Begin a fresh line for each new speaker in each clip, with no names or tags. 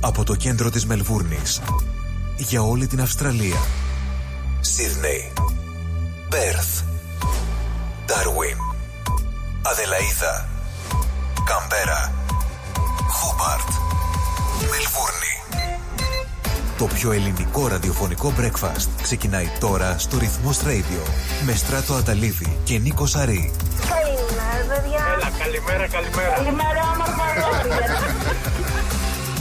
από το κέντρο της Μελβούρνης για όλη την Αυστραλία. Σίδνεϊ, Πέρθ, Ντάρουιν, Αδελαίδα, Καμπέρα, Χόμπαρτ, Μελβούρνη. Το πιο ελληνικό ραδιοφωνικό breakfast ξεκινάει τώρα στο Ρυθμός Radio με Στράτο Αταλίδη και Νίκο Σαρή.
Καλημέρα, παιδιά.
Έλα, καλημέρα, καλημέρα.
Καλημέρα, όμορφα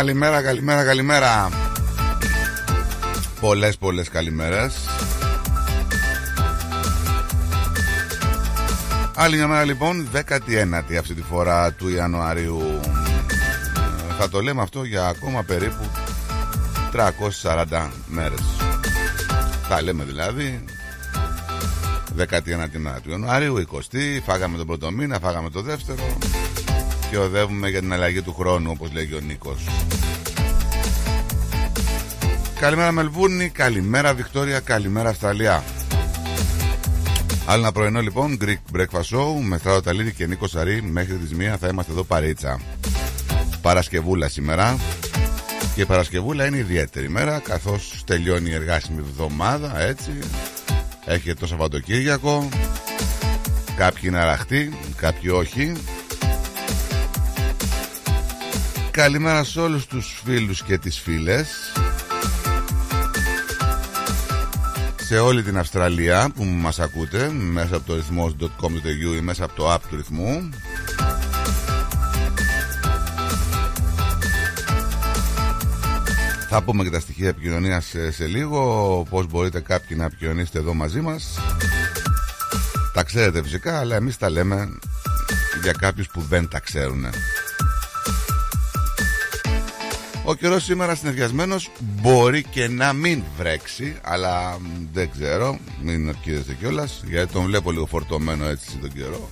Καλημέρα, καλημέρα, καλημέρα. Πολλές, πολλές καλημέρες. Άλλη μια μέρα λοιπόν, 19η αυτή τη φορά του Ιανουαρίου. Ε, Θα το λέμε αυτό για ακόμα περίπου 340 μέρες. Θα λέμε δηλαδή 19η μέρα του Ιανουαρίου, 20η, φάγαμε τον πρώτο μήνα, φάγαμε το δεύτερο και οδεύουμε για την αλλαγή του χρόνου όπως λέγει ο Νίκος. Καλημέρα Μελβούρνη, καλημέρα Βικτόρια, καλημέρα Αυστραλία Άλλο ένα πρωινό λοιπόν, Greek Breakfast Show με Στράτο Ταλίδη και Νίκο Σαρή. Μέχρι τις 1 θα είμαστε εδώ παρίτσα. Παρασκευούλα σήμερα. Και η Παρασκευούλα είναι ιδιαίτερη μέρα καθώς τελειώνει η εργάσιμη εβδομάδα έτσι. Έχει το Σαββατοκύριακο. Κάποιοι είναι αραχτοί, κάποιοι όχι Καλημέρα σε όλους τους φίλους και τις φίλες. Σε όλη την Αυστραλία που μας ακούτε Μέσα από το ρυθμός.com.au ή μέσα από το app του ρυθμού. Θα πούμε και τα στοιχεία επικοινωνίας σε, σε λίγο Πώς μπορείτε κάποιοι να επικοινωνήσετε εδώ μαζί μας. Τα ξέρετε φυσικά Αλλά εμείς τα λέμε για κάποιους που δεν τα ξέρουν ο καιρός σήμερα συνδυασμένο μπορεί και να μην βρέξει, αλλά δεν ξέρω. Μην αρκίζεστε κιόλας, γιατί τον βλέπω λίγο φορτωμένο έτσι τον καιρό.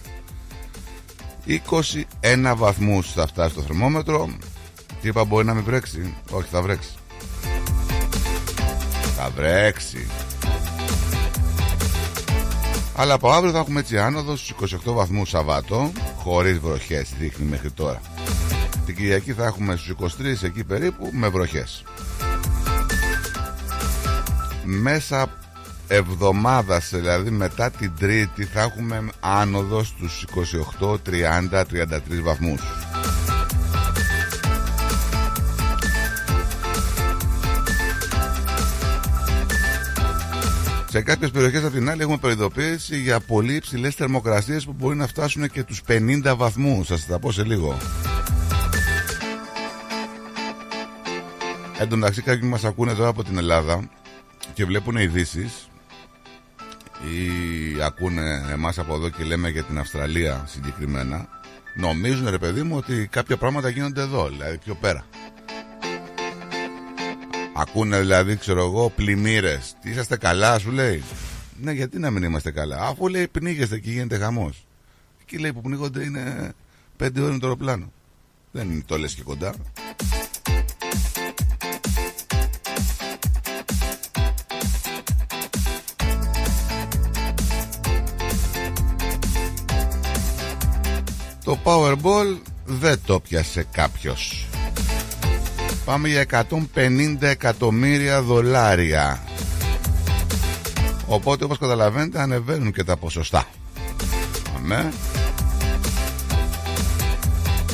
21 βαθμούς θα φτάσει το θερμόμετρο. Τι είπα, μπορεί να μην βρέξει; Όχι, θα βρέξει. Θα βρέξει. Αλλά από αύριο θα έχουμε έτσι άνοδος στους 28 βαθμούς Σαββάτο, χωρίς βροχές δείχνει μέχρι τώρα. Την Κυριακή θα έχουμε στους 23 εκεί περίπου με βροχές. Μέσα εβδομάδας δηλαδή μετά την Τρίτη θα έχουμε άνοδο στους 28, 30, 33 βαθμούς. Σε κάποιες περιοχές από την άλλη έχουμε προειδοποίηση για πολύ υψηλές θερμοκρασίες που μπορεί να φτάσουν και τους 50 βαθμούς. Σας τα πω σε λίγο. Εν τω μεταξύ κάποιοι μας ακούνε τώρα από την Ελλάδα και βλέπουν ειδήσεις ή ακούνε εμάς από εδώ και λέμε για την Αυστραλία συγκεκριμένα νομίζουν ρε παιδί μου ότι κάποια πράγματα γίνονται εδώ, δηλαδή πιο πέρα. Ακούνε δηλαδή, ξέρω εγώ, πλημμύρες. Τι είσαστε καλά, σου λέει. Ναι, γιατί να μην είμαστε καλά. Αφού λέει πνίγεστε και γίνεται χαμός. Εκεί λέει που πνίγονται είναι πέντε ώρες το αεροπλάνο. Δεν το λες και κοντά. Το Powerball δεν το πιασε κάποιος. Πάμε για 150 εκατομμύρια δολάρια. Οπότε όπως καταλαβαίνετε ανεβαίνουν και τα ποσοστά. Αμέ.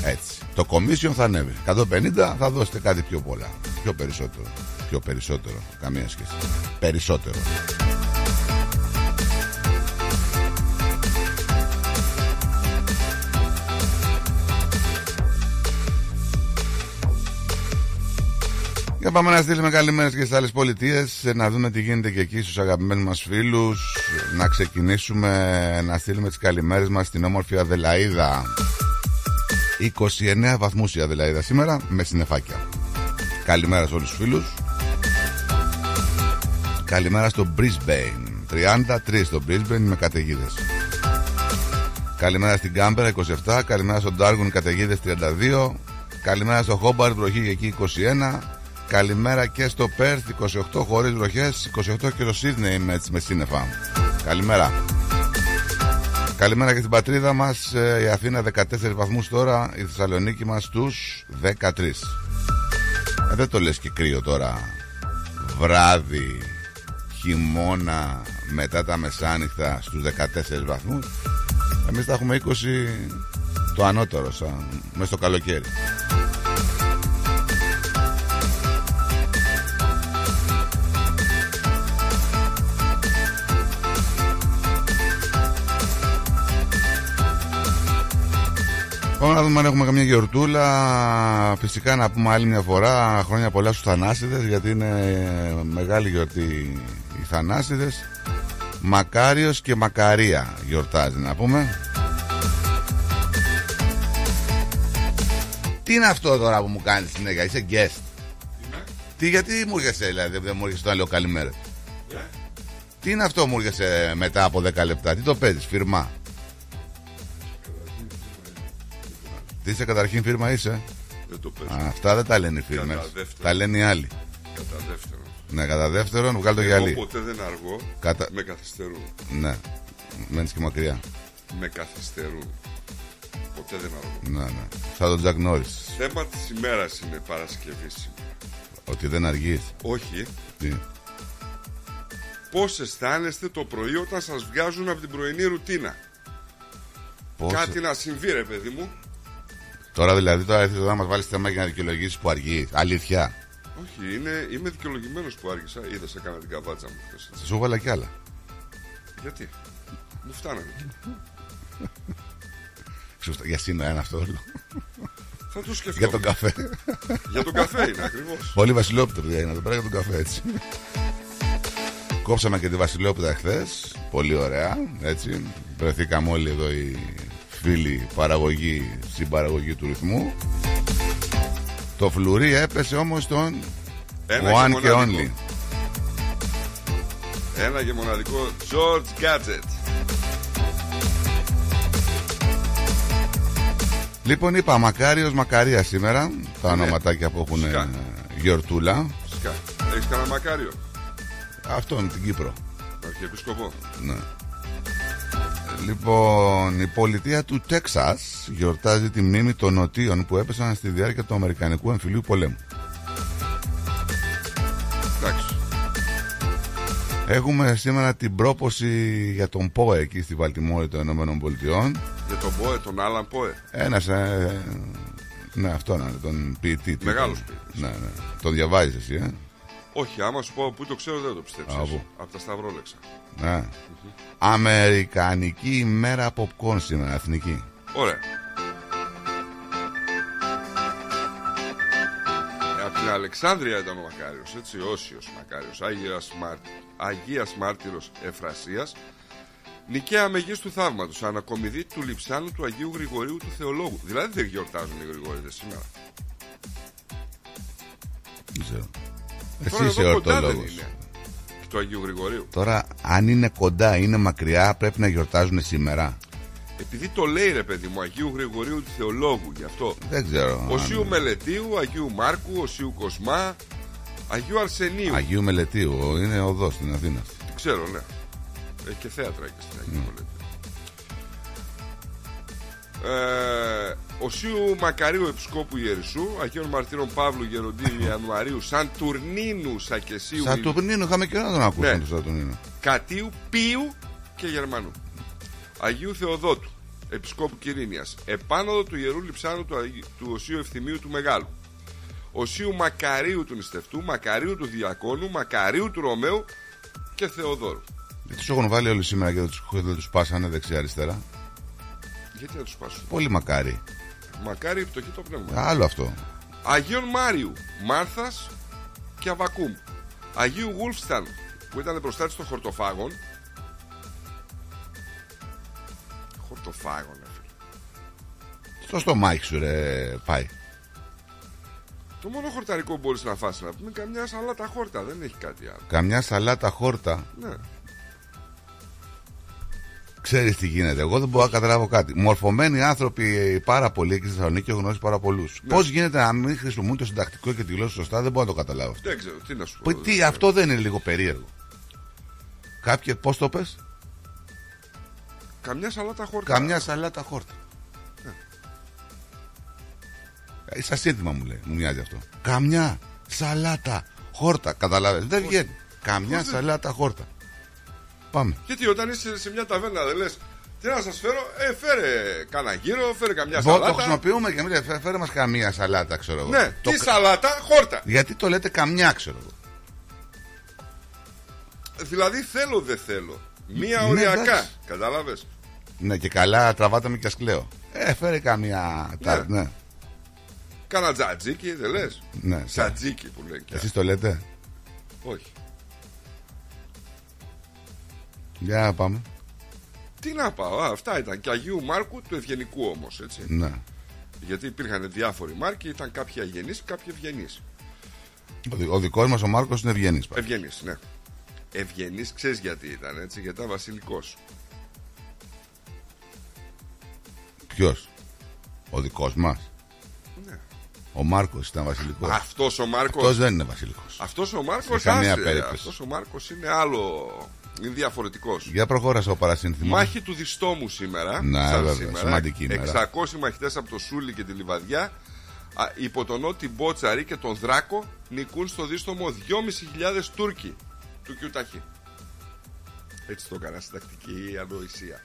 Έτσι. Το commission θα ανέβει. 150 θα δώσετε κάτι πιο πολλά. Πιο περισσότερο. Πιο περισσότερο. Καμία σχέση. Περισσότερο. Για πάμε να στείλουμε καλημέρε και στις άλλες πολιτείες, να δούμε τι γίνεται και εκεί στους αγαπημένους μας φίλους. Να ξεκινήσουμε να στείλουμε τις καλημέρες μας στην όμορφη Αδελαίδα. 29 βαθμούς η Αδελαίδα σήμερα με συνεφάκια. Καλημέρα σε όλους τους φίλους. Καλημέρα στο Brisbane. 33 στο Brisbane με καταιγίδες. Καλημέρα στην Κάμπερα 27. Καλημέρα στον Darwin καταιγίδες 32. Καλημέρα στο Hobart βροχή εκεί 21. Καλημέρα και στο Πέρθ 28 χωρίς βροχές, 28 και στο Σίδνεϊ με, με σύννεφα. Καλημέρα. Καλημέρα και στην πατρίδα μας. Η Αθήνα 14 βαθμούς τώρα, η Θεσσαλονίκη μας στου 13. Ε, δεν το λες και κρύο τώρα. Βράδυ, χειμώνα, μετά τα μεσάνυχτα στους 14 βαθμούς. Εμείς θα έχουμε 20 το ανώτερο, σαν, μέσα στο καλοκαίρι. Πάμε να δούμε αν έχουμε καμιά γιορτούλα. Φυσικά να πούμε άλλη μια φορά χρόνια πολλά στους Θανάσιδες γιατί είναι μεγάλη γιορτή οι Θανάσιδες. Μακάριος και Μακαρία γιορτάζει να πούμε. Τι είναι αυτό τώρα που μου κάνεις συνέχεια, είσαι guest; Τι, γιατί μου έρχεσαι, δηλαδή, δεν μου έρχεσαι να λέω καλημέρα. Τι είναι αυτό μου έρχεσαι μετά από 10 λεπτά, τι το παίζεις, φυρμά. Τι είσαι καταρχήν φίρμα είσαι.
Δεν το παίζω.
Α, αυτά δεν τα λένε οι φίρμες.
Κατά δεύτερον.
Τα λένε οι άλλοι.
Κατά δεύτερον.
Ναι, κατά δεύτερον, βγάλει το
Εγώ
γυαλί.
ποτέ δεν αργώ.
Κατά-
Με καθυστερούν.
Ναι. Μένεις και μακριά.
Με καθυστερούν. Ποτέ δεν αργώ.
Ναι, ναι. Σαν τον Τζακ Νόρις.
Θέμα της ημέρας είναι Παρασκευή σήμερα.
Ότι δεν αργείς.
Όχι.
Τι;
Πώς αισθάνεστε το πρωί όταν σας βγάζουν από την πρωινή ρουτίνα;
Πώς...
Κάτι να συμβεί, ρε παιδί μου.
Τώρα δηλαδή τώρα έρθει εδώ να μας βάλεις θέμα για να δικαιολογήσεις που αργεί. Αλήθεια.
Όχι, είναι, είμαι δικαιολογημένος που άργησα. Είδα σε κάνα την καβάτσα μου χθες, έτσι.
Σου βάλα κι άλλα.
Γιατί; Μου φτάνανε.
Σωστά, Για σήμερα είναι αυτό όλο.
Θα το σκεφτώ.
για τον καφέ.
Για τον καφέ είναι ακριβώς.
Πολύ Βασιλόπιτρο είναι εδώ πέρα για τον καφέ έτσι. Κόψαμε και τη Βασιλόπιτρα χθες. Πολύ ωραία. Έτσι. Βρεθήκαμε όλοι εδώ οι φίλοι παραγωγή, συμπαραγωγή του ρυθμού. Το φλουρί έπεσε όμως στον
Ένα
One
και
και
μοναδικό.
Only.
Ένα και μοναδικό George Gadget.
Λοιπόν είπα Μακάριος Μακαρία σήμερα Τα
Ναι.
ονοματάκια που έχουν
Φυσικά.
ε, γιορτούλα
Φυσικά. Έχεις κανένα μακάριο;
Αυτό είναι την Κύπρο
Αρχιεπισκοπό.
ναι. Λοιπόν, η πολιτεία του Τέξας γιορτάζει τη μνήμη των νοτίων που έπεσαν στη διάρκεια του Αμερικανικού εμφυλίου πολέμου.
Εντάξει.
Έχουμε σήμερα την πρόποση για τον ΠΟΕ εκεί στη Βαλτιμόρη των Ηνωμένων Πολιτειών.
Για τον Ποε, τον Άλαν Ποε.
Ένας, ε, ναι αυτό είναι, τον ποιητή. τι
Μεγάλος
ήταν.
ποιητής.
Ναι, ναι. Τον διαβάζεις εσύ, ε;
Όχι, άμα σου πω που το ξέρω δεν το πιστέψεις.
Α, πού;
Από τα Σταυρόλεξα.
Ναι. Αμερικανική ημέρα popcorn σήμερα, εθνική.
Ωραία. Ε, απ' την Στην Αλεξάνδρεια ήταν ο Μακάριος, έτσι, Όσιος Μακάριος, Αγίας, Μάρ... Αγίας Μάρτυρος Εφρασίας, Νικαία Μεγίστου Θαύματος, ανακομιδή του Λιψάνου του Αγίου Γρηγορίου του Θεολόγου. Δηλαδή δεν γιορτάζουν οι Γρηγορίδες σήμερα.
Δεν ξέρω.
Τώρα
Εσύ είσαι
εδώ κοντά δεν
ορτολόγος.
Είναι. Του Αγίου Γρηγορίου.
Τώρα, αν είναι κοντά, είναι μακριά, πρέπει να γιορτάζουν σήμερα.
Επειδή το λέει ρε παιδί μου, Αγίου Γρηγορίου του Θεολόγου, γι' αυτό.
Δεν ξέρω.
Οσίου
αν-
Μελετίου, Αγίου Μάρκου, Οσίου Κοσμά, Αγίου Αρσενίου.
Αγίου Μελετίου, είναι οδός στην Αθήνας. αυτή.
Τι ξέρω, ναι. Έχει και θέατρα και στην Αγίου Μελετίου. Ε, Οσίου Μακαρίου Επισκόπου Ιερισσού, Αγίων Μαρτύρων Παύλου Γεροντίου Ιανουαρίου, Σαντουρνίνου Σακεσίου,
Σαν του Νίνου, είχαμε και να τον ακούσουμε
Ναι.
το Σαν του Νίνου.
Κατίου, Πίου και Γερμανού. Αγίου Θεοδότου, Επισκόπου Κυρίνιας, επάνωδο του Ιερού Λιψάνου του, Αγίου- του Οσίου Ευθυμίου του Μεγάλου. Οσίου Μακαρίου του Νηστευτού, Μακαρίου του Διακόνου, Μακαρίου του Ρωμαίου και Θεοδόρου.
Γιατί τους έχουν βάλει όλοι σήμερα και δεν τους- δεν τους πάσανε δεξιά-αριστερά;
Γιατί να τους πάσουν;
Πολύ μακάρι.
Μακάρι η πτωχή το πνεύμα.
Άλλο αυτό.
Αγίων Μάριου, Μάρθας και Αβακούμ. Αγίου Γούλφσταν που ήταν προστάτης των χορτοφάγων. Χορτοφάγων, ρε φίλε.
Στο στομάχι σου, ρε, πάει.
Το μόνο χορταρικό που μπορείς να φας να πούμε καμιά σαλάτα χόρτα, δεν έχει κάτι άλλο.
Καμιά σαλάτα χόρτα.
Ναι.
Ξέρεις τι γίνεται. Εγώ δεν μπορώ να καταλάβω κάτι. Μορφωμένοι άνθρωποι ε, πάρα πολλοί εκεί στη Θεσσαλονίκη έχω γνωρίσει πάρα πολλούς.
Ναι.
Πώς γίνεται να μην χρησιμοποιούν το συντακτικό και τη γλώσσα σωστά, δεν μπορώ να το καταλάβω αυτό.
Δεν ξέρω, τι να σου πω.
Πω,
δεν
τι,
ξέρω.
αυτό δεν είναι λίγο περίεργο. Κάποιοι, πώς το πες;
Καμιά σαλάτα χόρτα.
Καμιά σαλάτα χόρτα. Ε, Σαν σύνθημα μου λέει, μου μοιάζει αυτό. Καμιά σαλάτα χόρτα. Καταλάβες, δεν βγαίνει. Καμιά
πώς δεν-
σαλάτα χόρτα. Πάμε.
Γιατί όταν είσαι σε μια ταβέρνα δεν λες τι να σας φέρω, ε φέρε κάνα γύρο, φέρε καμιά
Μπο, το
σαλάτα.
χρησιμοποιούμε και εμείς. Φέρε μας καμία σαλάτα, ξέρω εγώ.
Ναι,
Το
τι
κα-
σαλάτα, χόρτα.
Γιατί το λέτε καμιά, ξέρω εγώ.
Δηλαδή θέλω δεν θέλω. Μία
Ναι,
οριακά.
εντάξει.
Κατάλαβες.
Ναι, και καλά τραβάτε με και ασκλαίο. Ε, φέρε καμιά. τα- Ναι,
Κάνα τζατζίκι, δεν λες.
ναι.
Τζατζίκι που λένε και
Εσείς το λέτε;
Όχι.
Για να πάμε.
Τι να πάω, α, αυτά ήταν. Και Αγίου Μάρκου του Ευγενικού όμως, έτσι.
Ναι.
Γιατί υπήρχαν διάφοροι Μάρκοι, ήταν κάποιοι αγενείς, κάποιοι ευγενείς.
Ο, δι- ο δικός μας ο Μάρκος είναι ευγενής.
Ευγενεί, ναι. Ευγενεί, ξέρεις γιατί ήταν, έτσι, γιατί ήταν βασιλικός.
Ποιος; Ο δικός μας.
Ναι.
Ο Μάρκος ήταν βασιλικός.
Αυτός ο Μάρκο.
Αυτός δεν είναι βασιλικός.
Αυτός ο Μάρκος.
Σε καμία περίπτωση.
Αυτός ο Μάρκος είναι άλλο. Είναι διαφορετικός.
Για προχώρα στο παρασύνθημα.
Μάχη του Διστόμου σήμερα.
Ναι,
σαν
βέβαια,
σήμερα.
σημαντική ημέρα.
600 μαχητές από το Σούλι και τη Λιβαδιά α, υπό τον Νότι Μπότσαρη και τον Δράκο νικούν στο Δίστομο 2.500 Τούρκοι του Κιουταχή. Έτσι το έκανα στην τακτική ανοησία.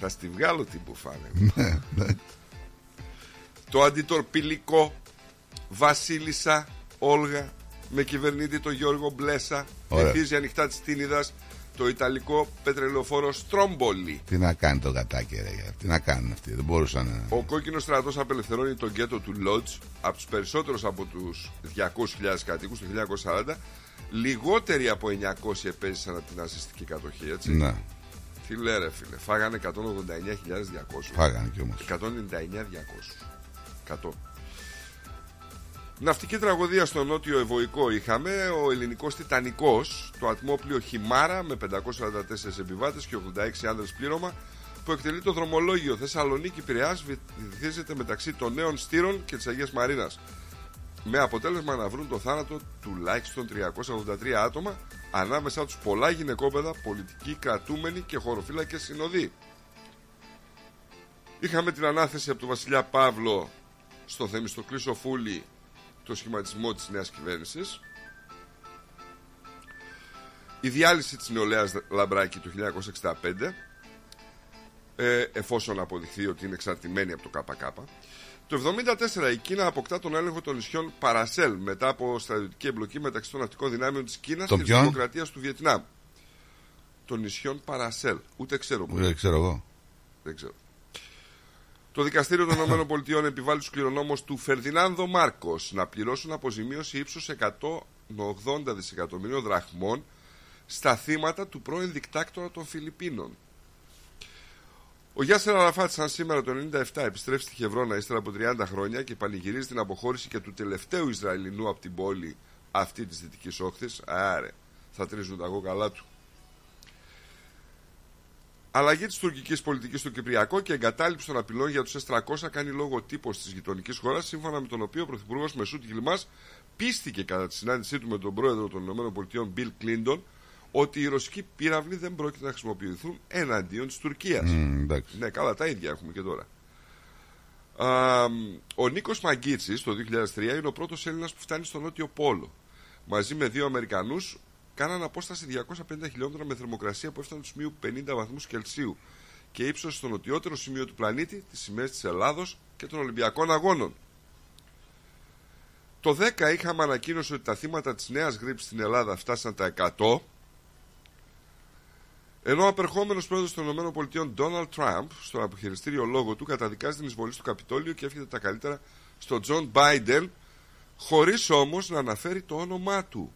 Θα στη βγάλω την που φάνε.
Ναι,
Το αντιτορπιλικό Βασίλισσα Όλγα με κυβερνήτη το Γιώργο Μπλέσα
Ωραία.
εθίζει ανοιχτά της Τίνιδας το ιταλικό πετρελοφόρο Στρόμπολι.
Τι να κάνει το γατάκι, ρε. Τι να κάνουν αυτοί. Δεν μπορούσαν να.
Ο κόκκινος στρατός απελευθερώνει τον γκέτο του Λότζ από τους περισσότερους από τους 200.000 κατοίκους το 1940 λιγότεροι από 900 επέζησαν από την ναζιστική κατοχή έτσι.
Ναι,
Τι λέει ρε φίλε, φάγανε 189.200
φάγανε κι όμως.
199.200. 100. Ναυτική τραγωδία στο νότιο Ευωικό είχαμε. Ο ελληνικός Τιτανικός, το ατμόπλιο Χιμάρα με 544 επιβάτες και 86 άνδρες πλήρωμα που εκτελεί το δρομολόγιο Θεσσαλονίκη Πειραιάς βυθίζεται μεταξύ των νέων στήρων και της Αγίας Μαρίνας με αποτέλεσμα να βρουν το θάνατο τουλάχιστον 383 άτομα ανάμεσά τους πολλά γυναικόπαιδα, πολιτικοί κρατούμενοι και χωροφύλακες συνοδοί. Είχαμε την ανάθεση από τον Βασιλιά Παύλο στο Θεμιστοκλή Σοφούλη το σχηματισμό της νέας κυβέρνησης. Η διάλυση της νεολαίας Λαμπράκη του 1965 ε, εφόσον αποδειχθεί ότι είναι εξαρτημένη από το ΚΚ. Το 1974 η Κίνα αποκτά τον έλεγχο των νησιών Παρασέλ μετά από στρατιωτική εμπλοκή μεταξύ των ναυτικών δυνάμεων της Κίνας
Των
και της
ποιον;
Δημοκρατίας του Βιετνάμ. Των νησιών Παρασέλ. Ούτε ξέρω που
Δεν ξέρω εγώ.
δεν ξέρω. Το δικαστήριο των ΗΠΑ επιβάλλει στους κληρονόμους του Φερδινάνδο Μάρκος να πληρώσουν αποζημίωση ύψους 180 δισεκατομμυρίων δραχμών στα θύματα του πρώην δικτάκτορα των Φιλιππίνων. Ο Γιάσερ Αραφάτ, σαν σήμερα το 1997, επιστρέφει στη Χευρώνα ύστερα από 30 χρόνια και πανηγυρίζει την αποχώρηση και του τελευταίου Ισραηλινού από την πόλη αυτή της Δυτικής Όχθης. Άρε, θα τρίζουν τα καλά του. Αλλαγή της τουρκικής πολιτικής στο Κυπριακό και εγκατάλειψη των απειλών για τους S300 κάνει λόγο τύπος της γειτονικής χώρας, σύμφωνα με τον οποίο ο Πρωθυπουργός Μεσούτ Γιλμά πίστηκε κατά τη συνάντησή του με τον πρόεδρο των ΗΠΑ, Bill Clinton, ότι οι ρωσικοί πύραυλοι δεν πρόκειται να χρησιμοποιηθούν εναντίον της Τουρκίας.
Μμ, εντάξει.
Ναι, καλά, τα ίδια έχουμε και τώρα. Α, ο Νίκος Μαγκίτσης το 2003 είναι ο πρώτος Έλληνας που φτάνει στο Νότιο Πόλο. Μαζί με δύο Αμερικανούς κάναν απόσταση 250 χιλιόμετρα με θερμοκρασία που έφτανε του σημείου 50 βαθμούς Κελσίου και ύψωσε στο νοτιότερο σημείο του πλανήτη τις σημαίες της Ελλάδος και των Ολυμπιακών Αγώνων. Το 10 είχαμε ανακοίνωση ότι τα θύματα της νέας γρίπης στην Ελλάδα φτάσαν τα 100 ενώ ο απερχόμενος πρόεδρος των ΗΠΑ, Ντόναλντ Τραμπ, στον αποχαιρετιστήριο λόγο του, καταδικάζει την εισβολή στο Καπιτόλιο και εύχεται τα καλύτερα στον Τζο Μπάιντεν, χωρίς όμως να αναφέρει το όνομά του.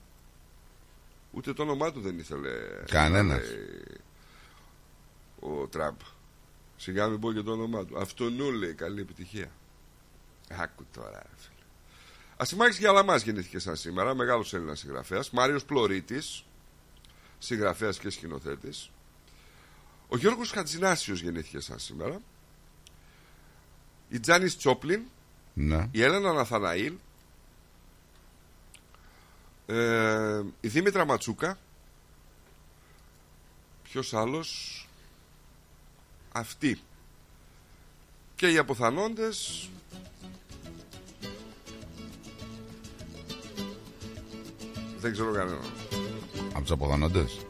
Ούτε το όνομά του δεν ήθελε.
Κανένας.
να λέει Ο Τραμπ. Σιγά μην πω και το όνομά του. Αυτουνού λέει καλή επιτυχία. Άκου τώρα, ρε φίλε. Ασημάκης Γιαλαμάς γεννήθηκε σαν σήμερα, μεγάλος Έλληνας συγγραφέας. Μάριος Πλωρίτης, συγγραφέας και σκηνοθέτης. Ο Γιώργος Χατζινάσιος γεννήθηκε σαν σήμερα. Η Τζάνις Τσόπλιν,
Ναι.
η Έλενα Ναθαναήλ, ε, η Δήμητρα Ματσούκα, ποιος άλλος, αυτή. Και οι αποθανόντες, δεν ξέρω κανέναν.
Από τους αποθανόντες;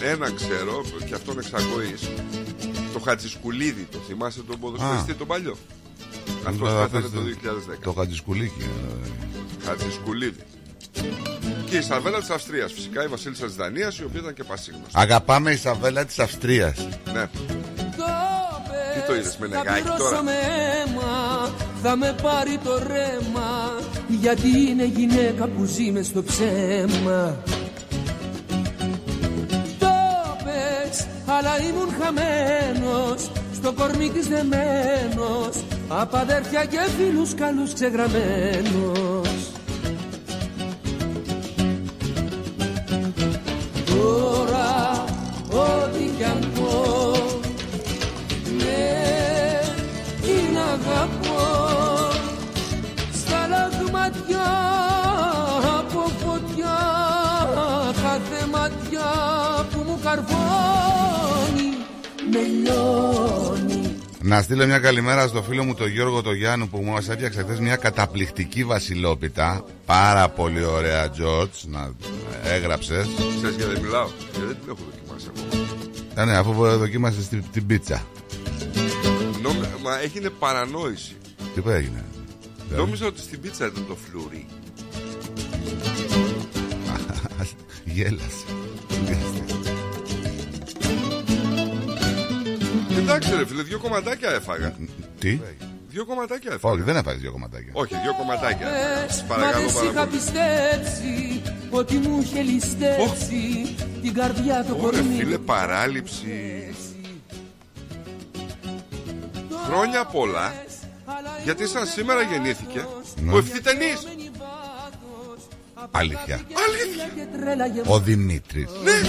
Ένα ξέρω, και αυτόν εξαγωγής, το Χατζισκουλίδη, το θυμάσαι τον ποδοσφαιριστή
Α.
τον παλιό; Αυτός πέθανε το 2010.
Το χατζισκουλίκι. Ε,
Χατζισκουλίδη. Και η Σαβέλα της Αυστρίας, φυσικά η Βασίλισσα της Δανίας, η οποία ήταν και πασίγνωστη.
Αγαπάμε η Σαβέλα της Αυστρίας.
Ναι.
Τι
το είδες με
Θα
νεγάκι τώρα;
πληρώσω με αίμα, θα με πάρει το ρέμα Γιατί είναι γυναίκα που ζει μες στο ψέμα Το πες, αλλά ήμουν χαμένος Στο κορμί της δεμένος Απ' αδέρφια και φίλους καλούς ξεγραμμένος Με λιώνει
Να στείλω μια καλημέρα στο φίλο μου τον Γιώργο το Γιάννου που μου έφτιαξε χθες μια καταπληκτική βασιλόπιτα. Πάρα πολύ ωραία, Τζορτζ. Να έγραψες.
Ξέρεις γιατί δεν μιλάω, γιατί δεν την έχω δοκιμάσει ακόμα.
Ε, ναι, αφού δοκίμασες την, την πίτσα.
Νόμι... Μα έγινε παρανόηση.
Τι που έγινε;
Νόμιζα ότι στην πίτσα ήταν το φλουρί.
Γέλασε.
Εντάξει, ρε φίλε, δύο κομματάκια έφαγα.
Τι;
Δύο κομματάκια έφαγα.
Όχι, δεν έφαγες δύο κομματάκια.
Όχι, δύο κομματάκια. έφαγα. Σας
Μα
Παρακαλώ
δεν σ' είχα
πάρα πολύ.
πιστέψει Ότι μου είχε ληστέψει Την καρδιά το
Ωραία,
κορμί
φίλε,
μου.
παράληψη. Χρόνια πολλά, γιατί σαν σήμερα γεννήθηκε
Ναι.
ο ευθυτενής.
Αλήθεια.
Αλήθεια.
Ο Δημήτρης.
Ναι,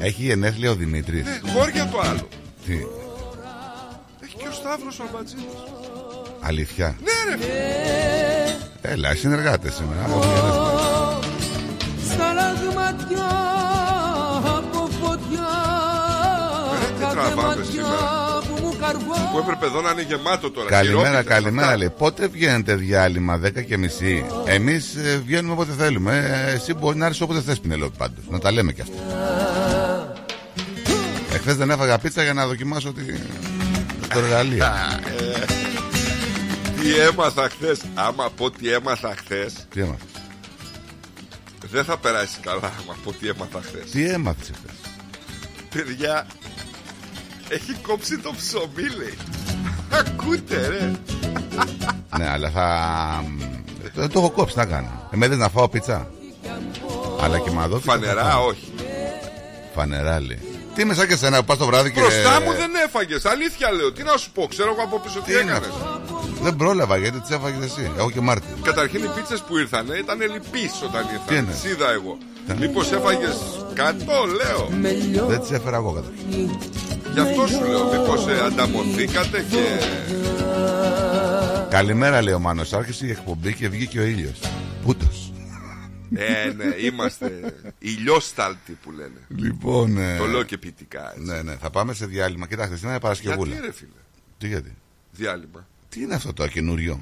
Έχει γενέθλια ο Δημήτρης.
ναι, γόρια το άλλο.
Τι;
Έχει και ο Σταύρος ο Αμπατζής.
Αλήθεια;
Ναι, ρε φίλε.
Έλα, συνεργάτες σήμερα.
Στα λαγματιά από φωτιά
Ε, τι
Κάθε
τραβάμε
ματιά
σήμερα.
που μου καρβώνει
Που έπρεπε εδώ να είναι γεμάτο τώρα.
Καλημέρα,
Χειρόπιτα,
καλημέρα
αυτά.
λέει. Πότε βγαίνετε διάλειμμα, 10 και μισή; Εμείς βγαίνουμε όποτε θέλουμε. Ε, εσύ μπορεί να έρθεις όποτε θες, Πινελόπη πάντως. Να τα λέμε κι αυτά. Εχθές δεν έφαγα πίτσα για να δοκιμάσω τη... το εργαλείο.
Τι έμαθα χθες. Άμα πω τι έμαθα χθες,
Τι έμαθες;
δεν θα περάσει καλά. Άμα πω τι έμαθα χθες.
Τι έμαθες χθες;
Παιδιά, Έχει κόψει το ψωμί, λέει. Ακούτε, ρε.
Ναι, αλλά θα. Το, το έχω κόψει, να κάνω. Εμένα να φάω πίτσα. Αλλά και μαδό.
Φανερά, όχι.
Φανερά λέει. Τι είμαι σαν και σένα που πας το βράδυ και.
Μπροστά μου δεν έφαγες. Αλήθεια λέω. Τι να σου πω, ξέρω εγώ από πίσω τι
είναι
έκανες.
Δεν πρόλαβα γιατί τις έφαγες εσύ. Εγώ και Μάρτιν.
Καταρχήν οι πίτσες που ήρθαν ήταν λυπεί όταν
Τι
ήρθαν.
είναι;
Τι είδα εγώ. Μήπως έφαγες κάτω, λέω.
Με λιώνει
Δεν τις έφερα εγώ καταρχήν.
Γι' αυτό σου λέω. Μήπως ανταμωθήκατε και.
Καλημέρα λέει ο Μάνος. Άρχισε η εκπομπή και βγήκε ο ήλιος. Πούτος.
Ε, ναι, είμαστε ηλιόσταλτοι που λένε.
Λοιπόν. ε,
Το λέω και ποιητικά. έτσι.
Ναι, ναι, θα πάμε σε διάλειμμα. Κοιτάξτε, σήμερα είναι Παρασκευούλα.
Γιατί ρε φίλε,
Τι γιατί;
διάλειμμα.
Τι είναι αυτό το καινούριο.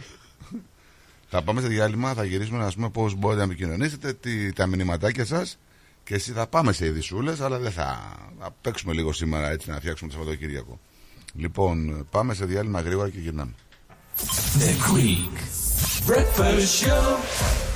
θα πάμε σε διάλειμμα, θα γυρίσουμε να πούμε πώς μπορείτε να επικοινωνήσετε, τι, τα μηνυματάκια σας και εσύ θα πάμε σε ειδισούλε, αλλά δεν θα, θα παίξουμε λίγο σήμερα έτσι να φτιάξουμε το Σαββατοκύριακο. Λοιπόν, πάμε σε διάλειμμα γρήγορα και γυρνάμε.
The Greek Breakfast Show.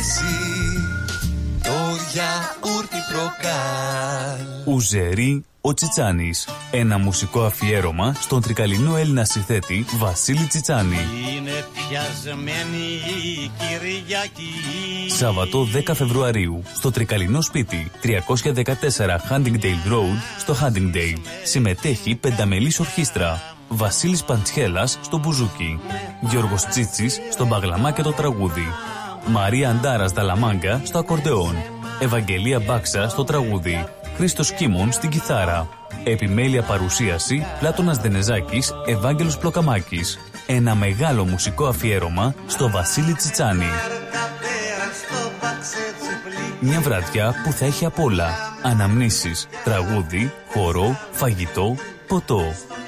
μ' αρέσει το γιαούρτι προκάλ
Ουζερί ο Τσιτσάνης. Ένα μουσικό αφιέρωμα στον τρικαλινό Έλληνα συνθέτη Βασίλη Τσιτσάνη.
Είναι πιασμένη η Κυριακή
Σάββατο 10 Φεβρουαρίου στο τρικαλινό σπίτι 314 Huntingdale Road στο Huntingdale. Συμμετέχει πενταμελής ορχήστρα. Βασίλης Παντσχέλας στο μπουζούκι. Γιώργος Τσίτσης στο μπαγλαμά και το τραγούδι. Μαρία Αντάρας Δαλαμάγκα στο ακορντεόν. Ευαγγελία Μπάξα στο τραγούδι. Χρήστος Κίμων στην κιθάρα. Επιμέλεια παρουσίαση Πλάτωνας Δενεζάκης, Ευάγγελος Πλοκαμάκης. Ένα μεγάλο μουσικό αφιέρωμα στο Βασίλη Τσιτσάνη. Μια βραδιά που θα έχει απ' όλα. Αναμνήσεις, τραγούδι, χορό, φαγητό, ποτό.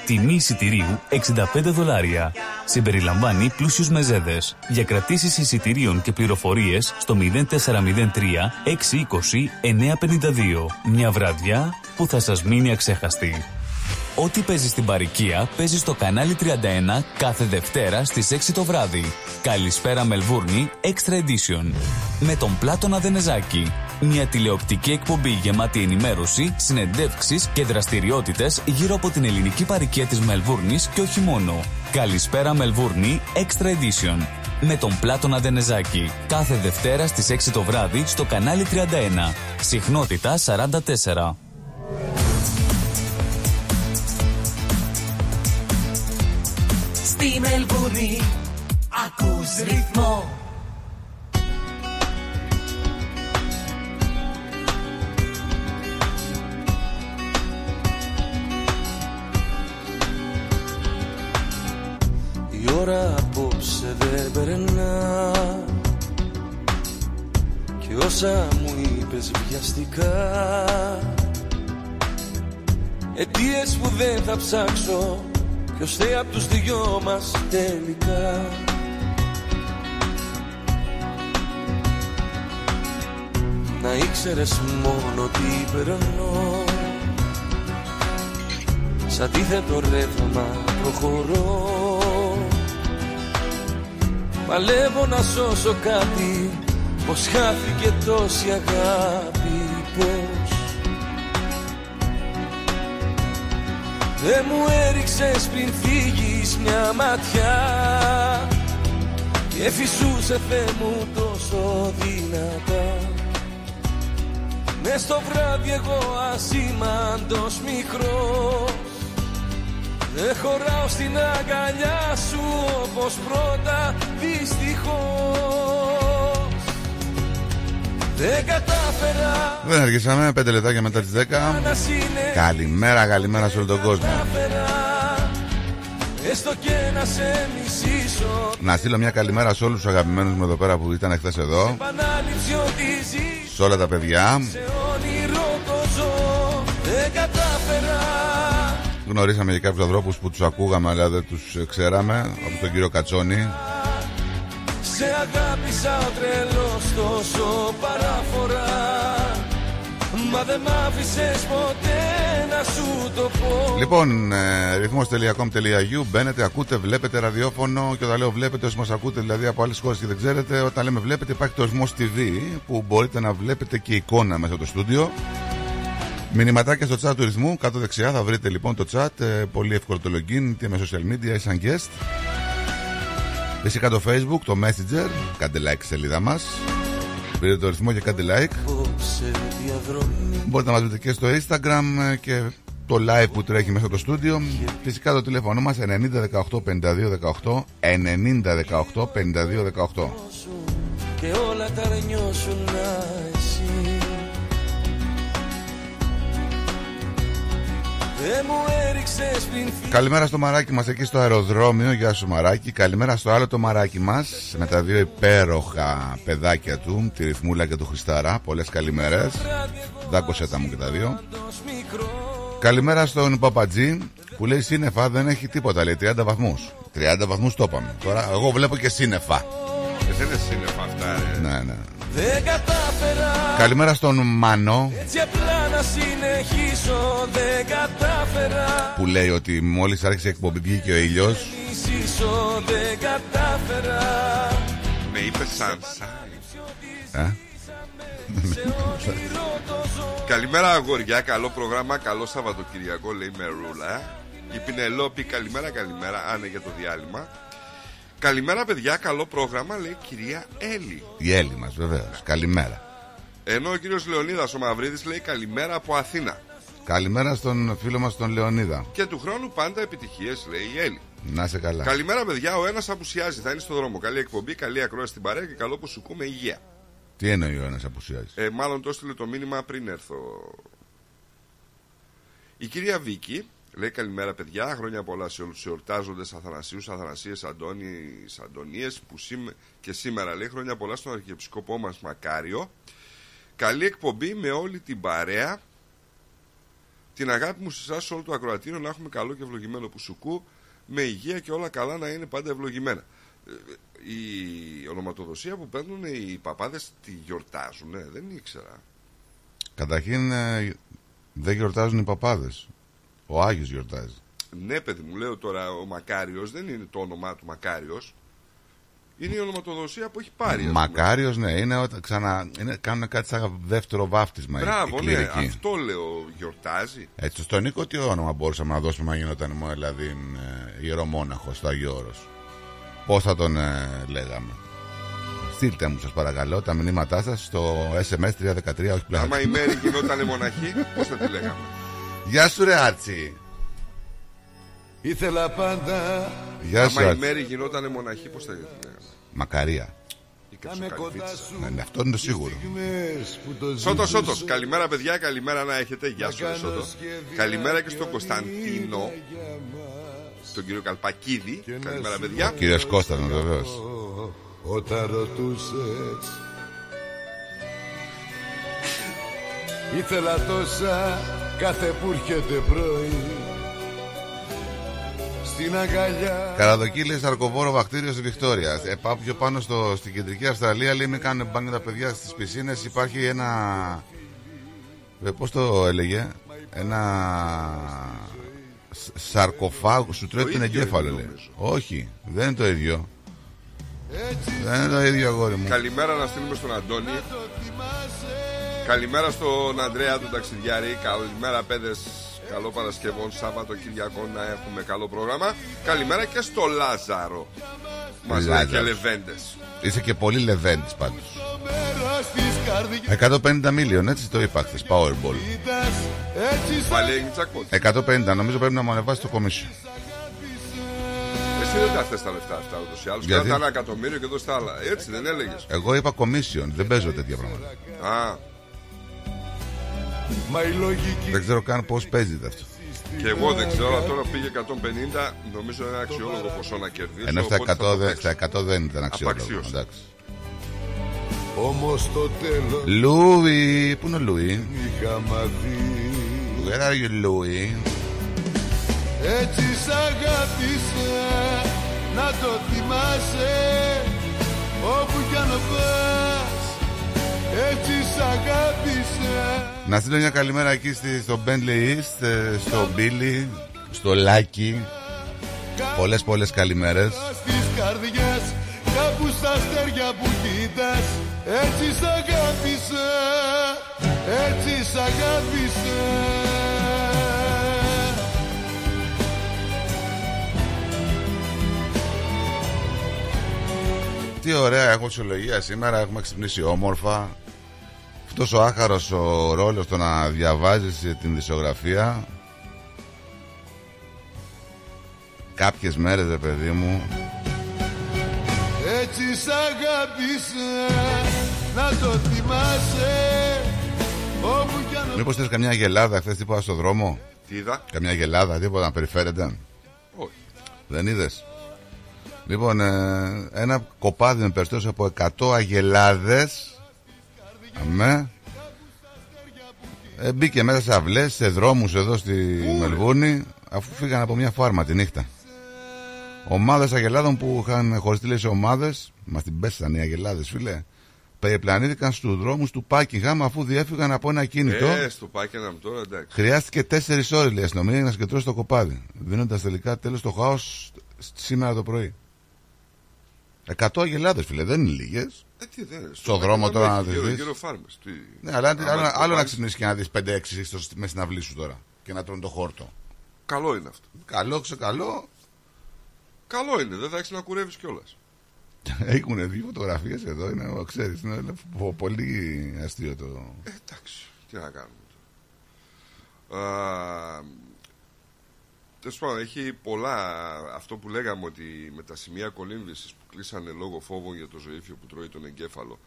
Τιμή εισιτηρίου 65 δολάρια. Συμπεριλαμβάνει πλούσιους μεζέδες. Για κρατήσεις εισιτηρίων και πληροφορίες στο 0403 620 952. Μια βραδιά που θα σας μείνει αξέχαστη. Ό,τι παίζεις στην παροικία παίζεις στο κανάλι 31 κάθε Δευτέρα στις 6 το βράδυ. Καλησπέρα Μελβούρνη Extra Edition. Με τον Πλάτωνα Δενεζάκη. Μια τηλεοπτική εκπομπή γεμάτη ενημέρωση, συνεντεύξεις και δραστηριότητες γύρω από την ελληνική παροικία της Μελβούρνης και όχι μόνο. Καλησπέρα Μελβούρνη Extra Edition. Με τον Πλάτωνα Δενεζάκη. Κάθε Δευτέρα στις 6 το βράδυ στο κανάλι 31. Συχνότητα 44.
Στη Μελβούνι ακούς ρυθμό
ώρα απόψε δεν περνά. Και όσα μου είπες βιαστικά. Αιτίες που δεν θα ψάξω. Ποιος θέλει απ' τους δυο μας τελικά. Να ήξερες μόνο τι περνώ. Σ' αντίθετο ρεύμα προχωρώ Παλεύω να σώσω κάτι Πως χάθηκε τόση αγάπη Πώς Δεν μου έριξες πριν φύγεις μια ματιά Και φυσούσε Θεέ μου τόσο δυνατά Μες στο βράδυ εγώ ασήμαντος μικρός. Δεν χωράω στην αγκαλιά σου όπως πρώτα δυστυχώς Δεν κατάφερα
Δεν αργήσαμε, 5 λεπτάκια μετά τις 10.
να συνεχίσω
Καλημέρα, καλημέρα σε όλο τον κόσμο.
Έστω και να σε μισήσω
Να στείλω μια καλημέρα σε όλους τους αγαπημένους μου εδώ πέρα που ήταν χθες εδώ.
Επανάληψη ότι ζεις
Σε όλα τα παιδιά.
σε όνειρο το ζω Δεν κατάφερα
Γνωρίσαμε και κάποιους ανθρώπους που τους ακούγαμε αλλά δεν τους ξέραμε. Όπω τον κύριο Κατσόνη.
Σε αγάπησα ο τρελός τόσο παράφορα Μα δεν μ' άφησες ποτέ να σου το πω
Λοιπόν, ε, ρυθμός.com.au μπαίνετε, ακούτε, βλέπετε ραδιόφωνο και όταν λέω βλέπετε όσοι μας ακούτε δηλαδή από άλλες χώρες και δεν ξέρετε όταν λέμε βλέπετε υπάρχει το ρυθμός TV που μπορείτε να βλέπετε και εικόνα μέσα από το στούντιο Μηνυματάκια στο chat του ρυθμού, κάτω δεξιά θα βρείτε λοιπόν το chat, ε, πολύ εύκολο το login, είτε με social media ή σαν guest. Φυσικά το facebook, το messenger, κάντε like στη σελίδα μας. Βρείτε το ρυθμό και κάντε like.
Απόψε διαδρομή.
Μπορείτε να μας βρείτε και στο Instagram ε, και το live που τρέχει μέσα στο στούντιο. Φυσικά το τηλέφωνο μας 9018 5218 9018 5218
Και όλα τα νιώσουν εσύ
Καλημέρα στο μαράκι μας εκεί στο αεροδρόμιο Γεια σου μαράκι Καλημέρα στο άλλο το μαράκι μας Με τα δύο υπέροχα παιδάκια του Τη Ρυθμούλα και του Χριστάρα Πολλές καλημέρες Δάκωσε τα μου και τα δύο Καλημέρα στον Παπατζή που λέει σύννεφα δεν έχει τίποτα, λέει 30 βαθμούς. 30 βαθμούς το είπαμε. Τώρα εγώ βλέπω και σύννεφα.
Ε, δεν είναι σύννεφα αυτά, ρε.
Ναι, ναι.
Δεν κατάφερα
Καλημέρα στον Μανώ
Έτσι απλά να συνεχίσω Δεν κατάφερα
που λέει ότι μόλις άρχισε η εκπομπή βγήκε ο ήλιος.
Μισήσω δεν κατάφερα
Με είπε σαν σαν.
Ε;
Καλημέρα αγόρια, καλό πρόγραμμα, καλό Σαββατοκυριακό λέει η Μερούλα. Η Πινελόπη, καλημέρα, καλημέρα, άνε για το διάλειμμα. Καλημέρα παιδιά, καλό πρόγραμμα λέει η κυρία Έλλη.
Η Έλλη μας, βεβαίως. Καλημέρα.
Ενώ ο κύριος Λεωνίδας ο Μαυρίδης λέει καλημέρα από Αθήνα.
Καλημέρα στον φίλο μας τον Λεωνίδα.
Και του χρόνου πάντα επιτυχίες λέει η Έλλη.
Να σε καλά.
Καλημέρα παιδιά, ο ένας απουσιάζει, θα είναι στο δρόμο. Καλή εκπομπή, καλή ακρόαση στην παρέα και καλό που σου κούμε υγεία.
Τι εννοεί ο ένας απουσιάζει;
Ε, μάλλον το έστειλε το μήνυμα πριν έρθω. Η κυρία Βίκη λέει καλημέρα παιδιά, χρόνια πολλά σε όλους τους εορτάζοντες Αθανασίους, Αθανασίες, Αντώνης, Αντωνίες που σήμε- και σήμερα λέει χρόνια πολλά στον Αρχιεπισκοπό μας Μακάριο. Καλή εκπομπή με όλη την παρέα. Την αγάπη μου σε εσάς, σε όλο το ακροατήριο να έχουμε καλό και ευλογημένο πουσουκού με υγεία και όλα καλά να είναι πάντα ευλογημένα. Ε, Η ονοματοδοσία που παίρνουν οι παπάδες τη γιορτάζουν, δεν ήξερα.
Καταρχήν ε, δεν γιορτάζουν οι παπάδες. Ο Άγιος γιορτάζει.
Ναι, παιδί μου, λέω τώρα ο Μακάριος δεν είναι το όνομά του Μακάριος. Είναι η ονοματοδοσία που έχει πάρει. ας πούμε.
Μακάριος, ναι, είναι όταν ξανα. Είναι, κάνουν κάτι σαν δεύτερο βάφτισμα. οι-
Μπράβο,
οι
ναι,
κληρικοί.
αυτό λέω, γιορτάζει.
Έτσι, στον Νίκο τι όνομα μπορούσαμε να δώσουμε να γινόταν μου, δηλαδή ε, ιερομόναχος στο Αγίο Όρος; Πώς θα τον ε, λέγαμε; Στείλτε μου σας παρακαλώ τα μηνύματά σας στο SMS 313 όχι πλέον.
Άμα η Μέρη γινόταν μοναχή, πώς θα τη λέγαμε;
Γεια σου ρε Άρτσι.
Ήθελα πάντα
Γεια σου
Άμα η
Άρτσι.
Μέρη γινόταν μοναχή, πώς θα τη λέγαμε.
Μακαρία.
Η Καψοκαλυφίτσα.
Ναι, ναι, αυτό είναι το σίγουρο.
Σώτο, Σώτο, καλημέρα παιδιά, καλημέρα να έχετε. Γεια σου, ρε Σώτο. Καλημέρα και στον Κωνσταντίνο, τον κύριο Καλπακίδη. Καλημέρα, παιδιά.
Κύριος Κώστας μου βεβαίως.
Όταν ρωτούσες Ήθελα τόσα κάθε που έρχεται πρωί Στην αγκαλιά
Καραδοκίλη Σαρκοβόρο βακτήριος στη Βικτόρια. Ε, πάω πιο πάνω στο, στην κεντρική Αυστραλία. Λέει μην κάνουν μπάνιο τα παιδιά στις πισίνες. Υπάρχει ένα. Ε, Πώς το έλεγε, Ένα. σ- Σαρκοφάγο, σου τρώει
Το
τον
ίδιο
εγκέφαλο,
είναι,
λέει.
νομίζω.
Όχι, δεν είναι το ίδιο. Δεν είναι το ίδιο, αγόρι μου.
Καλημέρα να στείλουμε στον Αντώνη. Καλημέρα στον Ανδρέα του ταξιδιάρη. Καλημέρα, παιδες. Καλό Παρασκευόν, Σάββατο, Κυριακό να έχουμε καλό πρόγραμμα. Καλημέρα και στο Λάζαρο. Μας λέει και
Λάζαρος.
Λεβέντες.
Είσαι και πολύ λεβέντης πάντως.
Μέρος της καρδιάς
150 million, έτσι το είπα χθες. Powerball.
κοίτας, Έτσι σ'
Πάλι έγινε jackpot.
150, νομίζω πρέπει να μου ανεβάσει το commission.
Εσύ δεν τα θες τα λεφτά αυτά ούτως ή άλλως.
Γιατί;
Κράτα ένα εκατομμύριο και δώσ' τα άλλα. Έτσι δεν έλεγες.
Εγώ είπα commission, δεν παίζω τέτοια πράγματα.
Α,
Μα η λογική
Δεν ξέρω καν πώς παίζεται αυτό.
και εγώ δεν ξέρω, αλλά τώρα πήγε 150. Νομίζω είναι ένα αξιόλογο ποσό να κερδίσω.
Ενώ στα
οπότε θα
100,
το
δεν-
παίξω.
στα 100 δεν ήταν αξιόλογο.
Απαξίωσε.
Εντάξει.
Όμως το τέλος
Λούι, πού είναι ο Λούι;
είχα μαθεί
Where are you, Λούι;
Έτσι σ' αγάπησα Να το θυμάσαι Όπου κι αν πας Έτσι σ' αγάπησα
Να στείλω μια καλημέρα εκεί στη- στο Bentley East, ε, στο Billy, στο Λάκι. Πολλές πολλές καλημέρες.
Της καρδιάς Κάπου στα αστέρια που κοίτας Έτσι σ' αγάπησα Έτσι σ' αγάπησα
Τι ωραία έχω συλλογία σήμερα, έχουμε ξυπνήσει όμορφα. Αυτός ο άχαρος ο ρόλος το να διαβάζεις ε, την δισογραφία. Κάποιες μέρες, ρε παιδί μου,
Έτσι σ' αγάπησα Να το θυμάσαι Όπου κι αν
Μήπως θες καμιά γελάδα χθες τίποτα στο δρόμο;
Τι είδα;
Καμιά γελάδα, τίποτα να περιφέρεται;
Όχι.
Δεν είδες; Λοιπόν, ε, ένα κοπάδι με περισσότερες από 100 αγελάδες Αμέ ε, Μπήκε μέσα σε αυλές, σε δρόμους εδώ στη Μελβούρνη Αφού φύγαν από μια φάρμα τη νύχτα Ομάδες αγελάδων που είχαν χωριστεί λέει, σε ομάδες Μας την πέσανε οι αγελάδες φίλε Περιπλανήθηκαν στους δρόμους του Πάκιγχαμ αφού διέφυγαν από ένα κίνητο
Ε, στο Πάκεναμ τώρα εντάξει.
Χρειάστηκε 4 ώρες λέει η αστυνομία για να συγκεντρώσει το κοπάδι. Δίνοντας τελικά τέλος στο χάος σήμερα το πρωί. 100 αγελάδες, φίλε, δεν είναι λίγες.
Ε, τι δεν είναι.
Στο δρόμο
Πάκεναμ
τώρα να
έχει
τις
γύρω-
δεις.
Γύρω φάρμες. Τι-
Ναι, αλλά
άμα
άλλο,
το
άλλο να
πάρεις.
ξυπνήσεις και να δεις 5-6 με στην αυλή σου τώρα και να τρώνε το χόρτο.
Καλό είναι αυτό.
Καλό, ξεκαλό.
Καλό είναι, δεν θα έχεις να κουρεύεις κιόλας.
Έχουν δύο φωτογραφίες εδώ, είναι, ξέρεις, είναι πο- πολύ αστείο το.
Ε, εντάξει, τι να κάνουμε τώρα. Τέλος πάντων, έχει πολλά. Αυτό που λέγαμε ότι με τα σημεία κολύμβησης που κλείσανε λόγω φόβων για το ζωήφιο που τρώει τον εγκέφαλο.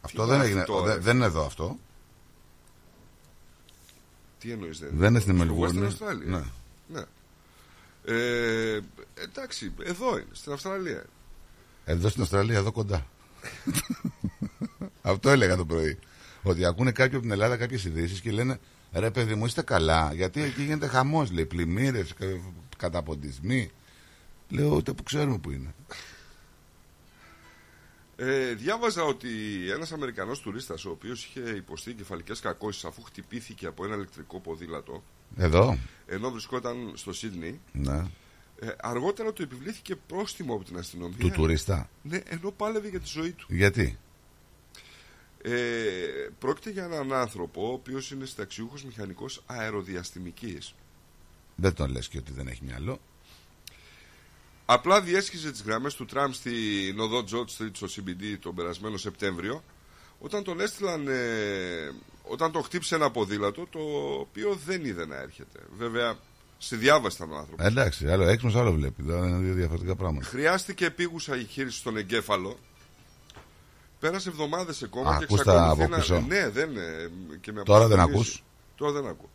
Αυτό
Τι
δεν
βάζει
έγινε.
τώρα,
δεν- δεν είναι εδώ αυτό.
Τι εννοείς, δεν,
Δεν είναι στην
στο
Μελβούρνη.
Western Australia.
Ναι.
ναι. Ε, εντάξει, εδώ είναι, στην Αυστραλία.
Εδώ στην Αυστραλία, εδώ κοντά. Αυτό έλεγα το πρωί. Ότι ακούνε κάποιοι από την Ελλάδα κάποιες ειδήσεις και λένε ρε παιδί μου είστε καλά. Γιατί εκεί γίνεται χαμός, λέει. Πλημμύρες, καταποντισμοί. Λέω ούτε που ξέρουμε που είναι.
Ε, διάβαζα ότι ένας Αμερικανός τουρίστας ο οποίος είχε υποστεί κεφαλικές κακώσεις αφού χτυπήθηκε από ένα ηλεκτρικό ποδήλατο
Εδώ.
ενώ βρισκόταν στο Σίδνεϊ
Ναι.
ε, αργότερα του επιβλήθηκε πρόστιμο από την αστυνομία
Του τουρίστα.
ναι, ενώ πάλευε για τη ζωή του
Γιατί;
ε, πρόκειται για έναν άνθρωπο ο οποίος είναι συνταξιούχος μηχανικός αεροδιαστημικής
Δεν τον λες και ότι δεν έχει μυαλό.
Απλά διέσχιζε τις γραμμές του τραμ στη οδό George Street στο CBD τον περασμένο Σεπτέμβριο όταν τον έστειλαν, ε, όταν τον χτύπησε ένα ποδήλατο το οποίο δεν είδε να έρχεται. Βέβαια, στη διάβαση ήταν ο άνθρωπος.
Εντάξει, άλλο έξυπνος, άλλο βλέπει. Δεν είναι δύο διαφορετικά πράγματα.
Χρειάστηκε επίγουσα εγχείρηση στον εγκέφαλο. Πέρασε εβδομάδες ακόμα
Α,
και
ακούς τα
εξακολουθεί
από
να.
πίσω.
Ναι, δεν. ε, Και με
Τώρα δεν
απασχολήσει.
ακούς;
Τώρα δεν ακούω.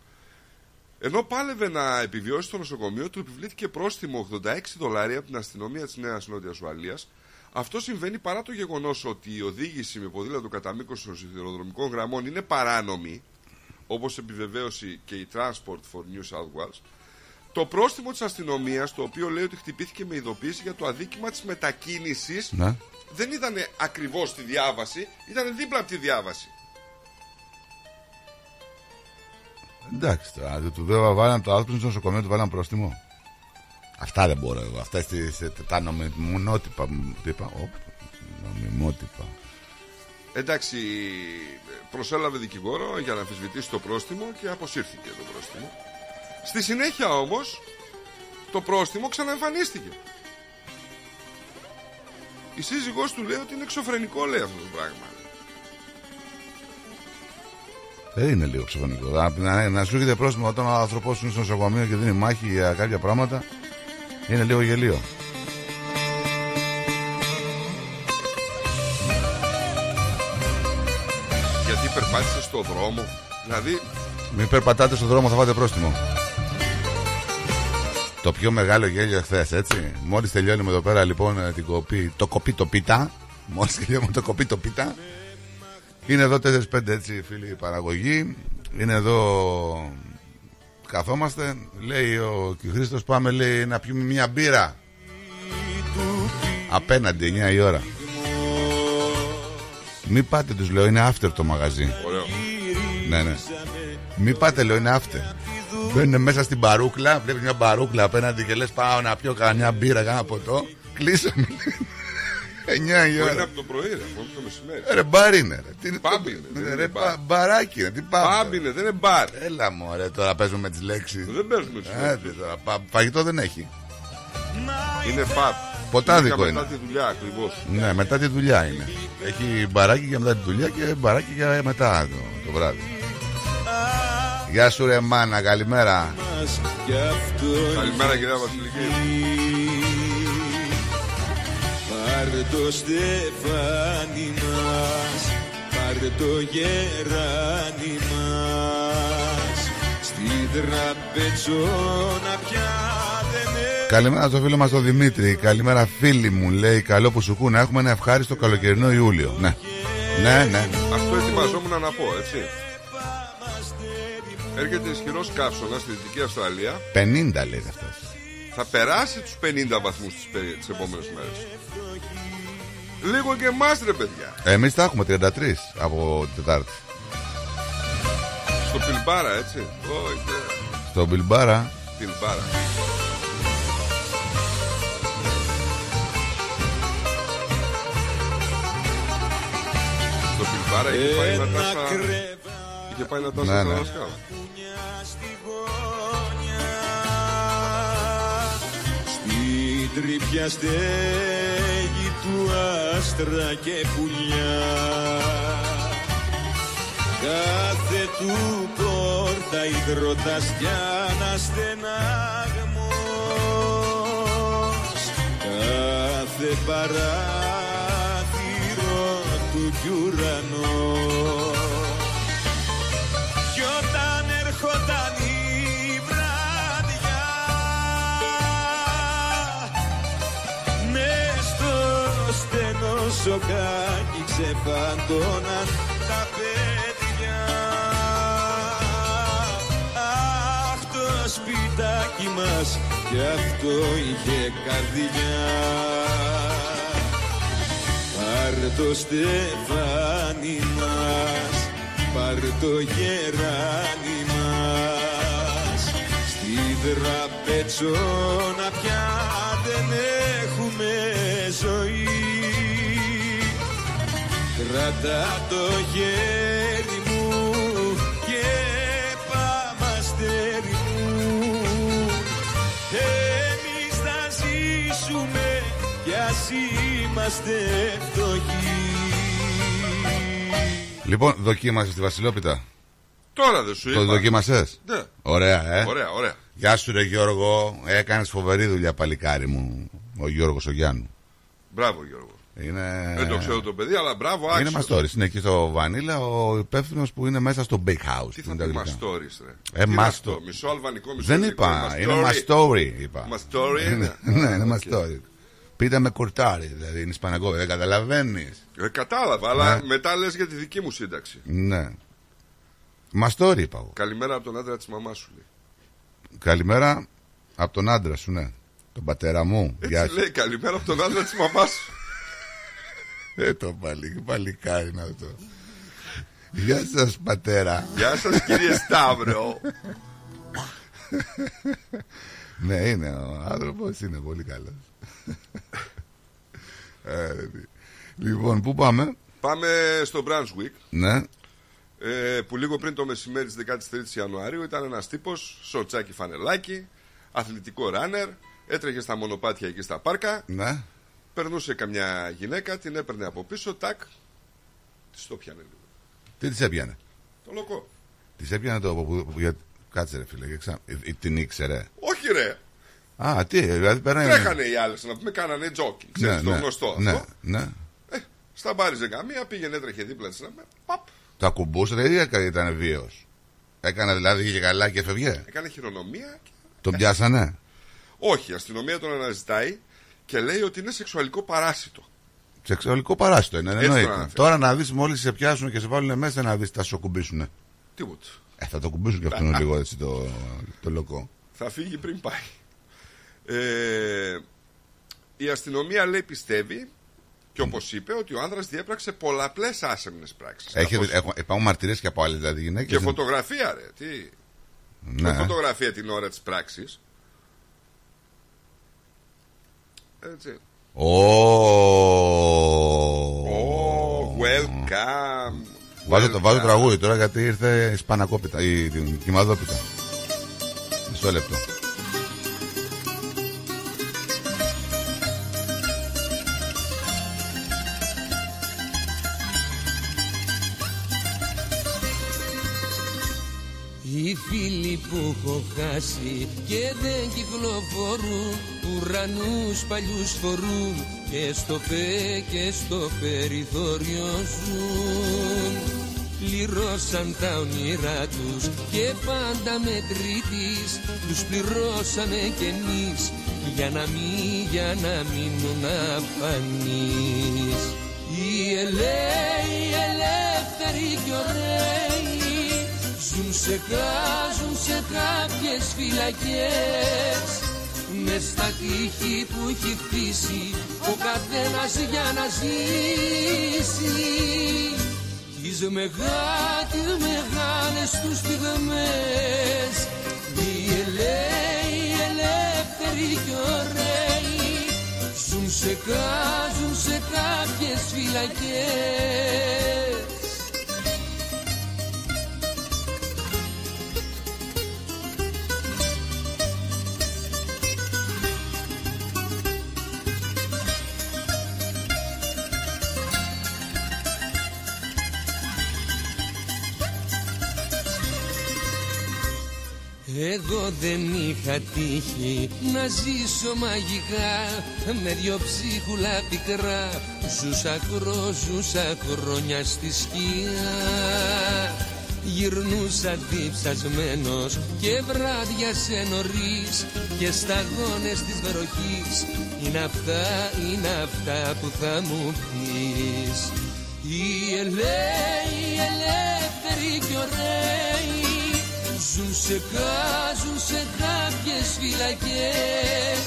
Ενώ πάλευε να επιβιώσει στο νοσοκομείο, του επιβλήθηκε πρόστιμο 86 δολάρια από την αστυνομία της Νέας Νότιας Ουαλίας. Αυτό συμβαίνει παρά το γεγονός ότι η οδήγηση με ποδήλατο κατά μήκος των σιδηροδρομικών γραμμών είναι παράνομη, όπως επιβεβαίωσε και η Transport for New South Wales. Το πρόστιμο της αστυνομίας, το οποίο λέει ότι χτυπήθηκε με ειδοποίηση για το αδίκημα της μετακίνησης,
Ναι.
δεν ήταν ακριβώς στη διάβαση, ήταν δίπλα από τη διάβαση.
Εντάξει τώρα, δεν του βέβαια βάλαν το άνθρωπο στο νοσοκομείο, του βάλαν πρόστιμο. Αυτά δεν μπορώ εγώ. Αυτά στη, σε, τα νομιμότυπα. μου- Τι είπα, οπ, νομιμότυπα.
Εντάξει, προσέλαβε δικηγόρο για να αμφισβητήσει το πρόστιμο και αποσύρθηκε το πρόστιμο. Στη συνέχεια όμως το πρόστιμο ξαναεμφανίστηκε. Η σύζυγός του λέει ότι είναι εξωφρενικό λέει αυτό το πράγμα.
Δεν είναι λίγο ξεφωνικό. Να, να, να σου έχετε πρόστιμο όταν ο άνθρωπό είναι στο νοσοκομείο και δίνει μάχη για κάποια πράγματα. Είναι λίγο γελίο.
Γιατί περπάτησε στο δρόμο. Δηλαδή
Μην περπατάτε στον δρόμο, θα φάτε πρόστιμο. Το πιο μεγάλο γέλιο χθες, έτσι. Μόλις τελειώνουμε εδώ πέρα λοιπόν ε, την κοπή, το κοπί το πίτα. Μόλις τελειώνουμε το κοπί το πίτα. Είναι εδώ 4-5 έτσι φίλοι παραγωγή. Είναι εδώ. Καθόμαστε. Λέει ο Χρήστο, πάμε λέει να πιούμε μια μπύρα. Απέναντι 9 η ώρα. Μην πάτε, τους λέω, είναι after το μαγαζί.
ωραίο.
Ναι, ναι. Μην πάτε, λέω, είναι after. Μπαίνουν μέσα στην μπαρούκλα, βλέπεις μια μπαρούκλα απέναντι και λες: Πάω να πιω κανένα μπύρα, κανένα ποτό. Κλείσε με. 9 η
Είναι
ώρα.
από το πρωί, ρε, από το μεσημέρι.
Ε, Ρε μπαρ είναι. Ρε. Τι είναι
Πάμπ
το-
είναι,
Ναι,
δεν
ρε,
είναι
μπα-
μπαρ.
Μπαράκι είναι. Τι πάμε.
Πάμπ είναι, δεν είναι μπαρ.
Έλα μου, ρε, τώρα παίζουμε με τις λέξεις.
Δεν παίζουμε τις λέξεις.
Φαγητό δεν έχει.
Είναι παπ.
Ποτάδικο
Μετά
είναι.
τη δουλειά ακριβώς.
Ναι, μετά τη δουλειά είναι. Έχει μπαράκι για μετά τη δουλειά και μπαράκι για μετά το, το βράδυ. Γεια σου ρε μάνα, καλημέρα.
Καλημέρα κυρία Βασιλική.
Πάρε το στεφάνι μας Πάρε το γεράνι μας Στη τραπεζόνα πια δεν
Καλημέρα στο φίλο μας τον Δημήτρη. Καλημέρα φίλοι μου. Λέει καλό που σου κούνα. Έχουμε ένα ευχάριστο καλοκαιρινό Ιούλιο. Ναι. Ναι, ναι.
Αυτό ετοιμαζόμουν να πω, έτσι. Έρχεται ισχυρός καύσωνας στη Δυτική Αυστραλία.
50 λέει αυτός.
Θα περάσει τους 50 βαθμούς τις επόμενες μέρες. Λίγο και εμάς, ρε παιδιά.
Εμείς τα έχουμε 33 από την Τετάρτη.
Στο Πιλμπάρα, έτσι. Όχι,
Στο Μπιλμπάρα.
Πιλμπάρα. Στο Πιλμπάρα είχε πάει να τάσα. Είχε πάει να τάσα
Ναι,
το
ναι.
δασκάλο.
Στην τρύπια στέγη του άστρα και πουλιά. Κάθε του πόρτα υδρότας κι αναστεναγμός Κάθε παράθυρο του κι ουρανός σοκάκι ξεφαντώναν τα παιδιά. Αχ το σπιτάκι μας κι αυτό είχε καρδιά. Πάρ' το στεφάνι μας, πάρ' το γεράνι μας. Στη δραπετσόνα πια δεν έχουμε ζωή Κρατά το χέρι μου και πάμε αστέρι μου Εμείς θα ζήσουμε κι ας είμαστε φτωχοί
Λοιπόν, δοκίμασες στη Βασιλόπιτα;
Τώρα δεν σου είπα.
Το δοκίμασες;
Ναι.
Ωραία, ε.
Ωραία, ωραία.
Γεια σου, ρε Γιώργο. Έκανες φοβερή δουλειά, παλικάρι μου. Ο Γιώργος ο Γιάννου.
Μπράβο Γιώργο.
Είναι.
Δεν το ξέρω το παιδί, αλλά μπράβο, άξιο.
Είναι μαστόρι. Είναι εκεί στο Βανίλα ο υπεύθυνος που είναι μέσα στο Bake House.
Τι
που
θα
είναι τα
πει
γλυκά.
μαστόρις ρε;
Ε,
Τι είναι
μάστο.
αυτό, Μισό αλβανικό, μισό
Δεν
ελληνικό,
είπα. Είναι μαστόρι, είπα.
Μαστόρι είναι.
Ναι, είναι μαστόρι. Πείτε με κουρτάρι, δηλαδή είναι Ισπανικό. Δεν καταλαβαίνεις.
Ε, κατάλαβα, αλλά
Ναι.
μετά λες για τη δική μου σύνταξη.
Ναι. Μαστόρι είπα εγώ.
Καλημέρα από τον άντρα της μαμάς σου λέει.
Καλημέρα από τον άντρα σου, ναι. Τον πατέρα μου. Γεια
Έτσι
σου.
λέει, καλημέρα από τον άντρα της μαμάς σου.
Ε, το παλι, παλικάρι είναι αυτό. Γεια σας πατέρα.
Γεια σας κύριε Σταύρο.
ναι, είναι ο άνθρωπος, είναι πολύ καλός. ε, ρε, τι. λοιπόν, πού πάμε;
Πάμε στο Brunswick.
Ναι.
ε, που λίγο πριν το μεσημέρι της 13η Ιανουαρίου ήταν ένας τύπος, σοτσάκι φανελάκι, αθλητικό ράνερ, έτρεχε στα μονοπάτια εκεί στα πάρκα.
Ναι.
Περνούσε καμιά γυναίκα, την έπαιρνε από πίσω, τάκ. Της το πιάνε λίγο.
Τι της έπιανε;
Το λοκό.
Της έπιανε το. που- που- για- Κάτσε ρε φίλε, για ξα- ε, ε, την ήξερε.
Όχι ρε.
Α, τι, δηλαδή πέρανε.
Τρέχανε οι άλλες να πούμε, κάνανε τζόκινγκ. Ξέρεις το γνωστό
ναι,
αυτό.
ναι.
Στα μπάριζε καμία, πήγαινε, έτρεχε δίπλα της. Παπ.
Το ακουμπούσε ή έκα- ήταν βίαιος. Έκανε δηλαδή είχε καλά και έφευγε.
Έκανε χειρονομία. και-
Τον πιάσανε;
Όχι, η αστυνομία τον αναζητάει και λέει ότι είναι σεξουαλικό παράσιτο.
Σεξουαλικό παράστο είναι,
Έτσι
εννοείται.
το αναφέρει.
Τώρα να δεις μόλις σε πιάσουν και σε βάλουν μέσα να δεις θα σου κουμπίσουν.
Τίποτα.
Ε, θα το κουμπίσουν και αυτόν λίγο έτσι το, το λοκό.
Θα φύγει πριν πάει. Ε, η αστυνομία λέει πιστεύει και όπως είπε ότι ο άνδρας διέπραξε πολλαπλές άσεμνες πράξεις.
Έχει, έχω, υπάρχουν μαρτυρίες και από άλλες δηλαδή γυναίκες.
Και φωτογραφία, ρε. Τι;
Ναι.
Με φωτογραφία την ώρα της πράξης. Έτσι.
Ω.
Oh, welcome.
Βάζω, το, βάζω
welcome.
τραγούδι τώρα γιατί ήρθε η σπανακόπιτα ή την κυμαδόπιτα. Μισό λεπτό.
Φίλοι που έχω χάσει και δεν κυκλοφορούν Ουρανούς παλιούς φορούν και στο πέ και στο περιθώριο ζουν. Πληρώσαν τα όνειρά τους και πάντα μετρήτης Τους πληρώσαμε κι εμείς για να μην, για να μείνουν αφανείς. Οι ελέοι, οι ελεύθεροι κι ωραίοι Ζουν σε κάζουν σε κάποιες φυλακές. Μες στα τείχη που έχει χτίσει ο καθένας για να ζήσει. Τις μεγά, τις μεγάλες τους στιγμές οι ελέοι, οι ελεύθεροι κι ωραίοι. Ζουν σε κάζουν σε κάποιες φυλακές Εγώ δεν είχα τύχει να ζήσω μαγικά με δυο ψίχουλα πικρά. Ζούσα κρό, ζούσα χρόνια στη σκιά. Γυρνούσα διψασμένος και βράδια σε νωρίς και σταγόνες της βροχής. Είναι αυτά, είναι αυτά που θα μου πεις. Οι ελέοι, οι ελεύθεροι κι ωραίοι Ζουν σε κάζουν σε κάποιες φυλακές.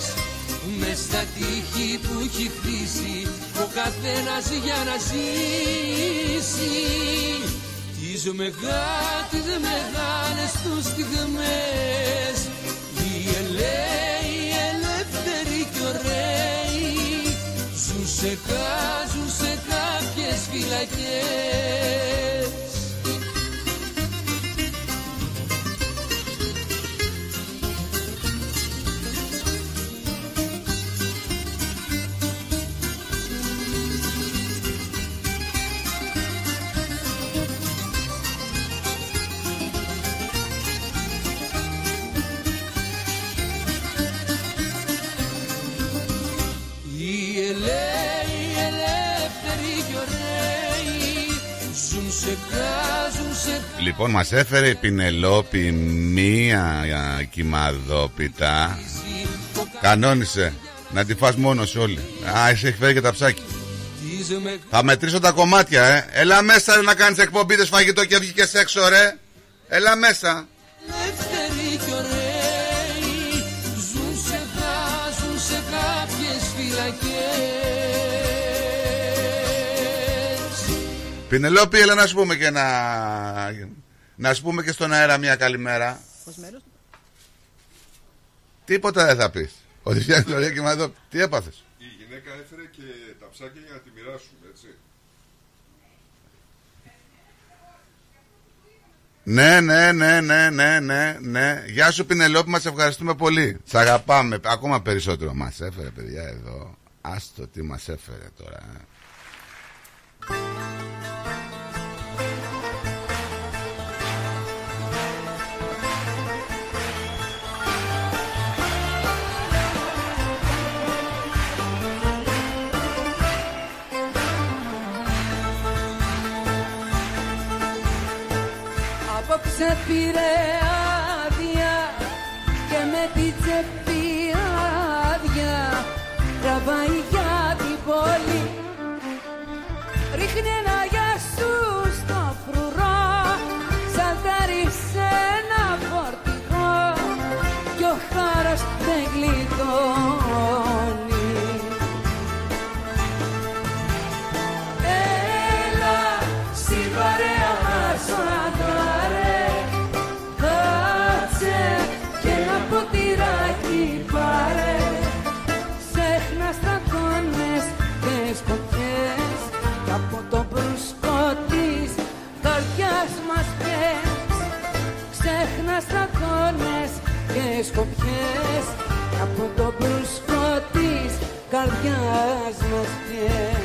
Μες στα τείχη που έχει χτίσει ο καθένας για να ζήσει. Τις μεγά, τις μεγάλες τους στιγμές. Οι ελέοι, οι ελεύθεροι κι ωραίοι ζουν σε κάζουν σε κάποιες φυλακές
Λοιπόν, μας έφερε η Πινελόπη μία κυμαδόπιτα. Κανόνισε να τη φας μόνος όλοι. Α, εσύ έχεις φέρει και τα ψάκια.
τις μεγά
Θα μετρήσω τα κομμάτια, ε. Έλα μέσα ρε, να κάνεις εκπομπή δες φαγητό και βγήκες έξω, ρε. Έλα μέσα. Πινελόπη, έλα να σου πούμε και να... Να σου πούμε και στον αέρα μια καλημέρα.
Ως μέρος του.
Τίποτα δεν θα πεις. Ότι φτιάχνει ωραία κυμαδόπιτα. Τι έπαθες.
Η γυναίκα έφερε και τα ψάκια για να τη μοιράσουμε, έτσι.
Ναι, ναι, ναι, ναι, ναι, ναι, ναι. Γεια σου Πινελόπη, μας ευχαριστούμε πολύ. Σ' αγαπάμε ακόμα περισσότερο. Μας έφερε παιδιά εδώ. Άστο τι μας έφερε τώρα. Ε.
Απόψε πήρε και σκοπιές Κι από το μπρουσκό της καρδιάς μας πιες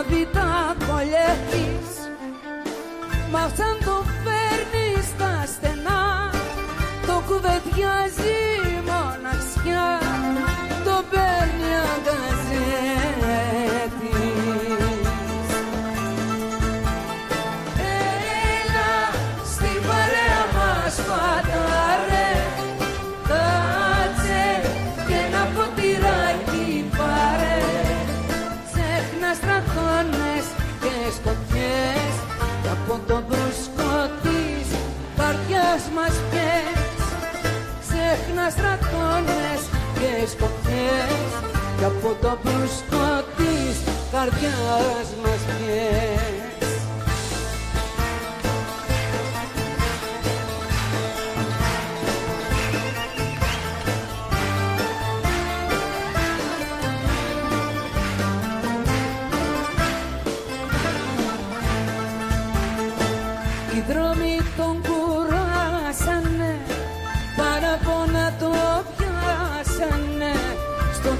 Ανάβει τα κολλιά της, μα σαν το φέρνει στα στενά. Το κουβεντιάζει μοναξιά, το παίρνει αγκαζέτης καρδιάς μας πιες Ξέχνα στρατώνες και σκοτιές Κι από το μπρουσκό της καρδιάς μας πιες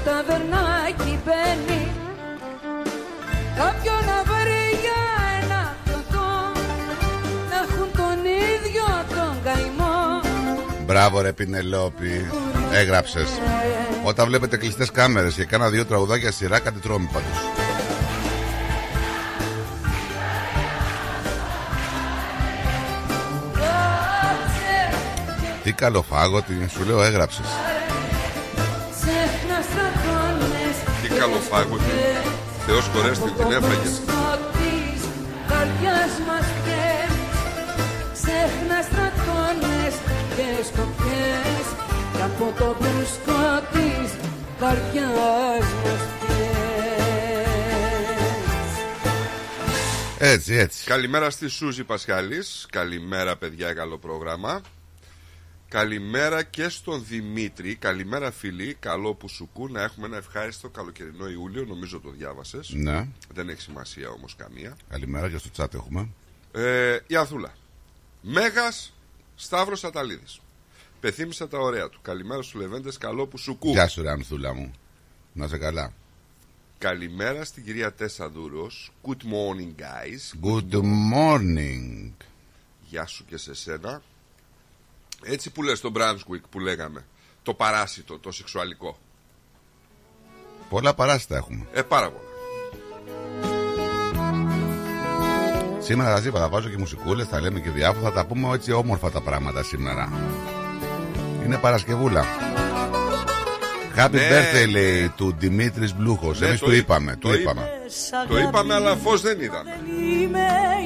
ταβερνάκι μπαίνει Κάποιον να βρει για ένα πιωτό Να έχουν τον ίδιο τον καημό
Μπράβο ρε Πινελόπη. Έγραψες. Όταν βλέπετε κλειστές κάμερες και κάνα δύο τραγουδάκια σειρά, κάτι τρώμε πάντως. Τι καλοφάγο, τι σου λέω έγραψες.
Στρατώνες
Τι καλοφάγο τι. Θεός χωρέστη την έφαγες.
Σκοτής καρδιάς μας πιες Ξέχνα στρατώνες και σκοπιές Κι από το μπρουσκό της καρδιάς μας πιες
Έτσι, έτσι.
Καλημέρα στη Σούζη Πασχάλης. Καλημέρα, παιδιά, καλό πρόγραμμα. Καλημέρα και στον Δημήτρη. Καλημέρα, φίλοι. Καλό που σου κού να έχουμε ένα ευχάριστο καλοκαιρινό Ιούλιο. Νομίζω το διάβασες.
Ναι.
Δεν έχει σημασία όμως καμία.
Καλημέρα και στο chat έχουμε.
Ε, η Αθούλα. Μέγας Σταύρος Αταλίδης. Πεθύμησα τα ωραία του. Καλημέρα στους Λεβέντες. Καλό που σου κού.
Γεια σου, ρε Ανθούλα μου. Να σε καλά.
Καλημέρα στην κυρία Τέσσα Δούρος. Good morning, guys.
Good morning.
Γεια σου και σε σένα. Έτσι που λες το Brunswick που λέγαμε. Το παράσιτο, το σεξουαλικό.
Πολλά παράσιτα έχουμε.
Ε, πάρα πολλά.
Σήμερα θα είπα, θα βάζω και μουσικούλες, θα λέμε και διάφορα, θα τα πούμε έτσι όμορφα τα πράγματα σήμερα. Είναι Παρασκευούλα. Happy
Ναι,
birthday
ναι.
λέει του Δημήτρης Μπλούχος.
Ναι,
Εμείς
το
το
είπα-
είπαμε.
το
Το
είπα.
είπαμε.
Το είπαμε, αλλά φως δεν είδαμε.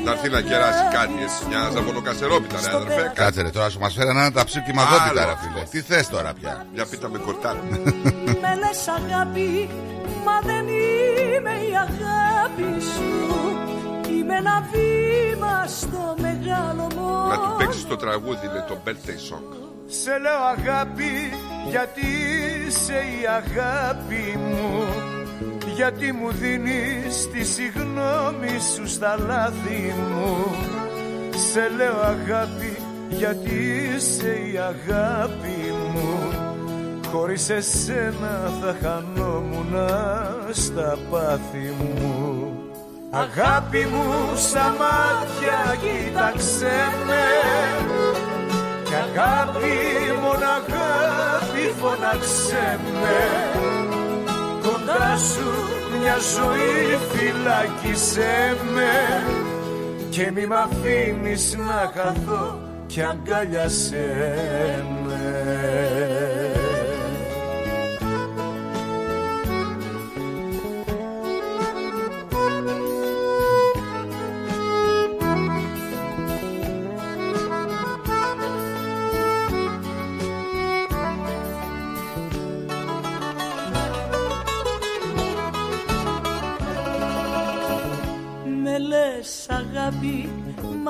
Θα έρθει να κεράσει κάτι εσύ, μια ζαβονοκασερόπιτα, ρε αδερφέ.
Κάτσε ρε, τώρα σου μας φέρανε ένα ταψί και μαζόπιτα,
Άλλο
ρε
αυτό.
φίλε. Τι θες τώρα πια;
Για πίτα με κορτάρι.
Με λες αγάπη, μα δεν είμαι η αγάπη σου Είμαι ένα βήμα στο μεγάλο μόνο
Να του παίξεις το τραγούδι, είναι το birthday song.
Σε λέω αγάπη γιατί είσαι η αγάπη μου Γιατί μου δίνεις τη συγνώμη σου στα λάθη μου. Σε λέω αγάπη γιατί είσαι η αγάπη μου. Χωρίς εσένα θα χανόμουν στα πάθη μου. Αγάπη μου στα μάτια κοίταξε με. Κι αγάπη μόνο αγάπη φωνάξε με. Κοντά σου μια ζωή φυλάκισέ με. Και μη μ' αφήνεις να χαθώ κι αγκαλιάσέ με
Με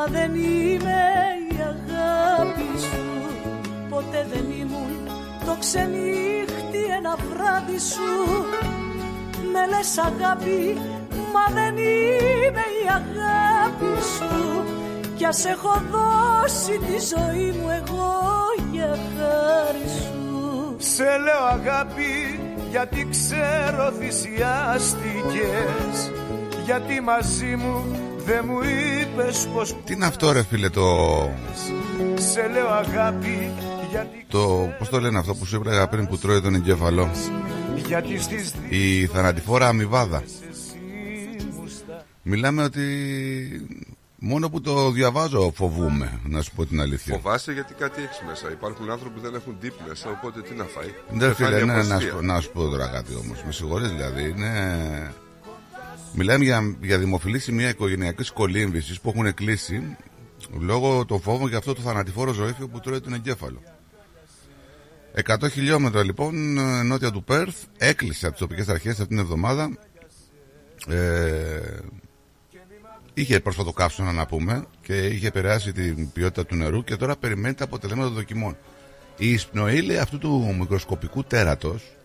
μα δεν είμαι η αγάπη σου. Ποτέ δεν ήμουν το ξενύχτη ένα βράδυ σου. Με λες αγάπη, μα δεν είμαι η αγάπη σου. Κι ας έχω δώσει τη ζωή μου εγώ για χάρη σου.
Σε λέω αγάπη γιατί ξέρω θυσιάστηκες. Γιατί μαζί μου δεν μου είπες πως
Τι είναι αυτό, ρε φίλε, το.
Σε λέω αγάπη γιατί,
το Πώς το λένε αυτό που σου είπα πριν που τρώει τον εγκέφαλο;
γιατί στις
Η θανατηφόρα αμοιβάδα. Μιλάμε ότι μόνο που το διαβάζω φοβούμαι, να σου πω την αλήθεια.
Φοβάσαι γιατί κάτι έχεις μέσα. Υπάρχουν άνθρωποι που δεν έχουν deep μέσα, οπότε τι να φάει;
Ναι,
Δεν
φίλε,
φάνει
ναι,
από
να,
αστεία.
σου, να σου πω τώρα κάτι όμως. Με συγχωρείς δηλαδή. Είναι... Μιλάμε για, για δημοφιλής σημεία οικογενειακή κολύμβηση που έχουν κλείσει λόγω των φόβων για αυτό το θανατηφόρο ζωήφιο που τρώει τον εγκέφαλο. 100 χιλιόμετρα λοιπόν ε, νότια του Πέρθ έκλεισε από τις τοπικές αρχές αυτήν την εβδομάδα. Ε, είχε πρόσφατο καύσωνα να πούμε και είχε επηρεάσει την ποιότητα του νερού και τώρα περιμένει τα αποτελέσματα των δοκιμών. Η εισπνοή λέει, αυτού του μικροσκοπικού τέρατος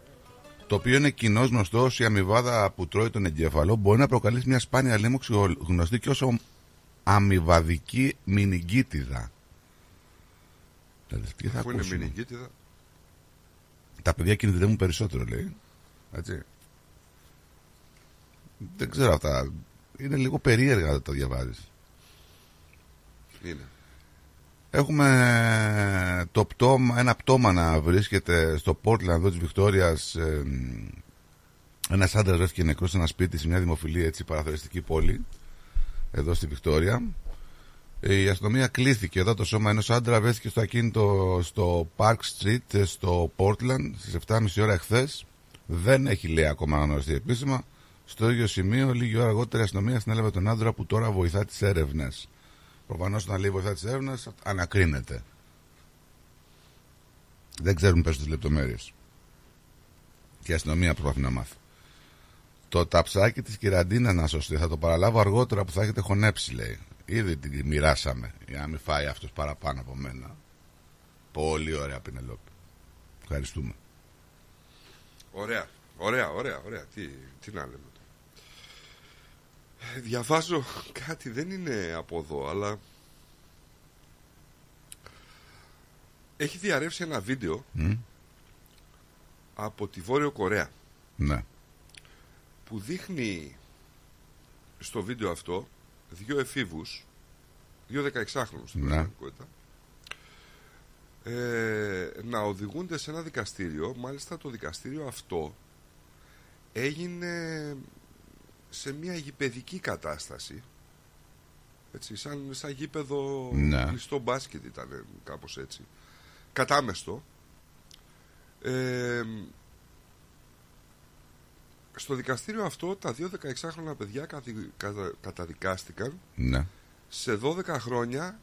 το οποίο είναι κοινώ γνωστός ως η αμοιβάδα που τρώει τον εγκέφαλο μπορεί να προκαλέσει μια σπάνια λίμωξη γνωστή και ως αμοιβαδική μηνυγκίτιδα. Δηλαδή, τι θα
Αφού είναι
ακούσουμε.
μηνυγκίτιδα.
Τα παιδιά κινδυνεύουν περισσότερο, λέει. Έτσι. Δεν ξέρω αυτά. Είναι λίγο περίεργα να τα διαβάζεις.
Είναι.
Έχουμε το πτώμα, ένα πτώμα να βρίσκεται στο Portland εδώ της Βικτόριας ε, ένας άντρας βρέθηκε νεκρός σε ένα σπίτι σε μια δημοφιλή έτσι παραθεριστική πόλη εδώ στη Βικτόρια. Η αστυνομία κλήθηκε. Εδώ το σώμα ενός άντρα βρέθηκε στο ακίνητο στο Park Street ε, στο Portland στις 7.30 ώρα εχθές. Δεν έχει λέει ακόμα αναγνωριστεί επίσημα. Στο ίδιο σημείο λίγη ώρα αργότερα η αστυνομία συνέλαβε τον άντρα που τώρα βοηθά τις έρευνες Προφανώς όταν λέει βοηθά της έρευνας, ανακρίνεται. Δεν ξέρουν περισσότερε λεπτομέρειες. Και η αστυνομία προσπαθεί να μάθει. Το ταψάκι της κυραντίνας να σωστεί. Θα το παραλάβω αργότερα που θα έχετε χωνέψει, λέει. Ήδη την μοιράσαμε για να μην φάει αυτός παραπάνω από μένα. Πολύ ωραία, Πινελόπη. Ευχαριστούμε.
Ωραία, ωραία, ωραία, ωραία. Τι, τι να λέμε τώρα. Ε, Διαβάζω κάτι, δεν είναι από εδώ, αλλά έχει διαρρεύσει ένα βίντεο
Μμ.
από τη Βόρειο Κορέα
Ναι.
που δείχνει στο βίντεο αυτό δύο εφήβους, δύο 16χρονους στην
Ναι.
πραγματικότητα, ε, να οδηγούνται σε ένα δικαστήριο. Μάλιστα το δικαστήριο αυτό έγινε σε μια γηπαιδική κατάσταση. Έτσι, σαν, σαν γήπεδο
Ναι.
κλειστό μπάσκετ ήταν κάπως έτσι. Κατάμεστο. Ε, Στο δικαστήριο αυτό τα δύο 16χρονα παιδιά κατη- κατα- καταδικάστηκαν
Ναι.
σε 12 χρόνια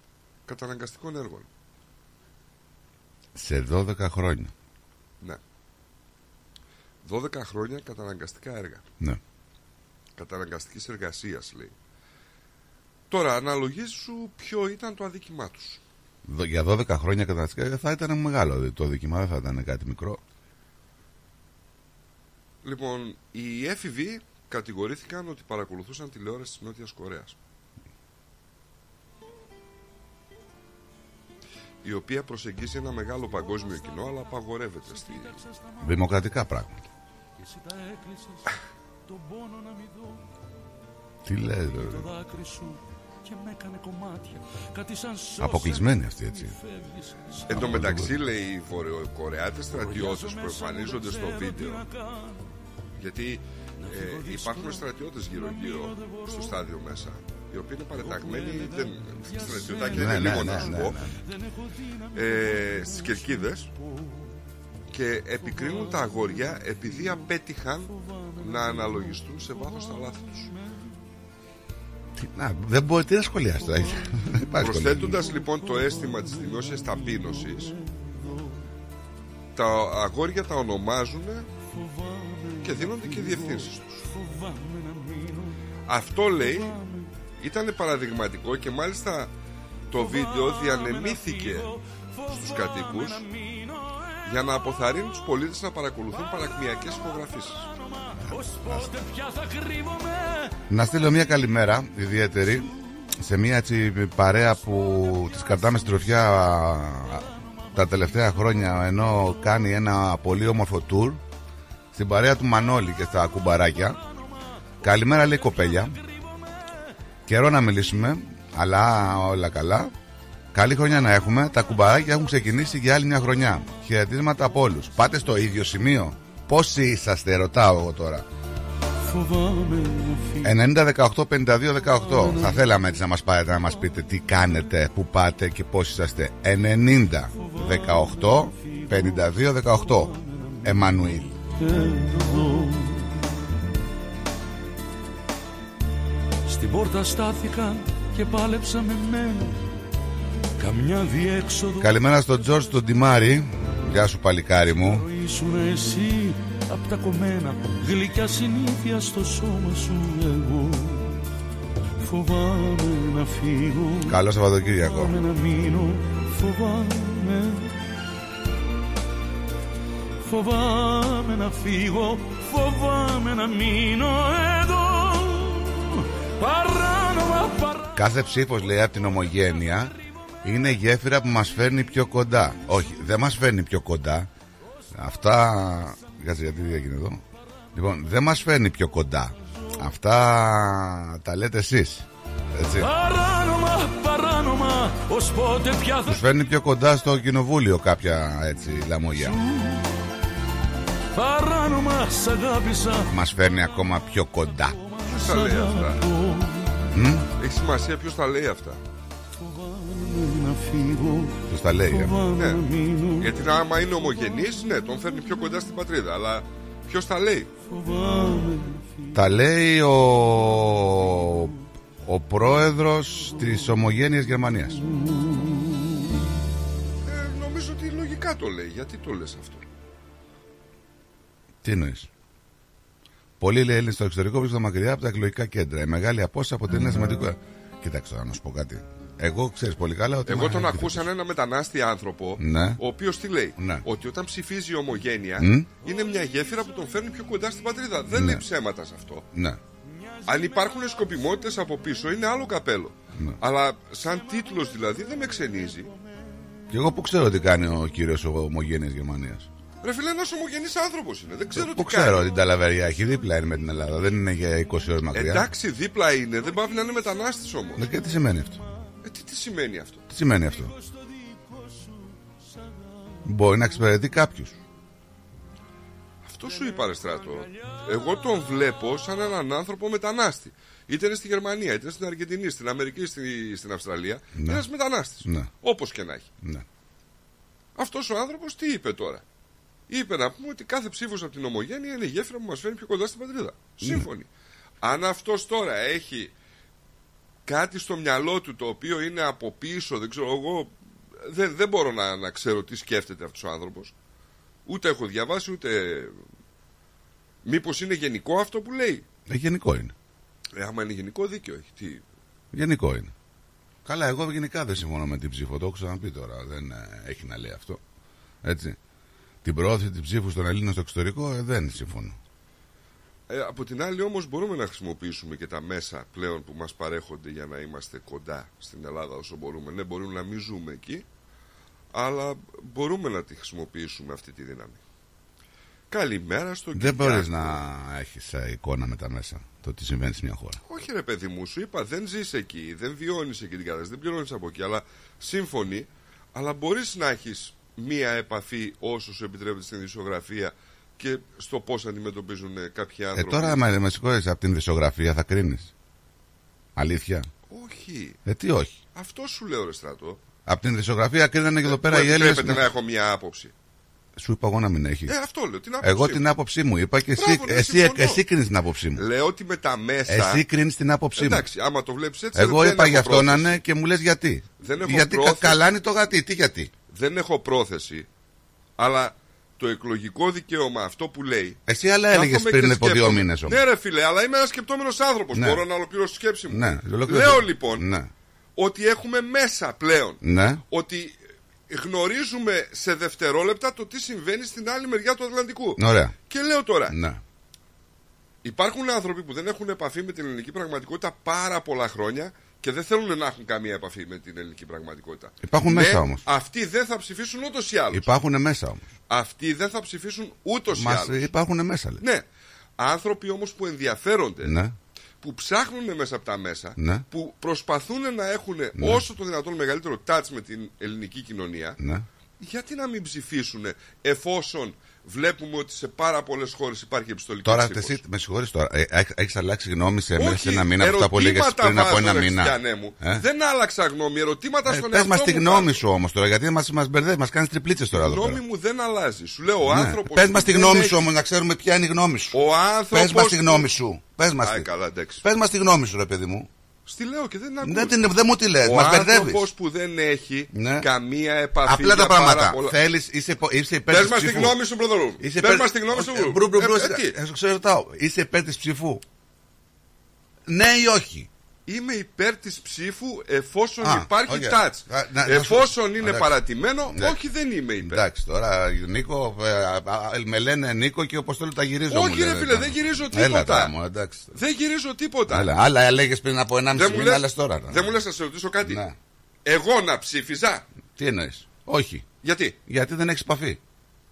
καταναγκαστικών έργων.
Σε 12 χρόνια.
Ναι. 12 χρόνια καταναγκαστικά έργα.
Ναι.
Καταναγκαστικής εργασίας λέει. Τώρα αναλογίσου ποιο ήταν το αδίκημά τους.
Δο- Για 12 χρόνια καταναστικά θα ήταν μεγάλο το δίκημα, δεν θα ήταν κάτι μικρό.
Λοιπόν, οι έφηβοι κατηγορήθηκαν ότι παρακολουθούσαν τηλεόραση της Νότιας Κορέας. Η οποία προσεγγίζει ένα μεγάλο παγκόσμιο κοινό, αλλά απαγορεύεται στη...
Δημοκρατικά πράγματα.
Και εσύ τα έκλεισες, τον πόνο να μην δω
Τι λέει,
Το
ρε.
δάκρυ σου και με έκανε κομμάτια Κάτι σαν σώσε
Αποκλεισμένοι αυτοί έτσι.
Φεύγεις
Εν τω μεταξύ, λέει, οι Βορειοκορεάτες στρατιώτες που εμφανίζονται στο βίντεο. Γιατί ε, υπάρχουν στρατιώτες γύρω-γύρω στο στάδιο μέσα. Οι οποίοι είναι παρεταγμένοι, δεν, στρατιωτάκια
Ναι,
είναι
ναι,
λίγο
ναι,
να σου
ναι,
πω,
ναι.
ε, στις κερκίδες και επικρίνουν τα αγόρια επειδή απέτυχαν να αναλογιστούν σε βάθος τα λάθη τους.
Τι- Να, δεν μπορεί τι να σχολιάσει τώρα; Δεν υπάρχει σχολείο.
Προσθέτοντας λοιπόν το αίσθημα της δημόσιας ταπείνωσης τα αγόρια τα ονομάζουν και δίνονται και διευθύνσεις τους. Αυτό λέει ήταν παραδειγματικό και μάλιστα το βίντεο διανεμήθηκε στους κατοίκους για να αποθαρρύνουν τους πολίτες να παρακολουθούν παρακμιακές ηχογραφήσεις.
Να στείλω μια καλημέρα ιδιαίτερη σε μια έτσι παρέα που της κρατάμε στροφιά α, τα τελευταία χρόνια ενώ κάνει ένα πολύ όμορφο tour στην παρέα του Μανώλη και στα κουμπαράκια. Καλημέρα λέει κοπέλια. Καιρό να μιλήσουμε, αλλά όλα καλά. Καλή χρονιά να έχουμε. Τα κουμπαράκια έχουν ξεκινήσει για άλλη μια χρονιά. Χαιρετίσματα από όλους. Πάτε στο ίδιο σημείο. Πόσοι είσαστε, ρωτάω εγώ τώρα;
Φοβάμαι να φύγω
90, 18, 52, 18. Θα θέλαμε έτσι να μας πάρετε να μας πείτε τι κάνετε, που πάτε και πώς είσαστε. 90, 18, 52, 18. Εμμανουήλ.
εδώ Στην πόρτα στάθηκα και πάλεψα με μένα Καμιά διέξοδο
Καλημέρα στον Τζορτζ τον Τιμάρη. Γεια σου παλικάρι μου.
Ήσουν εσύ απ' τα κομμένα Γλυκιά συνήθεια στο σώμα σου εγώ. Φοβάμαι να φύγω.
Καλό Σαββατοκύριακο.
Φοβάμαι να μείνω. Φοβάμαι. Φοβάμαι να φύγω. Φοβάμαι να μείνω εδώ. Παράνομα, παράνομα
Κάθε ψήφος λέει από την ομογένεια είναι γέφυρα που μας φέρνει πιο κοντά. Όχι, δεν μας φέρνει πιο κοντά. Αυτά. Κάτσε γιατί τι έγινε εδώ. Λοιπόν, δεν μας φέρνει πιο κοντά. Αυτά τα λέτε εσείς. Έτσι.
Παράνομα, παράνομα Ως πότε πια θα
Τους φέρνει πιο κοντά στο κοινοβούλιο κάποια έτσι λαμόγια.
Παράνομα σ' αγάπησα
Μας φέρνει ακόμα πιο κοντά.
Ποιος τα λέει αυτά;
Μμ,
Έχει σημασία ποιος τα λέει αυτά.
Να φύγω
Ποιος τα λέει, ε;
Φοβάμαι
Ναι.
να μείνω
Γιατί άμα είναι ομογενής, ναι, τον φέρνει πιο κοντά στην πατρίδα. Αλλά ποιος τα λέει;
Φοβάμαι
Τα λέει ο, ο πρόεδρος της ομογένειας Γερμανίας.
Ε, νομίζω ότι λογικά το λέει. Γιατί το λες αυτό;
Τι εννοείς; Πολλοί λέει Έλληνες στο εξωτερικό βρίσκονται μακριά από τα εκλογικά κέντρα. Η μεγάλη απόσταση αποτελεί ένα σημαντικό. Κοίταξε τώρα να σου πω κάτι. Εγώ ξέρεις πολύ καλά ότι.
Εγώ
είμαι
τον
αντίθετος.
ακούσαν ένα μετανάστη άνθρωπο,
Ναι.
ο οποίος τι λέει,
Ναι.
Ότι όταν ψηφίζει η ομογένεια
Μμ.
είναι μια γέφυρα που τον φέρνει πιο κοντά στην πατρίδα. Δεν
Ναι.
λέει ψέματα σε αυτό.
Ναι.
Αν υπάρχουν σκοπιμότητες από πίσω είναι άλλο καπέλο.
Ναι.
Αλλά σαν τίτλος δηλαδή δεν με ξενίζει.
Και εγώ που ξέρω τι κάνει ο κύριος ομογένειας Γερμανίας.
Ρε φίλε, ένας ομογενής άνθρωπος είναι. Δεν ξέρω
Που
τι
ξέρω
κάνει.
ότι τα λαβεριά έχει δίπλα είναι με την Ελλάδα. Δεν είναι για 20 ώρες μακριά.
Εντάξει, δίπλα είναι. Δεν πάει να είναι μετανάστης όμως.
Ναι, και τι σημαίνει αυτό.
Ε, τι, τι σημαίνει αυτό;
Τι σημαίνει αυτό; Μπορεί να εξυπηρετεί κάποιου.
Αυτό σου είπα, ρε στράτο. Εγώ τον βλέπω σαν έναν άνθρωπο μετανάστη. Είτε είναι στη Γερμανία, είτε είναι στην Αργεντινή, στην Αμερική, στη, στην Αυστραλία.
Ναι.
Ένας μετανάστης.
Ναι.
Όπως και να έχει.
Ναι.
Αυτός ο άνθρωπος τι είπε τώρα; είπε να πούμε ότι κάθε ψήφος από την ομογένεια είναι γέφυρα που μας φέρνει πιο κοντά στην πατρίδα.
Ναι.
Σύμφωνοι. Αν αυτός τώρα έχει κάτι στο μυαλό του το οποίο είναι από πίσω, δεν ξέρω εγώ, δεν, δεν μπορώ να, να ξέρω τι σκέφτεται αυτός ο άνθρωπος. Ούτε έχω διαβάσει, ούτε. Μήπως είναι γενικό αυτό που λέει.
Ε, γενικό είναι.
Ε, άμα είναι γενικό, δίκιο έχει. Τι...
Γενικό είναι. Καλά, εγώ γενικά δεν συμφωνώ με την ψήφο. Το έχω ξαναπεί τώρα. Δεν ε, έχει να λέει αυτό. Έτσι. Την προώθηση της ψήφου των Ελλήνων στο εξωτερικό ε, δεν συμφωνώ.
Ε, από την άλλη όμως μπορούμε να χρησιμοποιήσουμε και τα μέσα πλέον που μας παρέχονται για να είμαστε κοντά στην Ελλάδα όσο μπορούμε. Ναι, μπορούμε να μην ζούμε εκεί, αλλά μπορούμε να τη χρησιμοποιήσουμε αυτή τη δύναμη. Καλημέρα στον
Δεν
Κυριάκο.
μπορείς να έχεις εικόνα με τα μέσα το τι συμβαίνει σε μια χώρα.
Όχι ρε παιδί μου, σου είπα δεν ζεις εκεί, δεν βιώνεις εκεί την κατάσταση, δεν πληρώνεις από εκεί, αλλά σύμφωνοι, αλλά μπορείς να έχεις μία επαφή όσο σου επιτρέπεται στην ειδησιογραφία και στο πώς αντιμετωπίζουν ε, κάποιοι
Ε,
άνθρωποι.
τώρα με, με συγχωρείς, από την δισογραφία θα κρίνεις. Αλήθεια.
Όχι.
Ε, τι όχι.
Αυτό σου λέω ρε στρατό.
Από την δισογραφία κρίνανε και εδώ πέρα
Μου
οι Έλληνες.
επιτρέπεται να έχω μία άποψη.
Σου είπα εγώ να μην έχεις.
Ε, αυτό λέω, την άποψη.
Εγώ
μου.
την άποψή μου είπα και εσύ,
Μπράβο, ναι,
εσύ,
συμφωνώ.
εσύ κρίνεις την άποψή μου.
Λέω ότι με τα μέσα.
Εσύ κρίνεις την άποψή μου.
Εντάξει, άμα το βλέπεις έτσι.
Εγώ
δεν
είπα
έχω
γι' αυτό να
πρόθεση.
είναι και μου λες γιατί.
Δεν έχω
γιατί κα-
πρόθεση.
καλά είναι το γατί. Τι γιατί.
Δεν έχω πρόθεση. Αλλά το εκλογικό δικαίωμα, αυτό που λέει.
Εσύ άλλα έλεγες
κάθομαι
πριν
και
από δύο
σκέφτομαι.
μήνες όμως.
Ναι, ρε φίλε, αλλά είμαι ένας σκεπτόμενος άνθρωπος.
Ναι.
Μπορώ να ολοκληρώσω τη σκέψη μου.
Ναι, ολοκλήρωσε.
Λέω λοιπόν
Ναι.
ότι έχουμε μέσα πλέον.
Ναι.
Ότι γνωρίζουμε σε δευτερόλεπτα το τι συμβαίνει στην άλλη μεριά του Ατλαντικού.
Ωραία.
Και λέω τώρα,
Ναι.
Υπάρχουν άνθρωποι που δεν έχουν επαφή με την ελληνική πραγματικότητα πάρα πολλά χρόνια και δεν θέλουν να έχουν καμία επαφή με την ελληνική πραγματικότητα.
Υπάρχουν
Ναι,
μέσα όμως.
Αυτοί δεν θα ψηφίσουν ούτως ή άλλως.
Υπάρχουν μέσα όμως.
Αυτοί δεν θα ψηφίσουν ούτως ή
Μας
άλλως.
υπάρχουν μέσα, λέει.
Ναι. Άνθρωποι όμως που ενδιαφέρονται,
Ναι.
που ψάχνουν μέσα από τα μέσα,
Ναι.
που προσπαθούν να έχουν
Ναι.
όσο το δυνατόν μεγαλύτερο touch με την ελληνική κοινωνία,
Ναι.
γιατί να μην ψηφίσουν εφόσον βλέπουμε ότι σε πάρα πολλές χώρες υπάρχει επιστολική
Τώρα,
ψήφος.
εσύ, με συγχωρείς τώρα, ε, έχεις αλλάξει γνώμη σε μέσα σε
Όχι,
ένα μήνα από αυτά που έλεγε
ερωτήματα
πριν από
βάζω,
ένα
ρε
μήνα.
Χριστιανέ μου.
Ε;
Δεν άλλαξα γνώμη. Ερωτήματα στον
Πες
εαυτό
μας τη
μου
γνώμη
βάζω.
σου όμως τώρα, γιατί μας μας μπερδεύεις, μας κάνεις τριπλίτσες τώρα
Η
εδώ
γνώμη
πέρα.
μου δεν αλλάζει. Σου λέω ο
Ναι.
άνθρωπος.
Πες μας τη γνώμη σου όμως, να ξέρουμε ποια είναι η γνώμη σου.
Ο άνθρωπο.
Πες μας τη γνώμη σου. Πες μας
Άι,
τη.
καλά, εντάξει.
Πες μας τη γνώμη σου, ρε παιδί μου.
Στη λέω και δεν ακούς.
Δεν, την- δεν μου τη λες,
Ο
μα μπερδεύεις.
άνθρωπος που δεν έχει
Ναι.
καμία επαφή.
Απλά τα
για πάρα
πράγματα.
πολλά-
Θέλεις, είσαι, υπο- είσαι υπέρ
Πες
της
μας τη
ψήφου.
γνώμη σου, προδρόμου.
Είσαι
Πες
υπέρ-
μας τη γνώμη σου.
Όχι, μπρου, μπρου, μπρου,
Ε, ε, τι;
ε, σε ρωτάω, Είσαι υπέρ της ψήφου; Ναι ή όχι;
Είμαι υπέρ της ψήφου εφόσον
Α,
υπάρχει
οκ.
touch.
Α, να- να σου-
εφόσον είναι
Εντάξει.
παρατημένο,
Εντάξει.
όχι δεν είμαι υπέρ.
Εντάξει, τώρα Νίκο, ε, α, α, με λένε Νίκο και όπως θέλω τα γυρίζω.
Όχι,
μου
ρε
λένε
φίλε,
τώρα.
δεν γυρίζω
Έλα
τίποτα.
τώρα, μου, εντάξει.
Δεν γυρίζω τίποτα.
Άλλα, άλλα έλεγες πριν από 1,5
Δεν μου
μήνα,
λες-
λες τώρα.
Δεν μου λες να σε ρωτήσω κάτι.
Ναι.
Εγώ να ψήφιζα;
Τι εννοείς; Όχι.
Γιατί;
Γιατί δεν έχεις επαφή.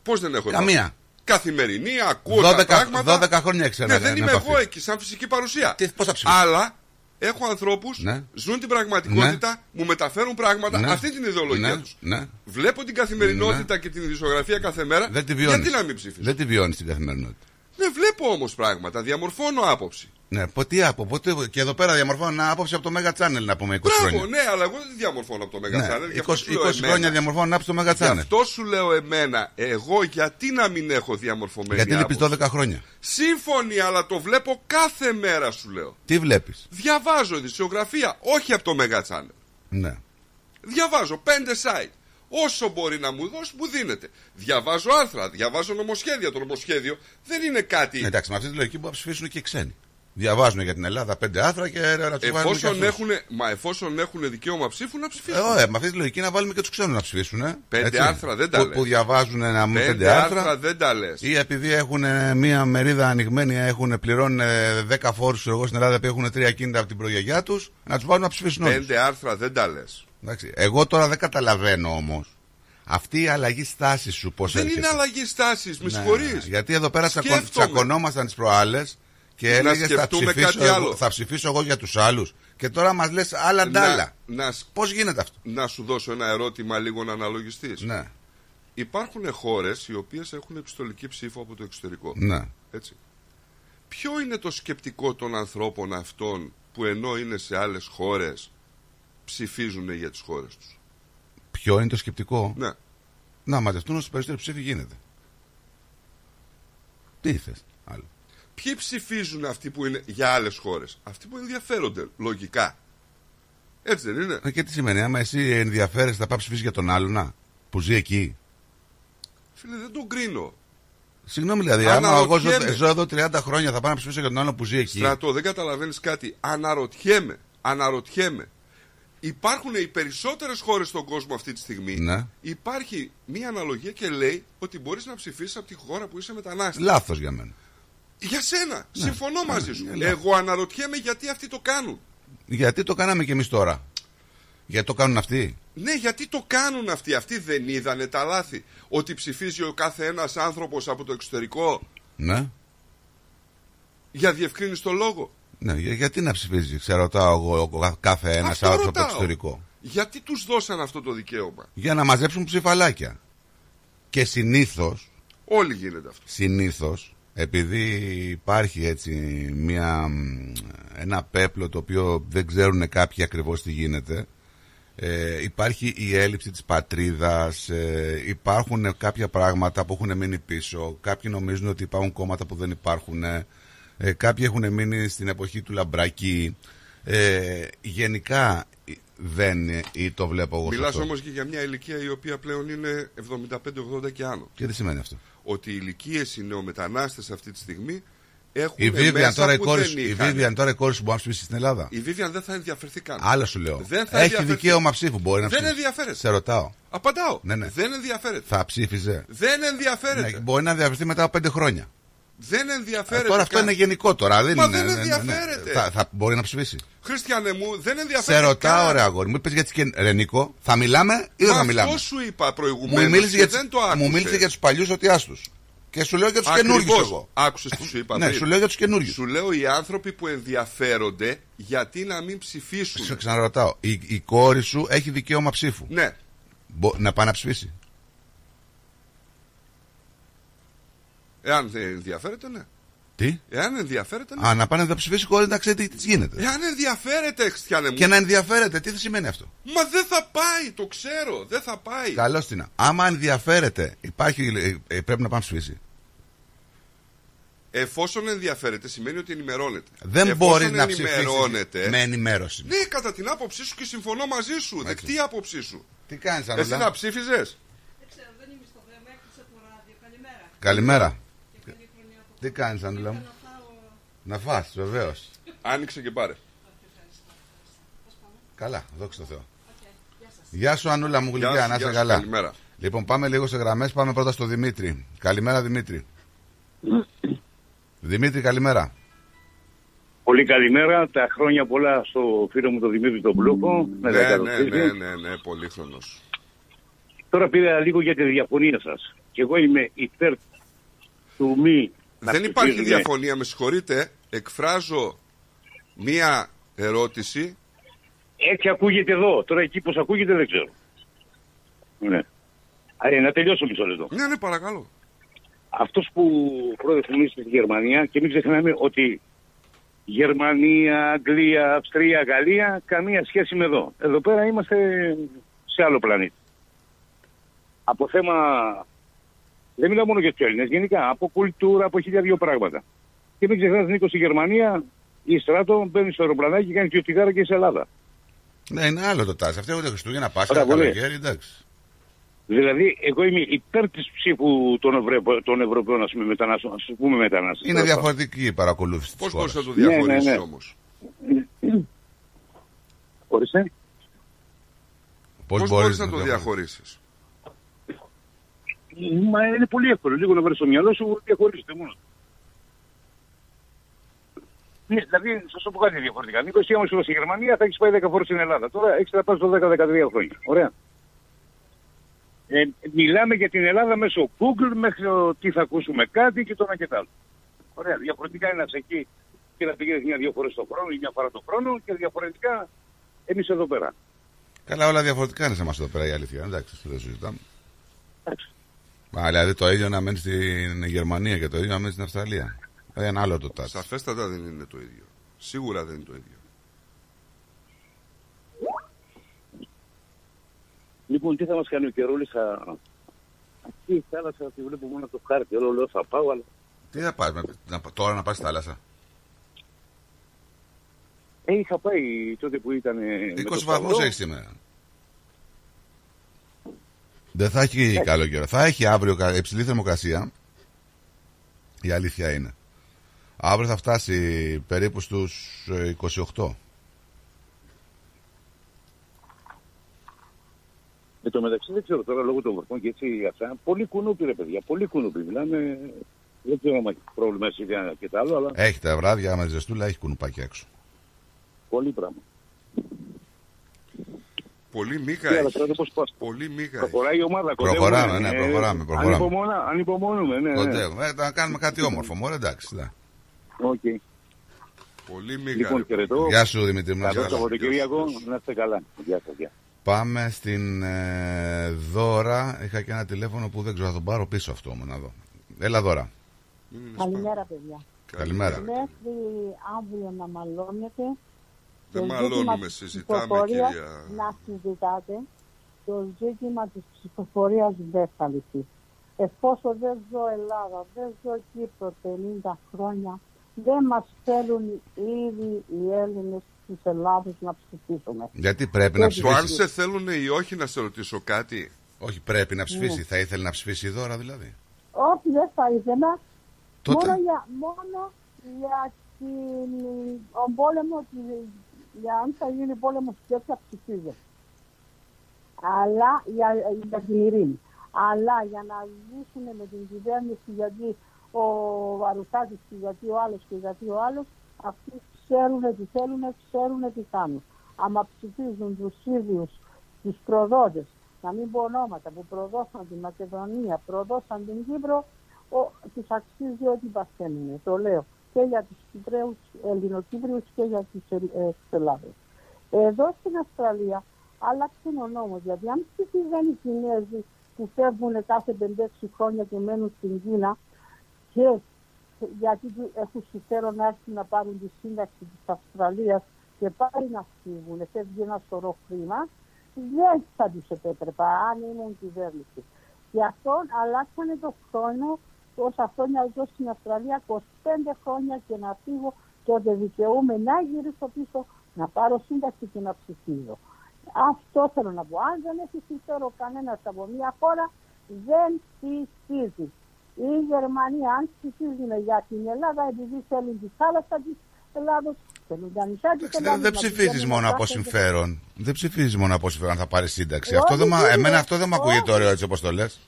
Πώς δεν έχω
Καμία.
επαφή; Καθημερινή, ακούω
12,
τα πράγματα.
12 χρόνια έξερα.
Ναι, δεν είμαι εγώ εκεί, σαν φυσική παρουσία.
Τι, πώς θα ψηφίσεις;
Αλλά έχω ανθρώπους,
Ναι.
ζουν την πραγματικότητα, μου μεταφέρουν πράγματα,
Ναι.
αυτή την ιδεολογία
Ναι,
τους.
ναι.
Βλέπω την καθημερινότητα και την ειδησιογραφία κάθε μέρα.
Δεν τη βιώνεις.
Γιατί να μην ψηφίσω.
Δεν τη βιώνεις την καθημερινότητα.
Ναι, βλέπω όμως πράγματα, διαμορφώνω άποψη.
Ναι, πω, τι από, πότε, και εδώ πέρα διαμορφώνω ένα άποψη από το Mega Channel να πούμε 20
Μπράβο,
χρόνια.
ναι, αλλά εγώ δεν τη διαμορφώνω από το Mega
Ναι,
Channel, γι' αυτό
20,
σου λέω
20
εμένα.
χρόνια διαμορφώνω άποψη στο Mega
Γι'
Channel.
αυτό σου λέω εμένα, εγώ γιατί να μην έχω διαμορφωμένη
Γιατί λείπεις
άποψη;
12 χρόνια.
Σύμφωνοι, αλλά το βλέπω κάθε μέρα σου λέω.
Τι βλέπεις;
Διαβάζω ειδησιογραφία, όχι από το Mega Channel.
Ναι.
Διαβάζω πέντε site. Όσο μπορεί να μου δώσει, μου δίνεται. Διαβάζω άρθρα, διαβάζω νομοσχέδια. Το νομοσχέδιο δεν είναι κάτι.
Εντάξει, με αυτή τη λογική που θα ψηφίσουν και οι ξένοι. Διαβάζουν για την Ελλάδα πέντε άρθρα και ρε, να τους βάλουμε. και
Εφόσον
αυτούς.
έχουν, μα εφόσον έχουν δικαίωμα ψήφου, να
Ε,
ψηφίσουν.
ωραία, με αυτή τη λογική να βάλουμε και τους ξένους να ψηφίσουν. Ε.
Πέντε
Έτσι.
άρθρα δεν τα
που,
λες.
που διαβάζουν να μου
πέντε,
πέντε
άρθρα,
άρθρα.
δεν τα λες.
Ή επειδή έχουν ε, μία μερίδα ανοιγμένη, έχουν πληρώνουν ε, 10 φόρου εγώ στην Ελλάδα που έχουν τρία κίνητα από την προγιαγιά τους, να τους βάλουν να ψηφίσουν όλους.
Πέντε άρθρα δεν τα λες.
Εντάξει. Εγώ τώρα δεν καταλαβαίνω όμως αυτή η αλλαγή στάσης σου πώς
Δεν είναι αλλαγή στάσης, με
Ναι,
συγχωρείς.
Γιατί εδώ πέρα τσακω...
Σκέφτομαι.
τσακωνόμασταν τις προάλλες και
Να
έλεγες θα
σκεφτούμε
ψηφίσω,
κάτι άλλο.
εγώ, θα ψηφίσω εγώ για τους άλλους. Και τώρα μας λες άλλα ντάλα.
Να, να, σ-
Πώς γίνεται αυτό;
να σου δώσω ένα ερώτημα λίγο να αναλογιστεί.
Ναι,
Υπάρχουν χώρες οι οποίες έχουν επιστολική ψήφο από το εξωτερικό.
ναι.
Έτσι. Ποιο είναι το σκεπτικό των ανθρώπων αυτών που ενώ είναι σε άλλες χώρες ψηφίζουν για τις χώρες τους.
Ποιο είναι το σκεπτικό.
Ναι.
Να μαζευτούν όσο περισσότεροι ψήφοι γίνεται. Τι θες άλλο.
Ποιοι ψηφίζουν αυτοί που είναι για άλλες χώρες; Αυτοί που ενδιαφέρονται λογικά. Έτσι δεν είναι;
Ε, Και τι σημαίνει, άμα εσύ ενδιαφέρεσαι, θα πάει ψηφίσεις για τον άλλο, να, που ζει εκεί.
Φίλε, δεν τον κρίνω.
Συγγνώμη, δηλαδή, άμα εγώ ζω,
Αναρωτιέμαι.
ζω εδώ 30 χρόνια, θα πάω να ψηφίσω για τον άλλο που ζει εκεί.
Στρατό, δεν καταλαβαίνεις κάτι. Αναρωτιέμαι. Αναρωτιέμαι. Υπάρχουν οι περισσότερες χώρες στον κόσμο αυτή τη στιγμή.
Ναι.
Υπάρχει μία αναλογία και λέει ότι μπορείς να ψηφίσεις από τη χώρα που είσαι μετανάστης.
Λάθος για μένα.
Για σένα. Συμφωνώ μαζί σου.
ναι.
Εγώ αναρωτιέμαι γιατί αυτοί το κάνουν.
Γιατί το κάναμε κι εμείς τώρα. Γιατί το κάνουν αυτοί.
Ναι, γιατί το κάνουν αυτοί. Αυτοί δεν είδανε τα λάθη. Ότι ψηφίζει ο κάθε ένας άνθρωπος από το εξωτερικό
Ναι.
για διευκρίνηση το λόγο.
Ναι. για- γιατί να ψηφίζεις, σε ρωτάω εγώ ο κάθε ένας
Αυτό
άνθρωπος από το
ρωτάω.
εξωτερικό.
Γιατί τους δώσαν αυτό το δικαίωμα;
Για να μαζέψουν ψηφαλάκια. Και συνήθως,
Όλοι γίνεται αυτό.
συνήθως, επειδή υπάρχει έτσι μια, μ, ένα πέπλο το οποίο δεν ξέρουν κάποιοι ακριβώς τι γίνεται, ε, υπάρχει η έλλειψη της πατρίδας, ε, υπάρχουν κάποια πράγματα που έχουν μείνει πίσω, κάποιοι νομίζουν ότι υπάρχουν κόμματα που δεν υπάρχουν, ε, κάποιοι έχουν μείνει στην εποχή του Λαμπρακή. Ε, γενικά ε, δεν ε, ή το βλέπω εγώ σε
Μιλάς
αυτό.
όμως και για μια ηλικία η οποία πλέον είναι 75-80 και άνω.
Και τι σημαίνει αυτό.
Ότι οι ηλικίες οι νεομετανάστε αυτή τη στιγμή έχουν
Η Vivian,
μέσα
τώρα η,
που
κόρη,
δεν
σου- η
είχαν.
Vivian τώρα η κόρη σου μπορεί να ψηφίσει στην Ελλάδα;
Η Vivian δεν θα ενδιαφερθεί καν.
Άλλα σου λέω.
Δεν θα
Έχει
ενδιαφερθεί.
δικαίωμα ψήφου. Μπορεί να
Δεν
ψηφίσει.
ενδιαφέρεται.
Σε ρωτάω.
Απαντάω.
Ναι, ναι.
Δεν ενδιαφέρεται.
Θα ψήφιζε.
Δεν ενδιαφέρεται.
Ναι, μπορεί να ενδιαφερθεί μετά από πέντε χρόνια.
Δεν
Ε,
ενδιαφέρεται.
τώρα αυτό
καν.
είναι γενικό τώρα. Δεν
Μα
είναι,
δεν
ναι, ναι, ναι.
ενδιαφέρεται.
Θα, θα μπορεί να ψηφίσει.
Χριστιανέ μου, δεν ενδιαφέρεται.
Σε ρωτάω,
καν.
ρε αγόρι μου, είπες για τις και... Ρε Νίκο, θα μιλάμε ή δεν
Μα
θα μιλάμε;
Αυτό σου είπα
Μου
προηγουμένως.
μίλησες για,
δεν
τις-
το
μου μίλησες για τους παλιούς ότι άστου. Και σου λέω για τους
Ακριβώς.
καινούριου εγώ.
Άκουσες τι σου είπα
Ναι,
πριν.
σου λέω για τους καινούριου.
Σου λέω οι άνθρωποι που ενδιαφέρονται γιατί να μην ψηφίσουν.
Σε ξαναρωτάω. Η, η κόρη σου έχει δικαίωμα ψήφου;
Ναι.
Μπο- να πάει να ψηφίσει;
Εάν δεν ενδιαφέρεται, ναι.
Τι;
Εάν ενδιαφέρεται, ναι.
Α, να πάνε να ψηφίσει η κόρη να ξέρει τι της γίνεται.
Εάν ενδιαφέρεται, Χριστιανέ μου.
Και να ενδιαφέρεται, τι θα σημαίνει αυτό;
Μα δεν θα πάει, το ξέρω. Δεν θα πάει.
Καλώς την. Άμα ενδιαφέρεται, υπάρχει, ε, ε, πρέπει να πάει να ψηφίσει.
Εφόσον ενδιαφέρεται, σημαίνει ότι ενημερώνεται.
Δεν
Εφόσον
μπορείς να ψηφίσεις
ενημερώνεται.
με ενημέρωση.
Ναι, κατά την άποψή σου και συμφωνώ μαζί σου. Δεκτή η άποψή σου.
Τι κάνεις,
Εσύ να ψήφιζες;
Καλημέρα. Τι κάνεις, Ανούλα μου; Να φας, βεβαίως.
Άνοιξε και πάρε.
Καλά, δόξα τω Θεώ. Γεια σου, Ανούλα μου,
Γεια
γλυκιά,
σου,
να είσαι
γεια σου,
καλά.
καλημέρα.
Λοιπόν, πάμε λίγο σε γραμμές. Πάμε πρώτα στο Δημήτρη. Καλημέρα, Δημήτρη. Δημήτρη, καλημέρα.
Πολύ καλημέρα. Τα χρόνια πολλά στο φίλο μου τον Δημήτρη τον Μπλούκο. Με
Ναι,
τα
ναι,
καλωσορίζει.
ναι, ναι, ναι, πολύχρονο.
Τώρα πήρα λίγο για τη διαφωνία σας. Και εγώ είμαι υπέρ του μη. Να
Δεν υπάρχει
ψηφίζουμε.
διαφωνία, με συγχωρείτε. Εκφράζω μία ερώτηση.
Έτσι ακούγεται εδώ. Τώρα εκεί πώς ακούγεται δεν ξέρω. Ναι. Ε, να τελειώσω μισό λεπτό.
Ναι, ναι, παρακαλώ.
Αυτός που πρόεδρε στη Γερμανία και μην ξεχνάμε ότι Γερμανία, Αγγλία, Αυστρία, Γαλλία καμία σχέση με εδώ. Εδώ πέρα είμαστε σε άλλο πλανήτη. Από θέμα. Δεν μιλάω μόνο για τους Έλληνες, γενικά από κουλτούρα, από χίλια δύο πράγματα. Και μην ξεχνάτε, Νίκος, στη Γερμανία η στράτο μπαίνει στο αεροπλανάκι και κάνει και τυγάρα και σε Ελλάδα.
Ναι, είναι άλλο το τάση. Αυτό έχουν Χριστούγεννα, Πάσχα,
Ωραία, πολύ.
καλοκαίρι, εντάξει.
Δηλαδή, εγώ είμαι υπέρ της ψήφου των, Ευρω... των Ευρωπαίων, ας πούμε, μετανάστων. Α πούμε μετανάστες.
Είναι διαφορετική η παρακολούθηση
Πώς
τη
μπορείς
χώρας.
να το διαχωρίσει
Ναι, ναι, ναι.
όμως;
Ορίστε.
Πώς
Πώς μπορείς να το διαχωρίσει.
Μα είναι πολύ εύκολο. Λίγο να βρεις στο μυαλό σου, διαχωρίζεται μόνος. Ναι, δηλαδή, σας το πω κάτι διαφορετικά. Νίκος, εσύ άμα σου στη Γερμανία θα έχεις πάει 10 φορές στην Ελλάδα. Τώρα έχεις να πα στο 10-13 χρόνια. Ωραία. Ε, μιλάμε για την Ελλάδα μέσω Google μέχρι το τι θα ακούσουμε κάτι και το ένα και το άλλο. Ωραία. Διαφορετικά είναι να είσαι εκεί και να πηγαίνεις μια-δύο φορές το χρόνο ή μια φορά το χρόνο και διαφορετικά εμείς εδώ πέρα.
Καλά, όλα διαφορετικά είναι σε εμάς εδώ πέρα η αλήθεια. Εντάξει, δεν το συζητάμε. Μα δηλαδή το ίδιο να μένει στην Γερμανία και το ίδιο να μένει στην Αυστραλία. Ε, Ένα άλλο το τάτσι.
Σαφέστατα δεν είναι το ίδιο. Σίγουρα δεν είναι το ίδιο.
Λοιπόν, τι θα μας κάνει ο καιρούλη, θα. Αυτή η θάλασσα τη βλέπω μόνο το χάρτη. Όλο λέω θα πάω, αλλά
Τι θα πας, με- να, τώρα να πας στη θάλασσα;
Ε, είχα πάει τότε που ήταν. ε, με
20
το
βαθμούς
Σταυρό.
έχεις σήμερα. Δεν θα έχει καλό καιρό. Θα έχει αύριο κα- υψηλή θερμοκρασία. Η αλήθεια είναι. Αύριο θα φτάσει περίπου στους ε, 28.
Εν τω μεταξύ δεν ξέρω τώρα λόγω των βροχών και έτσι αυτά. Πολύ κουνούπι ρε παιδιά, πολύ κουνούπι. Μιλάμε, δεν ξέρω αν έχει πρόβλημα εσύ και τα άλλο, αλλά
Έχει τα βράδια με ζεστούλα, έχει κουνουπάκι έξω.
πολύ πράγμα.
Πολύ μίγα
Τι άλλο,
έχεις.
τώρα πώς πας.
Πολύ μίγα έχεις.
Προχωράει η ομάδα,
Προχωράμε,
κοντεύουμε,
ναι,
ε,
προχωράμε, προχωράμε.
ανυπομονά- Ανυπομονούμε, ναι. ναι.
Κοντεύουμε. Ε, να κάνουμε κάτι όμορφο, μωρέ, εντάξει. ναι.
Οκ.
Πολύ μίγα.
Λοιπόν,
ρε.
χαιρετώ.
Γεια σου Δημήτρη μου. να είσαι
Καλό
καλά.
Σαββατοκύριακο, να είστε καλά. Γεια σας, γεια.
Πάμε στην ε, Δώρα. Είχα και ένα τηλέφωνο που δεν ξέρω, θα τον πάρω πίσω αυτό μου να δω. Έλα Δώρα.
Καλημέρα, παιδιά.
Καλημέρα.
Μέχρι αύριο να μαλώνετε.
Δεν
το
μαλώνουμε,
ζήτημα της
συζητάμε,
ψηφοφορίας
κυρία.
Να συζητάτε. Το ζήτημα της ψηφοφορίας δεν θα λυθεί. Εφόσον δεν ζω Ελλάδα, δεν ζω Κύπρο 50 χρόνια, δεν μας θέλουν ήδη οι Έλληνες της Ελλάδας να ψηφίσουμε.
Γιατί πρέπει να
Δεν
Το αν
ψηφίσει.
σε θέλουν ή όχι να σε ρωτήσω κάτι.
Όχι, πρέπει να ψηφίσει.
Ναι.
Θα ήθελε να ψηφίσει η Δώρα δηλαδή.
Όχι, δεν θα ήθελα.
Τότε-
Μόνο για, μόνο για την, ο πόλεμο, τη- για αν θα γίνει πόλεμο και θα ψηφίζω. Αλλά για, για την ειρήνη. Αλλά για να λύσουν με την κυβέρνηση γιατί ο Βαρουφάκης και γιατί ο άλλος και γιατί ο άλλος αυτοί ξέρουν τι θέλουν, ξέρουν τι κάνουν. Άμα ψηφίζουν τους ίδιους, τους προδότες, να μην πω ονόματα, που προδώσαν τη Μακεδονία, προδώσαν την Κύπρο, ο, τους αξίζει ό,τι παθαίνουν. Το λέω και για τους Κυπρέους, Ελληνοκύπριους και για τους ε, ε, της Ελλάδας. Εδώ στην Αυστραλία άλλαξε ο νόμος, γιατί αν ψηφίζαν οι Κινέζοι που φεύγουν κάθε 5-6 χρόνια και μένουν στην Κίνα και γιατί του- έχουν συμφέρον να έρθουν να πάρουν τη σύνταξη της Αυστραλίας και πάλι να φύγουν, φεύγει ένα σωρό χρήμα, δεν θα τους επέτρεπα αν ήμουν κυβέρνηση. Γι' αυτό αλλάξανε το χρόνο, όσα χρόνια εδώ στην Αυστραλία, 25 χρόνια και να φύγω, τότε δικαιούμαι να γυρίσω πίσω, να πάρω σύνταξη και να ψηφίζω. Αυτό θέλω να πω. Αν δεν έχει συμφέρον κανένας από μια χώρα, δεν ψηφίζει. Η Γερμανία, αν ψηφίζουν για την Ελλάδα, επειδή θέλουν τη θάλασσα της Ελλάδος, θέλουν τα νησιά της
Δεν,
Ελλάδα.
δεν ψηφίζεις μόνο από συμφέρον. Δεν ψηφίζεις μόνο από συμφέρον αν θα πάρεις σύνταξη.
Όχι,
Αυτό δεν, μα-
κύριε.
εμένα αυτό δεν μου ακούγεται
Όχι.
ωραίο έτσι όπως το λες.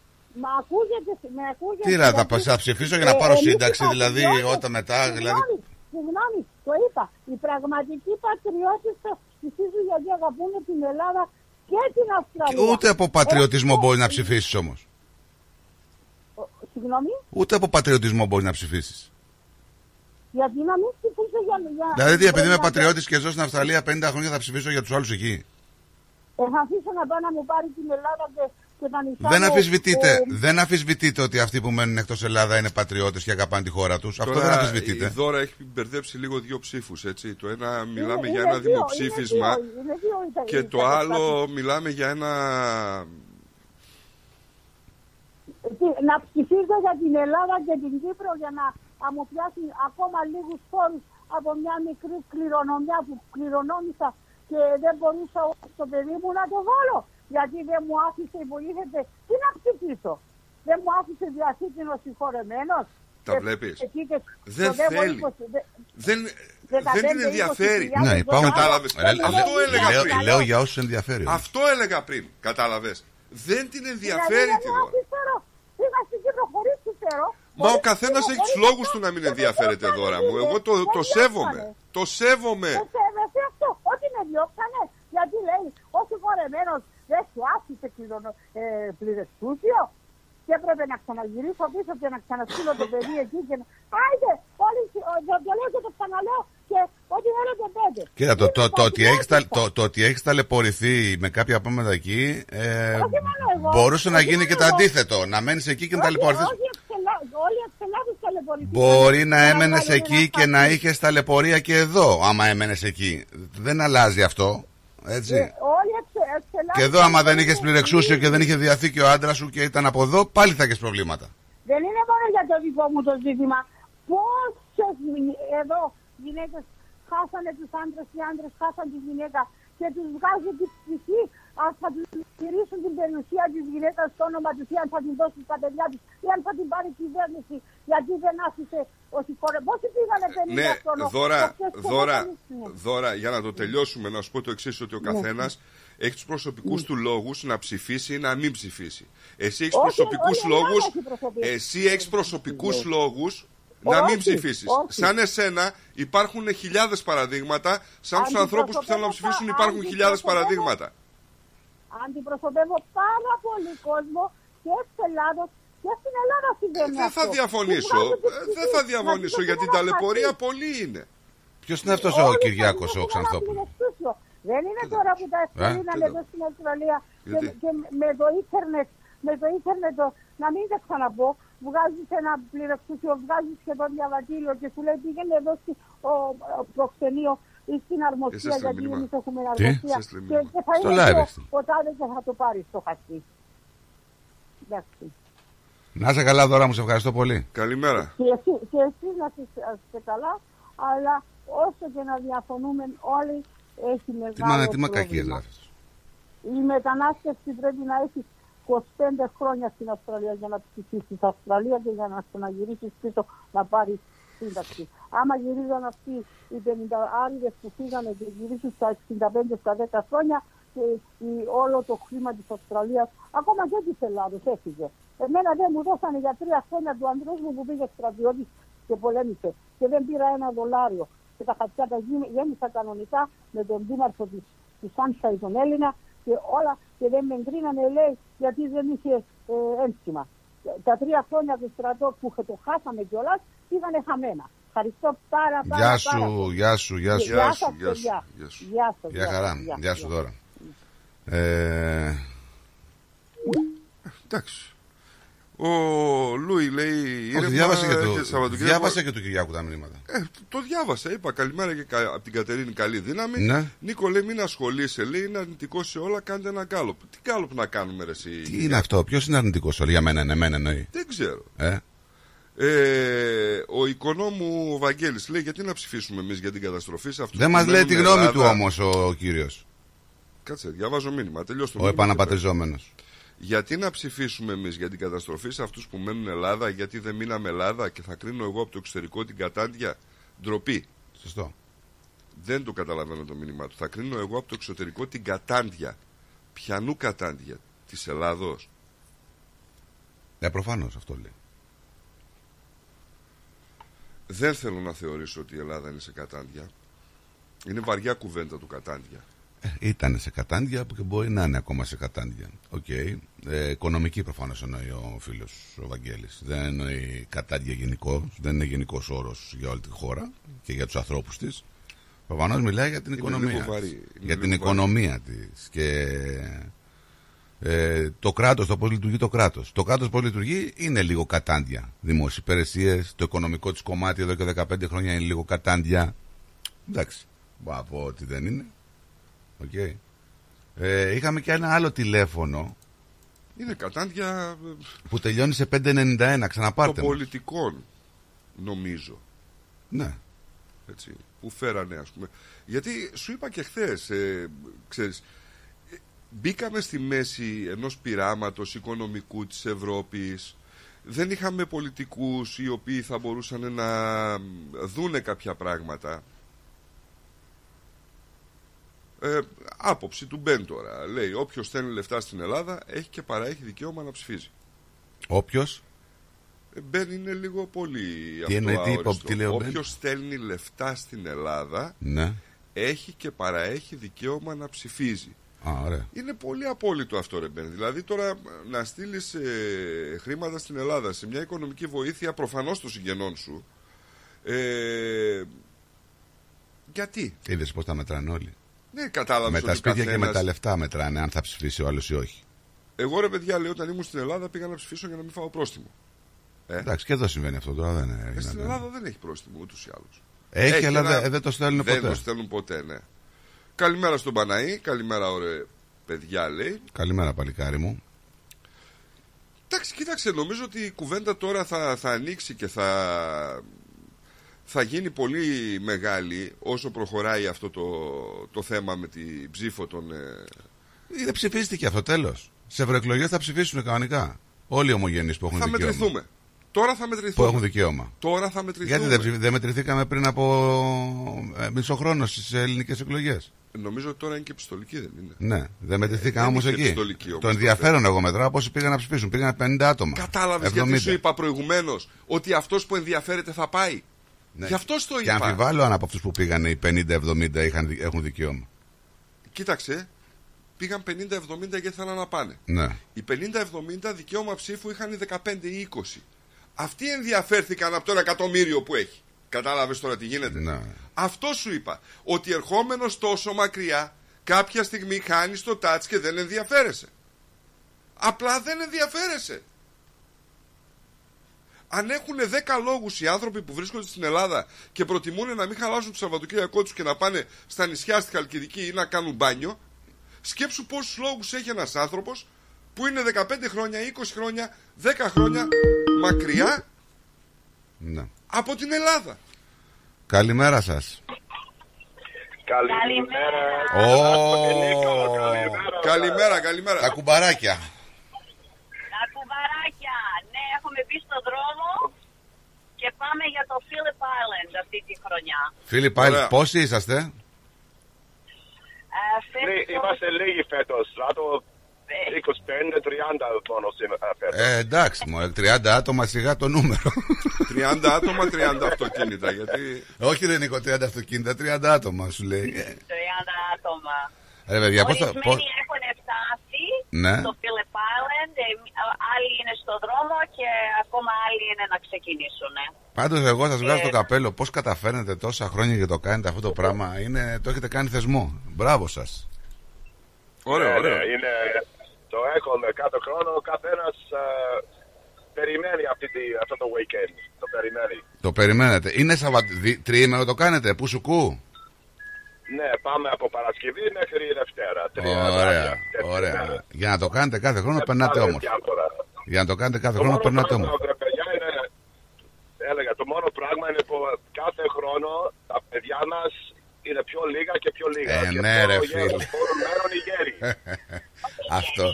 Μα ακούγεται, με ακούγεται.
Τι να, θα,
γιατί-
θα ψηφίσω για να
Ε,
πάρω
εμείς
σύνταξη,
είπαμε,
δηλαδή
συγγνώμη,
όταν μετά. Δηλαδή,
Συγγνώμη, συγγνώμη, το είπα. Οι πραγματικοί πατριώτες θα ψηφίζουν γιατί αγαπούν την Ελλάδα και την Αυστραλία.
ούτε από πατριωτισμό
Ε,
μπορεί να ψηφίσεις όμως.
ο- Συγγνώμη,
Ούτε από πατριωτισμό μπορεί να ψηφίσεις.
γιατί να μην ψηφίσω για... για
Δηλαδή, τι, επειδή είμαι
για-
πατριώτης και ζω στην Αυστραλία 50 χρόνια θα ψηφίσω για τους άλλους εκεί.
Ε, θα αφήσω να πάω να μου πάρει την Ελλάδα και, και τα νησιά
Δεν
μου,
αμφισβητείτε,
ε,
δεν αμφισβητείτε ότι αυτοί που μένουν εκτός Ελλάδα είναι πατριώτες και αγαπάνε τη χώρα τους. Αυτό δεν
Η
αμφισβητείτε.
Δώρα έχει μπερδέψει λίγο δύο ψήφους, έτσι. Το ένα μιλάμε
είναι
για ένα
δύο,
δημοψήφισμα
είναι δύο, είναι δύο οι-
και
οι
το
καταστάσεις.
άλλο μιλάμε για ένα.
Τι- να ψηφίζω για την Ελλάδα και την Κύπρο για να να μου πιάσει ακόμα λίγους φόρους από μια μικρή κληρονομιά που κληρονόμησα και δεν μπορούσα στο παιδί μου να το βάλω. Γιατί δεν μου άφησε, υπολήθεται, τι να ψηφίσω; Δεν μου άφησε διαθήκη ο συγχωρεμένος;
Τα
Και-
βλέπεις.
εκεί και
Δεν
ξοδεύω
θέλει.
20 δε-
Δεν,
15,
δεν την ενδιαφέρει.
20.000
Ναι, υπάρχουν.
Κατάλαβες.
Ε, ε,
Αυτό
ε,
έλεγα
λέω-
πριν.
Λέω για όσους ενδιαφέρει.
Αυτό έλεγα πριν. Κατάλαβες. Δεν την
Δηλαδή
ενδιαφέρει
δεν
τη
μου
Δώρα.
άφησε, Πήγα στην Κύπρο χωρίς συμφέρον.
Μα ο
χωρίς
καθένας
συμφέρον,
έχει του
χωρίς
λόγους
αυτό.
του να μην
Και
ενδιαφέρεται,
δεν
Δώρα
διώξανε,
μου. Εγώ το,
δεν
το
διώξανε.
σέβομαι. Το σέβομαι.
Δεν σέβεσαι αυτό. Ότι με διώξανε. Γιατί λέει, ο συγχωρεμένο δεν σου άφησε κληρονο... ε, πληρεστούσιο. Και έπρεπε να ξαναγυρίσω πίσω και να ξαναστείλω το παιδί εκεί. Και... να- Άιντε, όλοι ε, το, το λέω και το ξαναλέω και ό,τι θέλετε πέντε.
Κοίτα, το, το, το, ότι έχεις, τα-
πατριώτησα.
το, το ότι έχεις ταλαιπωρηθεί με κάποια πράγματα εκεί ε,
Όχι μόνο εγώ.
μπορούσε να
Όχι
γίνει
μόνο
και το
εγώ.
αντίθετο. Να μένεις εκεί και να
Όχι,
ταλαιπωρηθείς.
όχι, εξελά- όλοι εξελάδες ταλαιπωρηθήκανε.
Μπορεί να
Και
έμενες
βγάλουν
εκεί
ένα
και να
χαρτί.
είχες ταλαιπωρία και εδώ, άμα έμενες εκεί. Δεν αλλάζει αυτό. Έτσι.
Ε, όλοι εξε- εξελάδες
Και εδώ, άμα δεν
ταλαιπωρηθήκανε.
είχε πληρεξούσιο και δεν είχε διαθήκη ο άντρας σου και ήταν από εδώ, πάλι θα έχεις προβλήματα.
Δεν είναι μόνο για το δικό μου το ζήτημα. Πόσες μι- εδώ γυναίκες χάσανε τους άντρες, οι άντρες χάσαν τη γυναίκα και τους βγάζουν την ψυχή αν θα τους στηρίσουν την περιουσία της γυναίκας στο όνομα τους ή αν θα την δώσουν στα παιδιά τους ή αν θα την πάρει η κυβέρνηση γιατί δεν άφησε ο συγχωρε... Πόσοι πήγανε 50
Ναι,
χρόνο,
δώρα,
αυτές που
δώρα,
δεν
δώρα, για να το τελειώσουμε, να σου πω το εξής: Ότι ο
Ναι.
καθένας έχει τους προσωπικούς του λόγους να ψηφίσει ή να μην ψηφίσει. Εσύ έχεις
Όχι,
προσωπικούς
όχι,
λόγου.
όχι προσωπικούς.
Εσύ έχεις προσωπικούς λόγους να
Όχι,
μην ψηφίσεις.
όχι.
Σαν εσένα υπάρχουν χιλιάδες παραδείγματα. Σαν τους ανθρώπους που θέλουν να ψηφίσουν υπάρχουν χιλιάδες παραδείγματα.
Αντιπροσωπεύω πάρα πολύ κόσμο και στην Ελλάδα και στην Ελλάδα συμβαίνει
Δεν θα
αυτό.
διαφωνήσω.
Και βγάζουν
Ε,
τις
Δεν θα
ψυχές,
διαφωνήσω
να
γιατί
τους
η
δώσουν ένα
ταλαιπωρία
χαρτί.
πολύ είναι.
Ποιος είναι αυτός ο
Όλοι
Κυριάκος
θέλουν
ο
να
Ξανθόπουλος;
κάνουν εξούσιο. Δεν είναι τώρα που τα ευκαιρίναν
Ε;
εδώ στην Αυστραλία και,
Γιατί;
και με το ίντερνετ, με το ίντερνετ το, να μην τα ξαναπώ, βγάζεις ένα πληρεξούσιο, βγάζεις σχεδόν διαβατήριο και σου λέει πήγαινε εδώ στο ο, ο, προξενείο ή στην αρμοστία
Εσείς
γιατί
μήνυμα.
εμείς έχουμε
Τι;
αρμοστία
Εσείς
και,
μήνυμα.
και θα
Στο
είναι
live
το,
έστειλε.
ο τάδε και θα το πάρεις στο χαρτί. Εντάξει.
Να είσαι καλά, δώρα μου, σε ευχαριστώ πολύ.
Καλημέρα.
Και, εσύ, και εσείς να είστε καλά, αλλά όσο και να διαφωνούμε όλοι, έχεις
Τι
μεγάλο
μα, τι μακακίε
πρόβλημα.
γράφει.
Η μετανάστευση πρέπει να έχει 25 χρόνια στην Αυστραλία για να ψηφίσει στην Αυστραλία και για να ξαναγυρίσεις πίσω να πάρεις σύνταξη. Άμα γυρίζαν αυτοί οι 50 άριδες που φύγανε και γυρίσουν στα 65 στα 10 χρόνια και η- όλο το χρήμα της Αυστραλίας, ακόμα και της Ελλάδος έφυγε. Εμένα δεν μου δώσανε για τρία χρόνια του ανδρός μου που πήγε στρατιώτης και πολέμησε και δεν πήρα ένα δολάριο. Και τα χαρτιά τα γέμι- γέμισα κανονικά με τον δήμαρχο της, του Sunshine τον Έλληνα και όλα και δεν με εγκρίνανε λέει γιατί δεν είχε ε, ένσημα. Τα τρία χρόνια του στρατό που είχε- το χάσαμε κιόλας πήγανε χαμένα. Ευχαριστώ πάρα πάρα
Γεια
πάρα
σου,
πολύ.
γεια σου, γεια σου.
Γεια σας,
γεια σου,
παιδιά.
γεια σου.
Γεια σας,
Γεια χαρά.
γεια,
Γεια σου
γεια.
τώρα. Ε,
Εντάξει. Ο Λούι λέει.
όχι,
ήρεμα,
διάβασε και,
έρχεται
το,
Σαββατοκύριακο.
διάβασε και του Κυριάκου τα μηνύματα.
Ε, το διάβασα, είπα καλημέρα και κα, από την Κατερίνη καλή δύναμη.
Ναι.
Νίκο λέει μην ασχολείσαι, λέει είναι αρνητικό σε όλα, κάντε ένα γκάλωπ. Τι γκάλωπ να κάνουμε ρε εσύ.
Τι είναι αυτό, ποιος είναι αρνητικός όλοι για μένα, εμένα εννοεί.
Δεν ξέρω.
Ε,
Ε, ο Οικονόμου ο Βαγγέλης λέει γιατί να ψηφίσουμε εμείς για την καταστροφή σε αυτούς
δεν
που
μας λέει
μένουν
τη γνώμη
Ελλάδα;
του όμως ο κύριος.
Κάτσε, διαβάζω μήνυμα. Τελειώσω το
Ο
μήνυμα και
επαναπατριζόμενος.
Γιατί να ψηφίσουμε εμείς για την καταστροφή σε αυτούς που μένουν Ελλάδα, γιατί δεν μείναμε Ελλάδα και θα κρίνω εγώ από το εξωτερικό την κατάντια. Ντροπή.
Σωστό.
Δεν το καταλαβαίνω το μήνυμά του. Θα κρίνω εγώ από το εξωτερικό την κατάντια. Πιανού κατάντια της Ελλάδος.
Ε, προφανώς αυτό λέει.
Δεν θέλω να θεωρήσω ότι η Ελλάδα είναι σε κατάντια. Είναι βαριά κουβέντα του κατάντια.
Ήταν σε κατάντια που και μπορεί να είναι ακόμα σε κατάντια. Οκ. Ε, οικονομική προφανώς εννοεί ο φίλος ο Βαγγέλης. Δεν εννοεί κατάντια γενικό. Δεν είναι γενικός όρος για όλη τη χώρα και για τους ανθρώπους της. Προφανώς μιλάει για την
Είναι
οικονομία.
λίγο βαρύ.
της.
Είναι
Για την
λίγο
οικονομία της. Και ε, το κράτος, το πώς λειτουργεί το κράτος. Το κράτος πώς λειτουργεί είναι λίγο κατάντια. Δημόσιες υπηρεσίες, το οικονομικό της κομμάτι εδώ και 15 χρόνια είναι λίγο κατάντια. Εντάξει. Μπορώ να πω ότι δεν είναι. Οκ. Ε, είχαμε και ένα άλλο τηλέφωνο
Είναι κατάντια ε,
που τελειώνει σε 591. Ξαναπάρτε.
των
μου.
πολιτικών, νομίζω.
Ναι.
έτσι, που φέρανε ας πούμε. Γιατί σου είπα και χθες, ε, ξέρεις, ε, μπήκαμε στη μέση ενός πειράματος οικονομικού της Ευρώπης, δεν είχαμε πολιτικούς οι οποίοι θα μπορούσαν να δούνε κάποια πράγματα. Ε, άποψη του Μπεν τώρα. Λέει, όποιος στέλνει λεφτά στην Ελλάδα έχει και παραέχει δικαίωμα να ψηφίζει.
Όποιος;
Ε, Μπεν είναι λίγο πολύ
Τι
αυτό
εννοεί, τι είπε,
αόριστο.
τι λέει ο Μπεν;
Όποιος στέλνει λεφτά στην Ελλάδα
Ναι.
έχει και παραέχει δικαίωμα να ψηφίζει.
Α, ωραία.
Είναι πολύ απόλυτο αυτό, ρε Μπεν. Δηλαδή τώρα να στείλεις χρήματα στην Ελλάδα σε μια οικονομική βοήθεια προφανώς των συγγενών σου. Ε, γιατί;
Είδες πώ τα μετράνε όλοι.
Ναι, κατάλαβες.
με τα σπίτια και με τα λεφτά μετράνε αν θα ψηφίσει ο άλλος ή όχι.
Εγώ ρε παιδιά, λέω όταν ήμουν στην Ελλάδα πήγα να ψηφίσω για να μην φάω πρόστιμο. Ε,
Εντάξει, και εδώ συμβαίνει αυτό τώρα. Δεν
ε,
είναι.
στην Ελλάδα δεν έχει πρόστιμο ούτως ή άλλως.
Έχει, αλλά δεν- δεν το στέλνουν
δεν
ποτέ.
το στέλνουν ποτέ, ναι. Καλημέρα στον Παναή, καλημέρα ωραία παιδιά λέει.
Καλημέρα, παλικάρι μου.
Εντάξει, κοίταξε, νομίζω ότι η κουβέντα τώρα θα, θα ανοίξει και θα, θα γίνει πολύ μεγάλη όσο προχωράει αυτό το, το θέμα με την ψήφο των... ε,
Δεν ψηφίστηκε αυτό τέλος. Σε ευρωεκλογέ θα ψηφίσουν κανονικά. Όλοι οι ομογενείς που έχουν
θα
δικαίωμα.
μετρηθούμε. Τώρα θα
Που
μετρηθούμε.
έχουν δικαίωμα.
Τώρα θα μετρηθούμε.
Γιατί δεν, ψηφι- δεν μετρηθήκαμε πριν από ε, μισό χρόνο στις ελληνικές εκλογές;
Νομίζω ότι τώρα είναι και επιστολική, δεν είναι.
Ναι, δεν μετρηθήκαμε
Δεν
όμως
είχε
εκεί.
επιστολική όμως
Το ενδιαφέρον εγώ μετράω πόσοι πήγαν να ψηφίσουν. Πήγαν 50 άτομα.
Κατάλαβες
70.
γιατί σου είπα προηγουμένως ότι αυτός που ενδιαφέρεται θα πάει.
Ναι.
Γι' αυτό το
Και
είπα.
αμφιβάλλω αν από αυτούς που πήγαν οι 50-70 είχαν, δι- έχουν δικαίωμα.
Κοίταξε, πήγαν 50-70 γιατί ήθελαν να πάνε.
Ναι.
Οι 50-70 δικαίωμα ψήφου είχαν οι 15 ή 20. Αυτοί ενδιαφέρθηκαν από το εκατομμύριο που έχει. Κατάλαβες τώρα τι γίνεται;
Ναι.
Αυτό σου είπα. Ότι ερχόμενος τόσο μακριά, κάποια στιγμή χάνεις το τάτ και δεν ενδιαφέρεσαι. Απλά δεν ενδιαφέρεσαι. Αν έχουν 10 λόγους οι άνθρωποι που βρίσκονται στην Ελλάδα και προτιμούν να μην χαλάσουν το Σαββατοκύριακό τους και να πάνε στα νησιά στη Χαλκιδική ή να κάνουν μπάνιο, σκέψου πόσους λόγους έχει ένας άνθρωπος που είναι 15 χρόνια, 20 χρόνια, 10 χρόνια μακριά
ναι.
από την Ελλάδα.
Καλημέρα σας.
Καλημέρα.
Καλημέρα, καλημέρα.
Τα κουμπαράκια.
Τα κουβαράκια. Ναι, έχουμε μπει στον δρόμο και πάμε για το Phillip Island αυτή τη χρονιά.
Φίλοι πάλι, πόσοι είσαστε;
Ε, φέτος-
Ναι, είμαστε λίγοι φέτος. Ράτο 25-30 μόνο σήμερα φέτος.
Ε, εντάξει, μου 30 άτομα σιγά το νούμερο.
30 άτομα, 30 αυτοκίνητα. Γιατί.
Όχι, δεν είναι 30 αυτοκίνητα, 30 άτομα σου λέει.
30 άτομα.
Ρε παιδιά, πώς θα.
Ορισμένοι
Πώς...
έχουν φτάσει
Ναι.
στο Phillip Island, ε, άλλοι είναι στο δρόμο και ακόμα άλλοι είναι να ξεκινήσουν. ε.
Πάντως εγώ σας βγάζω το
Ε,
καπέλο. Πώς καταφέρνετε τόσα χρόνια και το κάνετε αυτό το πράγμα; Είναι, το έχετε κάνει θεσμό. Μπράβο σας.
Ωραίο,
Ναι,
ωραίο.
ναι, είναι, το έχουμε κάθε χρόνο. Καθένας περιμένει αυτή τη, αυτό το weekend. Το περιμένει.
Το περιμένετε. Είναι Σαββα... δι- τριήμερο το κάνετε, που σου κού.
Ναι, πάμε από Παρασκευή μέχρι Δευτέρα. Τρία
Ωραία,
βράδια, τέτοια
ωραία.
ημέρα.
Για να το κάνετε κάθε χρόνο
Ε,
περνάτε
πάλι
όμορφα.
διάφορα.
Για να το κάνετε κάθε
Το
χρόνο
μόνο
περνάτε
πράγμα,
όμορφα.
ρε παιδιά, είναι, έλεγα, το μόνο πράγμα είναι που κάθε χρόνο τα παιδιά μας είναι πιο λίγα και πιο λίγα.
Ε,
και
ναι,
μόνο
ρε,
γέρος,
φίλε.
μόνο μένουν οι γέροι.
Αυτό.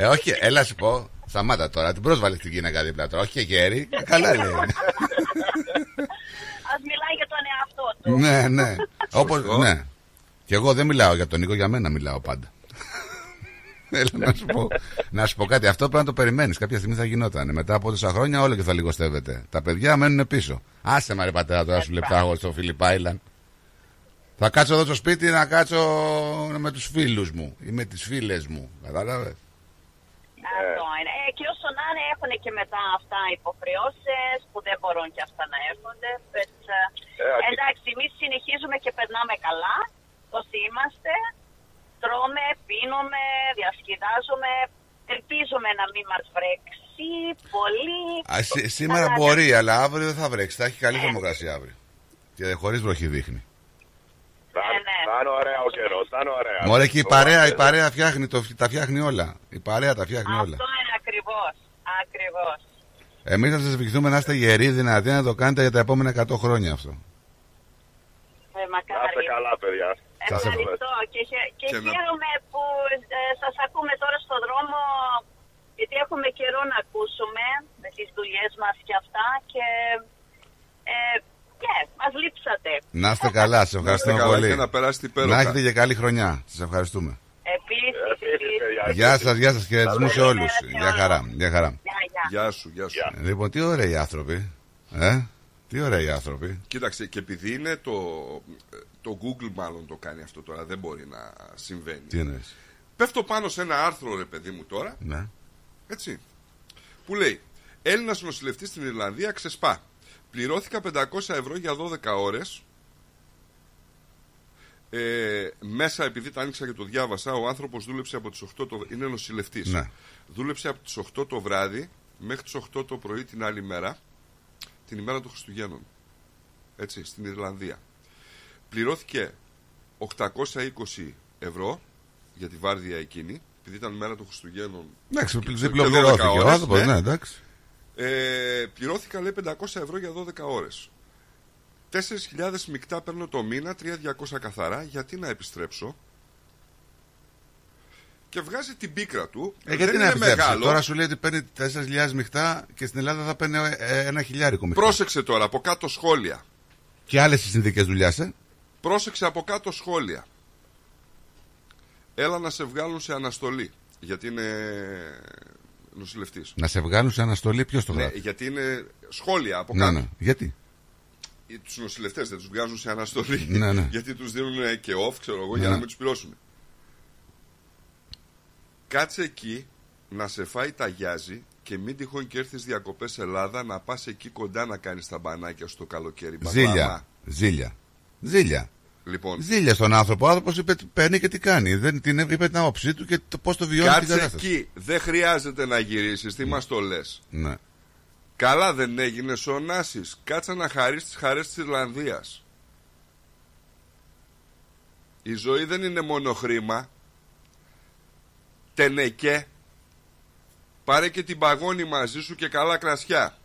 Ε, όχι, έλα σου πω. Σταμάτα τώρα, την πρόσβαλε την γυναίκα δίπλα τώρα. Όχι και γέρι. Ε, Καλά λέει.
Ας μιλάει για τον εαυτό του.
ναι, ναι. Όπως, ναι. Και εγώ δεν μιλάω για τον Νίκο, για μένα μιλάω πάντα. Έλα να σου, πω, να σου πω κάτι. Αυτό πρέπει να το περιμένεις. Κάποια στιγμή θα γινόταν. Μετά από τόσα χρόνια όλο και θα λιγοστεύεται. Τα παιδιά μένουν πίσω. Άσε μα ρε πατέρα τώρα σου λεπτά εγώ στο Φιλιπ Άιλαντ. Θα κάτσω εδώ στο σπίτι να κάτσω με τους φίλους μου ή με τις φίλες μου. Κατάλαβες;
Αυτό είναι. Ε, και όσο να είναι έχουν και μετά αυτά υποχρεώσεις που δεν μπορούν και αυτά να έρχονται. But, ε,
Ε,
εντάξει, εμείς συνεχίζουμε και περνάμε καλά. Όσοι είμαστε, τρώμε, πίνουμε, διασκεδάζουμε. Ελπίζουμε να μην μας βρέξει πολύ.
Α, σή- σήμερα
Αλλά-
μπορεί, αλλά αύριο δεν θα βρέξει. Θα έχει καλή θερμοκρασία αύριο. Και χωρίς βροχή δείχνει.
Θα, θα είναι ωραίο καιρός, θα είναι ωραία.
Μωρέ και η
Το
παρέα, η
μάτι-
παρέα φτιάχνει, το, τα φτιάχνει όλα. Η παρέα τα φτιάχνει όλα.
Αυτό είναι ακριβώς. Ακριβώς.
Εμείς θα σας ευχηθούμε να είστε γεροί, δυνατοί να το κάνετε για τα επόμενα 100 χρόνια αυτό.
Ε, μακάρι.
Να είστε καλά, παιδιά.
Σας
Ευχαριστώ και, χαι- και,
Και να-
χαίρομαι που ε, σας ακούμε τώρα στο δρόμο γιατί έχουμε καιρό να ακούσουμε με τις δουλειές μας και αυτά και ε, yeah, μας λείψατε.
Να είστε καλά, σα ευχαριστούμε
καλά
πολύ.
και να περάσετε υπέροχα.
Να έχετε και καλή χρονιά. Σας ευχαριστούμε.
Επίσης,
Γεια σας, γεια σας, χαιρετισμού σε όλους. Γεια χαρά, γεια χαρά.
Γεια σου, γεια σου.
Λοιπόν, τι ωραίοι άνθρωποι. Ε, τι ωραίοι άνθρωποι.
Κοίταξε, και επειδή είναι το, το Google μάλλον το κάνει αυτό τώρα, δεν μπορεί να συμβαίνει.
Τι εννοείς.
Πέφτω πάνω σε ένα άρθρο, ρε παιδί μου τώρα,
Ναι.
έτσι, που λέει Έλληνας νοσηλευτής στην Ιρλανδία ξεσπά. Πληρώθηκα 500 ευρώ για 12 ώρες ε, μέσα επειδή τα άνοιξα και το διάβασα, ο άνθρωπος δούλεψε από τις 8 το είναι νοσηλευτής.
Ναι.
Δούλεψε από τις 8 το βράδυ μέχρι τις 8 το πρωί την άλλη μέρα, την ημέρα των Χριστουγέννων. Έτσι, στην Ιρλανδία. Πληρώθηκε 820 ευρώ για τη βάρδια εκείνη, επειδή ήταν μέρα των Χριστουγέννων.
Εντάξει,
και-
διπλό
και 12
πληρώθηκε ο
ώρες,
άνθρωπος, ναι, εντάξει.
ε, πληρώθηκα λέει 500 ευρώ για 12 ώρες. 4.000 μεικτά παίρνω το μήνα, 3.200 καθαρά. Γιατί να επιστρέψω; Και βγάζει την πίκρα του.
Ε, γιατί
δεν
να
είναι
επιστρέψει;
μεγάλο.
Τώρα σου λέει ότι παίρνει 4.000 μειχτά και στην Ελλάδα θα παίρνει ε, ένα χιλιάρικο μειχτά.
Πρόσεξε τώρα από κάτω σχόλια.
Και άλλες συνθήκες δουλειάς, ε;
Πρόσεξε από κάτω σχόλια. Έλα να σε βγάλουν σε αναστολή. Γιατί είναι νοσηλευτής.
Να σε βγάλουν σε αναστολή, ποιος το
Ναι,
γράφει;
γιατί είναι σχόλια από
Ναι,
κάτω.
ναι. Γιατί;
Τους νοσηλευτές δεν τους βγάζουν σε αναστολή.
Ναι, ναι.
γιατί τους δίνουν και off, ξέρω εγώ, για
Ναι.
να μην τους πληρώσουν. Κάτσε εκεί να σε φάει τα γιάζι και μην τυχόν και έρθεις διακοπές Ελλάδα να πας εκεί κοντά να κάνεις τα μπανάκια στο καλοκαίρι.
Ζήλια.
Μπακλάμα.
Ζήλια. Ζήλια.
Λοιπόν,
Ζήλια στον άνθρωπο. Ο άνθρωπος είπε τι παίρνει και τι κάνει. Δεν την είπε την άποψή του και το πώς το βιώνει την
κάτσε
κατάσταση.
εκεί. Δεν χρειάζεται να γυρίσεις. Τι μας το λες.
Ναι.
Καλά δεν έγινε ο Νάσης. Κάτσε να χαρείς τις χαρές της Ιρλανδίας. Η ζωή δεν είναι μόνο χρήμα. Τενεκέ. Πάρε και την παγόνη μαζί σου και καλά κρασιά.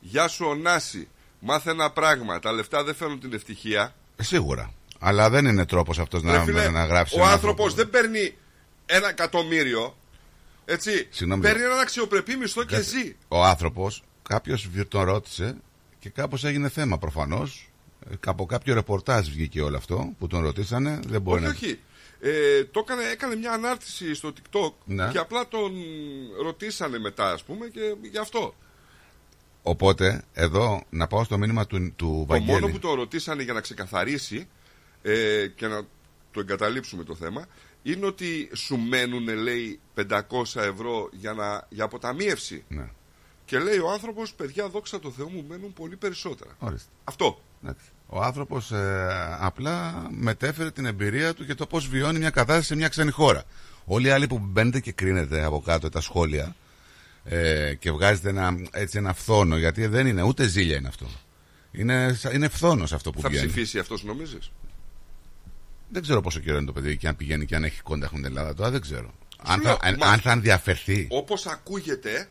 Γεια σου ο Νάση. Μάθε ένα πράγμα. Τα λεφτά δεν φέρνουν την ευτυχία.
Ε, Σίγουρα. Αλλά δεν είναι τρόπος αυτός
Ρε
να,
φίλε,
να γράψει.
ο
έναν
άνθρωπος δεν παίρνει ένα εκατομμύριο. Έτσι.
Συγγνώμη.
Παίρνει έναν αξιοπρεπή μισθό και
Κάτι-
ζει.
Ο άνθρωπος, κάποιος τον ρώτησε και κάπως έγινε θέμα προφανώς. Από κάποιο ρεπορτάζ βγήκε όλο αυτό που τον ρωτήσανε. Δεν μπορεί
Όχι,
να.
όχι. Ε, το έκανε, έκανε μια ανάρτηση στο TikTok
Ναι.
και απλά τον ρωτήσανε μετά, ας πούμε, και γι' αυτό.
Οπότε, εδώ να πάω στο μήνυμα του, του
Το μόνο
Βαγγέλη.
που τον ρωτήσανε για να ξεκαθαρίσει ε, και να το εγκαταλείψουμε το θέμα είναι ότι σου μένουν, λέει, 500 ευρώ για, να, για αποταμίευση.
Ναι.
Και λέει ο άνθρωπος, παιδιά, δόξα τω Θεώ μου μένουν πολύ περισσότερα.
Ορίστε.
Αυτό.
Εντάξει. Ο άνθρωπος απλά μετέφερε την εμπειρία του και το πώς βιώνει μια κατάσταση σε μια ξένη χώρα. Όλοι οι άλλοι που μπαίνετε και κρίνετε από κάτω τα σχόλια ε, και βγάζετε ένα, έτσι ένα φθόνο, γιατί δεν είναι ούτε ζήλια είναι αυτό. Είναι, σα- είναι φθόνος αυτό που
Θα
βγαίνει.
ψηφίσει αυτός νομίζεις;
Δεν ξέρω πόσο καιρό είναι το παιδί και αν πηγαίνει και αν έχει κόνταχ με την Ελλάδα τώρα, δεν ξέρω. Αν
Σου
θα,
λέω,
αν,
μα-
αν θα ενδιαφερθεί.
Όπως ακούγεται,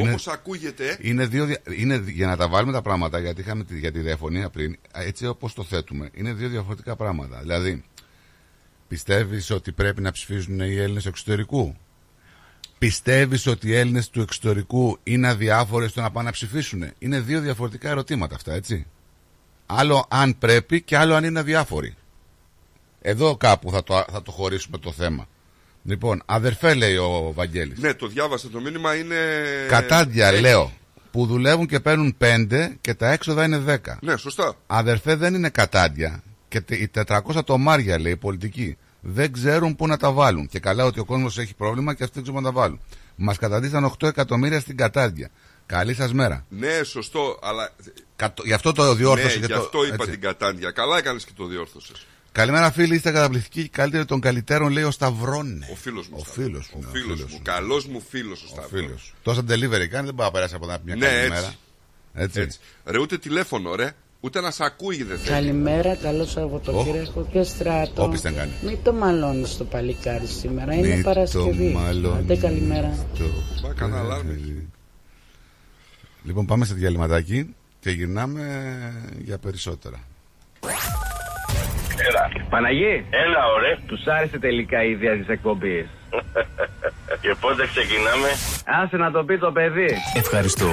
Είναι-
όπως ακούγεται,
Είναι, δύο, δια- είναι για να τα βάλουμε τα πράγματα, γιατί είχαμε τη, για τη διαφωνία πριν, έτσι όπως το θέτουμε, είναι δύο διαφορετικά πράγματα. Δηλαδή, πιστεύεις ότι πρέπει να ψηφίζουν οι Έλληνες του εξωτερικού; Πιστεύεις ότι οι Έλληνες του εξωτερικού είναι αδιάφοροι στο να πάνε να ψηφίσουν; Είναι δύο διαφορετικά ερωτήματα αυτά, έτσι. Άλλο αν πρέπει και άλλο αν είναι αδιάφοροι. Εδώ κάπου θα το, θα το χωρίσουμε το θέμα. Λοιπόν, αδερφέ λέει ο Βαγγέλης.
ναι, το διάβασα το μήνυμα, είναι...
Κατάντια,
έτσι.
λέω. Που δουλεύουν και παίρνουν 5 και τα έξοδα είναι 10.
Ναι, σωστά.
Αδερφέ δεν είναι κατάντια. Και τε- οι 400 τομάρια, λέει, οι πολιτικοί, δεν ξέρουν πού να τα βάλουν. Και καλά ότι ο κόσμος έχει πρόβλημα και αυτοί δεν ξέρουν πού να τα βάλουν. Μας καταντήσαν 8 εκατομμύρια στην κατάντια. Καλή σας μέρα.
Ναι, σωστό, αλλά...
Κατ- Γι' αυτό το διόρθωσε.
ναι,
και
γι'
το-
αυτό είπα
έτσι.
την κατάντια. Καλά έκανες και το διόρθωσες.
Καλημέρα, φίλοι. Είστε καταπληκτικοί και καλύτεροι των καλύτερων, λέει ο Σταυρώνε.
Ο φίλος μου.
Ο
Σταύρο.
φίλος
Ο
μου, ο
φίλος
φίλος
μου.
μου.
Καλός μου φίλος ο
Ο
Σταύρος.
φίλος. Τόσα delivery κάνει, δεν μπορεί να περάσει από να πει μια
Ναι,
καλημέρα.
έτσι.
Έτσι.
Έτσι. Ρε, ούτε τηλέφωνο, ρε. Ούτε να σ' ακούει δεν θέλει.
Καλημέρα, καλό Σαββατοκύριακο και στράτο.
Όπις την κάνει.
Μην το μαλώνεις το παλικάρι σήμερα, είναι
Μη
Παρασκευή.
το μαλώνεις
Άντε καλημέρα.
το
Μπα, κανένα αλάρμι.
Λοιπόν, πάμε σε διαλυματάκι και γυρνάμε για περισσότερα.
Έλα. Παναγί. Έλα, ωραία. Τους άρεσε τελικά η ιδέα της εκπομπής. Και πότε ξεκινάμε; Άσε να το πει το παιδί.
Ευχαριστώ.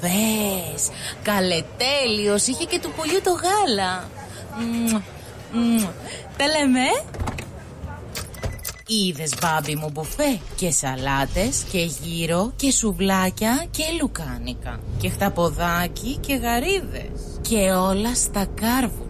Μποβές, καλετέλειος, είχε και του πουλιού το γάλα. Μμμ, μμμ. Τα λέμε. Είδες μπάμπι μου μπουφέ και σαλάτες και γύρο και σουβλάκια και λουκάνικα και χταποδάκι και γαρίδες και όλα στα κάρβουνα.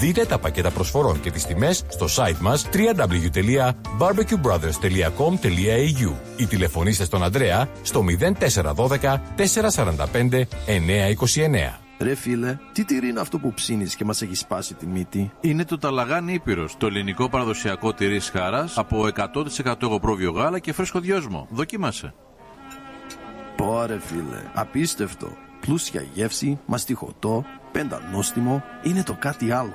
Δείτε τα πακέτα προσφορών και τις τιμές στο site μας www.barbecuebrothers.com.au ή τηλεφωνήστε στον Ανδρέα στο 0412 445 929.
Ρε φίλε, τι τυρί είναι αυτό που ψήνεις και μας έχει σπάσει τη μύτη;
Είναι το Ταλαγάνι Ήπειρος, το ελληνικό παραδοσιακό τυρί χάρας από 100% εγωπρόβιο γάλα και φρέσκο δυόσμο. Δοκίμασε.
Πόρε φίλε, απίστευτο. Πλούσια γεύση, μαστιχωτό, πεντανόστιμο, είναι το κάτι άλλο.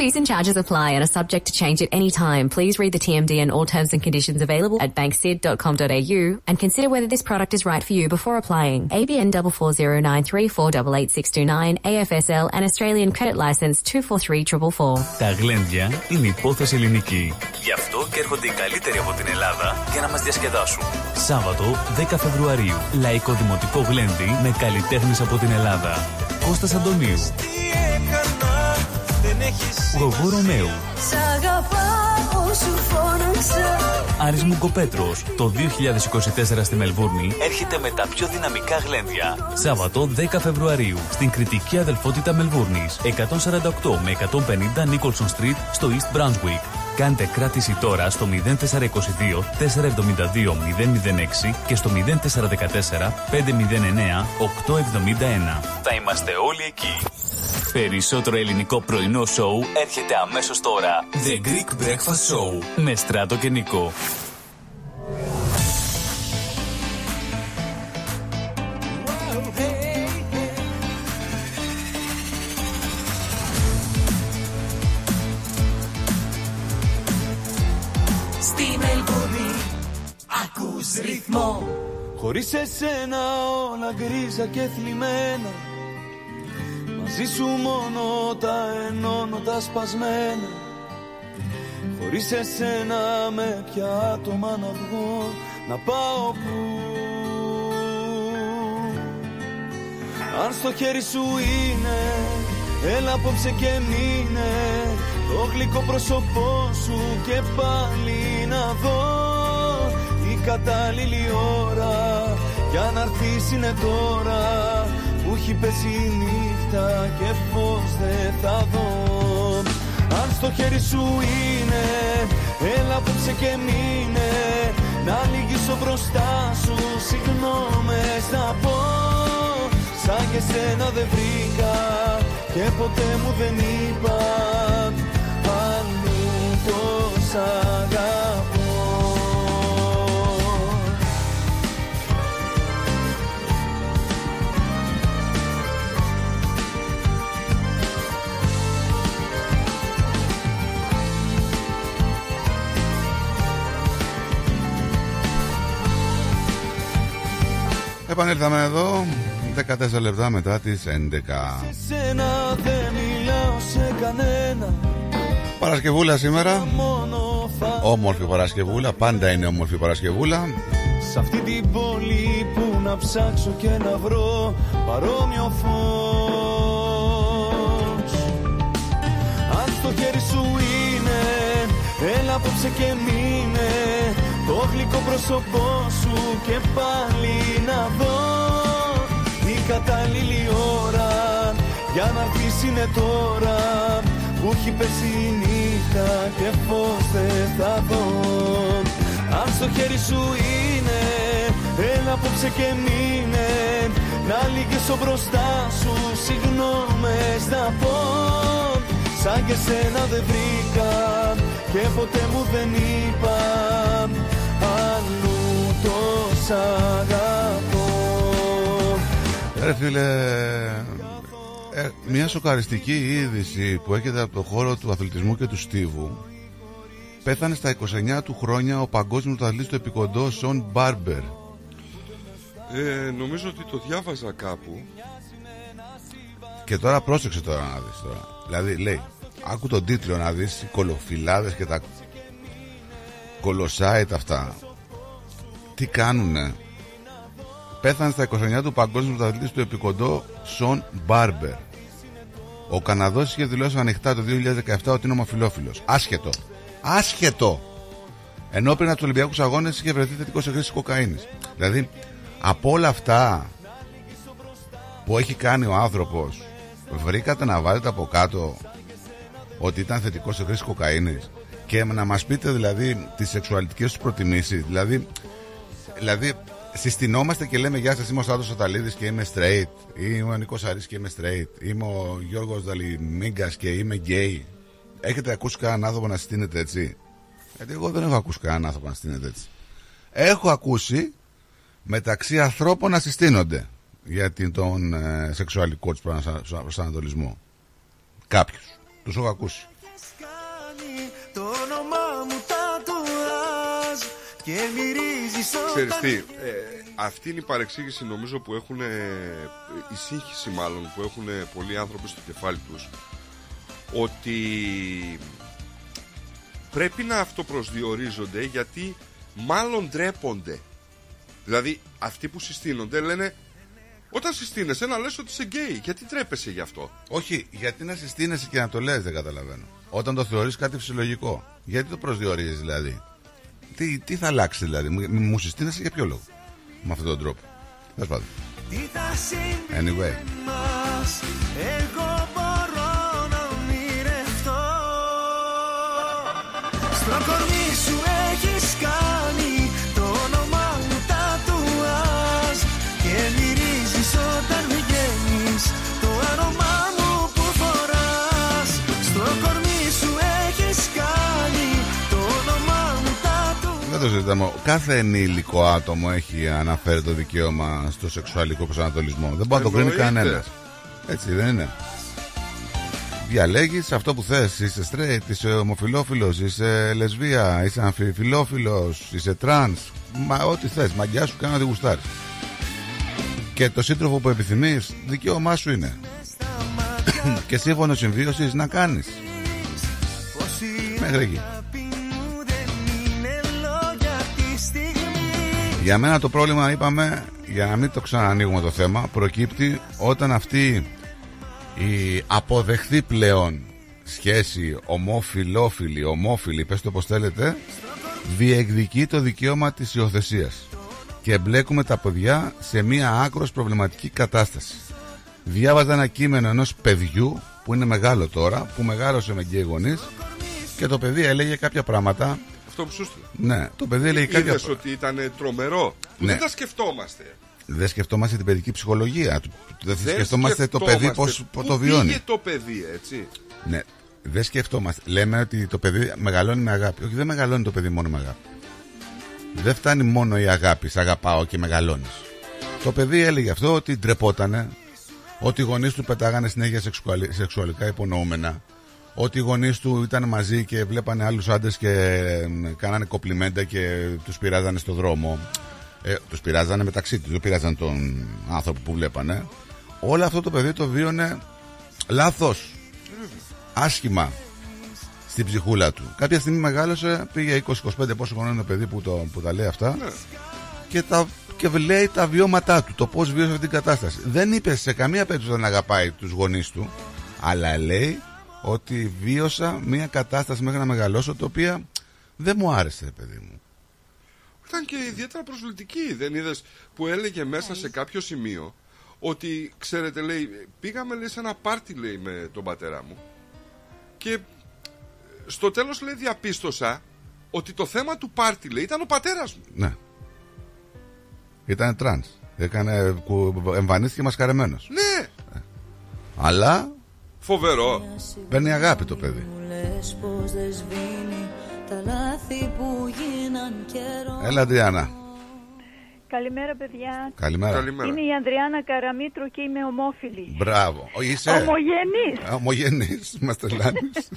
Fees and charges apply and are subject to change at any time. Please read the TMD and all terms and conditions available at banksid.com.au and consider whether this product is right for you before applying. ABN 44093488629 AFSL and Australian Credit License 243444.
Τα γλέντια είναι υπόθεση ελληνική. Γι' αυτό και έρχονται οι καλύτεροι από την Ελλάδα για να μας διασκεδάσουν. Σάββατο 10 Φεβρουαρίου. Λαϊκό Δημοτικό Γλέντι με καλλιτέχνες από την Ελλάδα. Κώστας Αντωνίου. Γογό Ρωμαίου.
Σ' αγαπάω, σου φώναξα
Άρης Μουγκοπέτρος. Το 2024 στη Μελβούρνη έρχεται με τα πιο δυναμικά γλέντια. Σάββατο 10 Φεβρουαρίου στην κριτική αδελφότητα Μελβούρνης. 148 με 150 Nicholson Street στο East Brunswick. Κάντε κράτηση τώρα στο 0422 472 006 και στο 0414 509 871. Θα είμαστε όλοι εκεί. Περισσότερο ελληνικό πρωινό σοου έρχεται αμέσως τώρα. The Greek Breakfast Show με Στράτο και Νικό.
Ακούς ρυθμό.
Χωρίς εσένα όλα γκρίζα και θλιμμένα. Μαζί σου μόνο τα ενώνω τα σπασμένα. Χωρίς εσένα με ποια άτομα να βγω Να πάω που Αν στο χέρι σου είναι Έλα απόψε και μείνε. Το γλυκό πρόσωπό σου και πάλι να δω. Η κατάλληλη ώρα Για να έρθεις είναι τώρα. Που έχει πέσει η νύχτα και πως δεν θα δω. Αν στο χέρι σου είναι Έλα απόψε και μείνε. Να λυγίσω μπροστά σου Συγγνώμες να πω. Σαν και σένα δεν βρήκα Και ποτέ μου δεν είπα. Αλλού πως αγαπώ
Επανήλθαμε εδώ 14 λεπτά μετά τις 11
Σένα δεν μιλάω σε κανένα.
Παρασκευούλα σήμερα.
Μόνο θα
Όμορφη Παρασκευούλα Πάντα είναι όμορφη Παρασκευούλα.
Σ' αυτή την πόλη που να ψάξω και να βρω παρόμοιο φως. Αν στο χέρι σου είναι, έλα απόψε και μείνε Το γλυκό πρόσωπό σου και πάλι να δω. Η κατάλληλη ώρα Για να έρθεις είναι τώρα. Που έχει πέσει η νύχτα και φως δεν θα δω. Αν στο χέρι σου είναι έλα απόψε και μείνε. Να λύγεσω μπροστά σου συγγνώμες να πω. Σαν και σένα δεν βρήκα και ποτέ μου δεν είπα. Αλλού το σ' αγαπώ.
Ρε φίλε, ε, μια σοκαριστική είδηση που έχετε από το χώρο του αθλητισμού και του στίβου Πέθανε στα 29 του χρόνια ο παγκόσμιος αθλητής του επικοντό Σον Μπάρμπερ.
Ε, νομίζω ότι το διάβαζα κάπου.
Και τώρα πρόσεξε τώρα να δεις τώρα. Δηλαδή λέει Άκου τον τίτλο να δεις Οι κολοφυλάδες και τα κολοσάιτ αυτά Τι κάνουνε; Πέθανε στα 29 του παγκόσμιου πρωταθλητής του επικοντό Σον Μπάρμπερ. Ο Καναδός είχε δηλώσει ανοιχτά το 2017 ότι είναι ομοφυλόφιλος. Άσχετο. Άσχετο. Ενώ πριν από τους Ολυμπιακούς Αγώνες είχε βρεθεί θετικός σε χρήση κοκαίνης. Δηλαδή, από όλα αυτά που έχει κάνει ο άνθρωπος, βρήκατε να βάλετε από κάτω ότι ήταν θετικός σε χρήση κοκαίνης; Και να μας πείτε δηλαδή τις σεξουαλικές του προτιμήσεις. Δηλαδή, δηλαδή, συστηνόμαστε και λέμε Γεια σας, είμαι ο Στάτο Οταλίδης και είμαι straight. Ή είμαι ο Νικό Αρής και είμαι straight. Είμαι ο Γιώργος Δαλιμίγκας και είμαι gay. Έχετε ακούσει κανέναν άνθρωπο να συστήνεται έτσι; Γιατί εγώ δεν έχω ακούσει κανέναν άνθρωπο να συστήνεται έτσι. Έχω ακούσει μεταξύ ανθρώπων να συστήνονται για την, τον ε, σεξουαλικό τους προσανατολισμό. Κάποιους. Τους έχω ακούσει.
Το όνομά μου τατουάζ και μυρίζεις
Ξέρεις
όταν
τι, ε, αυτή είναι η παρεξήγηση νομίζω που έχουν, ε, η σύγχυση μάλλον που έχουν πολλοί άνθρωποι στο κεφάλι τους ότι πρέπει να αυτοπροσδιορίζονται γιατί μάλλον ντρέπονται. Δηλαδή αυτοί που συστήνονται λένε όταν συστήνεσαι να λες ότι είσαι γκέι, γιατί τρέπεσαι γι' αυτό;
Όχι, γιατί να συστήνεσαι και να το λες δεν καταλαβαίνω. Όταν το θεωρείς κάτι φυσιολογικό. Γιατί το προσδιορίζεις δηλαδή; Τι, τι θα αλλάξει δηλαδή; Μου, μου συστήνεσαι για ποιο λόγο. Με αυτόν τον τρόπο; Τέλος πάντων.
Τι θα συμβεί
Anyway.
μας Εγώ το
συζητάμε. Κάθε ενήλικο άτομο έχει αναφέρει το δικαίωμα στο σεξουαλικό προσανατολισμό. Δεν μπορεί να το κρίνει
Εννοείται.
κανένας. Έτσι δεν είναι. Διαλέγεις αυτό που θες. Είσαι straight, είσαι ομοφυλόφιλο, είσαι λεσβία, είσαι αμφιφυλόφιλος, είσαι τρανς. Μα ό,τι θες. Μαγκιά σου κάνει να τη γουστάρεις. Και το σύντροφο που επιθυμείς, δικαίωμά σου είναι. και σύμφωνο συμβίωσης να κάνεις. Μέχρι εκεί. Για μένα το πρόβλημα είπαμε για να μην το ξανανοίγουμε το θέμα προκύπτει όταν αυτή η αποδεχθεί πλέον σχέση ομόφιλόφιλη, ομόφιλη, πες το πως θέλετε διεκδικεί το δικαίωμα της υιοθεσίας και εμπλέκουμε τα παιδιά σε μία άκρος προβληματική κατάσταση. Διάβαζα ένα κείμενο ενός παιδιού που είναι μεγάλο τώρα, που μεγάλωσε με γκέι γονείς και το παιδί έλεγε κάποια πράγματα
Αυτό που σου στείλα.
ναι, το παιδί έλεγε κάποια
Είδες ότι ήταν τρομερό.
Ναι.
Δεν τα σκεφτόμαστε;
Δεν σκεφτόμαστε την παιδική ψυχολογία. του. Δεν,
Δεν
σκεφτόμαστε το παιδί
σκεφτόμαστε
πώ
πού
το βιώνει.
Πήγε το παιδί, έτσι;
Ναι. Δεν σκεφτόμαστε. Λέμε ότι το παιδί μεγαλώνει με αγάπη. Όχι, δεν μεγαλώνει το παιδί μόνο με αγάπη. Δεν φτάνει μόνο η αγάπη. Σ' αγαπάω και μεγαλώνεις. Το παιδί έλεγε αυτό ότι ντρεπότανε. Ότι οι γονείς του πετάγανε συνέχεια σεξουαλι- σεξουαλικά υπονοούμενα. Ότι οι γονείς του ήταν μαζί και βλέπανε άλλους άντρες και ε, κάνανε κοπλιμέντα και τους πειράζανε στο δρόμο. Ε, τους πειράζανε μεταξύ τους, δεν πειράζανε τον άνθρωπο που βλέπανε. Όλο αυτό το παιδί το βίωνε λάθος. Άσχημα στην ψυχούλα του. Κάποια στιγμή μεγάλωσε, πήγε 20-25 πόσο χρόνο είναι το παιδί που, το, που τα λέει αυτά και, τα, και λέει τα βιώματά του, το πώς βίωσε αυτή την κατάσταση. Δεν είπε σε καμία περίπτωση να αγαπάει τους γονείς του, αλλά λέει ότι βίωσα μια κατάσταση μέχρι να μεγαλώσω, το οποία δεν μου άρεσε, παιδί μου.
Ήταν και ιδιαίτερα προσβλητική. Δεν είδε που έλεγε μέσα σε κάποιο σημείο ότι ξέρετε λέει πήγαμε λέει σε ένα πάρτι λέει με τον πατέρα μου και στο τέλος λέει διαπίστωσα ότι το θέμα του πάρτι λέει ήταν ο πατέρας μου.
Ναι. Ήταν τρανς. Έκανε, κου- εμφανίστηκε μασκαρεμένος.
Ναι,
Αλλά
φοβερό.
παίρνει αγάπη το παιδί.
Λες πως δεν σβήνει τα λάθη που γίναν καιρό
Έλα, Αντριάννα.
Καλημέρα, παιδιά.
Καλημέρα.
Είμαι η Ανδριάννα Καραμίτρου και είμαι ομόφιλη.
Μπράβο. Ο, είσαι.
Ομογενής.
Ομογενής. Μας τρελάνεις.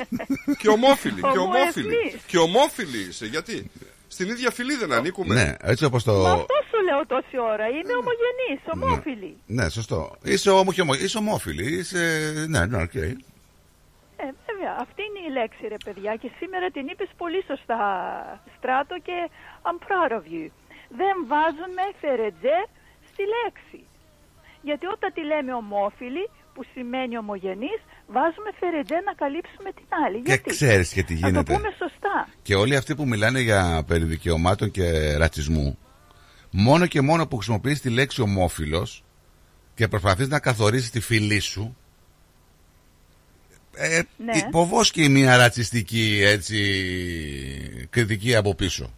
και ομόφιλη, και
Ομοεθνής.
ομόφιλη. Και ομόφιλη είσαι, γιατί; Στην ίδια φυλή δεν ανήκουμε.
ναι, έτσι όπως το...
Μα αυτό σου λέω τόση ώρα. Είμαι ομογενής, ομόφυλη.
Ναι, σωστό. Είσαι, όμο, και ομο... είσαι ομόφυλη. Είσαι... Ναι, ναι, οκ.
Ε, βέβαια, αυτή είναι η λέξη, ρε παιδιά, και σήμερα την είπες πολύ σωστά, Στράτο, και I'm proud of you. Δεν βάζουμε φερετζέ στη λέξη. Γιατί όταν τη λέμε ομόφυλη, που σημαίνει ομογενής, βάζουμε φερετζέ να καλύψουμε την άλλη.
Και
Γιατί;
ξέρεις και τι
Να το
γίνεται.
πούμε σωστά.
Και όλοι αυτοί που μιλάνε για περί δικαιωμάτων και ρατσισμού, μόνο και μόνο που χρησιμοποιείς τη λέξη ομόφιλος και προσπαθείς να καθορίσεις τη φυλή σου, ε,
Ναι.
υποβόσκει μια ρατσιστική έτσι, κριτική από πίσω.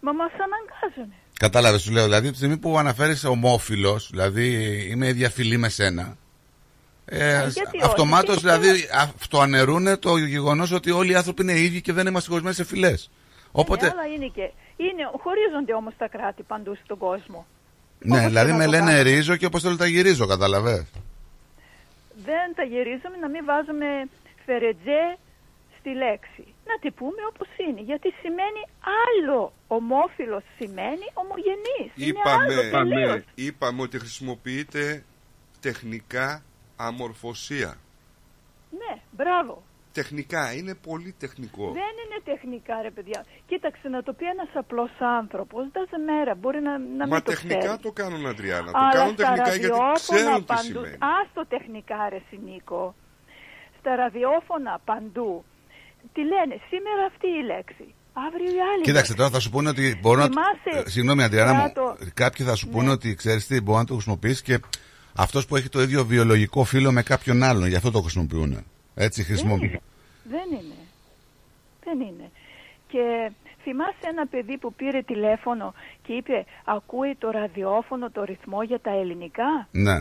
Μα μας αναγκάζουν.
Κατάλαβες σου λέω, δηλαδή από τη στιγμή που αναφέρεσαι ομόφιλος, δηλαδή είμαι ίδια φυλή με σένα, ε,
γιατί όχι,
αυτομάτως
γιατί
δηλαδή αυτοαναιρούν το γεγονός ότι όλοι οι άνθρωποι είναι ίδιοι και δεν είμαστε χωρισμένοι σε φυλές. Οπότε,
Ναι, αλλά είναι και. Είναι, χωρίζονται όμως τα κράτη παντού στον κόσμο.
ναι,
όπως
δηλαδή
και να
με
το
λένε
κάνω.
ρίζο και όπως θέλω τα γυρίζω, καταλαβες.
Δεν τα γυρίζουμε να μην βάζουμε φερετζέ στη λέξη. Να τη πούμε όπως είναι. Γιατί σημαίνει άλλο. Ομόφιλος σημαίνει ομογενής. Είναι άλλο τελείως.
Είπαμε, είπαμε ότι χρησιμοποιείται τεχνικά αμορφωσία.
Ναι, μπράβο.
Τεχνικά, είναι πολύ τεχνικό.
Δεν είναι τεχνικά ρε παιδιά. Κοίταξε να το πει ένας απλός άνθρωπος. Doesn't matter. Μπορεί να, να
Μα
μην το
τεχνικά
ξέρει.
το κάνουν, Αντριάννα. Το
Αλλά
κάνουν
στα
τεχνικά γιατί
ραδιόφωνα
ξέρουν τι
παντού,
σημαίνει.
Άστο τεχνικά ρε Νίκο. Στα ραδιόφωνα παντού. Τι λένε, σήμερα αυτή η λέξη. Αύριο η άλλη.
Κοίταξε τώρα θα σου πούνε ότι μπορώ να...
Θυμάσαι,
Ε, Συγγνώμη Αντριάννα μου,
Στράτο.
κάποιοι θα σου
Ναι.
πούνε ότι ξέρεις τι, μπορεί να το χρησιμοποιήσεις και αυτός που έχει το ίδιο βιολογικό φύλλο με κάποιον άλλον, γι' αυτό το χρησιμοποιούν. Έτσι χρησιμοποιούν.
Δεν είναι. Δεν είναι. Και θυμάσαι ένα παιδί που πήρε τηλέφωνο και είπε ακούει το ραδιόφωνο το ρυθμό για τα ελληνικά.
Ναι.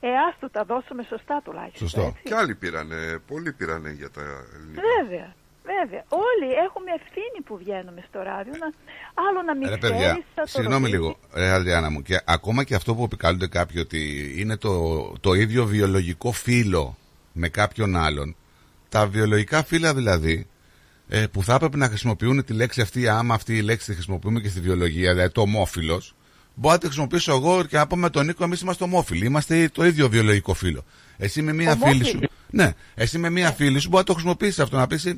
Ε, άστο τα δώσουμε σωστά τουλάχιστον.
Σωστό.
έτσι.
Και άλλοι πήρανε, πολλοί πήρανε για τα ελληνικά.
Βέβαια. Βέβαια. Όλοι έχουμε ευθύνη που βγαίνουμε στο ράδιο. Να... Άλλο να μην
Ρε
ξέρεις,
παιδιά,
θα το
συγγνώμη
ρωτήσεις.
λίγο, ρε Αδριάννα μου, και ακόμα και αυτό που επικαλούνται κάποιοι ότι είναι το, το ίδιο βιολογικό φύλο με κάποιον άλλον, τα βιολογικά φύλα δηλαδή, ε, που θα έπρεπε να χρησιμοποιούν τη λέξη αυτή, άμα αυτή η λέξη τη χρησιμοποιούμε και στη βιολογία, δηλαδή το ομόφυλος, μπορώ να τη χρησιμοποιήσω εγώ και να πω με τον Νίκο, εμείς είμαστε ομόφυλοι, είμαστε το ίδιο βιολογικό φύλο. Εσύ με μία φίλη σου.
Ομόφυλοι.
Ναι, εσύ με μία φίλη σου μπορείς να το χρησιμοποιήσεις αυτό, να πεις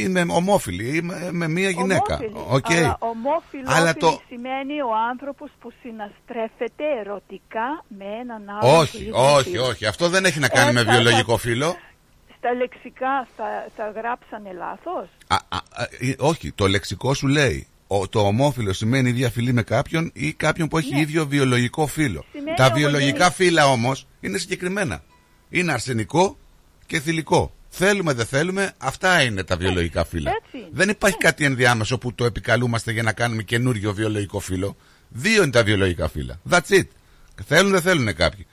είμαι ομόφυλη, είμαι με μία γυναίκα.
Ομόφυλη.
Οκ.
Αλλά ομόφυλο
Αλλά το-
σημαίνει ο άνθρωπος που συναστρέφεται ερωτικά με έναν άλλον. του
Όχι,
ίδιου
όχι,
φύλου.
όχι. Αυτό δεν έχει να κάνει
Ε,
με
θα-
βιολογικό
θα-
φύλλο.
Στα λεξικά θα, θα γράψανε λάθος;
Α, α, α, ε, όχι, το λεξικό σου λέει. Ο, το ομόφυλο σημαίνει ίδια φυλή με κάποιον ή κάποιον που έχει ίδιο βιολογικό φύλλο.
Ναι. Σημαίνει
Τα
ομογενής.
βιολογικά φύλλα όμως είναι συγκεκριμένα. Είναι αρσενικό και θηλυκό. Θέλουμε, δεν θέλουμε, αυτά είναι τα βιολογικά φύλλα.
έτσι είναι.
Δεν υπάρχει κάτι ενδιάμεσο που το επικαλούμαστε για να κάνουμε καινούριο βιολογικό φύλλο. Δύο είναι τα βιολογικά φύλλα. That's it. Θέλουν, δεν θέλουν κάποιοι.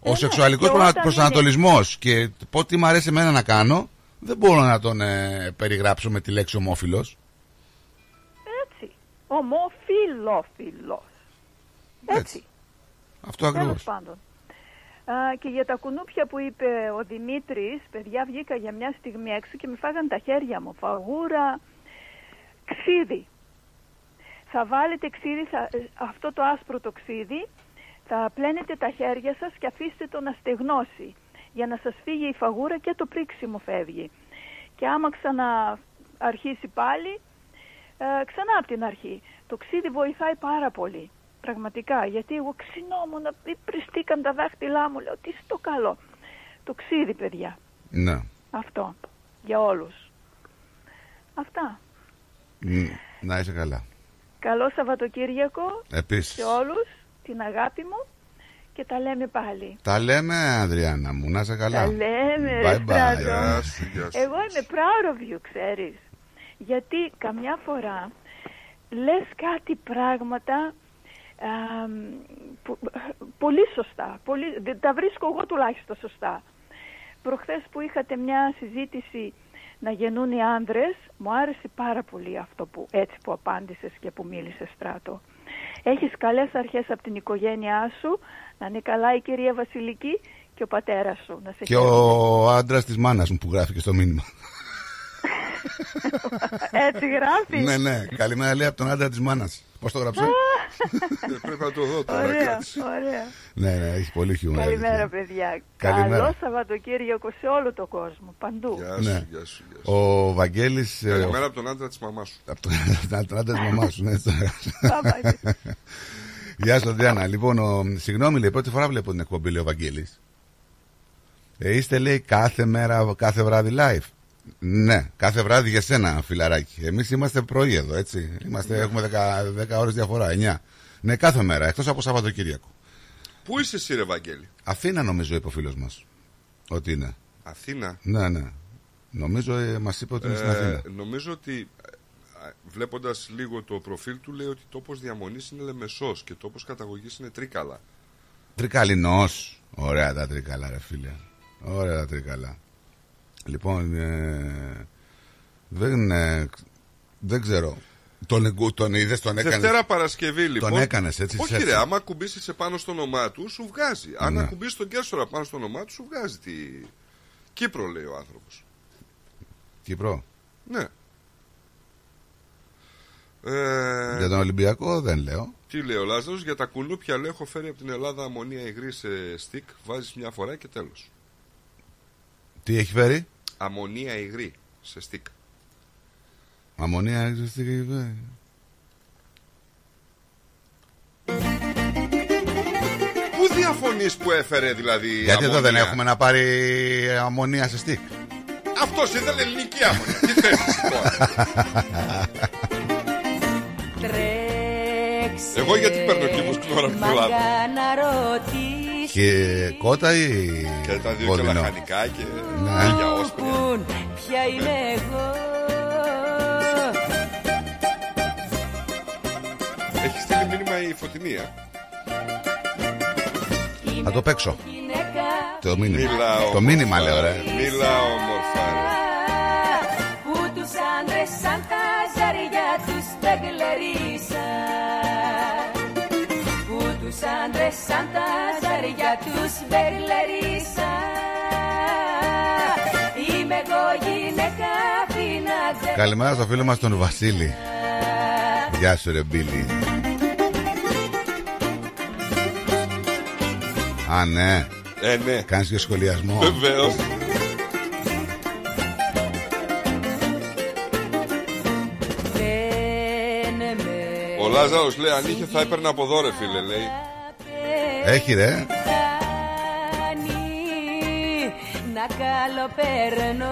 Ο σεξουαλικό
Ε, ναι. Και όταν
προσανατολισμός και πω τι μου αρέσει εμένα να κάνω, δεν μπορώ να τον ε, περιγράψω με τη λέξη ομόφυλος.
Έτσι. Ομοφιλόφιλος. Έτσι.
Αυτό ακριβώς.
Τέλος πάντων. Α, και για τα κουνούπια που είπε ο Δημήτρης, παιδιά βγήκα για μια στιγμή έξω και με φάγαν τα χέρια μου. Φαγούρα, ξύδι. Θα βάλετε ξύδι, θα- ε, αυτό το άσπρο το ξύδι, θα πλένετε τα χέρια σας και αφήστε το να στεγνώσει. Για να σας φύγει η φαγούρα και το πρίξιμο φεύγει. Και άμα ξανααρχίσει πάλι, ε, ξανά από την αρχή. Το ξύδι βοηθάει πάρα πολύ. Πραγματικά. Γιατί εγώ ξυνόμουν, πριστήκαν τα δάχτυλά μου. Λέω τι στο καλό. Το ξύδι, παιδιά.
Ναι.
Αυτό. Για όλους. Αυτά.
Μ, Να είσαι καλά.
Καλό Σαββατοκύριακο
Επίσης.
σε όλους. Την αγάπη μου. Και και τα λέμε πάλι.
Τα λέμε, Αδριάννα μου, να είσαι καλά.
Τα λέμε,
Bye
ρε
bye.
Στράτο.
Γεια σου, γεια σου.
Εγώ είμαι proud of you, ξέρεις. Γιατί καμιά φορά λες κάτι πράγματα α, που- πολύ σωστά. Πολύ, δε- τα βρίσκω εγώ τουλάχιστον σωστά. Προχθές που είχατε μια συζήτηση να γεννούν οι άνδρες, μου άρεσε πάρα πολύ αυτό που έτσι που απάντησες και που μίλησες στράτο. Έχεις καλές αρχές από την οικογένειά σου, να είναι καλά η κυρία Βασιλική και ο πατέρας σου. Να σε
Και ο άντρας της μάνας μου που γράφει και στο μήνυμα.
Έτσι γράφεις;
ναι, ναι. Καλημέρα λέει από τον άντρα της μάνας. Πώς το γράψε;
Ε, Πρέπει να το δω τώρα.
Ωραία,
κάτσε.
ωραία.
ναι, ναι, έχει πολύ χιούμορ.
Καλημέρα, παιδιά.
Καλημέρα.
Καλό Σαββατοκύριακο σε όλο τον κόσμο. Παντού.
Γεια
Ναι.
σου, γεια σου. γεια σου.
Ο Βαγγέλης.
Καλημέρα από τον άντρα της μαμάς σου.
Από τον από τον άντρα της μαμάς σου, ναι.
Bye-bye.
Γεια σου, Αντριάννα. Λοιπόν, ο... συγγνώμη, λέει, πρώτη φορά βλέπω την εκπομπή, λέει ο Βαγγέλης. Ε, είστε, λέει, κάθε μέρα, κάθε βράδυ live. Ναι, κάθε βράδυ για σένα, φιλαράκι. Εμείς είμαστε πρωί εδώ, έτσι. Είμαστε, έχουμε 10, 10 ώρες διαφορά, 9. Ναι, κάθε μέρα, εκτός από Σαββατοκύριακο.
Πού είσαι εσύ, ρε Βαγγέλη;
Αθήνα, νομίζω, είπε ο φίλος μας. Ότι είναι.
Αθήνα;
Ναι, ναι. Νομίζω ε, μας είπε ότι είναι στην
Ε,
Αθήνα.
νομίζω ότι βλέποντας λίγο το προφίλ του λέει ότι τόπος διαμονής είναι Λεμεσός και τόπος καταγωγής είναι Τρίκαλα.
Τρικαλινός. Ωραία τα τρίκαλα, ρε φίλε. Ωραία τα τρίκαλα. Λοιπόν, ε, δεν, ε, δεν ξέρω. Τον, εγκου- τον είδες, τον έκανε.
Δευτέρα Παρασκευή λοιπόν.
Τον έκανες, έτσι,
Όχι,
έτσι.
ρε, άμα ακουμπήσει επάνω στο όνομά του, σου βγάζει. Αν
Ναι.
ακουμπήσεις τον Κέρσορα πάνω στο όνομά του, σου βγάζει τη. Κύπρο, λέει ο άνθρωπος.
Κύπρο.
Ναι. Ε,
Για τον Ολυμπιακό δεν λέω.
Τι λέει ο Λάζαρος, για τα κουνούπια λέει: Έχω φέρει από την Ελλάδα αμμονία υγρή σε στικ. Βάζεις μια φορά και τέλος.
Τι έχει φέρει;
Αμμονία υγρή σε στικ.
Αμμονία. ξέρεις τι- ε,
Πού διαφωνείς που έφερε δηλαδή.
Γιατί εδώ δεν
αμμονία;
έχουμε να πάρει αμμονία σε στικ.
Αυτός ήθελε ελληνική αμμονία. Τι θες τώρα.
Τρέξε
Εγώ γιατί παίρνω κύμους την ώρα που μιλάω.
Μαγκά να ρωτήσεις
Και κότα ή.
Και τα δύο και
βοδινό;
λαχανικά και
Ναι.
για όσπρια.
Πουν, Ποια είμαι εγώ
Έχεις στείλει μήνυμα η Φωτεινία.
Θα το παίξω.
Γυναίκα
Το μήνυμα.
Μίλα
Το
όμορφα.
μήνυμα λέω, ρε.
Μίλα όμορφα. ρε.
που τους άντρες σαν τα ζαριά τους μπεγκλερίσα που τους άντρες σαν τα ζαριά τους μπεγκλερίσα
Καλημέρα στο φίλο μας τον Βασίλη. Γεια σου, ρε Μπίλι. Α, ναι.
Ε, ναι.
Κάνεις και σχολιασμό.
Βεβαίως.
δεν με
Ο Λάζαρος λέει αν είχε θα έπαιρνε από εδώ ρε φίλε λέει.
Έχει, ρε.
Καλοπέρνω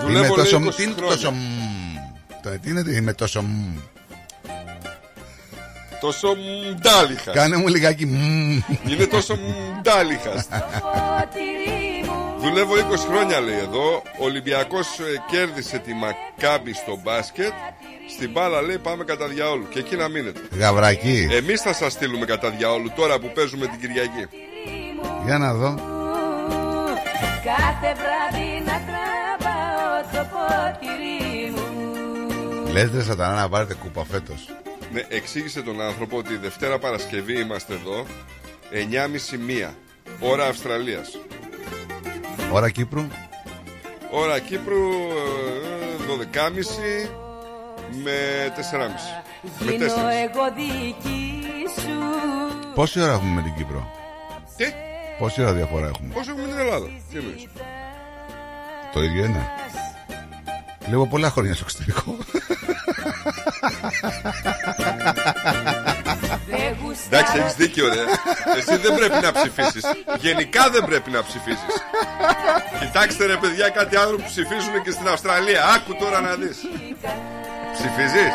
Δουλεύω,
Είμαι
λέει,
τόσο.
20
Τι είναι
χρόνια.
τόσο. μμμ. Το- Τι είναι, τι είμαι τόσο. μμμ.
Τόσο μντάλιχας.
Κάνε μου λιγάκι. μμμ.
Είναι τόσο μντάλιχας.
ποτήρι μου
Δουλεύω 20 χρόνια λέει εδώ. Ο Ολυμπιακός ε, κέρδισε τη Μακάμπη στο μπάσκετ. Στην μπάλα λέει πάμε κατά διαόλου. Και εκεί να μείνετε.
Γαβράκι.
Εμείς θα σας στείλουμε κατά διαόλου τώρα που παίζουμε την Κυριακή.
Για να δω.
Κάθε βράδυ να τραβάω το ποτήρι μου
Λες ρε σατανά να πάρετε κούπα φέτος.
Ναι, εξήγησε τον άνθρωπο ότι Δευτέρα Παρασκευή είμαστε εδώ 9.30 μία Ώρα Αυστραλίας
Ώρα Κύπρου.
Ώρα Κύπρου ε, 12.30 με 4.30 Με
Γίνω
4.
εγώ δική σου
Πόση ώρα έχουμε με την Κύπρο;
Τι,
Πόση ώρα διαφορά έχουμε;
πώς έχουμε την Ελλάδα; Τι εννοείς;
Το ίδιο είναι. Λίγο πολλά χρόνια στο εξωτερικό.
Δεν γουστάρω
Εντάξει, έχεις δίκιο ρε Εσύ δεν πρέπει να ψηφίσεις Γενικά δεν πρέπει να ψηφίσεις Κοιτάξτε ρε παιδιά κάτι άνθρωποι που ψηφίζουν και στην Αυστραλία Άκου τώρα να δεις Ψηφίζεις;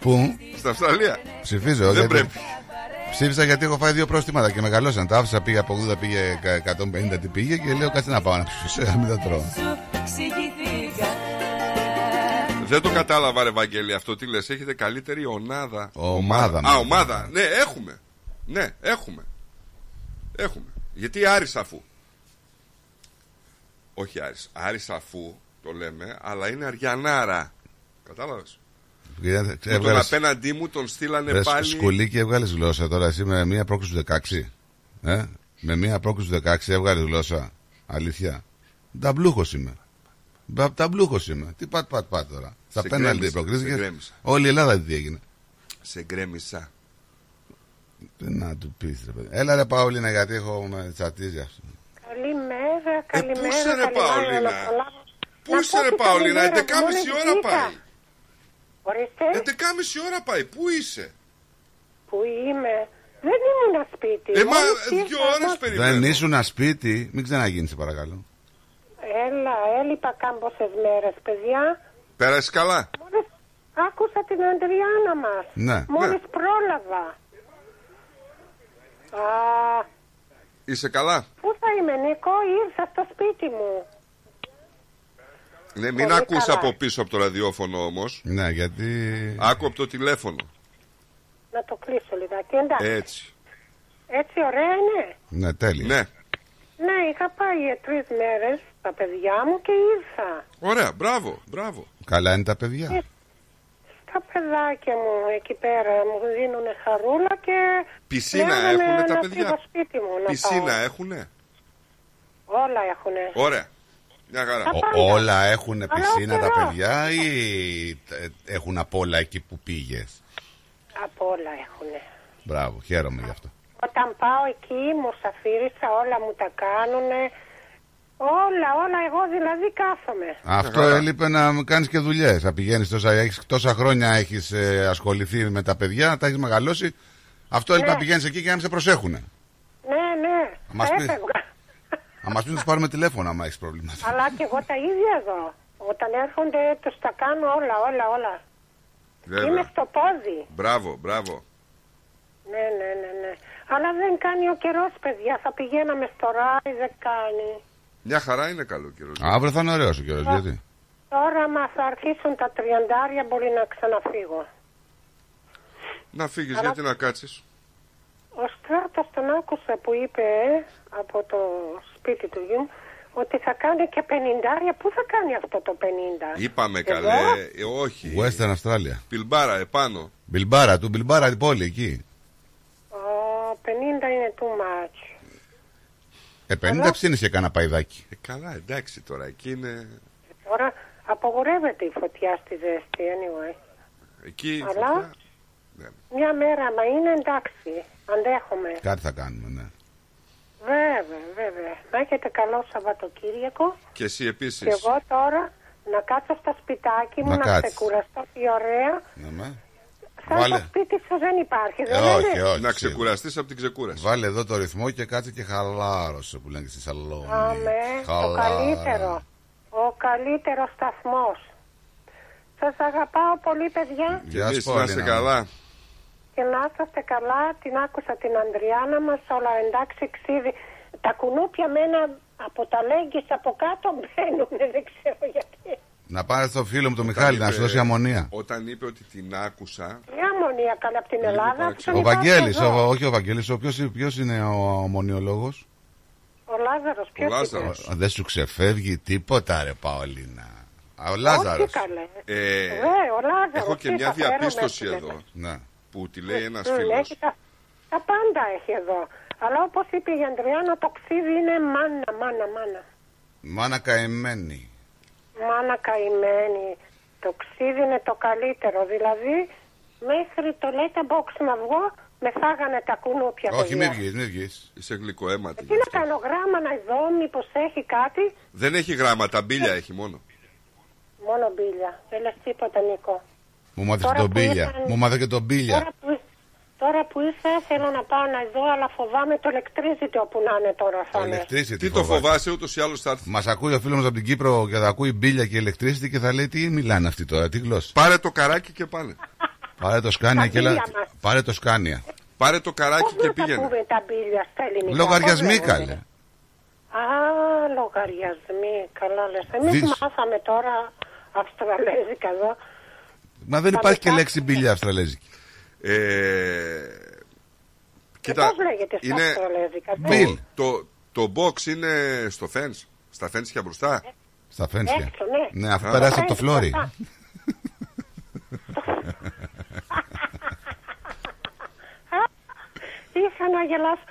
Πού;
Στην Αυστραλία
ψηφίζω.
Δεν
γιατί-
πρέπει
Ψήφισα γιατί έχω φάει δύο πρόστιματα και μεγαλώσαν. Τα άφησα, πήγε από 80, πήγε κα- 150 τι πήγε και λέω κάτσε να πάω να ψήσω. Μην τα τρώω.
Δεν το κατάλαβα, ρε Βαγγέλη, αυτό τι λες. Έχετε καλύτερη ομάδα.
Ομάδα,
Α,
ναι.
ομάδα. Ναι, έχουμε. Ναι, έχουμε. Έχουμε. Γιατί Άρης αφού. Όχι Άρης. Άρης αφού το λέμε, αλλά είναι Αριανάρα. Κατάλαβες;
Γιατί
Με τον
έβγαλες-
απέναντί μου τον στείλανε
Βρες,
πάλι.
Σκουλίκι έβγαλες γλώσσα τώρα εσύ με μία πρόκληση του 16. Ε; Με μία πρόκληση του 16 έβγαλες γλώσσα. Αλήθεια. Ταμπλούχο είμαι. Μπα- Ταμπλούχο είμαι. Τι πατ πατ πατ τώρα. Στα
Σε
πέναλτι
γκρέμισα, σε
προκρίθηκε.
γκρέμισα.
Όλη η Ελλάδα τι έγινε.
Σε γκρέμισα.
Τι να του πεις, ρε παιδί. Έλα ρε Παολίνα, γιατί έχω με τσατίζει αυτό.
Καλημέρα,
Ε,
καλημέρα.
πού είσαι ρε
καλημέρα,
Παολίνα.
να προλάβω.
Πού
Να
είσαι
πω
ρε
την
Παολίνα,
καλημέρα
11.30
μου,
ώρα
μόλις
πάει.
Βγήκα. Ορίστε,
11.30 ώρα πάει. Πού είσαι;
που είμαι; Δεν ήμουν σπίτι.
Ε, μα
Μόλις
δύο
ήρθα,
ώρες
μα-
περιμένω.
Δεν ήσουν σπίτι, μην ξαναγίνεις, σε παρακαλώ.
Έλα, έλειπα κάμποσες μέρες, παιδιά.
Πέρασες καλά;
Μόλις άκουσα την Αντριάννα μας.
Ναι.
Μόλις πρόλαβα. Α,
Είσαι καλά;
πού θα είμαι, Νίκο, ήρθα στο σπίτι μου.
Ναι, μην
Πολύ
ακούς
καλά.
από πίσω από το ραδιόφωνο όμως.
Ναι, γιατί.
Άκου από το τηλέφωνο.
Να το κλείσω λιγάκι, εντάξει.
Έτσι.
Έτσι ωραία είναι.
Ναι, τέλειο.
Ναι.
Ναι, είχα πάει για τρεις μέρες τα παιδιά μου και ήρθα.
Ωραία, μπράβο, μπράβο.
Καλά είναι τα παιδιά.
Ε, Τα παιδάκια μου εκεί πέρα μου δίνουν χαρούλα και...
Πισίνα
λέγανε
έχουνε τα
να
παιδιά;
φύγω σπίτι μου να
Πισίνα
πάω.
έχουνε;
Όλα έχουνε.
Ωραία. Μια χαρά.
Ο- όλα έχουν
Αλλά
πισίνα
ο
τα
καιρός.
παιδιά ή ε, έχουν απ' όλα εκεί που πήγες;
Από όλα έχουνε.
Μπράβο, χαίρομαι γι' αυτό.
Όταν πάω εκεί, μουσαφίρισα, όλα μου τα κάνουνε. Όλα, όλα, εγώ δηλαδή κάθομαι.
Αυτό έλειπε να κάνεις και δουλειές. Να πηγαίνεις τόσα, έχεις, τόσα χρόνια έχεις ασχοληθεί με τα παιδιά, τα έχεις μεγαλώσει. Αυτό έλειπε
Ναι.
να πηγαίνεις εκεί και να μην σε προσέχουν.
Ναι, ναι,
μας
θα
πει.
Έφευγα.
Να μας πεις να τους πάρουμε τηλέφωνο άμα έχεις πρόβλημα.
Αλλά και εγώ τα ίδια εδώ. Όταν έρχονται, τους τα κάνω όλα, όλα, όλα. Είμαι
Βέβαια.
στο πόδι.
Μπράβο, μπράβο.
Ναι, ναι, ναι, ναι. Αλλά δεν κάνει ο καιρός, παιδιά. Θα πηγαίναμε στο ράι, δεν κάνει.
Μια χαρά είναι καλό καιρός.
Αύριο θα είναι ωραίος ο καιρός, γιατί;
Τώρα μα θα αρχίσουν τα τριαντάρια, μπορεί να ξαναφύγω.
Να φύγεις,
Αλλά-
γιατί να κάτσεις;
Ο Στράτος τον άκουσα που είπε ε, από το σπίτι του γιου ότι θα κάνει και πενιντάρια. Πού θα κάνει αυτό το πενήντα;
Είπαμε
Εδώ;
καλέ, ε, όχι.
Western Australia.
Πιλμπάρα, επάνω.
Μπιλμπάρα, του Μπιλμπάρα την πόλη εκεί.
Ο, 50 είναι too much.
Ε, 50 ψήνεις και κανένα παϊδάκι.
Ε, καλά, εντάξει τώρα, εκεί είναι.
Τώρα απογορεύεται η φωτιά στη ζέστη, anyway.
Εκεί. η
Αλλά
φωτιά.
μια μέρα, μα είναι εντάξει, αντέχομαι.
Κάτι θα κάνουμε, ναι.
Βέβαια, βέβαια. Να έχετε καλό Σαββατοκύριακο.
Και εσύ επίσης.
Και εγώ τώρα να κάτσω στο σπιτάκι μου,
Να
να,
κάτσεις.
ξεκουραστώ τι ωραία.
Ναι,
Σαν
Βάλε.
το σπίτι σου δεν υπάρχει, δεν
Ε,
είναι;
όχι, όχι.
Να
σίγουρα.
ξεκουραστείς από την ξεκούραση.
Βάλε εδώ το ρυθμό και κάτσε και χαλάρωσε που λένε στη σαλόνι.
Αμέ, ο
Χαλάρα.
καλύτερο. Ο καλύτερος σταθμός. Σας αγαπάω πολύ παιδιά
Γεια
Εμείς
σου,
να είστε
Πολύνα.
καλά.
Και να είσαστε καλά. Την άκουσα την Ανδριάνα μας, όλα εντάξει ξύδι. Τα κουνούπια μένα από τα λέγκες από κάτω μπαίνουν, δεν ξέρω γιατί.
Να πάρει στο φίλο μου τον Μιχάλη να σου δώσει αμμονία.
Όταν είπε ότι την άκουσα.
Η αμμονία καλά από την Ελλάδα. από τον
Ο
υπάρχει
Βαγγέλης,
εδώ.
ο, όχι ο Βαγγέλης, ο ποιος, ποιος είναι ο αμμονιολόγος;
Ο Λάζαρος, ποιος είναι;
Ο- Δεν σου ξεφεύγει τίποτα ρε Παολίνα. Α, Ο
Όχι
Λάζαρος.
καλέ.
Ε,
Ε, ο Λάζαρος.
έχω και
τι
μια
θα φέρω
διαπίστωση
μέσα,
εδώ.
Ναι.
Που τη λέει ένας
Μμ,
φίλος.
έχει τα, τα πάντα έχει εδώ. Αλλά όπως είπε η Ανδριάνα, το ξύδι είναι μάνα, μάνα, μάνα.
Μάνα καημένη.
Μάνα καημένη. Το ξύδι είναι το καλύτερο. Δηλαδή, μέχρι το λέτε box να βγω, με φάγανε τα κουνούπια.
Όχι,
παιδιά.
μην βγεις, μην βγεις.
Είσαι γλυκοαίματη.
Τι να κάνω γράμμα να δω, μήπως έχει κάτι.
Δεν έχει γράμματα, μπίλια έχει μόνο.
Μόνο μπίλια. Δεν λες τίποτα, Νίκο.
Μου μάθες
Τώρα
τον
που
Μπίλια.
ήρθαν-
Μου μάθες και τον Μπίλια.
Τώρα που, τώρα που ήρθα θέλω να πάω να δω, αλλά φοβάμαι το electricity όπου να είναι τώρα θα είναι.
Electricity
Τι το φοβάσαι, ούτως ή άλλως θα έρθει.
Μας ακούει ο φίλος μας από την Κύπρο και θα ακούει μπίλια και ηλεκτρίστη και θα λέει τι μιλάνε αυτοί τώρα, τι γλώσσα.
Πάρε το καράκι και πάνε.
Πάρε το σκάνια
Τα
και έλα.
μπίλια μας.
Πάρε το σκάνια.
Πάρε το καράκι
Πώς
και
να τα
πήγαινε.
πούμε τα μπίλια στα ελληνικά.
Λογαριασμοί
πώς λέγονται;
καλέ.
Α, λογαριασμοί. Καλά λες. Εμείς
Δις.
μάθαμε τώρα αυστραλέζικα εδώ.
Μα δεν
Θα
υπάρχει και
μετά-
λέξη μπίλια αυστραλέζικη.
Ε,
Και
κοίτα,
πώς λέγεται στα
είναι,
αυστραλέζικα.
Μπιλ.
το, το box είναι στο fence, στα φένσια μπροστά.
Στα φένσια.
Έξω, ναι.
Ναι, αφού
Α.
περάσει από το φλόρι.
Είχα να γελάσω.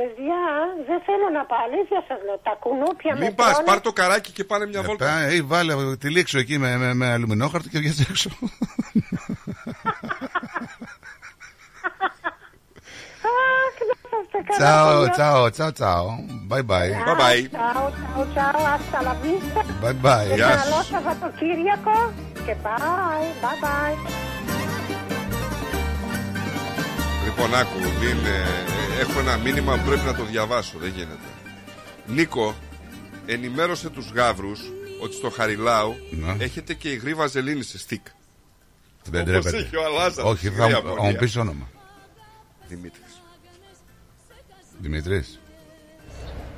Παιδιά, δεν θέλω να πάω. Αλήθεια σας λέω. Τα κουνούπια με
Μην πας,
τρώνε.
πάρ το καράκι και πάνε μια βόλτα.
Ε, ε, βάλε τη λήξω εκεί με, με, με αλουμινόχαρτο και βγαίνει έξω.
Αχ, να είστε καλά,
Τσάω,
παιδιά.
τσάω, τσάω, τσάω. Bye bye.
Bye bye.
Τσάω, τσάω, τσάω. Hasta la vista.
Bye bye.
Και
Γεια σας.
καλό Σαββατοκύριακο. Και bye, bye bye.
Λοιπόν, άκου, μην, ε, ε, έχω ένα μήνυμα που πρέπει να το διαβάσω. Δεν γίνεται. Νίκο, ενημέρωσε τους γάβρους ότι στο Χαριλάου
Ναι.
έχετε και υγρή βαζελίνη σε στικ.
Δεν
Όπως
τρέπεται.
έχει ο Αλάζαρος,
Όχι,
υγρή
θα μου-
απορία.
θα μου πεις όνομα.
Δημήτρης.
Δημήτρης.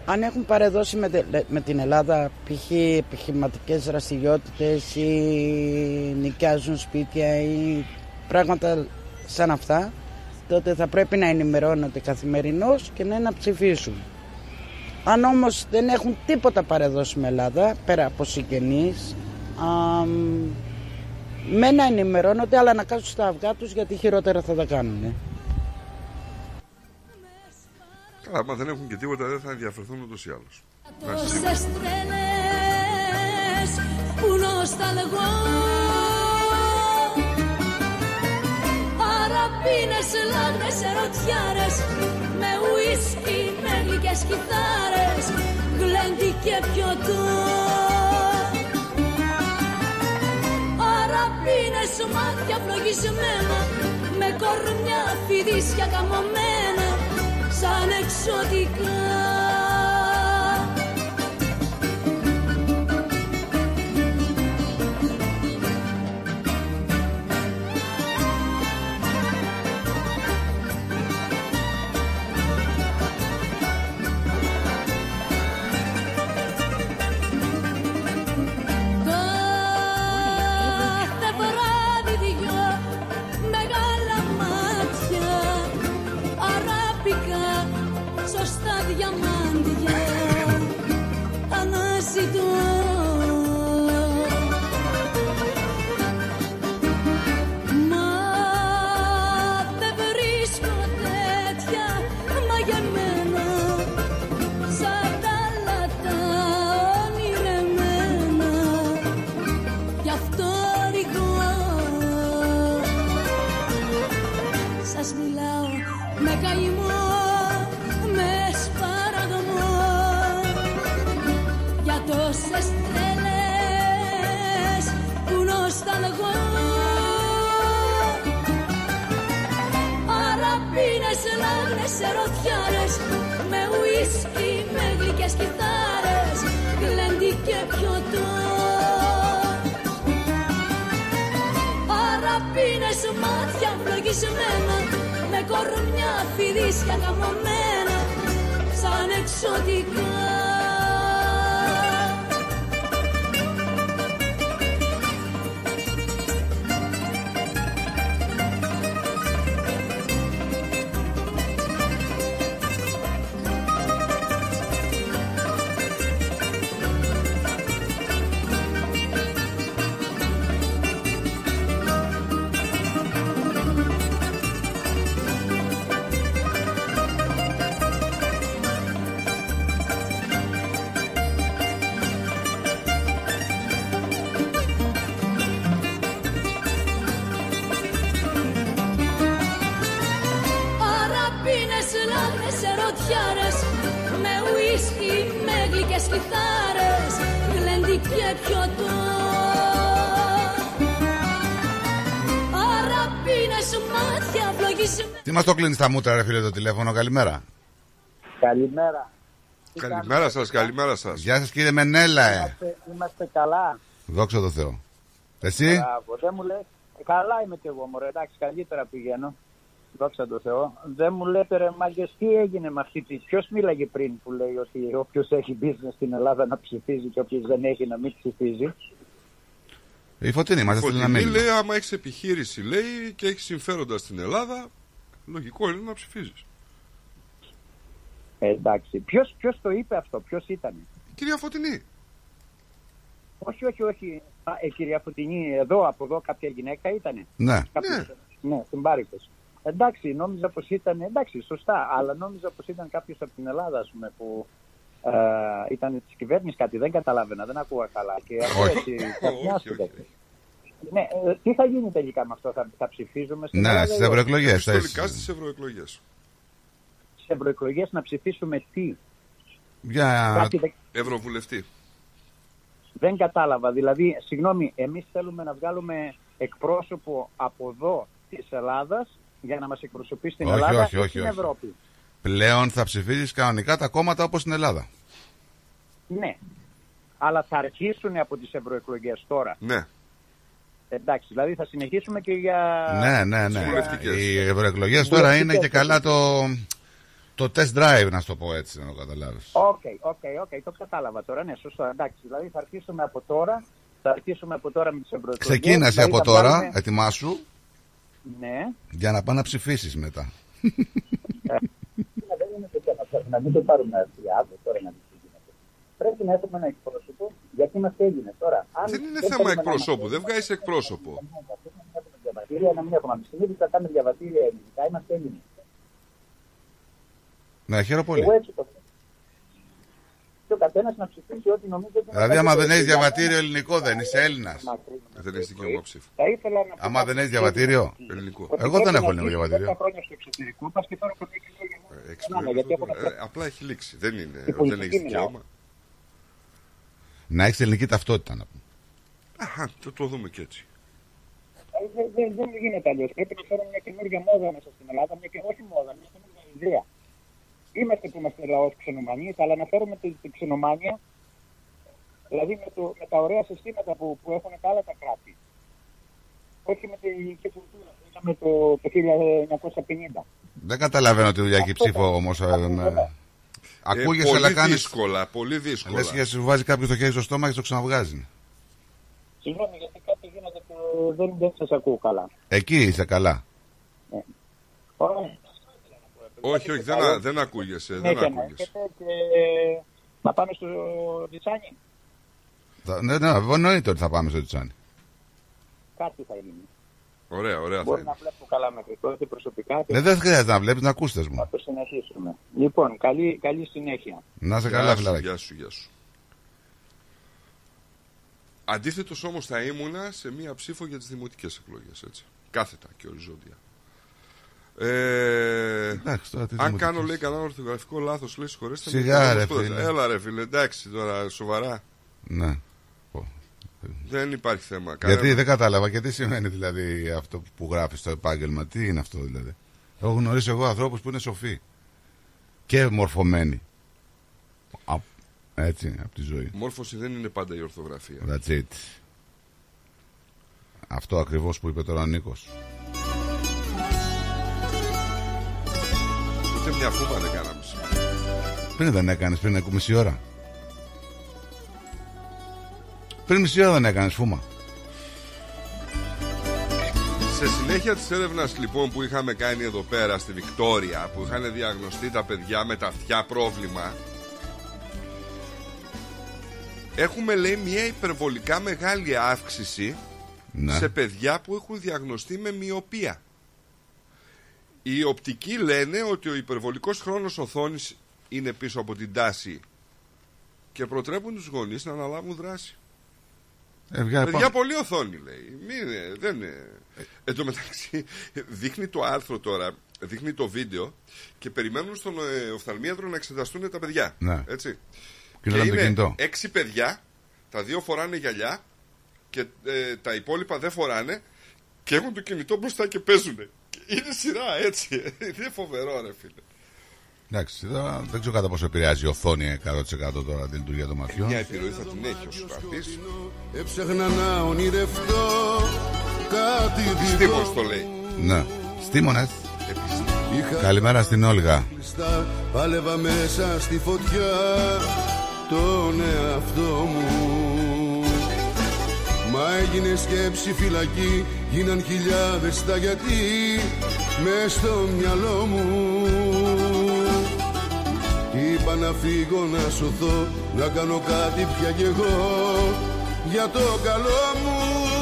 Αν έχουν παρεδώσει με, τε- με την Ελλάδα π.χ. επιχειρηματικές δραστηριότητες ή νοικιάζουν σπίτια ή πράγματα σαν αυτά, τότε θα πρέπει να ενημερώνονται καθημερινώς και ναι, να ψηφίσουν. Αν όμως δεν έχουν τίποτα παρεδώσει με Ελλάδα, πέρα από συγγενείς, αμ, με να ενημερώνονται, αλλά να κάτσουν στα αυγά τους γιατί χειρότερα θα τα κάνουν.
Καλά, άμα δεν έχουν και τίποτα δεν θα ενδιαφερθούν ούτως ή άλλως. Να είσαι σίγουρος.
Τόσες τρέλες που νοσταλγώ Αραπίνες, λάγνες, ερωτιάρες Με ουίσκι, με γλυκές κιθάρες Γλέντι και πιωτό Αραπίνες, μάτια φλογισμένα Με κορμιά φιδίσια καμωμένα Σαν εξωτικά Με κορμιά φιδίσια καμωμένα Σαν εξωτικά Γλέντι και πιωτό Αραπίνες, μάτια φλογισμένα
Τι μας το κλείνεις στα μούτρα, ρε φίλε, το τηλέφωνο. Καλημέρα.
Καλημέρα.
Καλημέρα σας, καλημέρα σας.
Γεια σας κύριε Μενέλα, ε.
Είμαστε, είμαστε καλά.
Δόξα τω Θεώ. Εσύ,
Μπράβο, δεν μου λες. Ε, καλά είμαι κι εγώ, μωρέ. Εντάξει, καλύτερα πηγαίνω. Δόξα τω Θεώ. Δεν μου λέτε ρε μάγκες τι έγινε με αυτή τη... Ποιος μίλαγε πριν που λέει ότι όποιος έχει business στην Ελλάδα να ψηφίζει και όποιος δεν έχει να μην ψηφίζει;
Η Φωτεινή, μας έστειλε ένα
Φωτεινή
μήνυμα.
λέει, άμα έχεις επιχείρηση, λέει, και έχεις συμφέροντα στην Ελλάδα, λογικό είναι να ψηφίζεις.
Ε, εντάξει. Ποιος, ποιος το είπε αυτό, ποιος ήταν;
Κυρία Φωτεινή.
Όχι, όχι, όχι. Α, ε, κυρία Φωτεινή, εδώ, από εδώ κάποια γυναίκα ήταν.
Ναι.
Κάποιος, ναι. στην Πάρικος. Εντάξει, νόμιζα πως ήταν, εντάξει, σωστά, αλλά νόμιζα πως ήταν κάποιος από την Ελλάδα, ας πούμε, που ε, ήταν της κυβέρνησης κάτι, δεν καταλάβαινα, δεν ακούγα καλά. Και αυτό
Όχι.
έτσι, ξαφνιάστηκα. Ναι, ε, τι θα γίνει τελικά με αυτό, θα, θα ψηφίζουμε στην
Ναι,
Ελλάδα
στις
ή όχι;
ευρωεκλογές. θα
Ιστορικά
είσαι.
στις ευρωεκλογές.
Στις ευρωεκλογές να ψηφίσουμε τι;
Για...
Κάτι δεν,
Ευρωβουλευτή.
δεν κατάλαβα. Δηλαδή, συγγνώμη, εμείς θέλουμε να βγάλουμε εκπρόσωπο από εδώ της Ελλάδας για να μας εκπροσωπείς στην
Όχι,
Ελλάδα
όχι,
ή
όχι,
στην
όχι.
Ευρώπη.
Πλέον θα ψηφίζεις κανονικά τα κόμματα όπως στην Ελλάδα.
Ναι. Αλλά θα αρχίσουν από τις ευρωεκλογές τώρα.
Ναι.
Εντάξει, δηλαδή θα συνεχίσουμε και για...
Ναι, ναι, ναι.
Στις βουλευτικές.
Οι ευρωεκλογές τώρα είναι και καλά το, το test drive, να σου το πω έτσι, να το καταλάβεις.
OK, OK, OK, το κατάλαβα τώρα. Ναι, σωστό. Εντάξει, δηλαδή θα αρχίσουμε από τώρα. Θα αρχίσουμε από τώρα με τις ευρωεκλογές.
Ξεκίνασε
δηλαδή
από
θα
τώρα,
βάλουμε-
ετοιμάσου,
Ναι.
για να πάει να ψηφίσεις μετά.
δεν είναι το θέμα. Να μην το πάρουμε αύριο τώρα να μην γίνεται. Πρέπει να έχουμε ένα εκπρόσωπο γιατί μας έγινε τώρα. Αν
Δεν είναι
θέλουμε
θέμα
να
εκπροσώπου,
είμαστε-
δεν βγάζει εκπρόσωπο.
να έχουμε διαβατήρια, να μην έχουμε. Από τη στιγμή που κρατάμε διαβατήρια ελληνικά είμαστε Έλληνες.
Ναι, χαίρομαι πολύ.
Εγώ έτσι το βλέπω. Και ο καθένας να ψηφίσει ό,τι νομίζει ότι είναι
Δηλαδή, άμα δεν
καλύτερο.
έχεις διαβατήριο ελληνικό, δεν είσαι Έλληνας.
Δεν έχει δικαίωμα ψήφου.
Θα ήθελα να πω
Άμα
κάτι
δεν έχεις
τέτοιο.
διαβατήριο.
Ελληνικό.
Ότι
Εγώ δεν
πρέπει
έχω
να
ελληνικό
ζήσεις
διαβατήριο.
10 χρόνια στο εξωτερικό, πας και τώρα ποτέ και λόγια μου.
Έξι
Ναι, ναι,
μήνες,
γιατί έχω να
ε, Απλά έχει λήξει. Δεν είναι.
Η
Δεν
πολιτική
έχεις
μιλάω.
δικαίωμα.
Να έχεις ελληνική ταυτότητα να πούμε.
Αχα, το, το δούμε και έτσι.
Ε, Δεν, δεν, δεν γίνεται αλλιώς. Πρέπει να φέρουμε μια καινούργια μόδα μέσα στην Ελλάδα, μια, και- όχι μόδα, μια καινούργια ιδέα. Είμαστε που είμαστε λαό ξενομανία, αλλά να φέρουμε την, την ξενομάνια, δηλαδή με, το, με τα ωραία συστήματα που, που έχουν τα άλλα τα κράτη. Όχι με την ελληνική κουλτούρα που είχαμε το, το 1950.
Δεν καταλαβαίνω τη δουλειά και ψήφο όμως. Ακούγεσαι,
πολύ
αλλά κάνει.
δύσκολα, πολύ δύσκολα.
Λες και σου βάζει κάποιο το χέρι στο στόμα και το ξαναβγάζει.
Συγγνώμη, γιατί κάτι γίνεται και δεν, δεν σας ακούω καλά.
Εκεί είσαι καλά.
Ωραία.
Όχι, όχι, δεν, α- δεν ακούγεσαι. Δεν
Συνέχεια να
ακούγεσαι.
έχετε και να πάμε στο Ριτσάνι.
Θα- Ναι, ναι, εννοείται ότι θα πάμε στο Τιτσάνι.
Κάτι θα γίνει.
Ωραία, ωραία θα
Μπορεί
είναι.
να βλέπω καλά μέχρι τότε προσωπικά και
Ναι, δεν χρειάζεται να βλέπεις, να ακούς θες μου.
θα το συνεχίσουμε. Λοιπόν, καλή, καλή συνέχεια.
Να είσαι
Γεια
καλά,
σου,
φιλαράκι.
Γεια σου, γεια σου. Αντίθετος όμως θα ήμουνα σε μία ψήφο για τις δημοτικές εκλογές. Κάθετα και οριζόντια. Ε,
Εντάξει, τώρα τι
αν
δημοτικές.
κάνω λέει κανένα ορθογραφικό λάθος, λέει συγχωρέστε με.
Σιγά,
δεν
ρε,
το σπούδασα.
φίλε.
Έλα ρε φίλε, εντάξει τώρα, σοβαρά.
Ναι.
Δεν υπάρχει θέμα.
Γιατί
κανένα.
δεν κατάλαβα και τι σημαίνει δηλαδή αυτό που γράφεις στο επάγγελμα. Τι είναι αυτό δηλαδή. Έχω γνωρίσει εγώ ανθρώπους που είναι σοφοί και μορφωμένοι. Α, έτσι, από τη ζωή.
Μόρφωση δεν είναι πάντα η ορθογραφία.
That's it. Αυτό ακριβώς που είπε τώρα ο Νίκος.
Ούτε μια φούμα δεν κάναμε σήμερα.
Πριν δεν έκανες, πριν μισή ώρα. Πριν μισή ώρα δεν έκανες φούμα.
Σε συνέχεια της έρευνας λοιπόν που είχαμε κάνει εδώ πέρα στη Βικτόρια που είχαν διαγνωστεί τα παιδιά με τα αυτιά πρόβλημα έχουμε λέει μια υπερβολικά μεγάλη αύξηση
Ναι.
σε παιδιά που έχουν διαγνωστεί με μοιοπία. Οι οπτικοί λένε ότι ο υπερβολικός χρόνος οθόνης είναι πίσω από την τάση και προτρέπουν τους γονείς να αναλάβουν δράση.
Ε, βγα-
Παιδιά,
πάμε.
πολύ οθόνη λέει. Μην, ε, δεν είναι. Εν τω μεταξύ, δείχνει το άρθρο τώρα, δείχνει το βίντεο και περιμένουν στον ε, οφθαλμίατρο να εξεταστούν τα παιδιά.
Ναι.
Έτσι.
Και λένε το κινητό.
έξι παιδιά, τα δύο φοράνε γυαλιά και ε, τα υπόλοιπα δεν φοράνε και έχουν το κινητό μπροστά και παίζουν. Είναι σειρά έτσι. Είναι φοβερό, ρε φίλε.
Εντάξει, εδώ δεν ξέρω κατά πόσο επηρεάζει η οθόνη 100% τώρα τη λειτουργία των ματιών.
Μια επιρροή θα την έχει όσο θα πεις.
Έψαχνα να ονειρευτώ κάτι δικό
Στίμος το λέει.
Ναι. Στίμονες. Καλημέρα στην Όλγα.
κλειστά Πάλευα μέσα στη φωτιά τον εαυτό μου Μα έγινε σκέψη φυλακή Γίναν χιλιάδες τα γιατί Μες στο μυαλό μου. Είπα να φύγω να σωθώ Να κάνω κάτι πια κι εγώ Για το καλό μου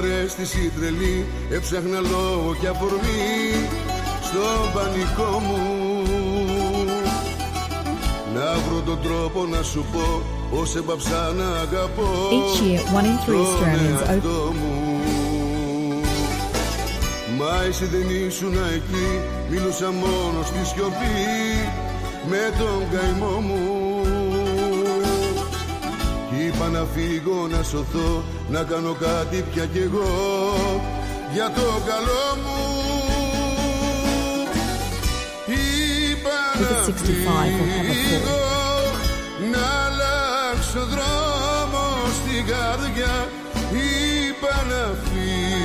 παρέστηση τρελή έψαχνα λόγο και αφορμή στο πανικό μου Να βρω τον τρόπο να σου πω πως έπαψα να αγαπώ
Each year, one in three
τον
Australians
εαυτό μου. Μα εσύ δεν ήσουν εκεί Μίλουσα μόνο στη σιωπή Με τον καημό μου να φύγω να σωθώ Να κάνω κάτι πια κι εγώ. Για το καλό μου. Είπα
With
να
a 65 will have a
φύγω Να αλλάξω δρόμο στην καρδιά. Είπα να φύγω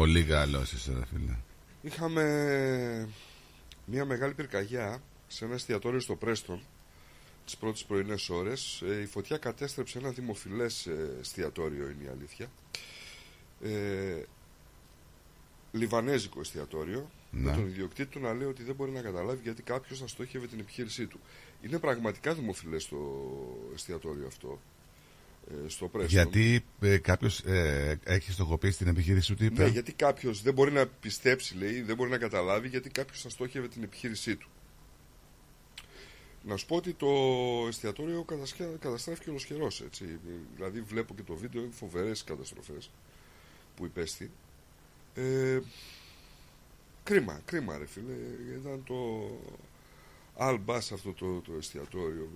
Πολύ
καλό είσαι, ρε φίλε.
Είχαμε μια μεγάλη πυρκαγιά σε ένα εστιατόριο στο Πρέστον τις πρώτες πρωινές ώρες. Ε, η φωτιά κατέστρεψε ένα δημοφιλές ε, εστιατόριο, είναι η αλήθεια. Ε, λιβανέζικο εστιατόριο.
Ναι.
Με τον ιδιοκτήτη του να λέει ότι δεν μπορεί να καταλάβει γιατί κάποιος θα στόχευε την επιχείρησή του. Είναι πραγματικά δημοφιλές το εστιατόριο αυτό. Ε, στο Πρέστον.
Γιατί ε, κάποιος ε, έχει στοχοποιήσει την επιχείρηση του, τι είπε;
Ναι, γιατί κάποιος δεν μπορεί να πιστέψει, λέει, δεν μπορεί να καταλάβει γιατί κάποιος θα στόχευε την επιχείρησή του. Να σου πω ότι το εστιατόριο κατασχε- καταστράφηκε ολοσχερός. Δηλαδή, βλέπω και το βίντεο, είναι φοβερές καταστροφές που υπέστη. Ε, κρίμα, κρίμα, ρε φίλε. Ήταν το Al αυτό το, το εστιατόριο.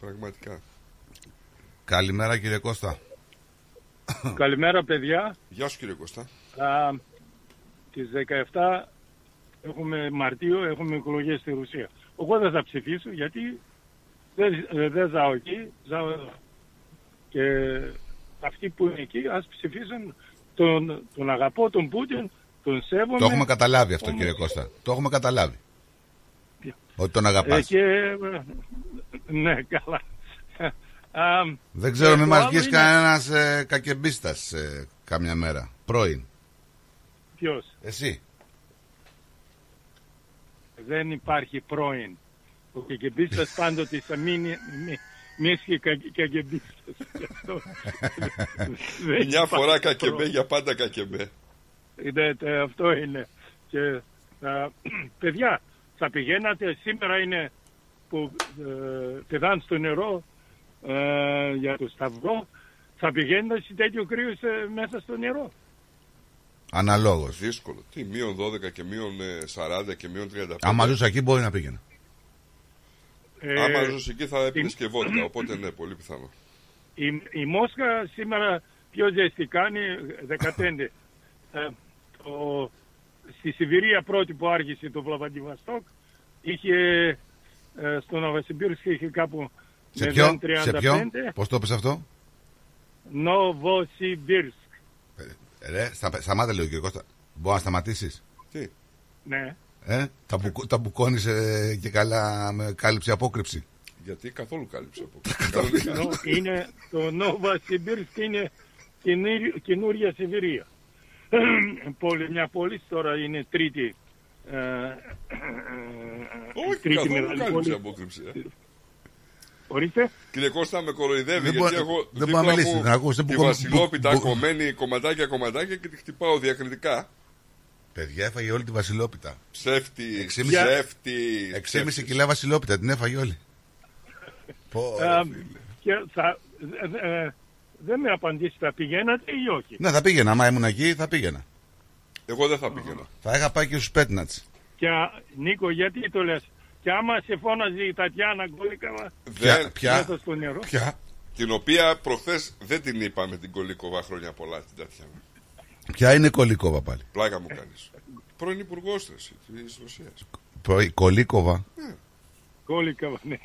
Πραγματικά.
Καλημέρα κύριε Κώστα.
Καλημέρα παιδιά.
Γεια σου κύριε Κώστα.
Α, τις 17 έχουμε Μαρτίο, έχουμε εκλογές στη Ρουσία. Εγώ δεν θα ψηφίσω γιατί δεν, ε, δεν ζάω εκεί, ζάω εδώ. Και αυτοί που είναι εκεί ας ψηφίσουν τον, τον αγαπώ, τον Πούτιν, τον σέβομαι.
Το έχουμε καταλάβει αυτό
Όμως,
κύριε Κώστα. Το έχουμε καταλάβει. Ότι τον αγαπάς.
ε, και, ε, ναι, καλά. Α,
Δεν ξέρω,
ε,
μην
το
μας
άλλο
βγεις
είναι-
κανένας ε, κακεμπίστας ε, κάμια μέρα. Πρώην.
Ποιος;
Εσύ.
Δεν υπάρχει πρώην. Ο καγκεμπίστας πάντοτε θα μείνει μη- μίσχυ καγκεμπίστας. Γι' αυτό δεν
Μια φορά
υπάρχει
κακεμπέ,
πρώην.
για πάντα κακεμπέ.
Ναι, τε- αυτό είναι. Και, α, παιδιά, θα πηγαίνατε, σήμερα είναι που ε, πηδάνε στο νερό ε, για το σταυρό, θα πηγαίνετε σε τέτοιο κρύο σε- μέσα στο νερό.
Αναλόγως.
Δύσκολο. Τι, μείον 12 και μείον ε, 40 και μείον 35.
Άμα ζούσα εκεί μπορεί να πήγαινα.
Ε,
Άμα ζούσε εκεί θα έπινε
η-
και βότκα, οπότε ναι, πολύ πιθανό.
Η, η Μόσχα σήμερα πιο ζεστή κάνει 15. ε, το, στη Σιβηρία πρώτη που άρχισε το Βλαβαντιβαστόκ είχε ε, στο Νοβασιμπίρσκ είχε κάπου
Σε ποιο,
0,35
σε ποιο, πώς το είπες αυτό;
Νοβοσιμπίρσκ.
Ρε, στα, σταμάτα λίγο κύριε Κώστα. Μπορεί να σταματήσεις;
Τι;
Ναι.
Ε, τα, μπουκ, τα μπουκώνεις ε, και καλά με κάλυψη απόκρυψη.
Γιατί καθόλου κάλυψε από
Νο- είναι, το Νοβασιμπίρσκ είναι καινήρι- καινούρια Σιβηρία. πόλη, μια πόλη τώρα είναι τρίτη. Ε,
Όχι,
τρίτη
καθόλου
μεγάλη
κάλυψε
πόλη.
απόκρυψη. ε.
Ορίστε.
Κύριε Κώστα, με κοροϊδεύει
Δεν
γιατί
μπορεί-
έχω
δεν
δίπλα
μπορεί να μιλήσει,
μου
να ακούσει, δεν
τη
μπουκω-
βασιλόπιτα
μπου- μπου-
κομμένη κομματάκια κομματάκια και τη χτυπάω διακριτικά.
Παιδιά έφαγε όλη τη βασιλόπιτα.
Ψεύτη,
Εξήμιση-
ψεύτη.
6,5 κιλά βασιλόπιτα, την έφαγε όλη. Πω, ρε,
Ε,
φίλε.
και θα, ε, ε, δεν με απαντήσετε, θα πηγαίνατε ή όχι;
Ναι, θα πήγαινα. Άμα ήμουν εκεί, θα πήγαινα.
Εγώ δεν θα πήγαινα.
Θα είχα πάει και στους Πέτνατς.
Και α, Νίκο, γιατί το λες; Και άμα σε φώναζε η Τατιάνα Γκόλικαβα
Δεν,
μέσα στο νερό.
Ποια;
Την οποία προχθές δεν την είπαμε την Κολίκοβα χρόνια πολλά την Τατιάνα.
Ποια είναι κολίκοβα πάλι;
Πλάκα μου κάνεις. Πρώην υπουργός της Ρωσίας.
Προ- Κολίκοβα.
Γκόλικαβα, ναι.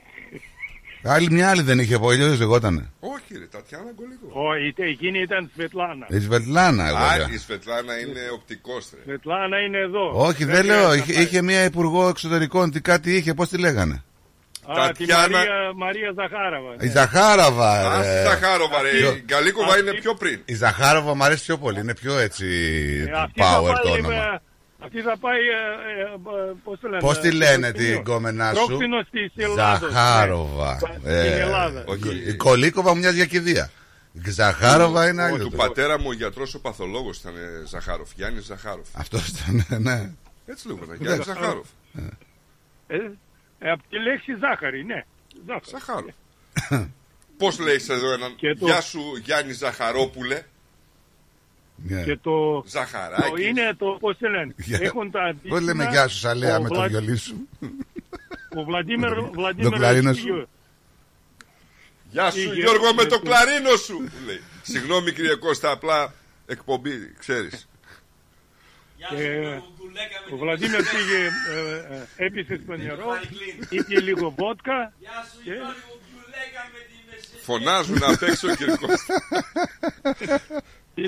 Άλλη μια άλλη δεν είχε πω, αλλιώς λεγότανε.
Όχι, ρε, Τατιάνα Κολίκοβα.
Όχι, εκείνη ήταν Σβετλάνα.
Η Σβετλάνα, εγώ
Α,
λέω.
η Σβετλάνα είναι οπτικόστρε.
Σβετλάνα είναι εδώ.
Όχι, δεν λέω.
χρειάζεται
Είχε,
να πάει.
είχε μια υπουργό εξωτερικών, τι κάτι είχε, πώς τη λέγανε;
Α, τη
Τατιάνα-
Μαρία, Μαρία Ζαχάραβα.
Η Ζαχάραβα.
Α,
ρε.
τη Ζαχάροβα, ρε.
Ποιο-
Η Γκαλίκοβα είναι πιο πριν.
Η Ζαχάροβα μου αρέσει πιο πολύ. Είναι πιο έτσι
Ε, αυτή θα
power το
πάει,
όνομα.
Ε, Αυτή θα πάει, ε, ε, ε, πώς το λένε.
Πώς τη
ε,
λένε
πρόξενο.
την κόμενά σου;
Πρόξενος της Ελλάδος.
Ζαχάροβα.
ναι.
Ε,
Στην Ελλάδα.
Η Κολίκοβα μου μοιάζει για κηδεία. Η Ζαχάροβα είναι
Ο
άλλο.
του
το.
πατέρα μου ο γιατρός ο παθολόγος ήταν ε, Ζαχάροφ. Γιάννης Ζαχάροφ.
Αυτός ήταν, ναι.
Έτσι λέγονταν. Γιάννης Ζαχάροφ.
Ε, ε, από τη λέξη ζάχαρη, ναι.
Ζαχάροφ. Πώς λέει εδώ έναν.
Και το-
Γεια σου Γιάννη Ζαχαρόπουλε.
Ναι.
Και το,
Ζαχαράκι.
το είναι το, πώς το λένε;
Γεια-
Έχουν τα
Πώς λέμε
αντίστοιχα,
γεια σου Σαλέα
ο
με το
Βλα-
βιολί σου;
Ο Βλαντίμερ, Βλαντίμερ
κλαρίνο
Ισχύου.
σου.
Γεια σου
Είχε-
Γιώργο με το
είχε-
κλαρίνο σου. μου λέει. Συγγνώμη κύριε Κώστα, απλά εκπομπή, ξέρεις.
Και ο Βλαντίμερ πήγε, ε, ε, έπισε στο νερό, ήπια λίγο βότκα και
Φωνάζουν απ' έξω κύριε Κώστα.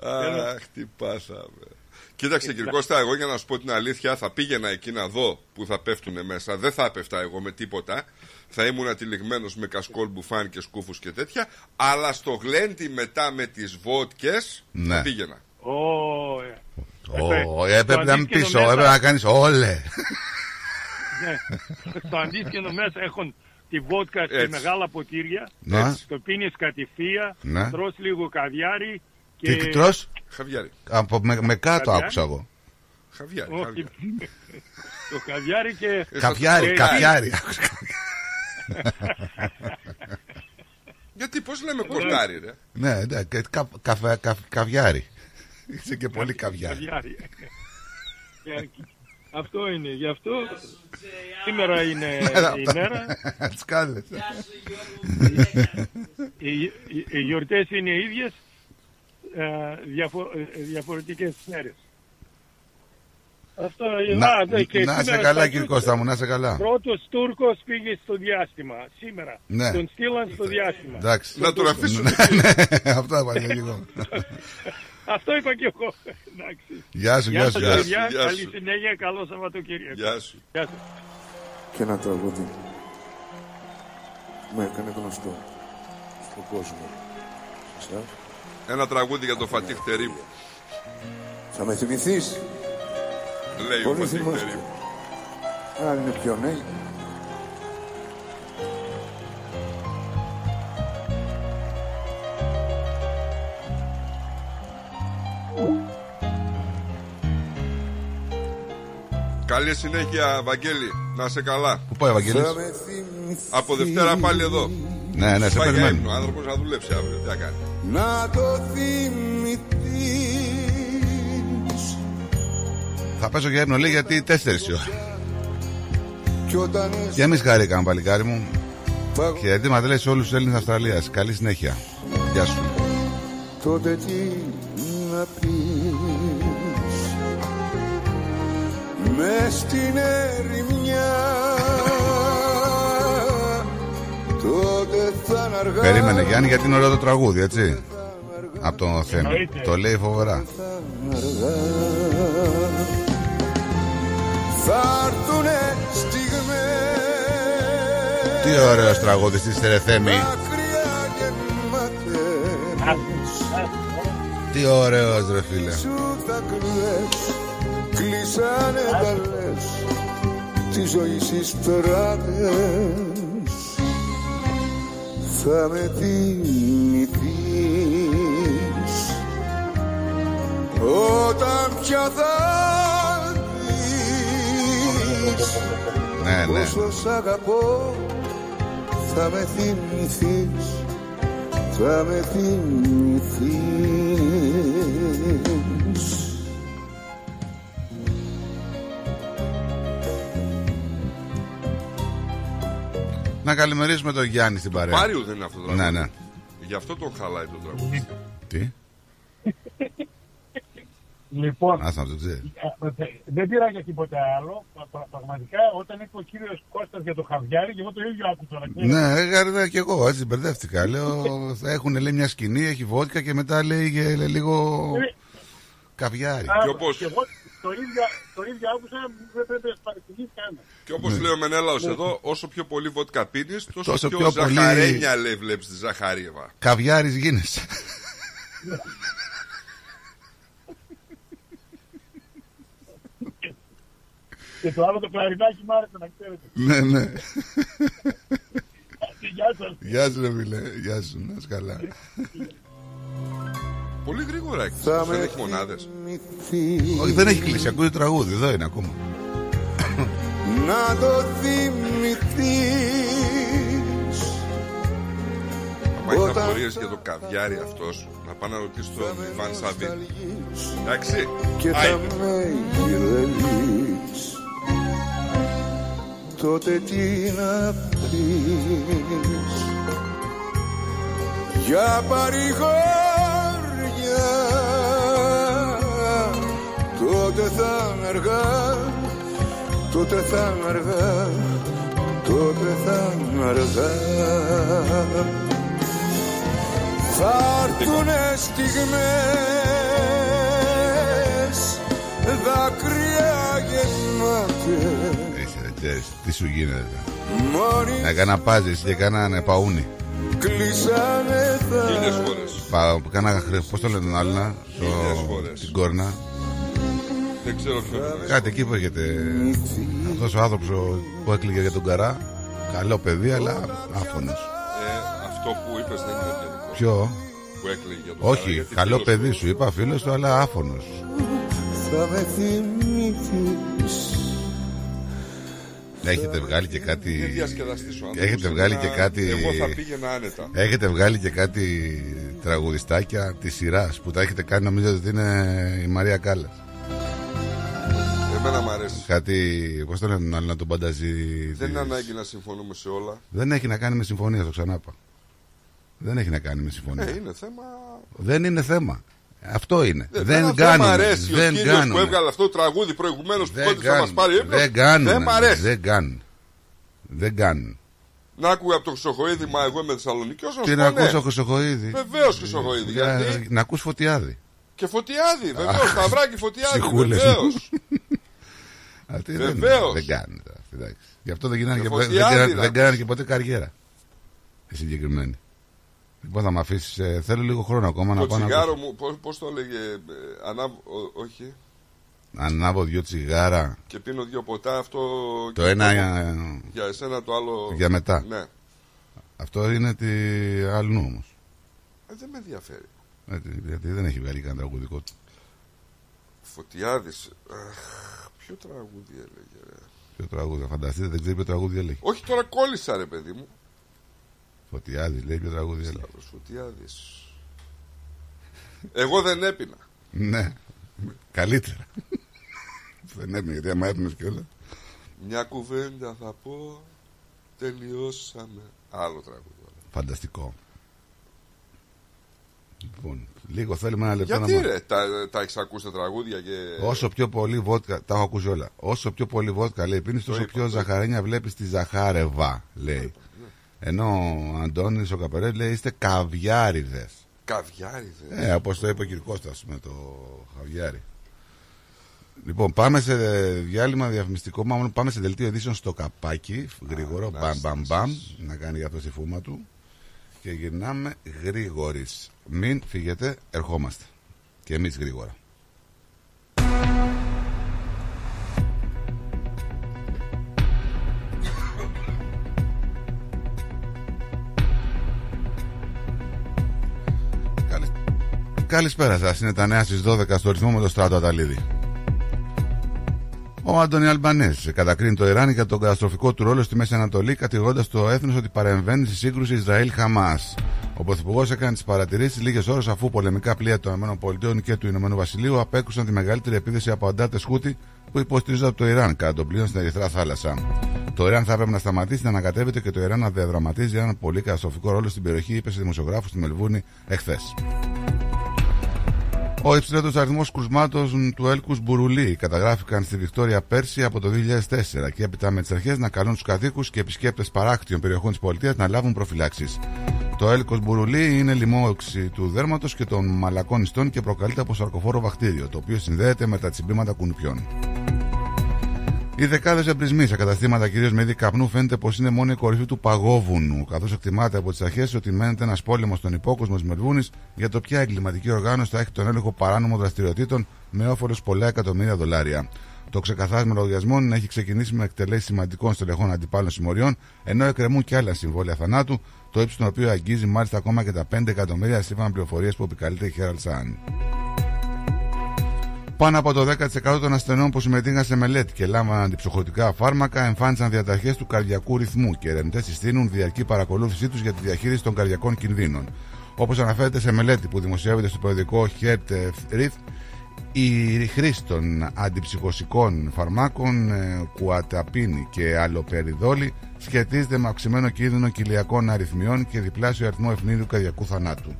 Αχ, τι πάθαμε. Κοίταξε κύριε Κώστα, εγώ για να σου πω την αλήθεια θα πήγαινα εκεί να δω που θα πέφτουν μέσα. Δεν θα έπεφτα εγώ με τίποτα. Θα ήμουν τυλιγμένος με κασκόλ, μπουφάν και σκούφους και τέτοια. Αλλά στο γλέντι μετά με τις βότκες
Ναι.
θα πήγαινα.
Ω, ε.
Ω, έπρεπε να μην
αντίσκηνο
πίσω,
μέσα-
έπρεπε να κάνεις όλε.
Ναι. Στο αντίσκηνο μέσα έχουν τη βότκα σε
Έτσι.
μεγάλα ποτήρια.
Ναι.
Το πίνεις κατηφία,
Ναι.
τρως λίγο καδιάρι και...
Τι τρως;
Χαβιάρι.
Από, με, με κάτω
Καβιάρι.
άκουσα εγώ.
Χαβιάρι,
Όχι.
χαβιάρι.
το καδιάρι και...
Καβιάρι,
και-
καβιάρι.
Γιατί πώς λέμε κορτάρι ρε;
Ναι, ναι, κα- κα- καφε- κα- καβιάρι. Είσαι και πολύ καβιάρι.
Καβιάρι. Και Αυτό είναι, γι' αυτό σήμερα είναι η μέρα.
Τις κάλες.
Οι, οι, οι γιορτές είναι ίδιες, ε, διαφο, ε, διαφορετικές μέρες. Αυτό είναι.
Να,
Α, ναι, και
να σε
σήμερα
καλά
θα
κύριε
ακούσω.
Κώστα μου, να σε καλά.
Πρώτος Τούρκος πήγε στο διάστημα σήμερα.
Ναι.
Τον στείλαν στο διάστημα.
Εντάξει.
Να τον αφήσουμε.
Ναι, ναι, Αυτό είπα και εγώ.
Αυτό είπα και εγώ. Εντάξει.
Γεια σου, γεια σου,
σας,
γεια σου.
παιδιά.
Γεια
Καλή
σου.
συνέχεια, καλό Σαββατοκύριακο.
Γεια σου.
Γεια σου.
και ένα τραγούδι με έκανε γνωστό στον κόσμο. Σε εσάς.
Ένα τραγούδι για το Φατίχ Τερίμ.
Θα με θυμηθείς;
Λέει ο
Πολύς
Φατίχ
θυμάσαι.
Τερίμ.
Αν είναι πιο νέοι.
Καλή συνέχεια, Βαγγέλη. Να σε καλά.
Πού πάει ο Βαγγέλης;
Θα με θυμηθείς.
Από Δευτέρα πάλι εδώ.
Ναι, ναι, σε
Πάει για
περιμένω.
ύπνο. Ο άνθρωπος να δουλέψει αύριο. Τι θα κάνει;
Να το θυμηθείς.
Θα πέσω για ύπνο λέει γιατί 4 η ώρα.
Κι όταν
Και εμείς χαρήκαμε παλικάρι μου.
παγω-
Και γιατί μα λέει σε όλους τους Έλληνες Αυστραλίας. Καλή συνέχεια. Γεια σου.
τότε τι
να πεις με στην ερημιά τότε θα είναι αργά
Περίμενε Γιάννη γιατί είναι ωραίο το τραγούδι, έτσι; Από το θέμα. Το λέει φοβερά.
θα έρθουνε στιγμές
Τι ωραίος τραγουδιστής ρε Θέμη.
δάκρυα γεμάτες
Τι ωραίος ρε φίλε.
σου θα κλαις κλείσανε τα λες τη ζωή στις στράτες θα με θυμηθείς όταν πια θα δεις
Ναι, ναι.
πόσο σ' αγαπώ θα με θυμηθείς θα με θυμηθείς
Να καλημερίσουμε τον Γιάννη στην παρέα.
Μάριου δεν είναι αυτό το
Ναι,
τραγούδι.
ναι.
Γι' αυτό τον χαλάει το τραγούδι.
Τι;
Λοιπόν,
Άστα να το ξέρεις.
ε, δεν πήρα για τίποτα άλλο. Πρα- πρα- Πραγματικά, όταν είπε ο κύριος Κώστας για το χαβιάρι, και εγώ το ίδιο άκουσα. να ξέρετε.
Ναι, έγαρε και εγώ έτσι μπερδεύτηκα. Λέω, θα έχουν λέει μια σκηνή, έχει βότκα και μετά λέει και λέει, λίγο καβιάρι.
Α, και εγώ το ίδιο, το ίδιο άκουσα, δεν πρέπει να σου παρεξηγήσει κανένα.
Και όπως λέει ο Μενέλαος εδώ, όσο πιο πολύ βότκα πίνεις, τόσο,
Ναι. Τόσο
πιο,
πιο πολύ-
ζαχαρένια λέει βλέπεις τη Ζαχαρίεβα.
Καβιάρης γίνεσαι.
Και το άλλο το κλαρινάκι μ' άρεσε να ξέρετε.
ναι, ναι.
Γεια σας.
Γεια σου, ρε φίλε. Γεια σου, να είσαι καλά.
Πολύ γρήγορα έκτισε. Δεν έχει μονάδες.
Όχι, δεν έχει κλείσει. Ακούει το τραγούδι. Εδώ είναι ακόμα.
Να το θυμηθείς
Αν έχει απορίες για το καβιάρι αυτός, να πάει να ρωτήσει τον Ιβάν Σαββίν. Εντάξει.
και θα
Άιντε.
με γυρεύεις τότε τι να πεις για παρηγόρια τότε θα είναι αργά τότε θα είναι αργά τότε θα είναι αργά θα έρθουνε στιγμές δάκρυα γεμάτες
Είσαι, ρε, ξέρεις, Τι σου γίνεται;
μόνοι
Να κάνα πάζι και κάνανε παούνι.
κλείσανε τα
Χίλιες φορές.
Πα, κάνα, χρε- πώς το λένε τον άλλο, να,
Χίλιες
το,
φορές.
την κόρνα.
Δεν ξέρω ποιο είναι.
Κάτι εκεί που έχετε αυτός ο άνθρωπος ο- που έκλειγε για τον καρά. Καλό παιδί, αλλά άφωνος.
Ε, αυτό που είπες δεν είναι γενικό.
Ποιο;
Που έκλαιγε για τον Καρά,
Όχι,
γιατί
καλό
φίλος
παιδί
του-
σου είπα φίλος του, αλλά άφωνος.
θα με θυμηθείς
Έχετε βγάλει και
Είναι
κάτι.
διασκεδαστής ο άνθρωπος.
Έχετε βγάλει
Είναι
και
ένα-
κάτι.
Εγώ θα πήγαινα άνετα.
Έχετε βγάλει και κάτι τραγουδιστάκια τη σειρά που τα έχετε κάνει νομίζω ότι είναι η Μαρία Κάλλας.
Εμένα μου αρέσει.
Κάτι. Πώς το λένε τον άλλο να τον πανταζεί.
Δεν
της-
είναι ανάγκη να συμφωνούμε σε όλα.
Δεν έχει να κάνει με συμφωνία, το ξανάπα. Δεν έχει να κάνει με συμφωνία.
Ε, είναι θέμα.
Δεν είναι θέμα. Αυτό είναι.
Δεν,
δεν
δεν
κάνουμε.
μ' αρέσει
δεν
ο κύριος που
κάνουμε.
έβγαλε αυτό το τραγούδι προηγουμένως που
Δεν
κόντυψε να μας
κάνουν.
πάρει ύπνο.
Δεν κάνουν.
Δεν μ' αρέσει.
Δεν κάνουν. Δεν κάνουν.
Να άκουγα από το Χρυσοχοίδη, μα εγώ είμαι Θεσσαλονίκη. Όσο
Τι να ακούσω Χρυσοχοίδη.
Βεβαίως Χρυσοχοίδη.
Για-
Γιατί;
Να ακούς φωτιάδη.
Και φωτιάδη, βεβαίως.
Αχ,
Σταυράκι φωτιάδη.
ψυχούλες
Βεβαίω.
μου. Αυτοί δεν-
Βεβαίως.
Δεν κάνουν τώρα. αυτοί, εντάξει. Γι' αυτό δεν γίνανε
Και
και, ποτέ- δεν,
φωτιάδη
κάνανε-
να
δεν
πεις.
κάνανε και ποτέ καριέρα. Οι συγκεκριμένοι. Λοιπόν, θα με αφήσεις. θέλω λίγο χρόνο ακόμα να
Το
πάω να
τσιγάρο μου, πώς το έλεγε. ε, Ανάβ... ο- όχι.
ανάβω δυο τσιγάρα.
Και πίνω δύο ποτά. Αυτό.
Το
και
ένα
το-
για-
Για εσένα το άλλο.
για μετά.
Ναι.
Αυτό είναι τη αλλού όμως.
Ε, δεν με ενδιαφέρει.
Γιατί δεν έχει βγάλει κανένα τραγουδικό του.
Φωτιάδης. Ποιο τραγούδι έλεγε. Ρε;
Ποιο τραγούδι, θα φανταστείτε, δεν ξέρει ποιο τραγούδι έλεγε.
Όχι τώρα κόλλησα ρε παιδί μου.
Φωτιάδη, λέει ποιο τραγούδι έλεγε.
Σταύρος Φωτιάδης. Εγώ δεν έπινα.
Ναι, καλύτερα. δεν έπαιρνε, γιατί άμα έπαιρνε κιόλας.
Μια κουβέντα θα πω. Τελειώσαμε. Άλλο τραγούδι.
Φανταστικό. Λοιπόν, λίγο θέλουμε ένα λεπτό
Γιατί
να
ρε, τα, τα έχεις ακούσει τα τραγούδια και...
Όσο πιο πολύ βότκα, τα έχω ακούσει όλα. Όσο πιο πολύ βότκα λέει πίνεις, τόσο
είπα,
πιο
το
ζαχαρένια βλέπεις τη ζαχάρεβα, λέει. Ενώ ο Αντώνης ο Καπερές λέει είστε καβιάριδες.
Καβιάριδες.
Ε, όπως το είπε ο κ. Κώστας με το χαβιάρι. Λοιπόν, πάμε σε διάλειμμα διαφημιστικό. Μάλλον πάμε σε δελτίο ειδήσεων στο καπάκι. Γρήγορο.
nice,
Μπαμ, μπαμ,
nice.
μπαμ. Να κάνει για αυτό τη φούμα του. Και γυρνάμε γρήγορης. Μην φύγετε, ερχόμαστε. Και εμείς γρήγορα. Καλη- Καλησπέρα σας. Είναι τα νέα στις 12 στο ρυθμό με το στράτο Αταλίδη. Ο Άντωνι Αλμπανέ κατακρίνει το Ιράν για τον καταστροφικό του ρόλο στη Μέση Ανατολή, κατηγορώντας το έθνος ότι παρεμβαίνει στη σύγκρουση Ισραήλ-Χαμάς. Ο Πρωθυπουργός έκανε τις παρατηρήσεις λίγες ώρες αφού πολεμικά πλοία των ΗΠΑ και του Ηνωμένου Βασιλείου απέκρουσαν τη μεγαλύτερη επίθεση από αντάτε Χούτι που υποστηρίζονται από το Ιράν κατά τον πλοίο στην Ερυθρά Θάλασσα. Το Ιράν θα έπρεπε να σταματήσει να ανακατεύεται και το Ιράν να διαδραματίζει έναν πολύ καταστροφικό ρόλο στην περιοχή, είπε σε δημοσιογράφους στη Μελβούρνη εχθές. Ο υψηλότερος αριθμός κρουσμάτων του έλκους Μπουρουλί καταγράφηκαν στη Βικτόρια πέρσι από το 2004 και έπειτα με τις αρχές να καλούν τους κατοίκου και επισκέπτες παράκτιων περιοχών της πολιτείας να λάβουν προφυλάξεις. Το έλκος Μπουρουλί είναι λοιμόξη του δέρματος και των μαλακών ιστών και προκαλείται από σαρκοφόρο βακτήριο, το οποίο συνδέεται με τα τσιμπήματα κουνουπιών. Οι δεκάδες εμπρισμοί σε καταστήματα κυρίως με είδη καπνού φαίνεται πως είναι μόνο η κορυφή του παγόβουνου, καθώς εκτιμάται από τις αρχές ότι μένεται ένας πόλεμος στον υπόκοσμο της Μελβούνης για το ποια εγκληματική οργάνωση θα έχει τον έλεγχο παράνομων δραστηριοτήτων με όφελος πολλά εκατομμύρια δολάρια. Το ξεκαθάρισμα λογαριασμών έχει ξεκινήσει με εκτελέσεις σημαντικών στελεχών αντιπάλων συμμοριών, ενώ εκκρεμούν και άλλα συμβόλαια θανάτου, το ύψος των οποίων αγγίζει μάλιστα ακόμα και τα 5 εκατομμύρια σύμφωνα με πληροφορίες που επικαλείται η Herald Sun. Πάνω από το 10% των ασθενών που συμμετείχαν σε μελέτη και λάμβαναν αντιψυχωτικά φάρμακα εμφάνισαν διαταραχές του καρδιακού ρυθμού και ερευνητές συστήνουν διαρκή παρακολούθησή τους για τη διαχείριση των καρδιακών κινδύνων. Όπως αναφέρεται σε μελέτη που δημοσιεύεται στο περιοδικό Heart Rhythm, η χρήση των αντιψυχωσικών φαρμάκων ε, κουαταπίνη και αλλοπεριδόλη σχετίζεται με αυξημένο κίνδυνο κοιλιακών αριθμιών και διπλάσιο αριθμό ευνίδιου καρδιακού θανάτου.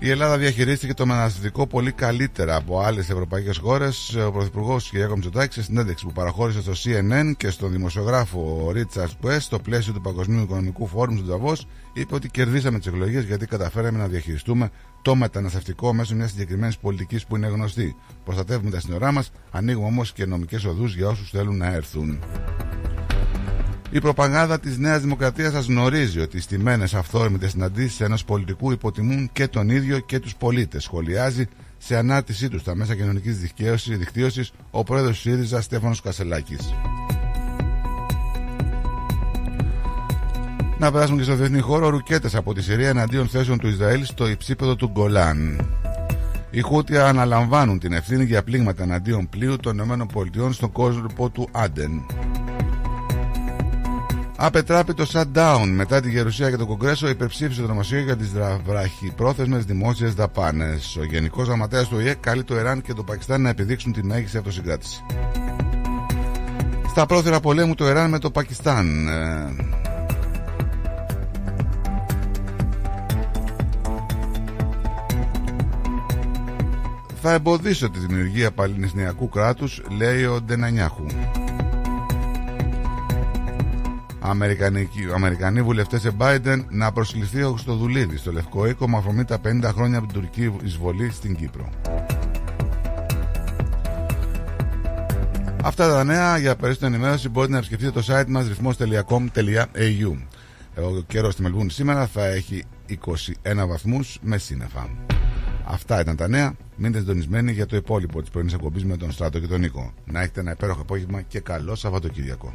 Η Ελλάδα διαχειρίστηκε το μεταναστευτικό πολύ καλύτερα από άλλες ευρωπαϊκές χώρες. Ο Πρωθυπουργός κ. Μητσοτάκης, σε συνέντευξη που παραχώρησε στο CNN και στον δημοσιογράφο Ρίτσαρτ Κουέ στο πλαίσιο του Παγκοσμίου Οικονομικού Φόρουμ του Νταβό, είπε ότι κερδίσαμε τις εκλογές γιατί καταφέραμε να διαχειριστούμε το μεταναστευτικό μέσω μιας συγκεκριμένης πολιτικής που είναι γνωστή. Προστατεύουμε τα σύνορά μας, ανοίγουμε όμως και νομικές οδούς για όσους θέλουν να έρθουν. Η προπαγάνδα της Νέας Δημοκρατίας σας γνωρίζει ότι οι στιμένες αυθόρμητες συναντήσεις ενός πολιτικού υποτιμούν και τον ίδιο και τους πολίτες. Σχολιάζει σε ανάρτησή τους στα μέσα κοινωνικής δικτύωσης ο πρόεδρος του ΣΥΡΙΖΑ Στέφανος Κασελάκης. Να περάσουμε και στο διεθνή χώρο ρουκέτες από τη Συρία εναντίον θέσεων του Ισραήλ στο υψίπεδο του Γκολάν. Οι Χούτια αναλαμβάνουν την ευθύνη για πλήγματα εναντίον πλοίου των ΗΠΑ στον κόσμο του Άντεν. Απετράπη το shutdown μετά τη Γερουσία και το Κογκρέσο υπερψήφισε το νομοσχέδιο για τις βραχυπρόθεσμες δημόσιες δαπάνες. Ο Γενικός Γραμματέας του ΙΕ καλεί το Ιράν και το Πακιστάν να επιδείξουν τη μέγιστη αυτοσυγκράτηση. Στα πρόθυρα πολέμου το Ιράν με το Πακιστάν. Ε, Θα εμποδίσω τη δημιουργία παλαιστινιακού κράτους, λέει ο Ντενανιάχου. Αμερικανικοί, Αμερικανοί βουλευτές σε Biden να προσληφθεί ο Χρυστοδουλίδης στο Λευκό Οίκο με αφορμή τα 50 χρόνια από την τουρκική εισβολή στην Κύπρο. Αυτά τα νέα για περισσότερη ενημέρωση μπορείτε να επισκεφτείτε το site μας ρυθμός.com.au Ο καιρός στη Μελβούνη σήμερα θα έχει 21 βαθμούς με σύννεφα. Αυτά ήταν τα νέα. Μείνετε συντονισμένοι για το υπόλοιπο της πρωινής εκπομπής με τον Στράτο και τον Νίκο. Να έχετε ένα υπέροχο απόγευμα και καλό Σαββατοκύριακο.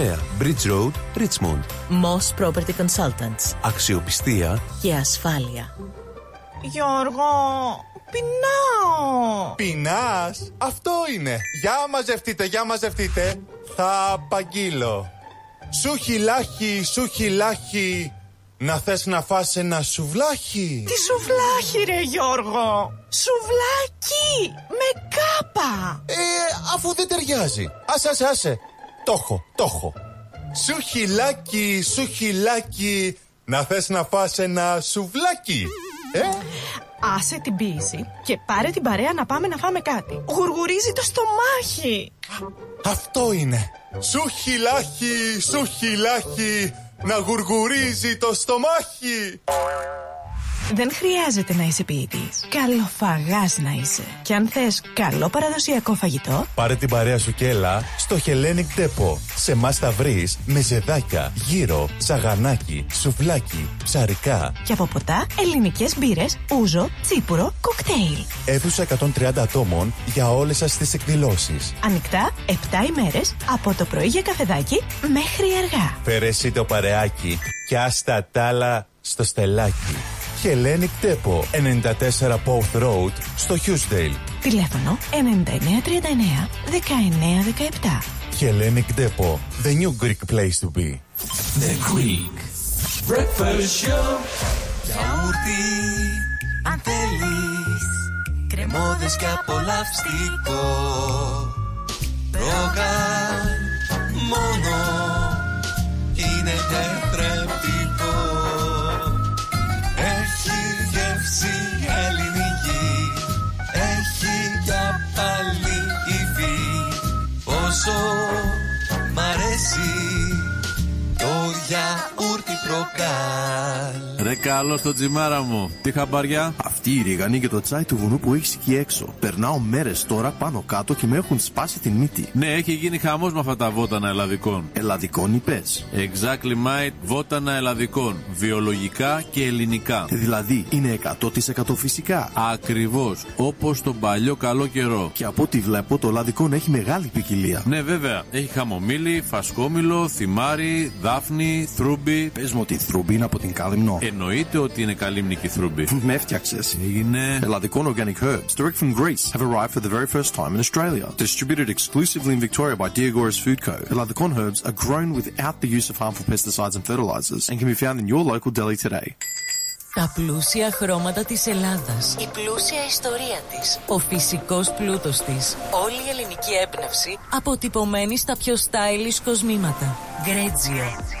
Bridge Road, Richmond.
Moss Property Consultants.
Αξιοπιστία
Και ασφάλεια.
Γιώργο, πεινάω.
Πεινάς, αυτό είναι. Για μαζευτείτε, για μαζευτείτε. Θα απαγγείλω. Σου χιλάχι, σου χιλάχι. Να θες να φας ένα σουβλάχι.
Τι σουβλάχι ρε Γιώργο. Σουβλάκι με κάπα.
Ε, αφού δεν ταιριάζει. Άσε, άσε, άσε. Το έχω, το έχω. Σου χιλάκι, σου χιλάκι. Να θες να φας ένα σουβλάκι. Ε,
Άσε την πίεση και πάρε την παρέα να πάμε να φάμε κάτι. Γουργουρίζει το στομάχι.
αυτό είναι. Σου χιλάκι, σου χιλάκι. Να γουργουρίζει το στομάχι.
Δεν χρειάζεται να είσαι ποιητής. Καλοφαγάς να είσαι. Και αν θες καλό παραδοσιακό φαγητό,
Πάρε την παρέα σου και έλα στο Hellenic Depot. Σε εμάς θα βρεις μεζεδάκια, γύρο, σαγανάκι, σουβλάκι, ψαρικά.
και από ποτά ελληνικές μπύρες, ούζο, τσίπουρο, κοκτέιλ.
Αίθουσα 130 ατόμων για όλες σας τις εκδηλώσεις.
Ανοιχτά 7 ημέρες από το πρωί για καφεδάκι μέχρι αργά.
Φέρε εσύ το παρεάκι και άστα τ' άλλα στο στελάκι. Hellenic Depot, 94 Post Road, στο Χιούσδελ.
Τηλέφωνο 9939 1917.
Hellenic Depot, the new Greek place to be.
The Greek Breakfast Show. Γιαούρτι, αν θέλει. Κρεμόδες και απολαυστικό. Πρόκα, μόνο είναι τέλειο. Όσο το γιαούρτι προκάλ.
Ρε καλό στο τζιμάρα μου. Τι χαμπαριά.
Αυτή η ρίγανη και το τσάι του βουνού που έχεις εκεί έξω. Περνάω μέρες τώρα πάνω κάτω και με έχουν σπάσει την μύτη.
Ναι, έχει γίνει χαμός με αυτά τα βότανα ελλαδικών.
Ελλαδικών είπες;
Exactly mate, βότανα ελλαδικών. Βιολογικά και ελληνικά.
Δηλαδή είναι 100% φυσικά;
Ακριβώς. Όπως τον παλιό καλό καιρό.
Και από ό,τι βλέπω το λαδικόν έχει μεγάλη ποικιλία.
Ναι, βέβαια. Έχει χαμομήλι, φασκόμηλο, θυμάρι, δάφνη, θρούμπι.
Πε μου ότι η θρούμπι είναι από την Κάλυμνο.
Εννοείται ότι είναι καλύμνικη θρούμπι.
Με έφτιαξε.
Έγινε.
Ελλαδικών organic herbs, direct from Greece, have arrived for the very first time in Australia. Distributed exclusively in Victoria by Diagoras Food Co. Eladicon herbs are grown without the use of harmful pesticides and fertilizers and can be found in your local deli today.
Τα πλούσια χρώματα της Ελλάδας. Η πλούσια ιστορία της. Ο φυσικός πλούτος της. Όλη η ελληνική έμπνευση αποτυπωμένη στα πιο stylish κοσμήματα. Γκρέτζιο.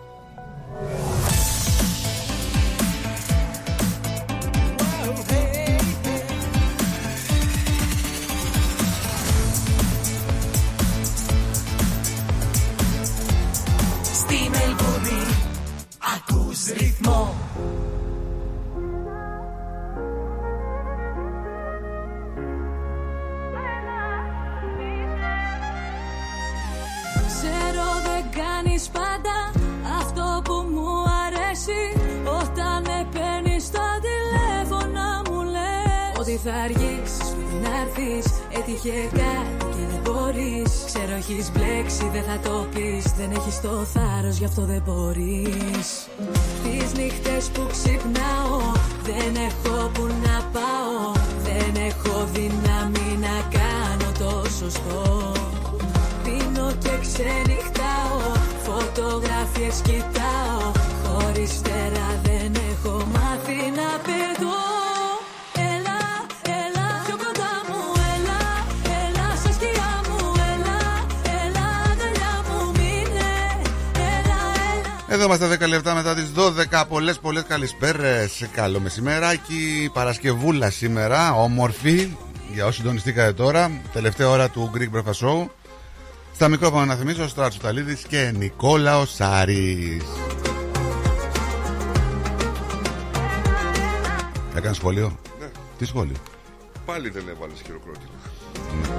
Ρυθμό. Ξέρω δεν κάνεις πάντα αυτό που μου αρέσει. Όταν με παίρνεις στο τηλέφωνο μου λες Ότι θα αργήσεις πριν να έρθεις Έτυχε κάτι και δεν μπορείς. Ξέρω έχεις μπλέξει δεν θα το πεις. Δεν έχεις το θάρρος γι' αυτό δεν μπορείς. Τις νύχτες που ξυπνάω Δεν έχω που να πάω. Δεν έχω δύναμη να κάνω το σωστό. Πίνω και ξενυχτάω Φωτογραφίες κοιτάω. Χωρίς φτερά δεν έχω μάθει να πετώ
Εδώ είμαστε 10 λεπτά μετά τις 12 Πολλές πολλές καλησπέρες. Καλό μεσημεράκι. Παρασκευούλα σήμερα. Όμορφη. Για όσοι συντονιστήκατε τώρα Τελευταία ώρα του Greek Breakfast Show. Στα μικρόφωνα να θυμίσω Στράτσο Ταλίδης και Νικόλαος Σάρης. Έκανες σχόλιο;
Ναι.
Τι σχόλιο;
Πάλι δεν έβαλες χειροκρότημα.
Σε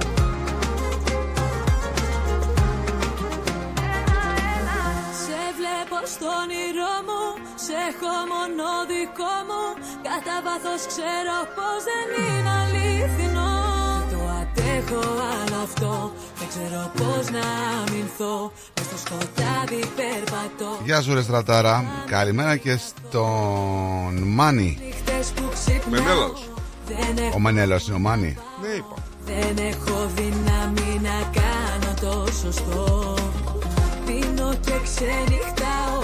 στο όνειρό μου, σε έχω μόνο δικό μου. Κατά βάθος ξέρω πως δεν είναι αληθινό. Δεν το αντέχω άλλο αυτό, δεν ξέρω πως να αμυνθώ. Μες στο σκοτάδι περπατώ.
Γεια σου ρε στρατάρα. Καλημέρα και στον Μάνι.
Νύχτες που ξυπνάω
Μενέλαος.
δεν έχω
Ο Μανέλος είναι ο Μάνι.
Ναι, είπα.
Δεν έχω δύναμη να κάνω το σωστό. Πίνω και ξενυχτάω Φωτογραφίες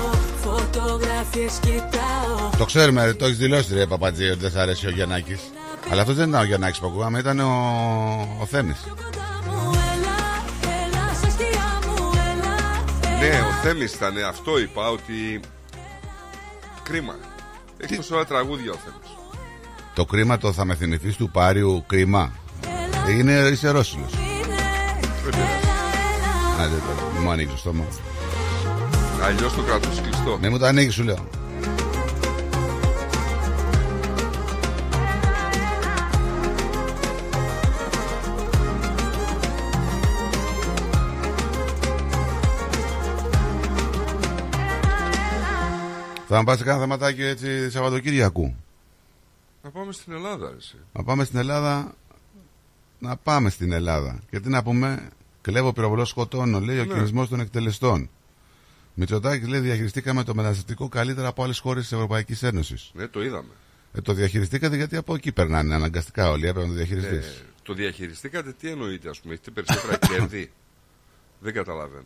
κοιτάω
Το ξέρουμε, ρε, το έχεις δηλώσει ρε Παπατζή ότι δεν θα αρέσει ο Γιαννάκης. Αλλά αυτός δεν ήταν ο Γιαννάκης που ακούγαμε, ήταν ο, ο Θέμης.
Έλα στα σκιά μου Έλα,
Ναι, ο Θέμης ήταν. Αυτό είπα ότι. Κρίμα. Έχει τόση ώρα τραγούδια ο Θέμης.
Το κρίμα το θα με θυμηθείς του Πάριου κρίμα. Είναι, είσαι Ρώσιλος. Άντε τώρα, μην μου ανοίξει το στόμα.
Αλλιώς το κρατούσες κλειστό.
Μην μου το ανοίξει, σου λέω. Θα μου πας σε κάνα θεματάκι έτσι Σαββατοκύριακου.
Να πάμε στην Ελλάδα, ρε, εσύ.
Να πάμε στην Ελλάδα. Να πάμε στην Ελλάδα. Και τι να πούμε, κλέβω πυροβολό σκοτώνω, λέει ο
Ναι.
κινησμός των εκτελεστών. Μητσοτάκης λέει διαχειριστήκαμε το μεταναστευτικό καλύτερα από άλλες χώρες της Ευρωπαϊκής Ένωσης.
Ναι, το είδαμε.
Ε, το διαχειριστήκατε γιατί από εκεί περνάνε αναγκαστικά όλοι. Έπρεπε να το διαχειριστείς.
Ε, το διαχειριστήκατε, τι εννοείτε, ας πούμε, έχετε περισσότερα κέρδη; Δεν καταλαβαίνω.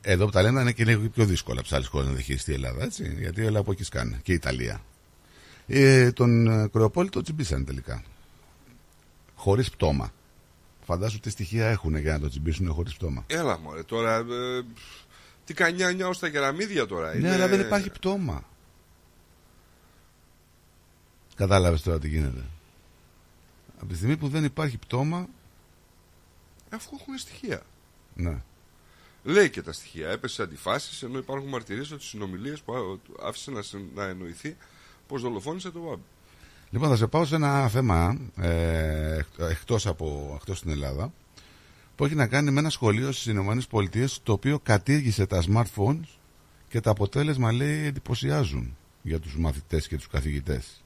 Εδώ που τα λένε είναι και λίγο πιο δύσκολα από τις άλλες χώρες να διαχειριστεί η Ελλάδα. Έτσι, γιατί όλα από εκεί σκάνε. Και η Ιταλία. Ε, τον ε, Κρεοπόλη το τσιμπήσανε τελικά. Χωρίς πτώμα. Φαντάσου τι στοιχεία έχουν για να το τσιμπήσουν χωρίς πτώμα.
Έλα μωρέ, τώρα. Ε, τι κανιά νιάω στα κεραμίδια τώρα.
Ναι, αλλά δεν υπάρχει πτώμα. Κατάλαβες τώρα τι γίνεται. Από τη στιγμή που δεν υπάρχει πτώμα,
Αφού έχουν στοιχεία.
ναι.
Λέει και τα στοιχεία. Έπεσε σε αντιφάσεις ενώ υπάρχουν μαρτυρίες ότι στις συνομιλίες που α- άφησε να, συ- να εννοηθεί πως δολοφόνησε τον Βάμπη.
Λοιπόν, θα σε πάω σε ένα θέμα ε, εκτός, από, εκτός στην Ελλάδα που έχει να κάνει με ένα σχολείο στις Ηνωμένες Πολιτείες το οποίο κατήργησε τα smartphones και τα αποτέλεσμα λέει εντυπωσιάζουν για τους μαθητές και τους καθηγητές.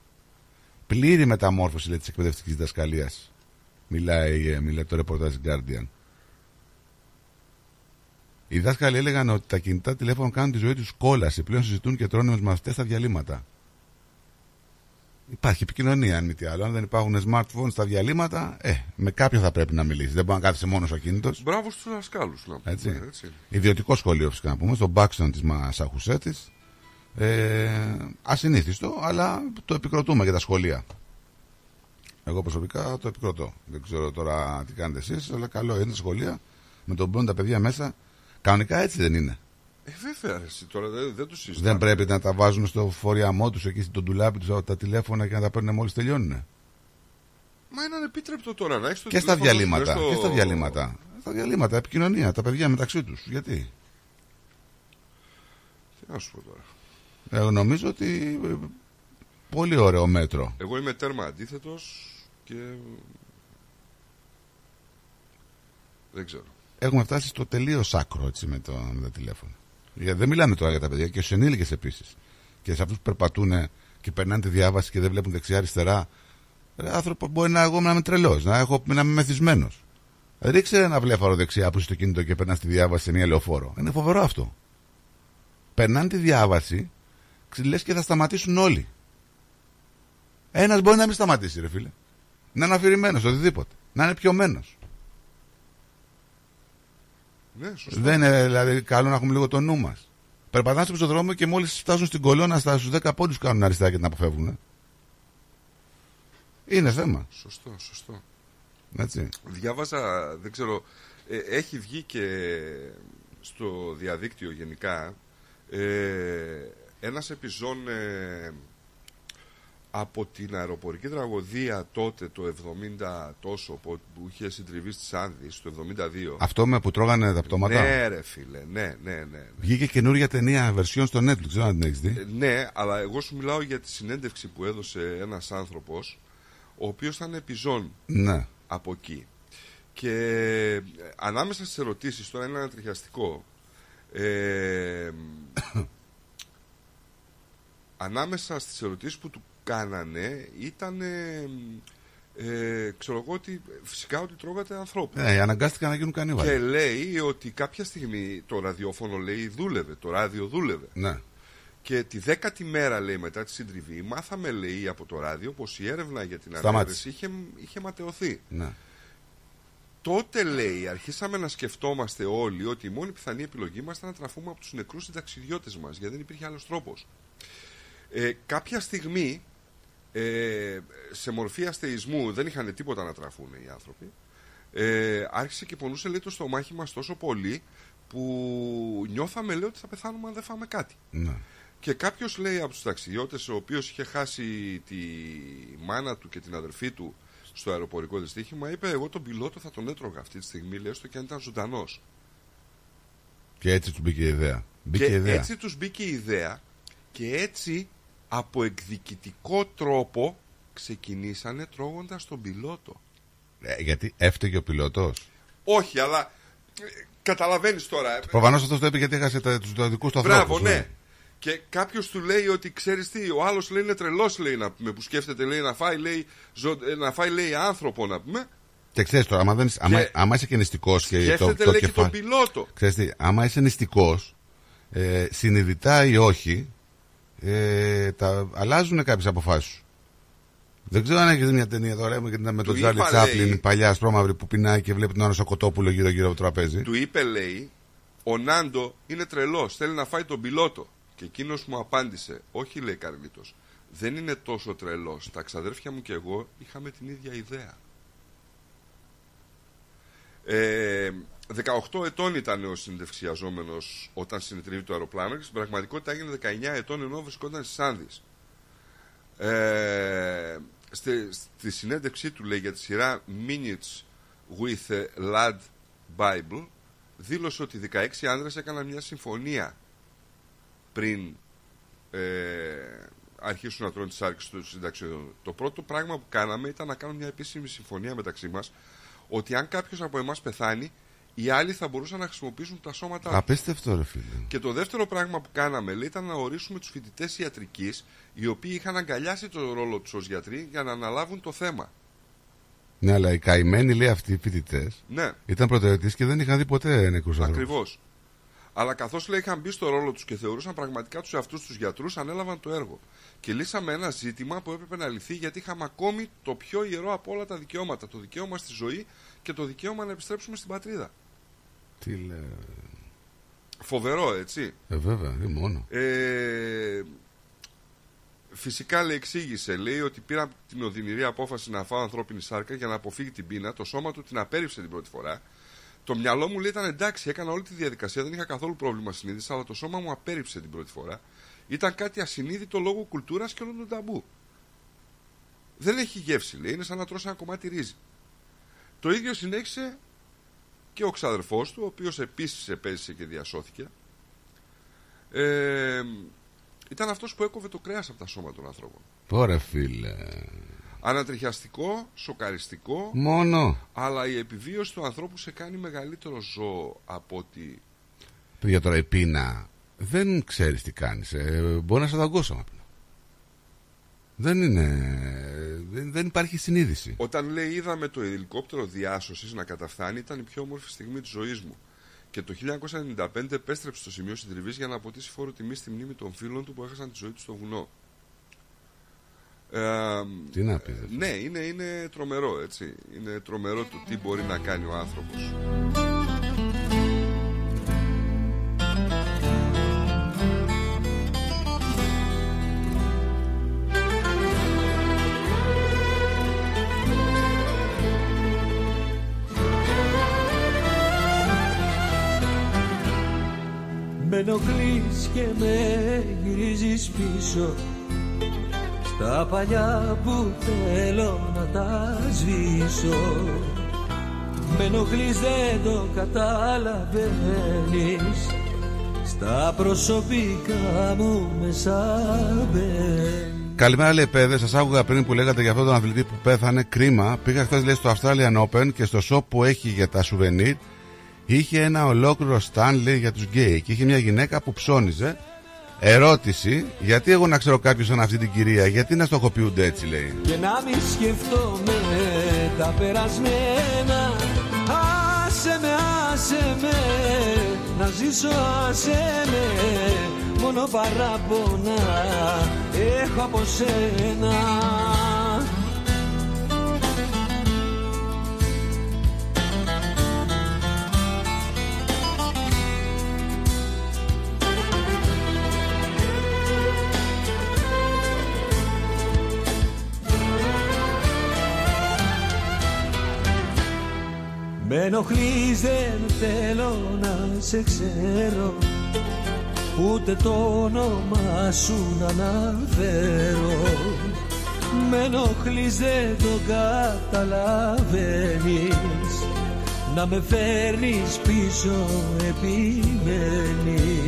Πλήρη μεταμόρφωση λέει, της εκπαιδευτικής διδασκαλίας μιλάει, ε, μιλάει το ρεπορτάζ Guardian. Οι δάσκαλοι έλεγαν ότι τα κινητά τηλέφωνα κάνουν τη ζωή τους κόλαση. Πλέον συζητούν και τρώνε με τους μαθητές στα διαλύματα. Υπάρχει επικοινωνία, αν μη τι άλλο. Αν δεν υπάρχουν smartphones στα διαλύματα, ε, με κάποιον θα πρέπει να μιλήσει. Δεν μπορεί να κάθεσαι μόνος ο κινητό.
Μπράβο στους δασκάλους. Να πούμε,
Έτσι.
έτσι.
Ιδιωτικό σχολείο, φυσικά να πούμε, στο Μπάξτον της Μασαχουσέτης. Ε, ασυνήθιστο, αλλά το επικροτούμε για τα σχολεία. Εγώ προσωπικά το επικροτώ. Δεν ξέρω τώρα τι κάνετε εσείς, αλλά καλό είναι τα σχολεία με τον μπουν τα παιδιά μέσα. Κανονικά έτσι δεν είναι.
Ε, βέβαια, ρε, εσύ, τώρα δεν, δεν το συζητάμε.
Δεν πρέπει να τα βάζουν στο φοριαμό τους εκεί στον τουλάπι τους τα τηλέφωνα και να τα παίρνουν μόλις τελειώνουν.
Μα είναι ανεπίτρεπτο τώρα να έχεις το
Και στα
τηλέφωνο σου
διαλύματα.
μέσα στο-
Και στα διαλύματα. Στα διαλύματα, επικοινωνία, τα παιδιά μεταξύ τους. Γιατί;
Τι να σου πω τώρα.
Ε, νομίζω ότι ε, πολύ ωραίο μέτρο.
Εγώ είμαι τέρμα αντίθετος και. Δεν ξέρω.
Έχουμε φτάσει στο τελείως άκρο έτσι, με, το, με τα τηλέφωνα. Γιατί δεν μιλάμε τώρα για τα παιδιά και στου ενήλικες επίσης. Και σε αυτούς που περπατούν και περνάνε τη διάβαση και δεν βλέπουν δεξιά-αριστερά. Ρε, άνθρωπο μπορεί να εγώ να είμαι τρελός, να, έχω, να είμαι μεθυσμένος. Ρίξε ένα βλέφαρο δεξιά που είσαι στο κινητό και περνάς τη διάβαση σε μια λεωφόρο. Είναι φοβερό αυτό. Περνάνε τη διάβαση, λες και θα σταματήσουν όλοι. Ένας μπορεί να μην σταματήσει, ρε φίλε. Να είναι αφηρημένος, οτιδήποτε. Να είναι πιωμένος.
Ναι, σωστό.
Δεν είναι δηλαδή καλό να έχουμε λίγο το νου μας. Περπατάνε στο πεζοδρόμιο και μόλις φτάσουν στην κολόνα στα στους 10 πόντους κάνουν αριστερά και την αποφεύγουν. ε. Είναι θέμα.
Σωστό, σωστό.
Έτσι.
Διάβαζα, δεν ξέρω, ε, έχει βγει και στο διαδίκτυο γενικά ε, ένας επιζών ε, από την αεροπορική τραγωδία τότε το 70 τόσο που που είχε συντριβεί στις Άνδης το 72
Αυτό με που τρώγανε τα πτώματα;
Ναι ρε φίλε, ναι, ναι, ναι.
Βγήκε καινούργια ταινία version στο Netflix, δεν ξέρω αν την έχεις δει.
Ε, ναι, αλλά εγώ σου μιλάω για τη συνέντευξη που έδωσε ένας άνθρωπος ο οποίος ήταν επιζών
Ναι.
από εκεί. Και ε, ανάμεσα στις ερωτήσεις, τώρα είναι ένα τριχιαστικό, ε, ανάμεσα στις ερωτήσεις που του κάνανε ήταν, ε, ε, ξέρω εγώ, ότι φυσικά ότι τρώγατε ανθρώπους.
Ναι, αναγκάστηκαν να γίνουν κανίβαλοι.
Και λέει ότι κάποια στιγμή το ραδιόφωνο λέει δούλευε, το ράδιο δούλευε.
Ναι.
Και τη δέκατη μέρα, λέει, μετά τη συντριβή, μάθαμε, λέει, από το ράδιο πως η έρευνα για την
Σταμάτησε.
ανέρεση είχε, είχε ματαιωθεί.
Ναι.
Τότε, λέει, αρχίσαμε να σκεφτόμαστε όλοι ότι η μόνη πιθανή επιλογή μας ήταν να τραφούμε από τους νεκρούς συνταξιδιώτες μας, γιατί δεν υπήρχε άλλος τρόπος. Ε, κάποια στιγμή, ε, σε μορφή αστεϊσμού, δεν είχαν τίποτα να τραφούν οι άνθρωποι, ε, άρχισε και πονούσε, λέει, το στομάχι μας τόσο πολύ, που νιώθαμε, λέει, ότι θα πεθάνουμε αν δεν φάμε κάτι.
Ναι.
Και κάποιος λέει από τους ταξιδιώτε, ο οποίος είχε χάσει τη μάνα του και την αδερφή του στο αεροπορικό δυστύχημα, είπε: Εγώ τον πιλότο θα τον έτρωγα αυτή τη στιγμή, λέει, έστω και αν ήταν ζωντανός.
Και έτσι του μπήκε η ιδέα. Μπήκε
Και
η ιδέα.
έτσι τους μπήκε η ιδέα και έτσι από εκδικητικό τρόπο ξεκινήσανε τρώγοντας τον πιλότο.
Ε, γιατί έφταιγε ο πιλότος.
Όχι, αλλά καταλαβαίνεις τώρα. ε,
Προφανώς αυτός το είπε γιατί έχασε τους δικού του ανθρώπους.
Μπράβο, ναι. Και κάποιος του λέει ότι ξέρεις τι, ο άλλος λέει είναι τρελός, λέει να πούμε, που σκέφτεται λέει, να φάει, λέει, ζω, ε, να φάει λέει, άνθρωπο να πούμε.
Και ξέρεις τώρα, άμα, δεν, είσαι- άμα,
Και
άμα είσαι και νηστικός και το,
Σκέφτεται
το
λέει και
κεφάλι.
τον πιλότο.
Ξέρεις τι, άμα είσαι νηστικός, ε, συνειδητά ή όχι, ε, τα, αλλάζουν κάποιες αποφάσεις σου. Δεν ξέρω αν έχεις δει μια ταινία τώρα με, με τον
Του
Τζάρλι
είπα,
Τσάπλιν,
λέει-
παλιά ασπρόμαυρη που πεινάει και βλέπει τον άλλο Κοτόπουλο γύρω-γύρω από το τραπέζι.
Του είπε, λέει, ο Νάντο είναι τρελός, θέλει να φάει τον πιλότο. Και εκείνος μου απάντησε, Όχι, λέει Καρλίτο, δεν είναι τόσο τρελός. Τα ξαδέρφια μου και εγώ είχαμε την ίδια ιδέα. Ε, 18 ετών ήταν ο συνεντευξιαζόμενος όταν συνετρίβει το αεροπλάνο και στην πραγματικότητα έγινε 19 ετών ενώ βρισκόταν στις Άνδη. Ε, στη, στη συνέντευξή του λέει για τη σειρά Minutes with a Lad Bible δήλωσε ότι 16 άνδρες έκαναν μια συμφωνία πριν ε, αρχίσουν να τρώνε τις άρκες του συνταξιοδών. Το πρώτο πράγμα που κάναμε ήταν να κάνουμε μια επίσημη συμφωνία μεταξύ μας ότι αν κάποιος από εμάς πεθάνει οι άλλοι θα μπορούσαν να χρησιμοποιήσουν τα σώματά τους.
Απίστευτο, ρε φίλε.
Και το δεύτερο πράγμα που κάναμε λέει, ήταν να ορίσουμε τους φοιτητές ιατρικής, οι οποίοι είχαν αγκαλιάσει το ρόλο τους ως γιατροί για να αναλάβουν το θέμα.
Ναι, αλλά οι καημένοι, λέει αυτοί οι φοιτητές,
Ναι.
ήταν προτεραιωτέ και δεν είχαν δει ποτέ νεκρούς άνθρωπου.
Ακριβώς. Αλλά καθώς λέει είχαν μπει στο ρόλο τους και θεωρούσαν πραγματικά τους εαυτούς τους γιατρούς, ανέλαβαν το έργο. Και λύσαμε ένα ζήτημα που έπρεπε να λυθεί γιατί είχαμε ακόμη το πιο ιερό από όλα τα δικαιώματα. Το δικαίωμα στη ζωή και το δικαίωμα να επιστρέψουμε στην πατρίδα.
Τι λέει.
Φοβερό, έτσι.
Ε, βέβαια, δεν μόνο.
Ε, φυσικά λέει, εξήγησε, λέει ότι πήρα την οδυνηρή απόφαση να φάω ανθρώπινη σάρκα για να αποφύγει την πείνα. Το σώμα του την απέρριψε την πρώτη φορά. Το μυαλό μου λέει ήταν εντάξει, έκανα όλη τη διαδικασία, δεν είχα καθόλου πρόβλημα συνείδηση, αλλά το σώμα μου απέρριψε την πρώτη φορά. Ήταν κάτι ασυνείδητο λόγω κουλτούρας και όλων των ταμπού. Δεν έχει γεύση, λέει, είναι σαν να τρώσει ένα κομμάτι ρύζι. Το ίδιο συνέχισε και ο ξαδερφός του, ο οποίος επίσης επέζησε και διασώθηκε. Ε, Ήταν αυτός που έκοβε το κρέας από τα σώματα των ανθρώπων.
Πόρε φίλε.
Ανατριχιαστικό, σοκαριστικό.
Μόνο.
Αλλά η επιβίωση του ανθρώπου σε κάνει μεγαλύτερο ζώο από ότι.
Παιδιά τώρα η πείνα δεν ξέρεις τι κάνεις. Ε, μπορεί να σε δαγκώσω. Δεν είναι. Δεν, δεν υπάρχει συνείδηση.
Όταν λέει είδαμε το ελικόπτερο διάσωσης να καταφθάνει ήταν η πιο όμορφη στιγμή της ζωής μου. Και το 1995 επέστρεψε στο σημείο συντριβής για να αποτίσει φόρο τιμή στη μνήμη των φίλων του που έχασαν τη ζωή τους στο βουνό. Ε,
Τι να πεις. δε.
ναι, είναι, είναι τρομερό έτσι. Είναι τρομερό το τι μπορεί να κάνει ο άνθρωπος.
Ενοχλείς και με γυρίζεις πίσω Στα παλιά που θέλω να τα σβήσω Με ενοχλείς δεν το καταλαβαίνεις Στα προσωπικά μου μέσα μπαίνεις
Καλημέρα λέει παιδε, σας άκουγα πριν που λέγατε για αυτόν τον αθλητή που πέθανε. Κρίμα. Πήγα χθες λέει στο Australian Open και στο shop που έχει για τα σουβενίρ είχε ένα ολόκληρο stand λέει για τους γκέι και είχε μια γυναίκα που ψώνιζε. Ερώτηση, γιατί εγώ να ξέρω κάποιον σαν αυτή την κυρία, γιατί να στοχοποιούνται έτσι λέει.
Και να μην σκεφτόμαι τα περασμένα Άσε με, άσε με, να ζήσω άσε με Μόνο παράπονα έχω από σένα Με ενοχλείς δεν θέλω να σε ξέρω. Ούτε το όνομα σου να αναφέρω. Με ενοχλείς δεν το καταλαβαίνεις. Να με φέρνεις πίσω επιμένεις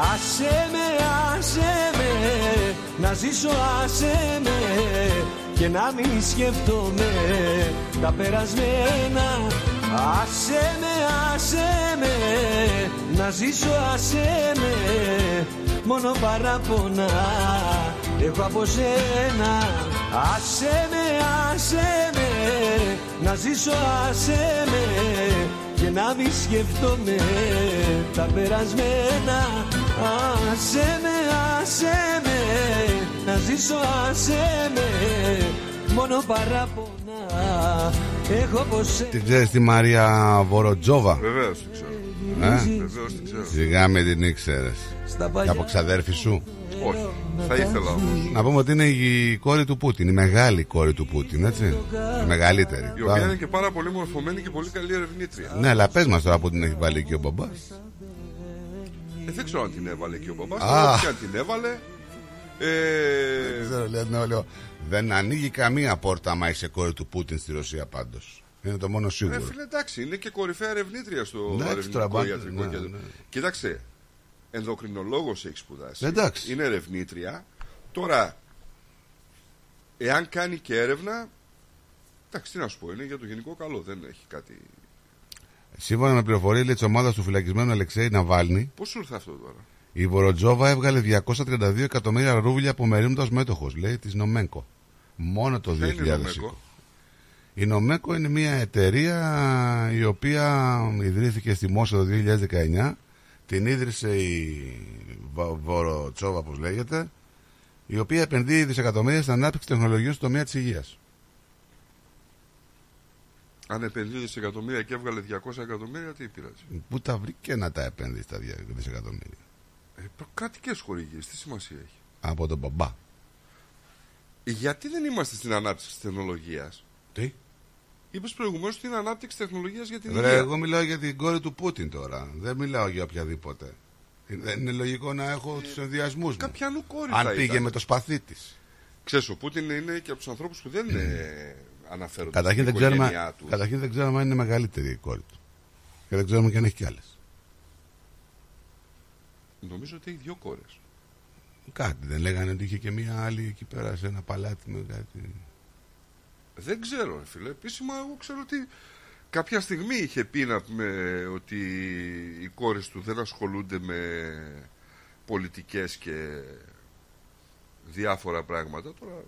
Άσε με, άσε με, να ζήσω άσε με και να μην σκεφτόμαι τα περασμένα. Άσε με, άσε με, να ζήσω άσε με μόνο παράπονα έχω από σένα. Άσε με, άσε με, να ζήσω άσε με και να μην σκεφτόμαι τα περασμένα Άσε με, άσε με, να ζήσω άσε με μόνο παράπονα έχω πως
Την ξέρεις τη Μαρία Βοροτζόβα.
Βεβαίως την ξέρω.
Ε;
Βεβαίως την ξέρω.
Σιγά με την ήξερες. Και από ξαδέρφη σου.
Όχι, θα ήθελα όμως.
Να πούμε ότι είναι η κόρη του Πούτιν, η μεγάλη κόρη του Πούτιν, έτσι. Η μεγαλύτερη.
Η οποία είναι και πάρα πολύ μορφωμένη και πολύ καλή ερευνήτρια.
Ναι, αλλά πες μας τώρα που την έχει βάλει εκεί ο μπαμπάς.
Ε, δεν ξέρω αν την έβαλε και ο μπαμπάς
Α.
αλλά και αν την έβαλε ε,
Δεν ξέρω, λέω, ναι, λέω. Δεν ανοίγει καμία πόρτα άμα είσαι κόρη του Πούτιν στη Ρωσία πάντως. Είναι το μόνο
ε,
σίγουρο.
φίλε εντάξει είναι και κορυφαία ερευνήτρια στο
Ναι,
ερευνητικό
στραμπάκι,
ιατρικό
ναι,
κέντρο
ναι.
Κοίταξε ενδοκρινολόγος έχει σπουδάσει
Εντάξει.
είναι ερευνήτρια τώρα εάν κάνει και έρευνα εντάξει τι να σου πω είναι για το γενικό καλό δεν έχει κάτι
Σύμφωνα με πληροφορίε της ομάδας του φυλακισμένου Αλεξέη Ναβάλνη,
Πώς σου ήρθε αυτό τώρα;
η Βοροτζόβα έβγαλε 232 εκατομμύρια ρούβλια από μερίμνητο μέτοχος, λέει, της Νομέγκο. Μόνο το
Ποια είναι η
2020.
Νομέγκο;
Η Νομέκο είναι μια εταιρεία η οποία ιδρύθηκε στη Μόσχα το 2019. Την ίδρυσε η Βο- Βοροτσόβα, όπως λέγεται, η οποία επενδύει δισεκατομμύρια στην ανάπτυξη τεχνολογιών στον τομέα της υγείας.
αν επενδύει δισεκατομμύρια και έβγαλε 200 εκατομμύρια τι πειράζει
Πού τα βρήκε να τα επενδύσει τα δια- δισεκατομμύρια;
ε, κρατικές χορηγίες τι σημασία έχει;
Από τον μπαμπά.
γιατί δεν είμαστε στην ανάπτυξη της τεχνολογίας;
Τι;
Είπες προηγουμένως ότι είναι ανάπτυξη τεχνολογίας για την
Βρε,
υγεία.
εγώ μιλάω για την κόρη του Πούτιν τώρα. Δεν μιλάω για οποιαδήποτε. Δεν είναι λογικό να έχω τους ενδιασμούς μου.
Κάποια νου κόρη
Αν
θα
πήγε
ήταν.
με το σπαθί της.
Ξέρεις, ο Πούτιν είναι και από τους ανθρώπους που δεν ε, αναφέρονται
Καταρχήν δεν,
στην οικογένειά
ξέρουμε,
τους.
καταρχήν δεν ξέρουμε αν είναι μεγαλύτερη η κόρη του. Και δεν ξέρουμε και αν έχει κι άλλες.
Νομίζω ότι έχει δύο κόρες.
Κάτι δεν λέγανε ότι είχε και μία άλλη εκεί πέρα σε ένα παλάτι με κάτι.
Δεν ξέρω, ρε φίλε. Επίσημα, εγώ ξέρω ότι κάποια στιγμή είχε πει να πούμε ότι οι κόρες του δεν ασχολούνται με πολιτικές και διάφορα πράγματα. Τώρα...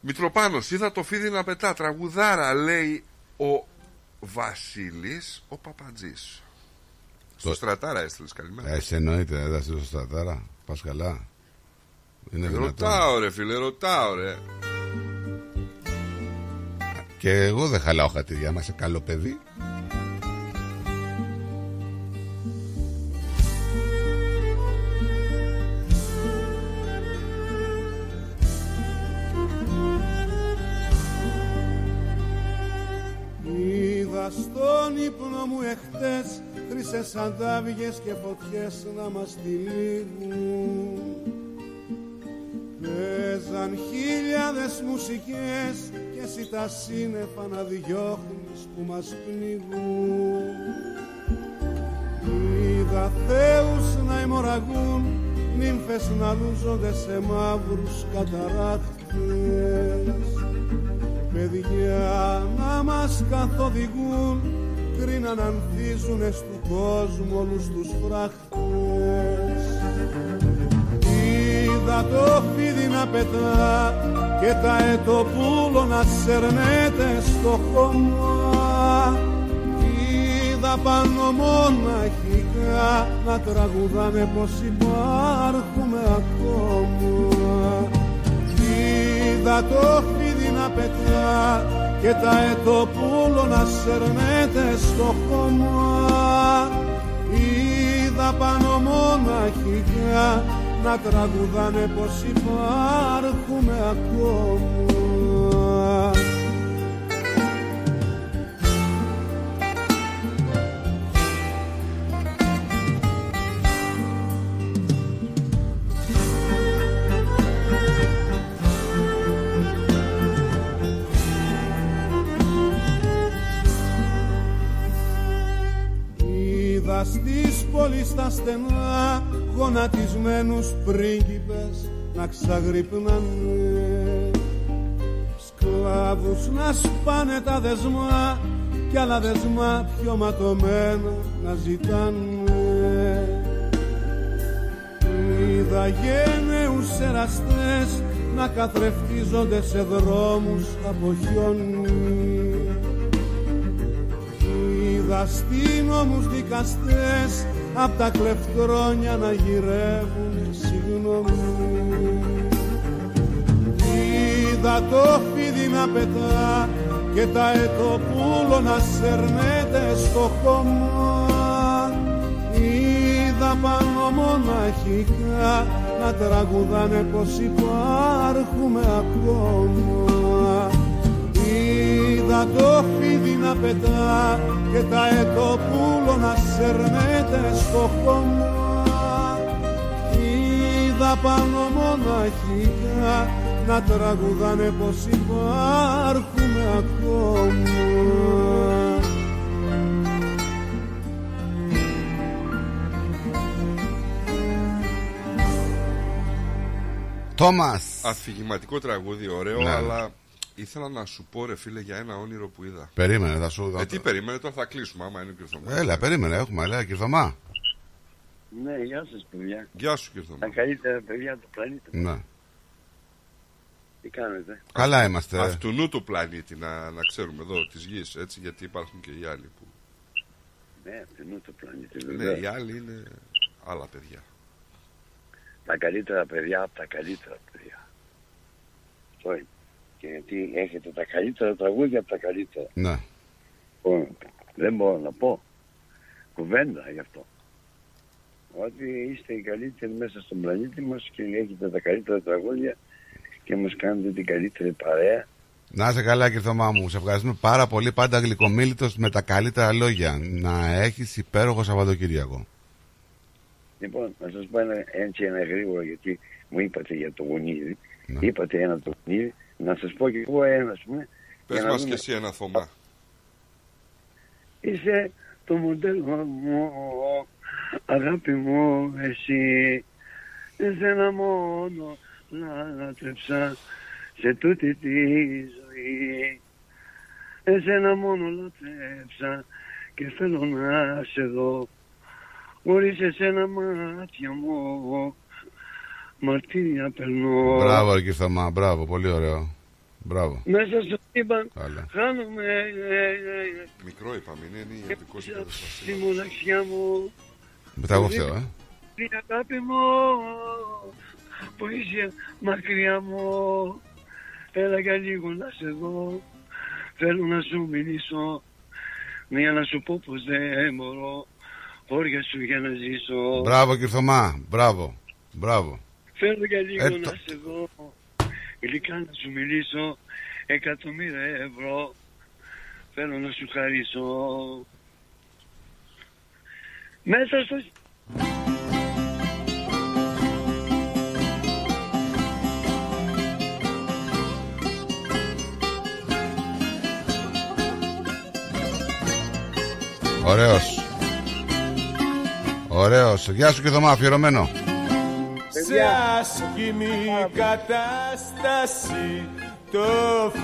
Μητροπάνος, είδα το φίδι να πετά, τραγουδάρα, λέει ο Βασίλης, ο Παπατζής. Στο
Το-
στρατάρα έστειλες καλημέρα.
Ε, σε εννοείται, δεν θα στείλω στο στρατάρα. Πας καλά. Είναι δυνατόν.
Ρωτάω ρε φίλε, ρωτάω ρε.
Και εγώ δεν χαλάω χατήρια, άμα είσαι καλό παιδί.
Είδα στον ύπνο μου εχθές χρυσές αντάβιες και φωτιές να μας τυλίγουν Παίζαν χίλιαδες μουσικές και εσύ τα σύννεφα να διώχνεις που μας πνίγουν Είδα θεούς να αιμορραγούν νύμφες να λούζονται σε μαύρους καταράχτες. Παιδιά να μας καθοδηγούν κρίναν ανθίζουνε του κόσμου όλους τους φράχτες. Είδα το φίδι να πετά και τα ετοπούλο να σερνέται στο χώμα. Είδα πάνω μοναχικά να τραγουδάνε πως υπάρχουμε ακόμα. Είδα το φίδι να πετά και τα ετοπούλο να σερνέται στο χώμα. Είδα πάνω μοναχικά να τραγουδάνε πως υπάρχουμε ακόμα. Είδα στις πόλεις τα στενά γονατισμένους πρίγκιπες να ξαγρυπνάνε. Σκλάβους να σπάνε τα δεσμά κι άλλα δεσμά πιο ματωμένα να ζητάνε. Είδα γένεους εραστές να καθρεφτίζονται σε δρόμους από χιόνι. Είδα αστυνόμους δικαστές απ' τα κλεφτρόνια να γυρεύουν συγγνώμη. Είδα το φίδι να πετά και τα ετοπούλο να σερνέται στο χώμα. Είδα πάνω μοναχικά να τραγουδάνε πως υπάρχουμε ακόμα Είδα το φίδι να πετά και τα ετοπούλο να σερνέται στο χώμα Είδα πάνω μοναχικά να τραγουδάνε πως υπάρχουμε ακόμα
Τόμα!
Αφηγηματικό τραγούδι, ωραίο,
Ναι.
αλλά ήθελα να σου πω, ρε φίλε, για ένα όνειρο που είδα.
Περίμενε, θα σου
Ε, τι περίμενε, τώρα θα κλείσουμε, άμα είναι ο Κυρθωμάς.
Έλα, περίμενε, έχουμε, λέει, Κυρθωμά.
Ναι, γεια σας παιδιά.
Γεια σου, Κυρθωμά.
Τα καλύτερα παιδιά του πλανήτη.
Ναι.
Τι κάνετε;
Καλά είμαστε.
Αυτού του πλανήτη, να, να ξέρουμε εδώ, της γης, έτσι, γιατί υπάρχουν και οι άλλοι που.
Ναι, αυτού του πλανήτη
Ναι,
βέβαια.
οι άλλοι είναι άλλα παιδιά.
Τα καλύτερα παιδιά από τα καλύτερα παιδιά. Αυτό είναι. Και γιατί έχετε τα καλύτερα τραγούδια από τα καλύτερα.
Ναι.
Λοιπόν, δεν μπορώ να πω κουβέντα γι' αυτό. Ότι είστε οι καλύτεροι μέσα στον πλανήτη μας και έχετε τα καλύτερα τραγούδια και μας κάνετε την καλύτερη παρέα.
Να είσαι καλά, Κυρθωμά μου. Σε ευχαριστούμε πάρα πολύ. Πάντα γλυκομίλητος με τα καλύτερα λόγια. Να έχεις υπέροχο Σαββατοκύριακο.
Λοιπόν, να σας πω ένα, έτσι ένα γρήγορο γιατί μου είπατε για το γονίδι.
Ναι.
Είπατε ένα το γονίδι. Να σας πω και εγώ ένα, ας πούμε.
Πες
για να
μας
δούμε.
και εσύ ένα θωμά.
Είσαι το μοντέλο μου, αγάπη μου, εσύ. Εσένα μόνο λάτρεψα σε τούτη τη ζωή. Εσένα μόνο λάτρεψα και θέλω να σε δω. Χωρίς εσένα μάτια μου μαρτύρια περνώ.
Μπράβο, ρε κύριε Θωμά, μπράβο, πολύ ωραίο. Μπράβο.
Μέσα στο σύμπαν
Καλά.
χάνομαι ε, ε, ε,
Μικρό είπαμε, είναι, είναι ειδικό
στη μοναξιά μου.
Μετά εγώ φταίω, ε.
Την αγάπη μου που είσαι μακριά μου Έλα για λίγο να σε δω Θέλω να σου μιλήσω Μια να σου πω πως δεν μπορώ Χώρια σου για να ζήσω
Μπράβο, κύριε Θωμά, μπράβο. Μπράβο.
Θέλω για λίγο
Ε,
να
το-
σε δω Γλυκά να σου μιλήσω Εκατομμύρια ευρώ Θέλω να σου χαρίσω Μέσα στο
Ωραίος. Ωραίος. Γεια σου και Θωμά, αφιερωμένο.
Σε άσχημη κατάσταση το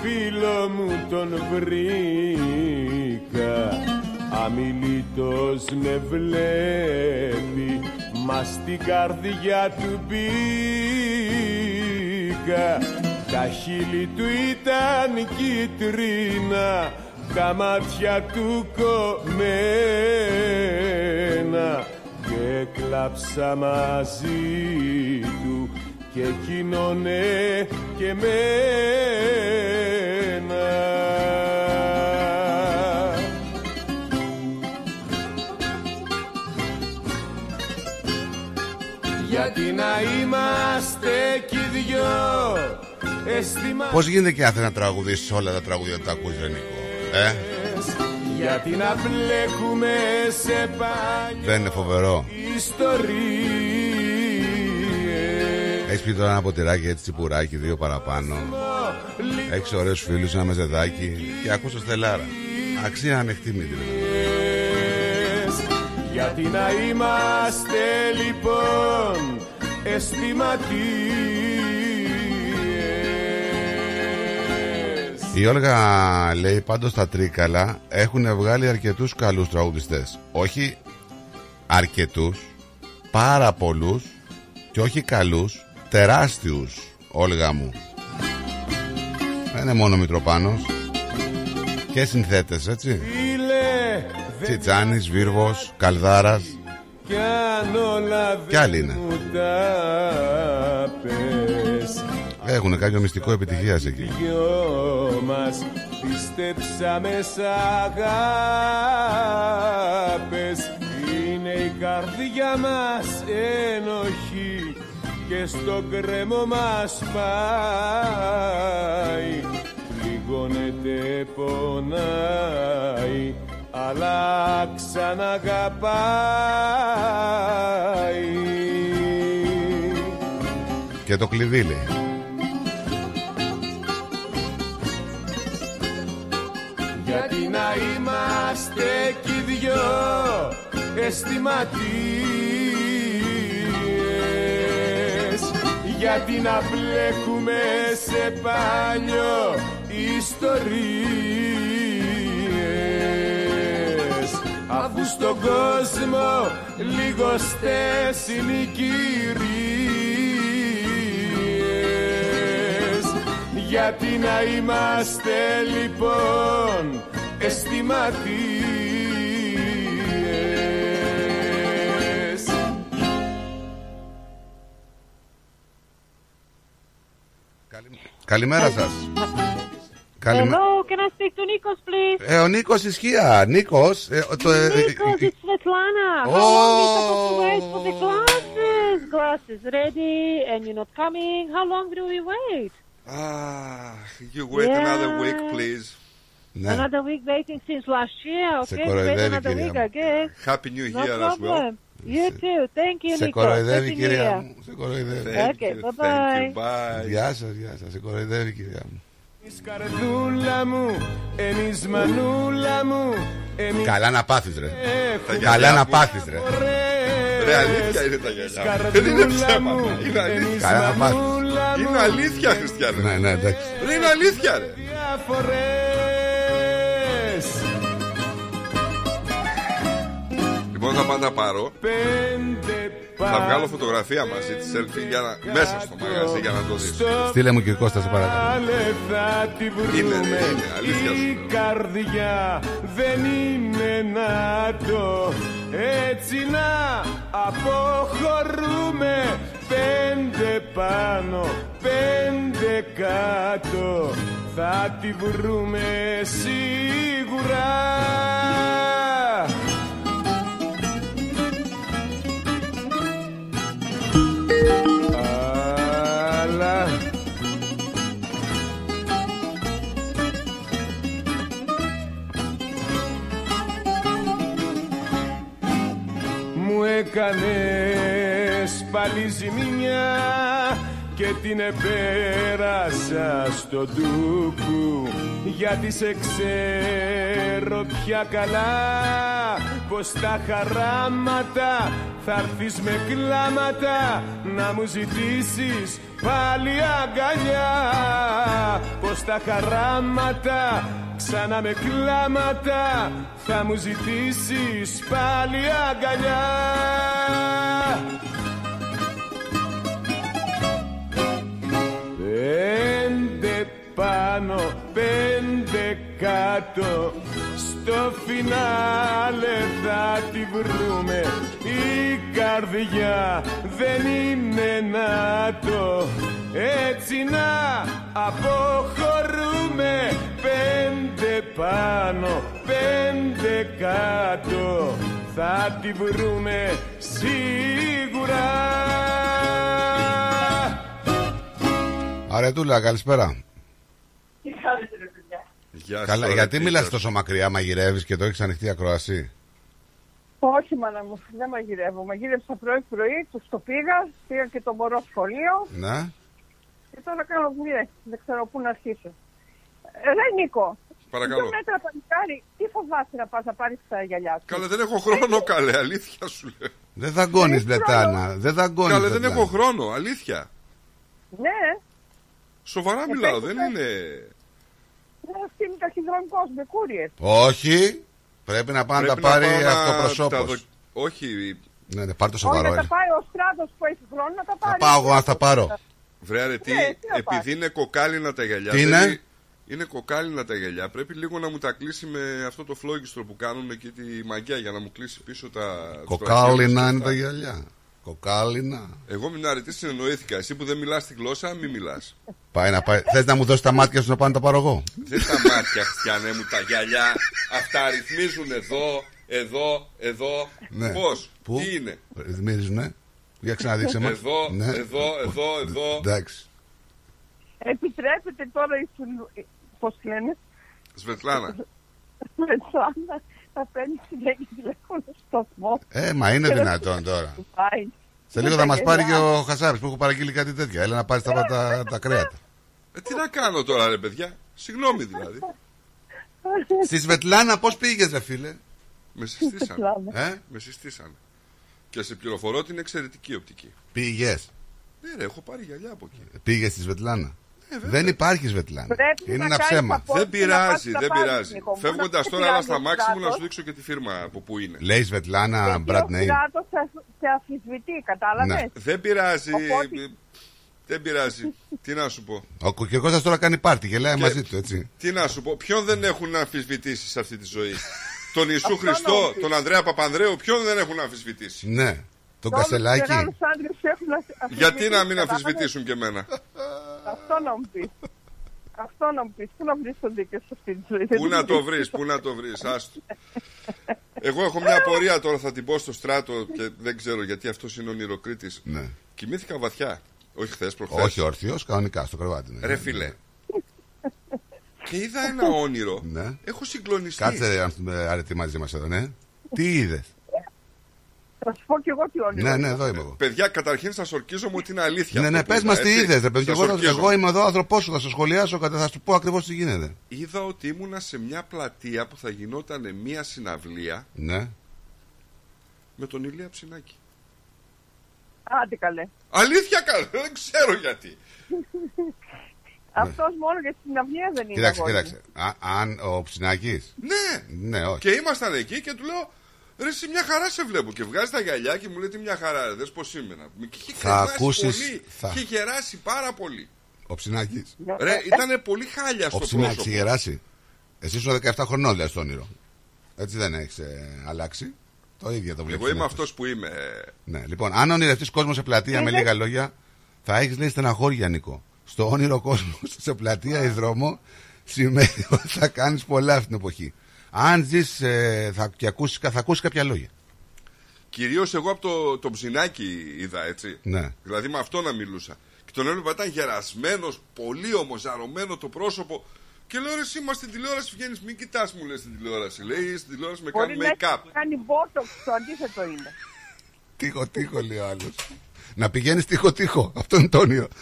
φίλο μου τον βρήκα Αμιλήτως με βλέπει μας στην καρδιά του μπήκα Τα χείλη του ήταν κίτρινα τα μάτια του κομμένα και κλάψα μαζί του και εκείνονε και μένα. Γιατί να είμαστε κι οι δυο αισθημα...
Πώς γίνεται και άθενα να τραγουδήσεις όλα τα τραγούδια που τα ακούς, ρε Νίκο. Ε,
Γιατί να μπλέκουμε σε πάνιο
δεν είναι φοβερό.
ιστορίες
Έχεις πει τώρα ένα ποτηράκι έτσι τσιπουράκι, δύο παραπάνω. Έχεις ωραίους φίλους, ένα μεζεδάκι και ακούς το στελάρα. Αξία ανοιχτή μύτη.
Γιατί να είμαστε λοιπόν αισθηματίες
Η Όλγα λέει πάντως τα Τρίκαλα έχουν βγάλει αρκετούς καλούς τραγουδιστές. Όχι αρκετούς, πάρα πολλούς και όχι καλούς, τεράστιους, Όλγα μου. Δεν είναι μόνο Μητροπάνος και συνθέτες, έτσι.
Φίλε δεν
Τσιτσάνης, Βίρβος, Καλδάρας
κι αν όλα
Κι άλλοι
δεν
είναι.
Μου τα πες
Έχουν κάποιο μυστικό επιτυχίας εκεί.
δυο μας πιστέψαμε σ' αγάπες Είναι η καρδιά μας ενοχή και στο κρέμο μας πάει Πληγώνεται πονάει αλλά ξαναγαπάει
Και το κλειδί λέει.
Είμαστε κι οι δυο αισθηματίες. Γιατί να μπλέκουμε σε παλιό ιστορίες. Αφού στον κόσμο λιγοστές είναι οι κυρίες γιατί να είμαστε λοιπόν αισθηματίες
Καλημέρα σας. Καλημέρα.
Hello, can I speak to Nikos, please?
Ε, ο Νίκος ισχύα. Νίκος. ε, το, ε, ε,
Nikos, it's Svetlana. How
Oh.
long we supposed to wait for the glasses? Glasses ready, and you're not coming. How long do we wait?
Ah, you wait
Yeah.
another week, please.
Ναι.
Another week waiting since last year.
Σε
Okay, wait
κοροϊδεύει,
another
κυρία
week,
μου.
I guess.
Happy New
No
Year as well.
problem. You too. Thank you,
Σε
Nico.
κοροϊδεύει
Happy New
κυρία
Year.
μου. Σε κοροϊδεύει.
Okay, bye-bye.
Γεια σας, γεια σας. Σε κοροϊδεύει κυρία μου.
Καρδούλα μου, εμείς μανούλα μου, εμείς
Καλά να πάθεις ρε.
Τα
Καλά
γυαλιά
να
μου.
πάθεις ρε.
Ρε αλήθεια είναι τα γυαλιά. Δεν είναι ψέματα. Είναι αλήθεια.
Καλά να πάθεις.
Είναι αλήθεια, Χριστιανέ.
Ναι, ναι, εντάξει.
Ρε είναι αλήθεια, ρε. Λοιπόν, θα πάω να πάρω.
Πέντε
Θα βγάλω φωτογραφία μαζί τη selfie για να... μέσα στο μαγαζί για να το δεις.
Στείλε μου και Κώστα σε παρακαλώ.
πάλε θα τη βρούμε
Είναι, είναι, αλήθεια σου
Η
λέω.
καρδιά δεν είναι να το Έτσι να αποχωρούμε Πέντε πάνω, πέντε κάτω Θα τη βρούμε σίγουρα Αλλά Μου έκανες πάλι ζημιά και την επέρασα στο ντούκου γιατί σε ξέρω πια καλά πως τα χαράματα θα έρθεις με κλάματα να μου ζητήσεις πάλι αγκαλιά. Πως τα χαράματα ξανά με κλάματα θα μου ζητήσεις πάλι αγκαλιά πάνω, πέντε κάτω. Στο φινάλε θα τη βρούμε. Η καρδιά δεν είναι να το Έτσι να αποχωρούμε. Πέντε πάνω, πέντε κάτω. Θα τη βρούμε σίγουρα.
Αρετούλα, καλησπέρα.
Γεια
Καλά,
σου,
γιατί
ρε,
μιλάς
Πίτερ.
τόσο μακριά, μαγειρεύεις και το έχεις ανοιχτή ακροασί.
Όχι, μάνα μου, δεν μαγειρεύω. Μαγείρεψα πρωί-πρωί, τους το πήγα, πήγα και το μωρό σχολείο
Ναι.
και τώρα κάνω δουλειές. Δεν ξέρω πού να αρχίσω. Ε, Ρε Νίκο,
Παρακαλώ.
δύο μέτρα παλικάρι, τι φοβάσαι να πας να πάρεις τα γυαλιά σου;
Καλέ, δεν έχω χρόνο, καλέ, αλήθεια σου λέω.
Δεν δαγκώνεις Λετάνα, δεν δαγκώνεις
Καλέ, δεν
Λετάνα.
έχω χρόνο, αλήθεια.
Ναι,
Σοβαρά
Ε,
μιλάω,
πες,
δεν
πες.
Είναι.
δεν στείλει ταχυδρομικός με courier.
Όχι, πρέπει να πάνε να τα
Πρέπει να
πάρει
πάω να τα
αυτοπροσώπος.
δω- Όχι,
Ναι, ναι, πάρ' το
Όχι
σοβαρό.
να τα
έλα.
πάει ο στράτος που έχει χρόνο να τα
Θα
πάρει.
πάω εγώ να τα πάρω.
βρε αρετή,
Ναι, τι να
επειδή είναι κοκάλινα τα γυαλιά.
Τι είναι;
πρέπει- Είναι κοκάλινα τα γυαλιά. Πρέπει λίγο να μου τα κλείσει με αυτό το φλόγιστρο που κάνουν εκεί τη μαγιά για να μου κλείσει πίσω τα. τους
Κοκάλινα
βραχίονες
είναι
και
τα
αυτά.
γυαλιά. Κοκάλινα.
Εγώ με την αρετή συνεννοήθηκα. Εσύ που δεν μιλάς τη γλώσσα, μην μιλάς.
Πάει να πάει. Θες να μου δώσεις τα μάτια σου να πάνε να τα πάρω εγώ;
Δεν τα μάτια, Χριστιανέ μου, τα γυαλιά. Αυτά ρυθμίζουν εδώ, εδώ, εδώ.
Ναι.
Πώς,
Πού;
τι είναι;
Ρυθμίζουνε. Για ξαναδείξε μας.
Εδώ,
Ναι.
εδώ, εδώ, εδώ.
Εντάξει.
Επιτρέπεται τώρα η σου... Πώς τη λένε,
Σβετλάνα.
Μετσάνα, να παίρνει συνέχεια τηλέφωνο στο σμό.
Ε, μα είναι δυνατόν τώρα.
Πάει.
Σε λίγο θα μας πάρει και ο Χασάπη που έχω παραγγείλει κάτι τέτοια. Έλα να πάρεις τα, τα, τα κρέατα.
Ε, τι να κάνω τώρα, ρε παιδιά; Συγγνώμη δηλαδή.
Στη Σβετλάνα πώς πήγες, ρε φίλε;
Με συστήσαν.
Ε;
Με συστήσαν. Και σε πληροφορώ ότι είναι εξαιρετική οπτική.
Πήγες;
Ναι, ρε, έχω πάρει γυαλιά από εκεί.
Πήγες στη Σβετλάνα;
Βέβαια.
Δεν υπάρχει Σβετλάνα.
Πρέπει
Είναι
να
ένα
κάνεις
ψέμα.
απόδειξη
Δεν
να πας
πειράζει,
να
δεν
πάρεις,
πειράζει.
Νίκο μου.
Φεύγοντας
Να
τώρα,
πειράζει
αλλά στα
ο
μάξι μου να
κράτος.
σου δείξω και τη φίρμα από πού είναι.
Λέει Σβετλάνα
Γιατί
brand
ο
name.
κράτος σε αφ- σε αφισβητεί, κατάλαβες;
Ναι.
Δεν πειράζει.
Οπότε-
Δεν πειράζει. Τι να σου πω.
Ο Κοκκεκό τώρα κάνει πάρτι, γελάει
Και-
μαζί του, έτσι.
Τι να σου πω. Ποιον δεν έχουν αμφισβητήσει σε αυτή τη ζωή; τον Ιησού
Αυτό
Χριστό,
νόμιζα.
τον Ανδρέα Παπανδρέου, ποιον δεν έχουν αμφισβητήσει.
Ναι. Τον
Όλους τους
Κασελάκη.
μεγάλους άντρες έχουν αφισβητήσει,
Γιατί να μην
κατάλαβες.
αμφισβητήσουν και εμένα;
Αυτό να μου πεις. Αυτό να μου πεις. Πού να βρεις το δίκαιο σε αυτή τη ζωή.
Πού να το βρεις, πού να το βρεις, άστο. Εγώ έχω μια απορία τώρα, θα την πω στο στράτο και δεν ξέρω γιατί αυτός είναι ονειροκρίτη.
Ναι.
Κοιμήθηκα βαθιά. Όχι χθες, προχθές.
Όχι ορθίο, κανονικά στο κρεβάτι. ναι.
Ρε φίλε. και είδα ένα όνειρο.
Ναι.
Έχω συγκλονιστείς.
Κάτσε ρε, αν- ε, αρετή μαζί μας εδώ, ναι. Τι είδες;
Θα σου πω και εγώ τι όνειρο.
Ναι, ναι,
είδα.
εδώ είμαι εγώ.
Παιδιά, καταρχήν σα ορκίζομαι ότι είναι αλήθεια.
Ναι,
αυτό
ναι,
που
πες
είδα,
μα τι
έτσι.
είδες, ρε παιδί.
Σας
Εγώ, θα-
ορκίζομαι.
εγώ είμαι εδώ άνθρωπός σου, θα σου σχολιάσω, κατα- θα σου πω ακριβώς τι γίνεται.
Είδα ότι ήμουνα σε μια πλατεία που θα γινόταν μια συναυλία
Ναι.
με τον Ηλία Ψινάκη.
Άντε καλέ.
Αλήθεια καλά, δεν ξέρω γιατί.
Αυτός μόνο για την αυνία δεν είναι.
Κοίταξε,
αγόρι μου.
κοίταξε. Α- αν ο Ψινάκη.
Ναι,
Ναι, όχι.
και ήμασταν εκεί και του λέω Ρε, εσύ μια χαρά σε βλέπω. Και βγάζει τα γυαλιά και μου λέει τι μια χαρά, δες πώς σήμερα. Και είχε
Θα
κρεμάσει
ακούσεις-
πολύ.
θα-
Είχε γεράσει πάρα πολύ.
Ο Ψινάκης.
Ρε, ήταν πολύ χάλια
Ο
στο
Ψινάκης
πρόσωπο.
είχε γεράσει. Εσύ ήσουν 17 χρονών, δηλαδή, στο όνειρο. Έτσι δεν έχεις αλλάξει. Το ίδιο το βλέπεις.
Εγώ είμαι αυτός που είμαι.
Ναι, λοιπόν, αν ονειρευτείς κόσμος σε πλατεία με λίγα λόγια, θα έχεις λέει στεναχώρια, Νίκο. Στο όνειρο κόσμος σε πλατεία ή δρόμο σημαίνει ότι θα κάνεις πολλά αυτή την εποχή. Αν ζει θα, και ακούσεις, θα ακούσεις κάποια λόγια.
Κυρίως εγώ από το, το ψινάκι είδα έτσι.
Ναι.
Δηλαδή με αυτό να μιλούσα. Και τον έβλεπα ήταν γερασμένος, πολύ όμω ζαρωμένο το πρόσωπο. Και λέω ρε, εσύ μα στην τηλεόραση βγαίνεις, μην κοιτάς μου λέει στην τηλεόραση. Λέει στην τηλεόραση με
Μπορεί
κάνει
να έχεις
make-up.
κάνει μπότοξ, το αντίθετο είναι.
Τείχο, τείχο, λέει ο άλλος. Να πηγαίνεις τείχο, τείχο. Αυτό είναι το όνειρο.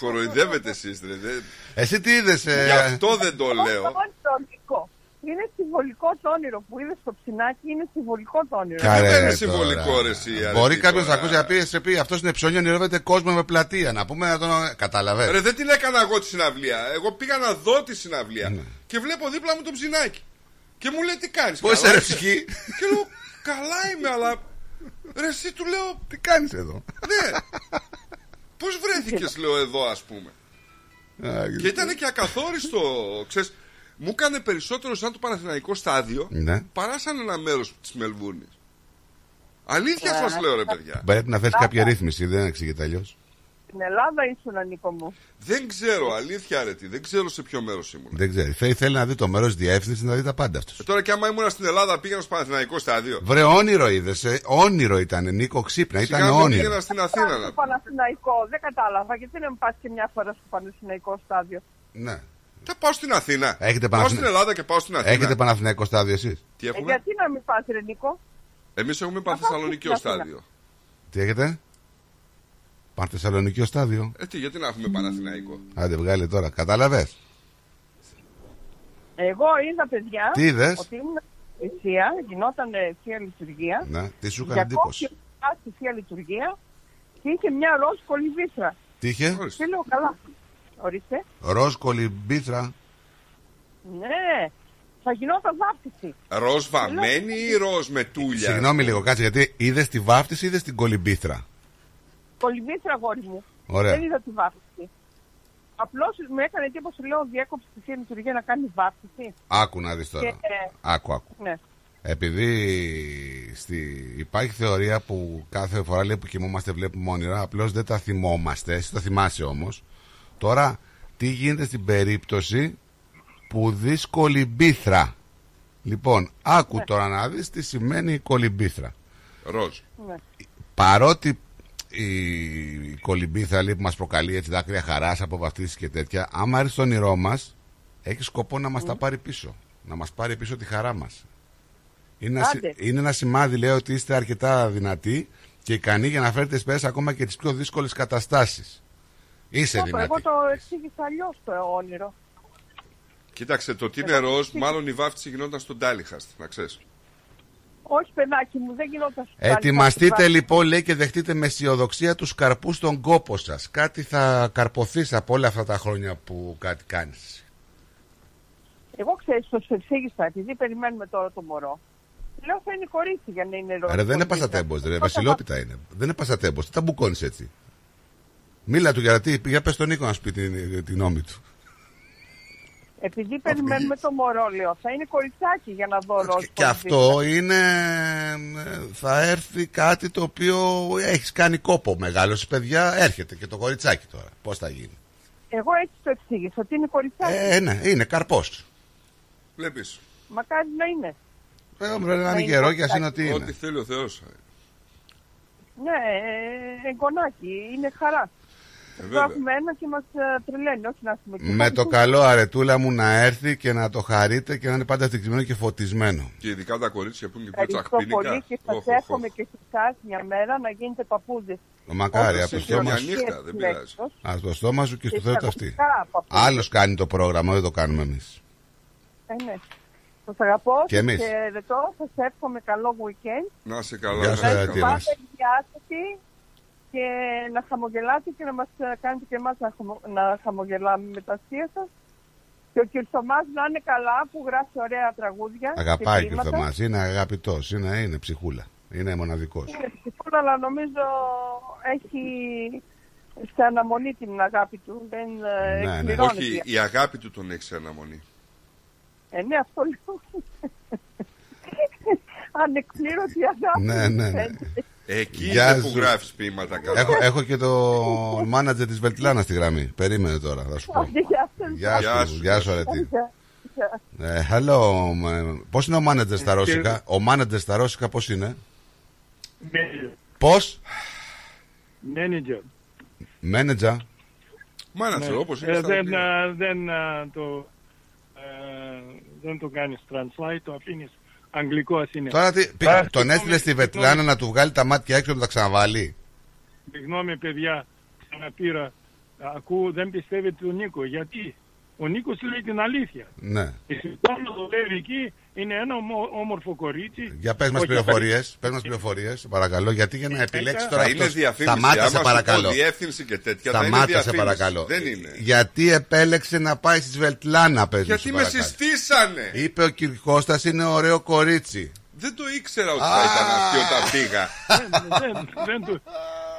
Κοροϊδεύετε εσείς, ρε. δεν-
Εσύ τι είδες.
Γι' αυτό δεν το λέω.
Το όνειρο. Είναι συμβολικό το όνειρο που είδες στο ψινάκι, είναι συμβολικό το όνειρο.
δεν είναι συμβολικό, ρε, εσύ, αρετή
Μπορεί κάποιος
τώρα.
να ακούσει να πει, σε πει αυτός είναι ψώνιο, ονειρεύεται κόσμο με πλατεία. Να πούμε να τον. Κατάλαβες.
Ρε, δεν την έκανα εγώ τη συναυλία. Εγώ πήγα να δω τη συναυλία.
Ναι.
Και βλέπω δίπλα μου το ψινάκι. Και μου λέει τι κάνεις.
Πώς είσαι, ρε, ψυχή;
Και λέω, καλά είμαι, αλλά. Ρε, εσύ του λέω.
Τι κάνεις εδώ;
Ναι. Πώς βρέθηκες, λέω, εδώ, ας πούμε; Και ήταν και ακαθόριστο. Ξέρεις, μου έκανε περισσότερο σαν το Παναθηναϊκό στάδιο
Ναι.
παρά σαν ένα μέρος της Μελβούρνη. Αλήθεια
Ε,
σας λέω, ρε παιδιά.
Πρέπει να θες κάποια ρύθμιση, δεν εξηγείται αλλιώς.
Στην Ελλάδα ήσουν, Νίκο μου;
Δεν ξέρω, αλήθεια ρε τι, δεν ξέρω σε ποιο μέρος ήμουν.
Δεν ξέρει. Θέλει, θέλει να δει το μέρος διεύθυνσης, να δει τα πάντα αυτός.
Ε, τώρα και άμα ήμουν στην Ελλάδα πήγαινα στο Παναθηναϊκό στάδιο.
Βρε, όνειρο είδες. Όνειρο ήταν, Νίκο, ξύπνα.
Σιγά
Ήταν
μου
όνειρο.
πήγαινα στην Αθήνα να
Στο Παναθηναϊκό, δεν κατάλαβα. Γιατί δεν πας και μια φορά στο Παναθηναϊκό στάδιο;
Ναι.
Θα πάω στην Αθήνα.
Έχετε
πάω
Παναθηνα-
στην Ελλάδα και πάω στην Αθήνα.
Έχετε Παναθηναϊκό στάδιο εσείς;
Τι
Ε,
έχουμε;
γιατί να μην πας, ρε Νίκο;
Εμείς έχουμε Πανθεσσαλονικιό
στην Αθήνα.
στάδιο.
Τι έχετε; Πανθεσσαλονικιό στάδιο.
Ε, τι, γιατί να έχουμε Παναθηναϊκό;
Άντε, βγάλε τώρα. Κατάλαβες;
Εγώ είδα, παιδιά,
Τι είδες;
ότι ήμουν στην Εκκλησία, γινόταν ε, θεία λειτουργία.
Ναι, τι σου έκανε εντύπωση;
Για στη θεία λειτουργία και είχε μια ροζ κολυμπήθρα.
Τι είχε;
Και λέω καλά. Ορίστε.
Ροζ κολυμπήθρα.
Ναι, θα γινόταν βάπτιση.
Ροζ βαμμένη ή ροζ με τούλια.
Συγγνώμη λίγο, κάτσε γιατί είδες τη βάφτιση ή είδες την κολυμπήθρα.
Κολυμπήθρα, αγόρι μου.
Ωραία.
Δεν είδα τη βάπτιση. Απλώς μου έκανε εντύπωση, λέω, διέκοψε τη θεία λειτουργία να κάνει βάπτιση.
Άκου να δεις τώρα.
Και, ε,
Άκου, άκου.
ναι.
Επειδή στη... υπάρχει θεωρία που κάθε φορά λέει που κοιμόμαστε βλέπουμε όνειρα, απλώς δεν τα θυμόμαστε. Εσύ το θυμάσαι όμως. Τώρα, τι γίνεται στην περίπτωση που δεις κολυμπήθρα; Λοιπόν, άκου
Ναι.
τώρα να δεις τι σημαίνει η κολυμπήθρα.
Ροζ.
Ναι.
Παρότι η κολυμπήθρα λέει, που μας προκαλεί έτσι δάκρυα χαράς από βαφτίσεις και τέτοια, άμα έρθει στο όνειρό μας, έχει σκοπό να μας τα πάρει πίσω. Να μας πάρει πίσω τη χαρά μας. Είναι ένα,
Άντε.
συ- είναι ένα σημάδι, λέει, ότι είστε αρκετά δυνατοί και ικανοί για να φέρετε εις πέρας ακόμα και τις πιο δύσκολες καταστάσεις. Είσαι
Πω, πω,
δυνατή.
Εγώ το εξήγησα αλλιώς το όνειρο.
Κοίταξε, το τι είναι ροζ, μάλλον η βάφτιση γινόταν στον Τάλιχαστ, να ξέρεις.
Όχι, παιδάκι μου, δεν γινόταν στο
Ετοιμαστείτε
Τάλιχα.
λοιπόν, λέει, και δεχτείτε με αισιοδοξία τους καρπούς στον κόπο σας. Κάτι θα καρποθείς από όλα αυτά τα χρόνια που κάτι κάνεις.
Εγώ ξέρω, το σου εξήγησα, επειδή περιμένουμε τώρα το μωρό. Λέω θα είναι κορίτσι για να είναι ροζ.
Ρε δεν είναι
κολυμπήθρα.
πασατέμπος, ρε, βασιλόπιτα είναι. Δεν είναι πασατέμπος, τι τα μπουκώνεις έτσι. Μίλα του γιατί, για πες τον Νίκο να σου πει την, την νόμη του.
Επειδή περιμένουμε το μωρό, λέω, θα είναι κοριτσάκι για να δω ροζ.
Και
κολυμπήθρα.
αυτό είναι, ε, θα έρθει κάτι το οποίο έχεις κάνει κόπο μεγάλος παιδιά, έρχεται και το κοριτσάκι τώρα. Πώς θα γίνει;
Εγώ έτσι το εξήγησα, ότι είναι κοριτσάκι.
Ε, ναι, είναι καρπός.
Βλέπεις.
Μακάρι να είναι.
Ε, όμως, να είναι
είναι
καιρό και ας είναι
κοριτσάκι.
ότι
Ό,τι
είναι.
θέλει ο Θεός.
Ναι, ε, εγγονάκι, είναι χαράς.
Βέβαια.
έχουμε ένα και μας ε, τρελαίνει, όχι να έχουμε και
Με το καλό αρετούλα μου να έρθει και να το χαρείτε και να είναι πάντα ευτυχισμένο και φωτισμένο.
Και ειδικά τα κορίτσια που είναι πιο
Ευχαριστώ πολύ
τσαχπίνικα.
και σας
Οχ, οχ, οχ.
εύχομαι και σε εσάς μια μέρα να γίνετε παππούδες.
Το μακάρι,
Όπως
από το
και
στόμα
Μια
σου.
νύχτα, δεν πειράζει.
Α το στόμα σου και στο
Και
Θεό το αυτή.
εισαγωγικά παππούδες.
Άλλος κάνει το πρόγραμμα, δεν το κάνουμε εμείς.
Ε, ναι. Σας αγαπώ
Και εμείς.
και ρετώ, σας εύχομαι καλό weekend.
Να είσαι καλά.
Γεια
να
σου,
είσαι
και να χαμογελάτε και να μας ε, κάνετε και εμάς να, χαμο- να χαμογελάμε με τα αστεία σας. Και ο Κυρσομάς να είναι καλά που γράφει ωραία τραγούδια.
Αγαπάει
και
και ο
ποίηματα.
Θωμάς, είναι αγαπητός, είναι, είναι ψυχούλα. Είναι μοναδικός.
Είναι ψυχούλα, αλλά νομίζω έχει σε αναμονή την αγάπη του. Δεν ε,
Ναι, ναι.
εκπληρώνεται.
Όχι, η αγάπη του τον έχει σε αναμονή.
Ε, ναι, αυτό λέω. Ανεκπλήρωτη αγάπη.
Ναι, ναι, ναι.
Εκεί
Γεια
είναι που
σου.
γράφεις ποίηματα καλά.
Έχω, έχω και το μάνατζερ της Βελτλάνα στη γραμμή. Περίμενε τώρα, θα σου πω.
Γεια σας.
Γεια
Γεια
σου,
σου,
γεια σου, Αρετή.
Γεια. Γεια.
Ε, hello, πώς είναι ο μάνατζερ στα ρώσικα, ο μάνατζερ στα ρώσικα πώς είναι, πώς,
Manager.
μάνατζα,
Μάνατζερ,
Ναι.
όπως είναι
Ε,
στα
δεν,
αγγλικά.
ε, δεν, ε, το, ε, δεν το κάνεις translate, το αφήνεις αγγλικό ας είναι.
Τώρα τι, πήγα-
Α,
τον
συγγνώμη,
έστειλε στη Βετλάνα
συγγνώμη,
να του βγάλει τα μάτια έξω να τα ξαναβάλει.
Συγγνώμη παιδιά, ξαναπήρα. Ακούω, δεν πιστεύετε τον Νίκο. Γιατί; Ο Νίκος λέει την αλήθεια.
Ναι.
Η Σιντάνα δουλεύει εκεί, είναι ένα ομο- όμορφο κορίτσι.
Για πες μας
Όχι
πληροφορίες, πες μας πληροφορίες, παρακαλώ, γιατί για να επιλέξεις τώρα
Θα είναι
αυτός.
διαφήμιση.
Σταμάτα
Άμα
σε
σου
παρακαλώ.
πω διεύθυνση και τέτοια. θα είναι
Σταμάτα σε
διαφήμιση.
παρακαλώ.
Δεν είναι.
Γιατί επέλεξε να πάει στη Σβελτλάνα, πες μου,
Γιατί
σε
με
παρακαλώ.
συστήσανε.
Είπε ο Κυρκώστας είναι ωραίο κορίτσι.
Δεν το ήξερα ότι θα ήταν αυτή όταν πήγα.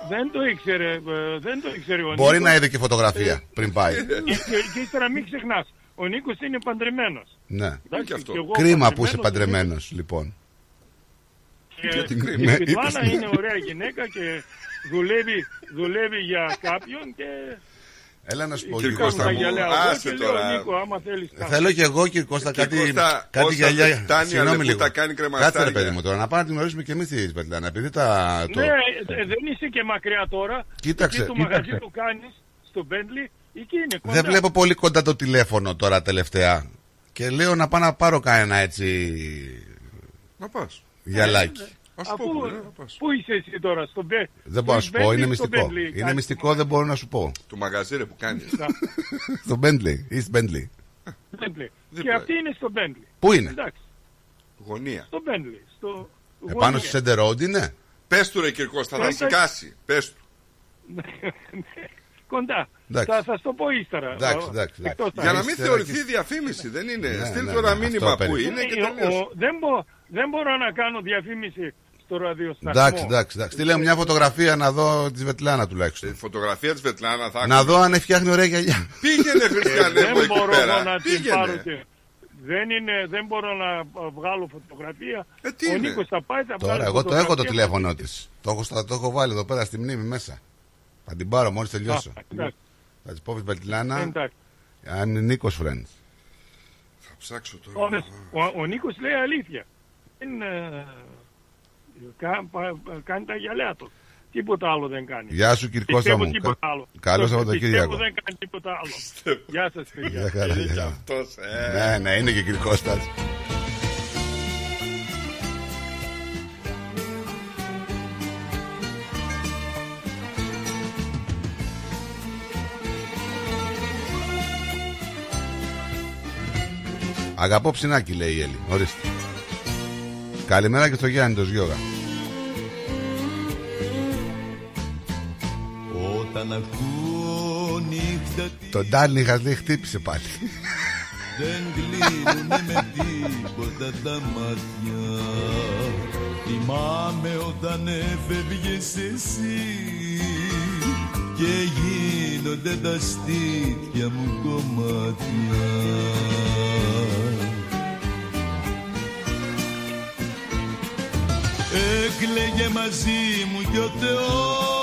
Δεν, δεν, δεν, το, δεν το ήξερε, ε, δεν το ήξερε ο
Μπορεί
Νίκος.
να είδε και φωτογραφία πριν πάει.
Και, και, και ύστερα μην ξεχνάς, ο Νίκος είναι παντρεμένος.
Ναι.
Εντάξει,
και αυτό.
και εγώ
Κρίμα που είσαι
παντρεμένος,
παντρεμένος, λοιπόν.
Και
Γιατί
η
κρίμα.
Σβετλάνα είναι ωραία γυναίκα και δουλεύει, δουλεύει για κάποιον και
Έλα να σου πω,
Κύριε
Κυρκώστα
Κώστα
τα
μου.
μου,
γυαλιά. Εγώ
άσε
και λέω,
τώρα.
Νίκο, άμα θέλεις κάπου.
Θέλω και εγώ, Κυρκώστα,
Κύριε
κάτι,
Κώστα,
κάτι
όσα
γυαλιά.
δεν φτάνει,
Συγγνώμη
αλλά που
λίγο.
τα κάνει
Κάτσε ρε
κρεμαστάρια.
παιδί μου τώρα, να πάμε να τη γνωρίσουμε και εμείς τη Σβελτλάνα. Επειδή τα... το-
Ναι, ε, δεν είσαι και μακριά τώρα.
Κοίταξε.
Εκεί το μαγαζί του κάνεις στο Bentley, εκεί είναι κοντά.
Δεν βλέπω πολύ κοντά το τηλέφωνο τώρα τελευταία. Και λέω να πάω να πάρω κανένα έτσι
Να πας.
γυαλάκι.
Ας σου πω
Αφού,
που είναι, να πας.
πού είσαι εσύ τώρα, στο Bentley.
Δεν μπορώ να σου πω, είναι μυστικό.
Bentley
Είναι
κάνεις
μυστικό, δεν μπορώ να σου πω.
Το μαγαζί ρε που κάνεις.
Στο Bentley, East Bentley.
Bentley. Και
Δίπλα.
αυτή είναι στο Bentley.
Πού είναι;
Εντάξει,
Γωνία.
στο Bentley. Στο...
Επάνω στη Center Road είναι;
Πες του ρε Κυρκώστα, θα
Κοντά-
σκάσει. Πες του.
Κοντά.
Εντάξει.
Θα, θα στο πω ύστερα.
Εντάξει,
Ο-
εντάξει, εντάξει.
εκτός τα-
Για να μην
ύστερα
θεωρηθεί
και-
διαφήμιση, δεν είναι.
Ναι,
Στείλ
ναι,
του ένα
ναι,
μήνυμα
αυτό
που
περίμενα.
είναι και
Ε, ο-
τελείωσε.
ο- δεν, μπο- δεν μπορώ να κάνω διαφήμιση στο ραδιοσταθμό.
Εντάξει, εντάξει. εντάξει. Στείλε μου μια φωτογραφία να δω τη Σβετλάνα
Η
τουλάχιστον.
φωτογραφία της Βετλάνα θα
Να δω αν φτιάχνει ωραία γυαλιά.
Πήγαινε Χριστιανέ μου
δεν
εκεί
μπορώ εγώ
πέρα.
να την πάρω
Πήγαινε.
και... Δεν, είναι, δεν μπορώ να α, βγάλω φωτογραφία.
Ε, τι
ο
είναι;
Νίκος θα πάει, θα
Τώρα,
βγάλει
εγώ το έχω το
φωτογραφία.
τηλέφωνο της. Το, έχω στα- το έχω βάλει εδώ πέρα στη μνήμη μέσα. Θα την πάρω μόλις τελειώσω.
Α, εντάξει,
Θα της πω στη Βελτλάνα.
εντάξει.
Αν είναι Νίκος Friends.
Θα ψάξω
Ο,
τώρα.
ο, ο Νίκος λέει αλήθεια. Δεν, ε, κα- πα- κάνει τα γυαλιά του. Τίποτα άλλο δεν κάνει.
Γεια σου, Κυρκώστα
Πιστεύω
μου.
τίποτα
Κα-
άλλο.
Καλό
Το-
Σαββατοκύριακο.
Πιστεύω δεν κάνει τίποτα άλλο. Γεια σας παιδιά.
Γεια χαρά,
Και
γεια.
αυτός, ε.
Ναι, ναι, είναι και Κυρκώστας. Αγαπώ ψινάκι λέει η Έλλη Ορίστε Καλημέρα και στο Γιάννη το Γιώργα
Όταν ακούω νύχτα τι
Το Ντάρλινγκας λέει χτύπησε πάλι.
Δεν κλείνουνε με τίποτα τα μάτια. Θυμάμαι όταν έφευγες εσύ και γίνονται τα στήθια μου κομμάτια. Έκλαιγε μαζί μου κι ο Θεός Τη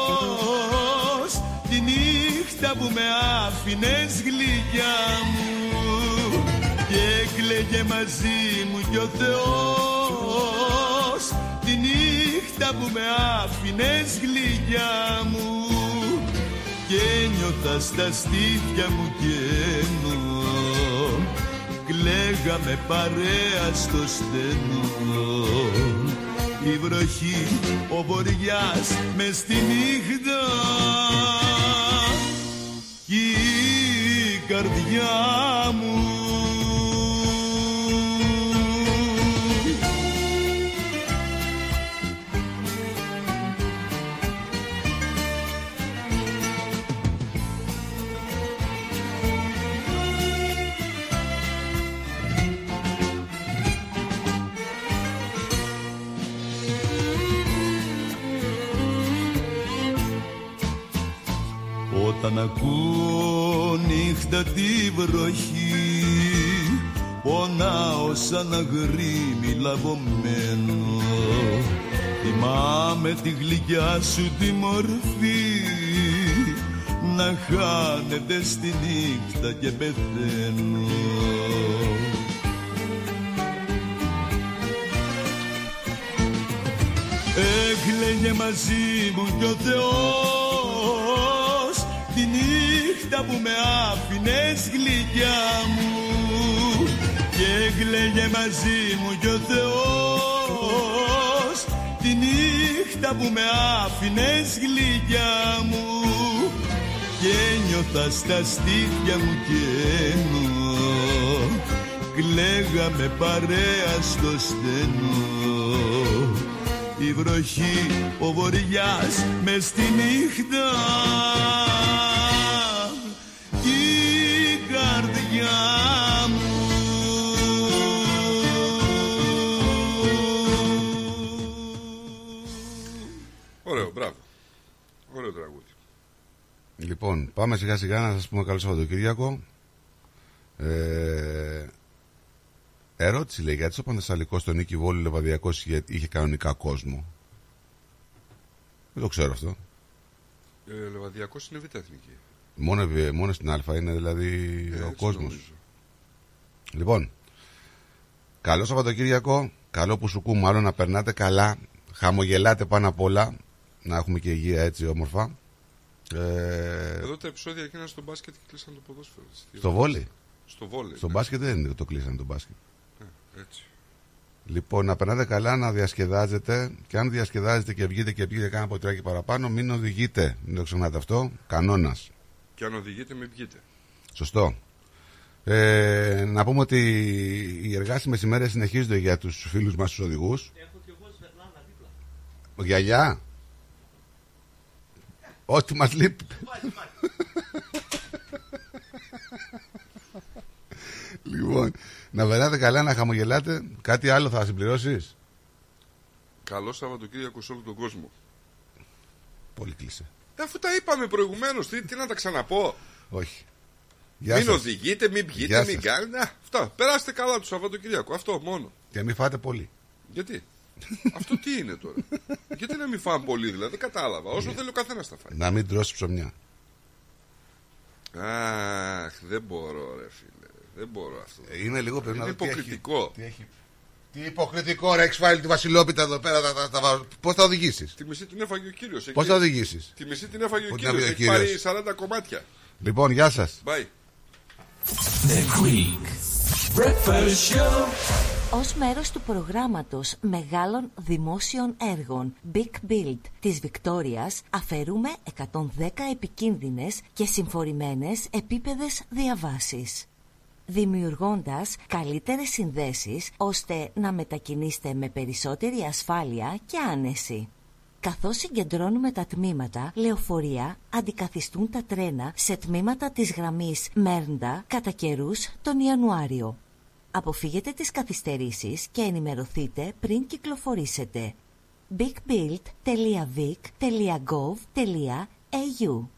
νύχτα που με άφηνες γλυκιά μου. Και έκλαιγε μαζί μου κι ο Θεός. Τη νύχτα που με άφηνες γλυκιά μου.
Και νιώτα στα στήθια μου καίνο κλαίγαμε παρέα στο στενό. Η βροχή, ο βοριάς μες στη νύχτα κι η καρδιά μου Όταν ακούω νύχτα τη βροχή Πονάω σαν αγρίμι λαβωμένο. Θυμάμαι τη γλυκιά σου τη μορφή Να χάνεται στη νύχτα και πεθαίνω. Έκλαιγε μαζί μου κι ο Θεός Τη νύχτα που με άφηνες γλυκιά μου. Και έκλαιγε μαζί μου κι ο Θεός Τη νύχτα που με άφηνες γλυκιά μου. Και νιώθα στα στήθια μου καίνο Κλαίγαμε παρέα στο στενό η βροχή, ο βοριάς μες στη νύχτα η καρδιά μου
Ωραίο, μπράβο. Ωραίο τραγούδι.
Λοιπόν, πάμε σιγά σιγά να σας πούμε καλό Σαββατοκύριακο. Ε, ερώτηση λέει, γιατί στο Πανθεσσαλικό στο Νίκη Βόλου Λεβαδιακός είχε, είχε κανονικά κόσμο; Δεν το ξέρω αυτό.
Ε, Λεβαδιακός είναι β' εθνική.
Μόνο, ε, μόνο στην Α είναι δηλαδή
Ε,
ο
έτσι
κόσμος.
νομίζω.
Λοιπόν, καλό Σαββατοκύριακο, καλό που σου κού μάλλον να περνάτε καλά, χαμογελάτε πάνω απ' όλα, να έχουμε και υγεία έτσι όμορφα. Ε,
Εδώ τα επεισόδια εκείνα στο μπάσκετ κλείσαν το ποδόσφαιρο. Τι
στο
ωραία.
βόλεϊ.
Στο βόλεϊ.
Στο
ναι.
μπάσκετ δεν το κλείσανε το μπάσκετ.
Ε, Έτσι.
Λοιπόν, να περνάτε καλά, να διασκεδάζετε και αν διασκεδάζετε και βγείτε και πήγετε κάνα ποτηράκι παραπάνω, μην οδηγείτε. Μην το ξεχνάτε αυτό. Κανόνας.
Και αν οδηγείτε, μην βγείτε.
Σωστό. Ε, να πούμε ότι οι εργάσιμες ημέρες συνεχίζονται για τους φίλους μας τους οδηγούς.
Έχω κι εγώ Σβερλάνα δίπλα.
Γιαγιά. Ό,τι μας λείπει. λοιπόν, να περνάτε καλά, να χαμογελάτε. Κάτι άλλο θα συμπληρώσεις;
Καλό Σαββατοκύριακο σε όλο τον κόσμο.
Πολύ κλείσε.
Ε, αφού τα είπαμε προηγουμένως, τι, τι να τα ξαναπώ;
Όχι. Γεια
μην
σας.
οδηγείτε, μην βγείτε,
Γεια
μην
σας.
κάνετε. Α, Αυτά. Περάστε καλά το Σαββατοκύριακο. Αυτό μόνο.
Και μην φάτε πολύ.
Γιατί; Αυτό τι είναι τώρα; Γιατί να μην φάμε πολύ, δηλαδή. Δεν κατάλαβα. Όσο θέλει ο καθένας τα φάει.
Να μην τρώσει ψωμιά.
Αχ, δεν μπορώ, ρε φίλε. Δεν μπορώ αυτό.
Ε, Είναι λίγο πρέπει να
Είναι
δω τι έχει.
υποκριτικό.
Τι έχει. Τι υποκριτικό ρε, έχεις βάλει τη βασιλόπιτα εδώ πέρα. Θα, θα, θα, θα, πώς θα οδηγήσεις;
Τη μισή την έφαγε ο κύριος.
Πώς θα οδηγήσεις;
Τη μισή την έφαγε ο
Πού την
κύριος.
έφαγε ο
Έχει πάρει
κύριος;
40 κομμάτια.
Λοιπόν, γεια σας.
Bye.
The Greek Breakfast Show.
Ως μέρος του προγράμματος μεγάλων δημόσιων έργων Big Build της Βικτόριας αφαιρούμε 110 επικίνδυνες και συμφορημένες επίπεδες διαβάσεις δημιουργώντας καλύτερες συνδέσεις ώστε να μετακινήσετε με περισσότερη ασφάλεια και άνεση. Καθώς συγκεντρώνουμε τα τμήματα, λεωφορεία αντικαθιστούν τα τρένα σε τμήματα της γραμμής Μέρντα κατά καιρούς τον Ιανουάριο. Αποφύγετε τις καθυστερήσεις και ενημερωθείτε πριν κυκλοφορήσετε. bigbuild.vic.gov.au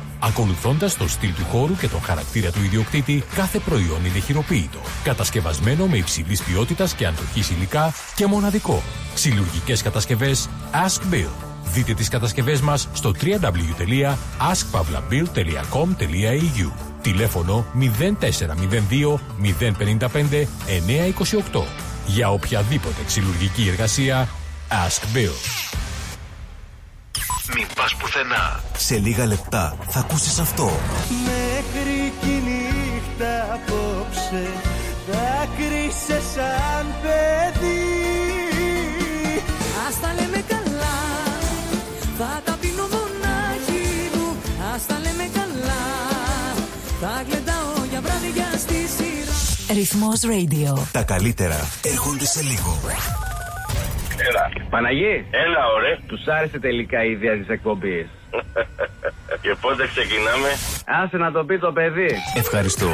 Ακολουθώντας το στυλ του χώρου και τον χαρακτήρα του ιδιοκτήτη, κάθε προϊόν είναι χειροποίητο. Κατασκευασμένο με υψηλής ποιότητας και αντοχής υλικά και μοναδικό. Ξυλουργικές κατασκευές Ask Bill. Δείτε τις κατασκευές μας στο www.askpavlabill.com.au Τηλέφωνο 0402 055 928 Για οποιαδήποτε ξυλουργική εργασία Ask Bill.
Μην πας πουθενά. Σε λίγα λεπτά θα ακούσεις αυτό.
Μέχρι κι η νύχτα απόψε δάκρυσε σαν παιδί
Ας τα λέμε καλά, θα τα πίνω μονάχη μου Ας τα λέμε καλά, θα γλεντάω για βράδια στη σειρά
Ρυθμός Radio. Τα καλύτερα έρχονται σε λίγο.
Έλα. Παναγί. Έλα, ωραία. Τους άρεσε τελικά η ιδέα της εκπομπής.
Και πότε ξεκινάμε;
Άσε να το πει το παιδί.
Ευχαριστώ.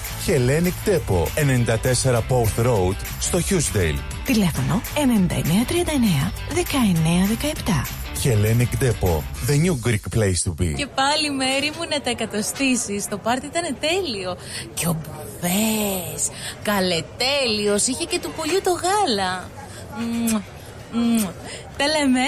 Hellenic Depot, 94 Porth Road, στο Hughesdale.
Τηλέφωνο 9939 1917.
Hellenic Depot, the new Greek place to be.
Και πάλι μέρη μου να τα εκατοστήσεις. Το πάρτι ήταν τέλειο. Και ο Μπουβές, καλετέλειος, είχε και του πολύ το γάλα. Μμμ, μμμ. Τα λέμε.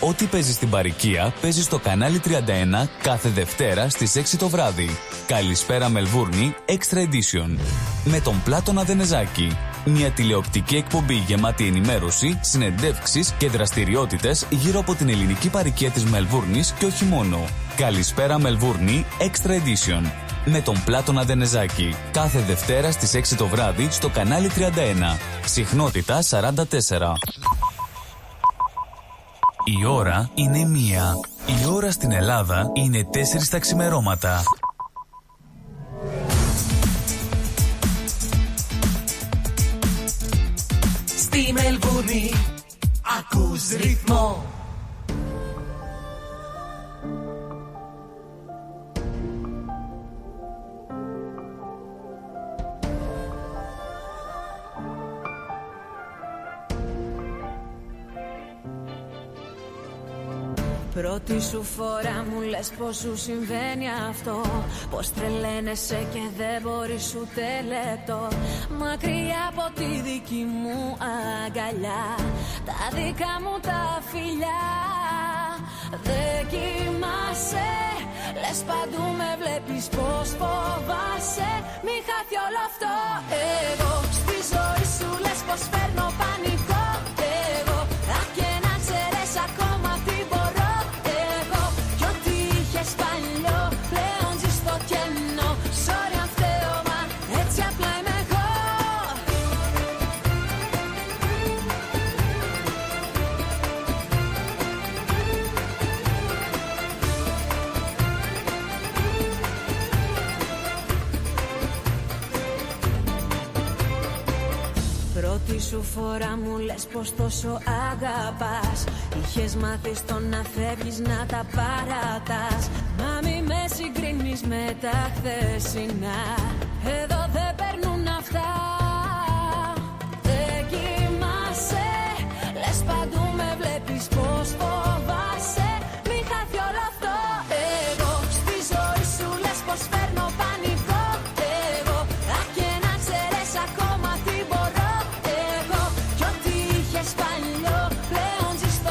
Ό,τι παίζεις στην παροικία παίζεις στο κανάλι 31 κάθε Δευτέρα στις 6 το βράδυ. Καλησπέρα Μελβούρνη Extra Edition. Με τον Πλάτωνα Δενεζάκη. Μια τηλεοπτική εκπομπή γεμάτη ενημέρωση, συνεντεύξεις και δραστηριότητες γύρω από την ελληνική παροικία της Μελβούρνης και όχι μόνο. Καλησπέρα Μελβούρνη Extra Edition. Με τον Πλάτωνα Δενεζάκη. Κάθε Δευτέρα στις 6 το βράδυ στο κανάλι 31. Συχνότητα 44. Η ώρα είναι μία. Η ώρα στην Ελλάδα είναι τέσσερις τα ξημερώματα.
Στη Μελβούνι ακούς ρυθμό
Πρώτη σου φορά μου λες πως σου συμβαίνει αυτό. Πως τρελαίνεσαι και δεν μπορείς ούτε λεπτό. Μακριά από τη δική μου αγκαλιά. Τα δικά μου τα φιλιά. Δεν κοιμάσαι. Λες παντού με βλέπεις πως φοβάσαι. Μη χάθει όλο αυτό. Εγώ στη ζωή σου λες πως φέρνω πανικό φορά μου λες πως τόσο αγαπάς. Είχες μάθει στο να φεύγεις να τα παρατάς. Μα μη με συγκρίνεις με τα χθεσινά. Εδώ δεν περνούν αυτά. Δεν κοιμάσαι Λες παντού με βλέπεις πως